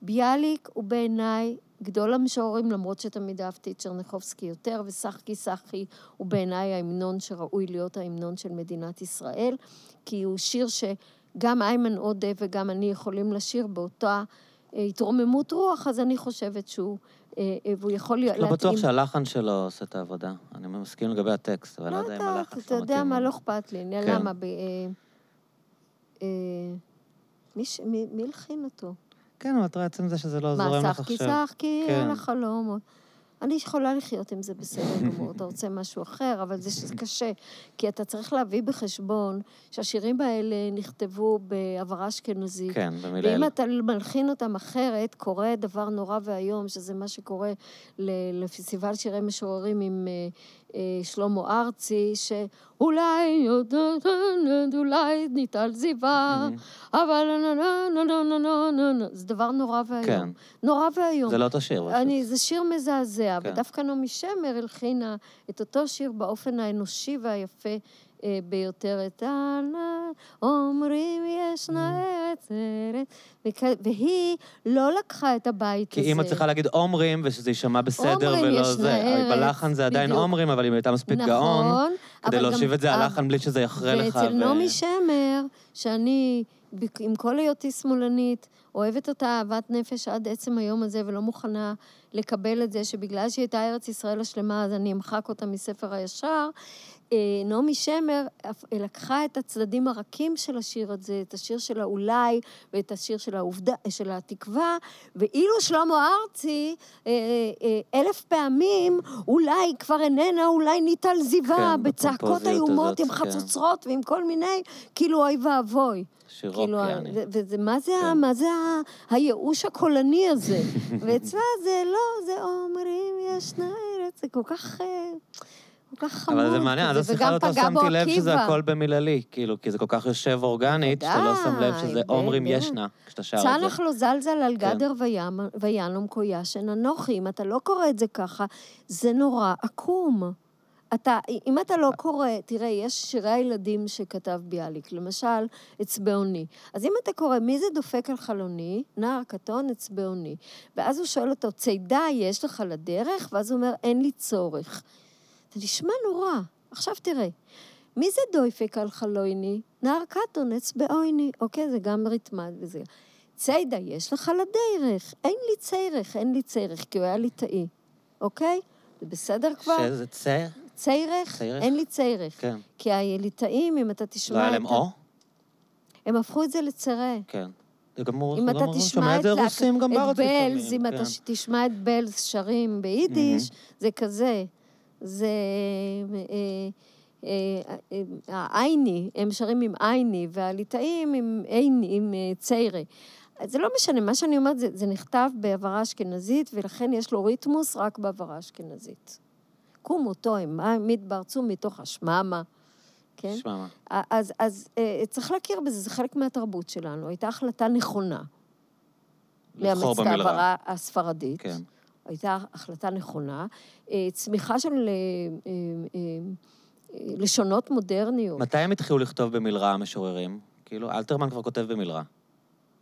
Speaker 1: ביאליק הוא בעיניי גדול המשוררים, למרות שתמיד אהבתי את צ'רניחובסקי יותר, וסחקי סחקי הוא בעיניי ההמנון שראוי להיות ההמנון של מדינת ישראל, כי הוא שיר שגם איימן עודה וגם אני יכולים לשיר באותה אה, התרוממות רוח, אז אני חושבת שהוא, אה, אה, והוא יכול להיות,
Speaker 2: לא בטוח שהלחן שלו עושה את העבודה. אני מסכים לגבי הטקסט, אבל
Speaker 1: לא
Speaker 2: לא יודע אם הלחן
Speaker 1: אתה
Speaker 2: שלו
Speaker 1: יודע
Speaker 2: מתאים.
Speaker 1: מה, לא אכפת לי.
Speaker 2: כן.
Speaker 1: למה? מי הלחין אותו?
Speaker 2: כן, אבל את רואה עצם זה שזה לא זורם
Speaker 1: מה,
Speaker 2: לך עכשיו.
Speaker 1: שחקי
Speaker 2: כן.
Speaker 1: על החלום? אני יכולה לחיות עם זה בסדר גמור, אתה רוצה משהו אחר, אבל זה שזה קשה. כי אתה צריך להביא בחשבון שהשירים האלה נכתבו בעברה אשכנזית.
Speaker 2: כן, במילה...
Speaker 1: ואם אתה מלחין אותם אחרת, קורה דבר נורא ואיום, שזה מה שקורה לפסטיבל שירי משוררים עם אה, אה, שלמה ארצי, שאולי, אולי ניטל זיווה, אבל נו נו נו נו נו נו נו זה דבר נורא ואיום.
Speaker 2: כן.
Speaker 1: נורא ואיום.
Speaker 2: זה לא אותו שיר.
Speaker 1: אני, זה שיר מזעזע,
Speaker 2: כן.
Speaker 1: ודווקא נעמי שמר הלחינה את אותו שיר באופן האנושי והיפה ביותר, את הענן, אומרים ישנה ארץ ארץ, וכ- והיא לא לקחה את הבית
Speaker 2: כי
Speaker 1: הזה.
Speaker 2: אם את צריכה להגיד עומרים, ושזה יישמע בסדר ולא זה,
Speaker 1: ארץ,
Speaker 2: בלחן זה עדיין
Speaker 1: בדיוק.
Speaker 2: עומרים, אבל אם הייתה מספיק גאון,
Speaker 1: נכון,
Speaker 2: כדי
Speaker 1: אבל
Speaker 2: להושיב את זה על
Speaker 1: אה,
Speaker 2: לחן בלי שזה יחרה לך.
Speaker 1: ואצל נעמי שמר, שאני, עם כל היותי שמאלנית, אוהבת אותה אהבת נפש עד עצם היום הזה, ולא מוכנה לקבל את זה שבגלל שהיא הייתה ארץ ישראל השלמה, אז אני אמחק אותה מספר הישר. אה, נעמי שמר אף- לקחה את הצדדים הרכים של השיר הזה, את השיר של האולי ואת השיר של העובדה, של התקווה, ואילו שלמה ארצי, אה, אה, אלף פעמים, אולי כבר איננה, אולי ניטל זיווה,
Speaker 2: כן,
Speaker 1: בצעקות איומות, עם
Speaker 2: כן.
Speaker 1: חצוצרות ועם כל מיני, כאילו אוי ואבוי.
Speaker 2: שיר רוק,
Speaker 1: כאילו,
Speaker 2: יעני.
Speaker 1: וזה, מה זה,
Speaker 2: כן.
Speaker 1: ה- מה זה ה- הייאוש הקולני הזה? ואצלה זה לא, זה אומרים ישנה ארץ, זה כל כך... כל כך חמוד
Speaker 2: אבל זה מעניין,
Speaker 1: כזה,
Speaker 2: השיחה הזאת לא
Speaker 1: בו
Speaker 2: שמתי לב שזה. הכל במיללי, כאילו, כי זה כל כך יושב אורגנית, שאתה לא שם לב שזה
Speaker 1: בוודאי.
Speaker 2: ישנה, כשאתה שר את זה.
Speaker 1: צנח לא זלזל על
Speaker 2: כן.
Speaker 1: גדר וינום כה ישן אנוכי. אם אתה לא קורא את זה ככה, זה נורא עקום. אתה, אם אתה לא קורא, תראה, יש שירי הילדים שכתב ביאליק, למשל, אצבעוני. אז אם אתה קורא, מי זה דופק על חלוני? נער קטון אצבעוני. ואז הוא שואל אותו, צידה יש לך לדרך? ואז הוא אומר, אין לי צורך. זה נשמע נורא. עכשיו תראה, מי זה דויפק על חלוני? נער קטון אצבעוני. אוקיי, זה גם ריתמד וזה. צידה, יש לך לדרך. אין לי צרך, אין לי צרך, כי הוא היה ליטאי, אוקיי? זה בסדר כבר?
Speaker 2: שזה צר?
Speaker 1: ציירך?
Speaker 2: ציירך?
Speaker 1: אין לי ציירך.
Speaker 2: כן.
Speaker 1: כי הליטאים, אם אתה תשמע
Speaker 2: לא היה להם
Speaker 1: ה-
Speaker 2: או?
Speaker 1: הם הפכו את זה לצרה.
Speaker 2: כן. הוא,
Speaker 1: אם אתה
Speaker 2: הוא
Speaker 1: תשמע את
Speaker 2: את
Speaker 1: את בלז, אם
Speaker 2: כן.
Speaker 1: אתה ש- תשמע את בלז שרים ביידיש, זה כזה. זה... אה, אה, אה, העייני, הם שרים עם עייני, והליטאים עם עייני, עם ציירה. זה לא משנה, מה שאני אומרת, זה, זה נכתב בעברה אשכנזית, ולכן יש לו ריתמוס רק בעברה אשכנזית. קומו תוהם, מתברצו מתוך השממה, כן?
Speaker 2: שמע מה.
Speaker 1: אז, אז צריך להכיר בזה, זה חלק מהתרבות שלנו. הייתה החלטה נכונה.
Speaker 2: לבחור
Speaker 1: לאמץ את. ההעברה הספרדית.
Speaker 2: כן.
Speaker 1: הייתה החלטה נכונה. אה, צמיחה של אה, אה, לשונות מודרניות.
Speaker 2: מתי הם התחילו לכתוב במלרע המשוררים? כאילו, אלתרמן כבר כותב במלרע,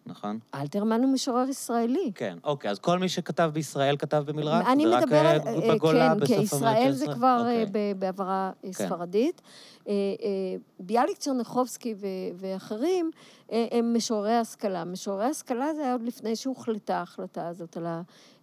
Speaker 2: נכון?
Speaker 1: אלתרמן הוא משורר ישראלי.
Speaker 2: כן, אוקיי, אז כל מי שכתב בישראל כתב במלרע?
Speaker 1: אני
Speaker 2: זה רק,
Speaker 1: מדברת,
Speaker 2: אה,
Speaker 1: אה,
Speaker 2: בגולה
Speaker 1: כן,
Speaker 2: בסוף
Speaker 1: כי
Speaker 2: המאה
Speaker 1: ישראל זה
Speaker 2: ה-19?
Speaker 1: כבר אה,
Speaker 2: אוקיי.
Speaker 1: ב- בעברה אה,
Speaker 2: כן.
Speaker 1: ספרדית. אה, אה, ביאליק צ'רניחובסקי ואחרים אה, הם משוררי השכלה. משוררי השכלה זה היה עוד לפני שהוחלטה ההחלטה הזאת על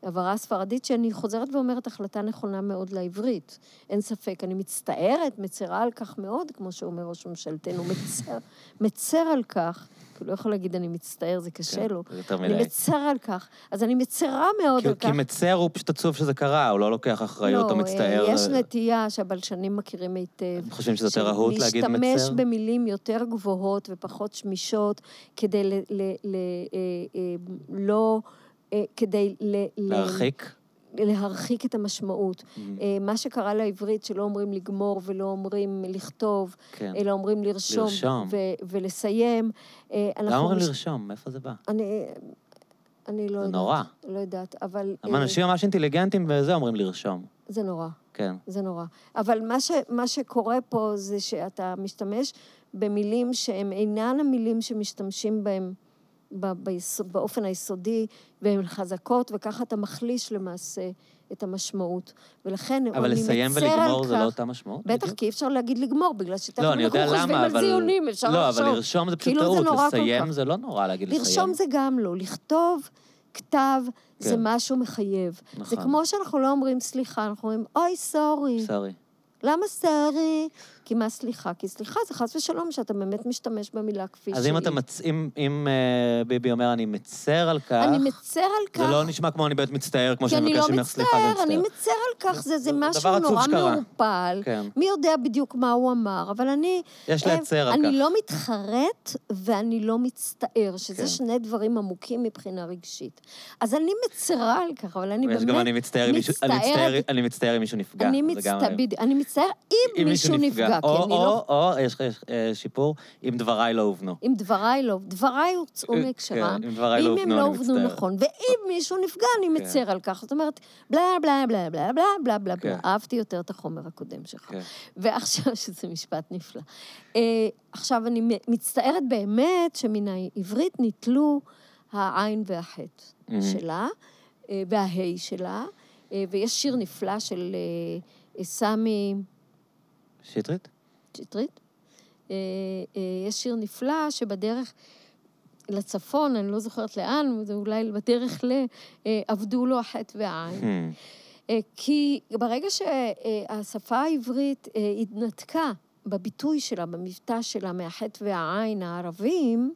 Speaker 1: העברה הספרדית, שאני חוזרת ואומרת, החלטה נכונה מאוד לעברית. אין ספק. אני מצטערת, מצרה על כך מאוד, כמו שאומר ראש ממשלתנו, מצר, מצר על כך. כי הוא לא יכול להגיד אני מצטער, זה קשה
Speaker 2: כן,
Speaker 1: לו.
Speaker 2: זה יותר
Speaker 1: אני
Speaker 2: מדי.
Speaker 1: מצר על כך. אז אני מצרה מאוד
Speaker 2: כי-
Speaker 1: על כך.
Speaker 2: כי מצר הוא פשוט עצוב שזה קרה, הוא לא לוקח אחריות או מצטער.
Speaker 1: לא, יש
Speaker 2: אה,
Speaker 1: נטייה שהבלשנים מכירים היטב.
Speaker 2: הם חושבים שזה יותר רהוט להגיד מצר?
Speaker 1: להשתמש במילים יותר גבוהות ופחות שמישות, כדי ל... ל, ל אה, אה, לא... אה, כדי ל... ל-
Speaker 2: להרחיק?
Speaker 1: להרחיק את המשמעות.
Speaker 2: Mm,
Speaker 1: אה, מה שקרה לעברית, שלא אומרים לגמור ולא אומרים לכתוב,
Speaker 2: כן.
Speaker 1: אלא אומרים לרשום,
Speaker 2: לרשום.
Speaker 1: ו- ולסיים. אה,
Speaker 2: למה
Speaker 1: אנחנו
Speaker 2: אומרים
Speaker 1: מש-
Speaker 2: לרשום? מאיפה זה בא?
Speaker 1: אני, אני לא
Speaker 2: זה
Speaker 1: יודעת.
Speaker 2: נורא.
Speaker 1: לא יודעת, אבל...
Speaker 2: למה
Speaker 1: אה,
Speaker 2: אנשים ממש אינטליגנטים וזה אומרים לרשום.
Speaker 1: זה נורא.
Speaker 2: כן.
Speaker 1: זה נורא. אבל מה, ש, מה שקורה פה זה שאתה משתמש במילים שהן אינן המילים שמשתמשים בהן ביסוד, באופן היסודי, והן חזקות, וככה אתה מחליש למעשה את המשמעות. ולכן
Speaker 2: אבל
Speaker 1: אני
Speaker 2: לסיים
Speaker 1: מצר על
Speaker 2: ולגמור זה
Speaker 1: כך.
Speaker 2: לא אותה משמעות?
Speaker 1: בטח,
Speaker 2: בדיוק?
Speaker 1: כי אי אפשר להגיד לגמור, בגלל שתכף
Speaker 2: לא,
Speaker 1: אנחנו חושבים
Speaker 2: למה,
Speaker 1: על
Speaker 2: אבל...
Speaker 1: זיונים, אפשר
Speaker 2: לא,
Speaker 1: לחשוב.
Speaker 2: אבל לרשום זה פשוט
Speaker 1: כאילו זה
Speaker 2: טעות, לסיים
Speaker 1: כך.
Speaker 2: זה לא נורא להגיד לסיים.
Speaker 1: לרשום זה גם לא, לכתוב כתב זה
Speaker 2: כן.
Speaker 1: משהו מחייב. זה
Speaker 2: נכון.
Speaker 1: כמו שאנחנו לא אומרים סליחה, אנחנו אומרים, אוי, סורי.
Speaker 2: סורי.
Speaker 1: למה סורי? כי מה סליחה? כי סליחה זה חס ושלום שאתה באמת משתמש במילה כפי שהיא.
Speaker 2: אז אם אתה מצ... אם, אם אה, ביבי אומר, אני מצר על כך,
Speaker 1: אני מצר על כך.
Speaker 2: זה לא נשמע כמו אני באמת מצטער, כמו
Speaker 1: כי
Speaker 2: שאני
Speaker 1: אני
Speaker 2: מבקש
Speaker 1: לא
Speaker 2: ממך סליחה, זה
Speaker 1: אני
Speaker 2: מצטער.
Speaker 1: מצר על כך, זה, זה משהו נורא. מעורפל.
Speaker 2: כן.
Speaker 1: מי יודע בדיוק מה הוא אמר, אבל אני...
Speaker 2: יש
Speaker 1: אה,
Speaker 2: להצר על
Speaker 1: אני
Speaker 2: כך.
Speaker 1: לא מתחרט ואני לא מצטער, שזה
Speaker 2: כן.
Speaker 1: שני דברים עמוקים מבחינה רגשית. אז אני מצרה על כך, אבל אני באמת
Speaker 2: גם אני מצטער אם מישהו- אני מצטער-
Speaker 1: מצטערת.
Speaker 2: אני מצטער אם מישהו נפגע.
Speaker 1: אני מצטער, אני אם מישהו נפגע, כי
Speaker 2: או,
Speaker 1: אני
Speaker 2: או,
Speaker 1: לא...
Speaker 2: או, יש לך אה, שיפור, אם דבריי לא הובנו.
Speaker 1: אם דבריי לא, דבריי הוצאו
Speaker 2: אה,
Speaker 1: מהקשרם,
Speaker 2: כן, אם דבריי לא
Speaker 1: אם הם
Speaker 2: הובנו,
Speaker 1: לא
Speaker 2: אני
Speaker 1: הובנו
Speaker 2: מצטער.
Speaker 1: נכון, ואם מישהו נפגע, אני
Speaker 2: כן.
Speaker 1: מצר על כך. זאת אומרת, בלה בלה בלה בלה בלה בלה בלה בלה.
Speaker 2: כן.
Speaker 1: אהבתי יותר את החומר הקודם שלך. ועכשיו, שזה משפט נפלא. אה, עכשיו, אני מצטערת באמת שמן העברית ניטלו העין והחטא
Speaker 2: מהמם.
Speaker 1: שלה, אה, וההי שלה, אה, ויש שיר נפלא של אה, סמי...
Speaker 2: שטרית?
Speaker 1: שטרית. אה, אה, יש שיר נפלא שבדרך לצפון, אני לא זוכרת לאן, זה אולי בדרך ל... אה, עבדו לו החטא והעין.
Speaker 2: Hmm.
Speaker 1: כי ברגע שהשפה העברית התנתקה בביטוי שלה, במבטא שלה, מהחטא והעין הערבים,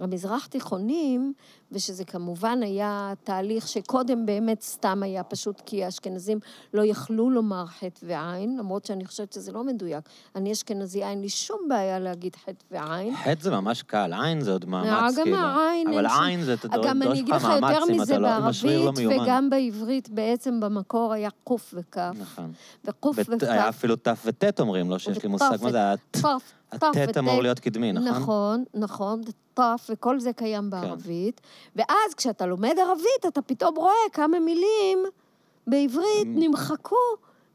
Speaker 1: המזרח תיכונים, ושזה כמובן היה תהליך שקודם באמת סתם היה פשוט כי האשכנזים לא יכלו לומר חטא ועין, למרות שאני חושבת שזה לא מדויק. אני אשכנזי, אין לי שום בעיה להגיד חטא ועין.
Speaker 2: חטא זה ממש קל, עין זה עוד מאמץ,
Speaker 1: גם
Speaker 2: כאילו.
Speaker 1: העין,
Speaker 2: אבל עין זה, אתה דורש
Speaker 1: גם אני אגיד
Speaker 2: לך
Speaker 1: לך יותר
Speaker 2: מאמץ אם
Speaker 1: מזה,
Speaker 2: אתה לא, אם השריר לא
Speaker 1: בערבית
Speaker 2: מיומן.
Speaker 1: וגם בעברית בעצם במקור היה קוף וכף.
Speaker 2: נכון.
Speaker 1: וקוף וכף.
Speaker 2: היה אפילו ת' וט' אומרים, לא שיש לי מושג מה זה, הט-
Speaker 1: תף, תף
Speaker 2: הט' אמור. להיות קדמי, נכון? כן.
Speaker 1: נכון, נכון, תף, וכל זה קיים בערבית. ואז כשאתה לומד ערבית, אתה פתאום רואה כמה מילים בעברית
Speaker 2: אמ.
Speaker 1: נמחקו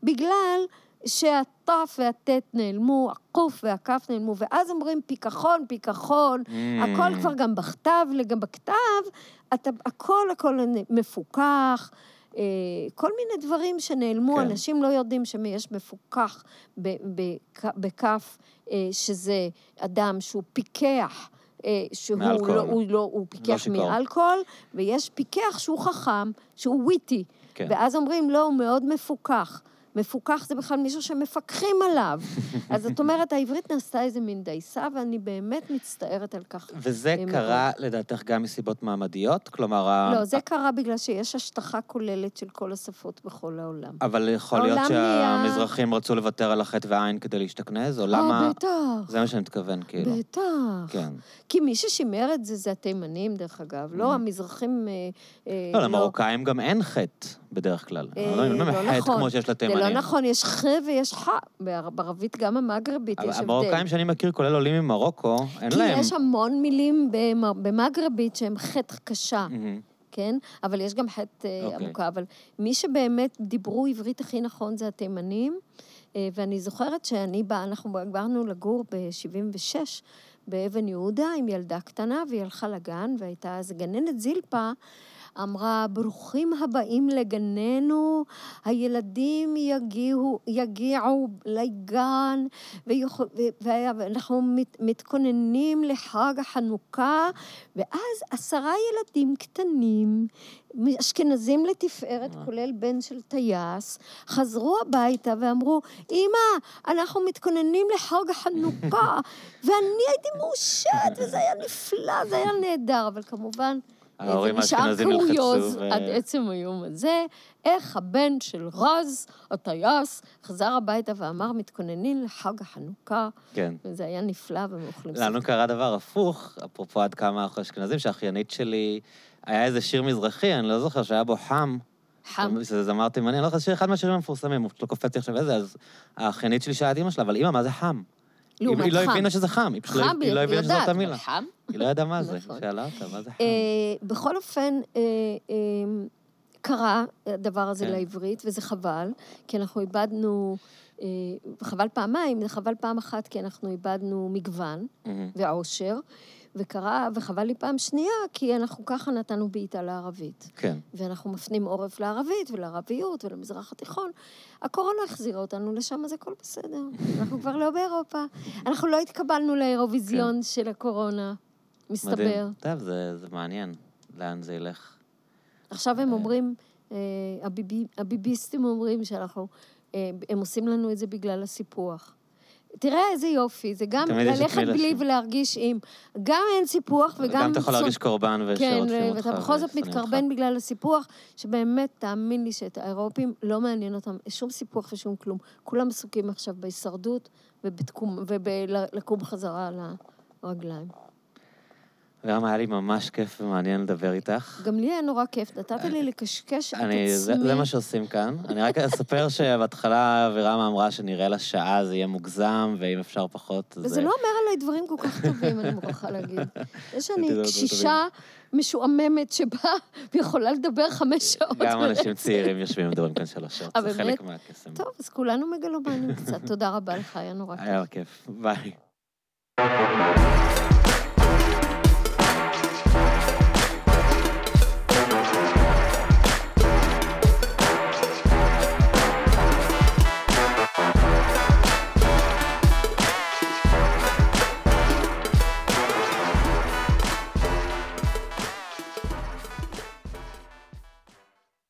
Speaker 1: בגלל שהתף והטט נעלמו, הקוף והכף נעלמו, ואז אומרים פיכחון, פיכחון,
Speaker 2: Mm.
Speaker 1: הכל כבר גם בכתב, גם בכתב, אתה, הכל הכל מפוקח. אה, כל מיני דברים שנעלמו,
Speaker 2: כן.
Speaker 1: אנשים לא יודעים שיש מפוקח בכף, אה, שזה אדם שהוא פיקח, שהוא
Speaker 2: מאלכוהול.
Speaker 1: לא, הוא לא, הוא פיקח
Speaker 2: שיכור.
Speaker 1: מאלכוהול, ויש פיקח שהוא חכם, שהוא וויטי.
Speaker 2: כן.
Speaker 1: ואז אומרים, לא, הוא מאוד מפוקח. מפוקח זה בכלל מישהו שמפקחים עליו. אז זאת אומרת, העברית נעשתה איזה מין דייסה, ואני באמת מצטערת על כך.
Speaker 2: וזה
Speaker 1: מאוד.
Speaker 2: קרה לדעתך גם מסיבות מעמדיות? כלומר,
Speaker 1: לא, זה קרה בגלל שיש השטחה כוללת של כל השפות בכל העולם.
Speaker 2: אבל יכול להיות שהמזרחים רצו לוותר על החטא והעין כדי להשתכנז, או
Speaker 1: אה,
Speaker 2: למה...
Speaker 1: בטח,
Speaker 2: זה מה שאני מתכוון, כאילו.
Speaker 1: בטח.
Speaker 2: כן.
Speaker 1: כי מי ששימר את זה זה התימנים, דרך אגב. לא, המזרחים... אה, אה,
Speaker 2: לא, למרוקאים גם אין חטא בדרך כלל.
Speaker 1: אה,
Speaker 2: לא,
Speaker 1: לא נכון.
Speaker 2: כמו שיש
Speaker 1: זה
Speaker 2: לתימנים.
Speaker 1: לא נכון, יש ח ויש ח. בער- בערבית גם המגרבית יש הבדל.
Speaker 2: המרוקאים שאני מכיר, כולל עולים ממרוקו, אין
Speaker 1: כי
Speaker 2: להם...
Speaker 1: יש המון מילים במ- במגרבית שהם חטא קשה. כן? אבל יש גם חטא אה,
Speaker 2: אוקיי.
Speaker 1: עמוקה. אבל מי שבאמת דיברו עברית הכי נכון זה התימנים. אה, ואני זוכרת שאני באה, אנחנו באנו לגור ב-76 באבן יהודה עם ילדה קטנה, והיא הלכה לגן, והייתה אז גננת זילפה. אמרה, ברוכים הבאים לגננו, הילדים יגיעו, יגיעו לגן, ויכול, ואנחנו מת, מתכוננים לחג החנוכה, ואז עשרה ילדים קטנים, אשכנזים לתפארת,
Speaker 2: אה.
Speaker 1: כולל בן של טייס, חזרו הביתה ואמרו, אמא, אנחנו מתכוננים לחג החנוכה, ואני הייתי מאושרת, וזה היה נפלא, זה היה נהדר, אבל כמובן...
Speaker 2: ההורים
Speaker 1: זה נשאר
Speaker 2: האשכנזים
Speaker 1: קוריוז
Speaker 2: ו-
Speaker 1: עד עצם היום הזה, איך הבן של רז, הטייס, חזר הביתה ואמר, מתכוננים לחג החנוכה,
Speaker 2: כן.
Speaker 1: וזה היה נפלא ומאוכלים
Speaker 2: לנו קרה דבר הפוך, אפרופו עד כמה אנחנו אשכנזים, שהאחיינית שלי, היה איזה שיר מזרחי, אני לא זוכר, שהיה בו חם.
Speaker 1: חם.
Speaker 2: שזה זמר תימני, אני לא זוכר, שיר אחד מהשירים המפורסמים, הוא פשוט לא קופץ לי עכשיו איזה, אז האחיינית שלי שאלה את אמא שלה, אבל אמא, מה זה חם? היא-
Speaker 1: לעומת
Speaker 2: היא לא
Speaker 1: חם.
Speaker 2: הבינה שזה חם, היא פשוט לא-
Speaker 1: חם,
Speaker 2: לא הבינה שזאת המילה.
Speaker 1: אבל חם?
Speaker 2: היא לא ידעה מה זה,
Speaker 1: נכון.
Speaker 2: שאלה אותה, מה זה חם?
Speaker 1: אה, בכל אופן, אה, אה, קרה הדבר הזה
Speaker 2: כן.
Speaker 1: לעברית, וזה חבל, כי אנחנו איבדנו, חבל פעמיים, חבל פעם אחת, כי אנחנו איבדנו מגוון. ועושר, וחרה, וחבל לי פעם שנייה, כי אנחנו ככה נתנו בעיטה לערבית.
Speaker 2: כן.
Speaker 1: ואנחנו מפנים עורף לערבית ולערביות ולמזרח התיכון. הקורונה החזירה אותנו לשם, אז הכל בסדר. אנחנו כבר לא באירופה. אנחנו לא התקבלנו לאירוויזיון של הקורונה, מסתבר.
Speaker 2: כן. מדהים. טוב, זה זה מעניין, לאן זה ילך.
Speaker 1: עכשיו הם אומרים, אה, הביבי, הביביסטים אומרים שאנחנו, אה, הם עושים לנו את זה בגלל הסיפוח. תראה איזה יופי, זה גם ללכת בלי. ולהרגיש עם. גם אין סיפוח וגם...
Speaker 2: גם אתה יכול להרגיש קורבן
Speaker 1: כן,
Speaker 2: ושרודפים אותך.
Speaker 1: ואתה בכל זאת. מתקרבן בגלל הסיפוח, שבאמת, תאמין לי שאת האירופים לא מעניין אותם שום סיפוח ושום כלום. כולם עסוקים עכשיו בהישרדות ובלקום חזרה על הרגליים.
Speaker 2: גם היה לי ממש כיף ומעניין לדבר איתך.
Speaker 1: גם לי היה נורא כיף, נתת לי לקשקש את
Speaker 2: זה,
Speaker 1: עצמי.
Speaker 2: זה מה שעושים כאן. אני רק אספר שבהתחלה אבירמה אמרה שנראה לה שעה זה יהיה מוגזם, ואם אפשר פחות, אז...
Speaker 1: וזה לא אומר עליי דברים כל כך טובים, אני מוכרחה להגיד. זה שאני
Speaker 2: דברים
Speaker 1: קשישה משועממת שבאה ויכולה לדבר חמש שעות.
Speaker 2: גם אנשים צעירים יושבים ומדברים כאן שלוש שעות,
Speaker 1: אה,
Speaker 2: זה? חלק מהקסם.
Speaker 1: טוב, אז כולנו מגלומנים קצת. תודה רבה לך, היה נורא כיף.
Speaker 2: היה כיף, ביי.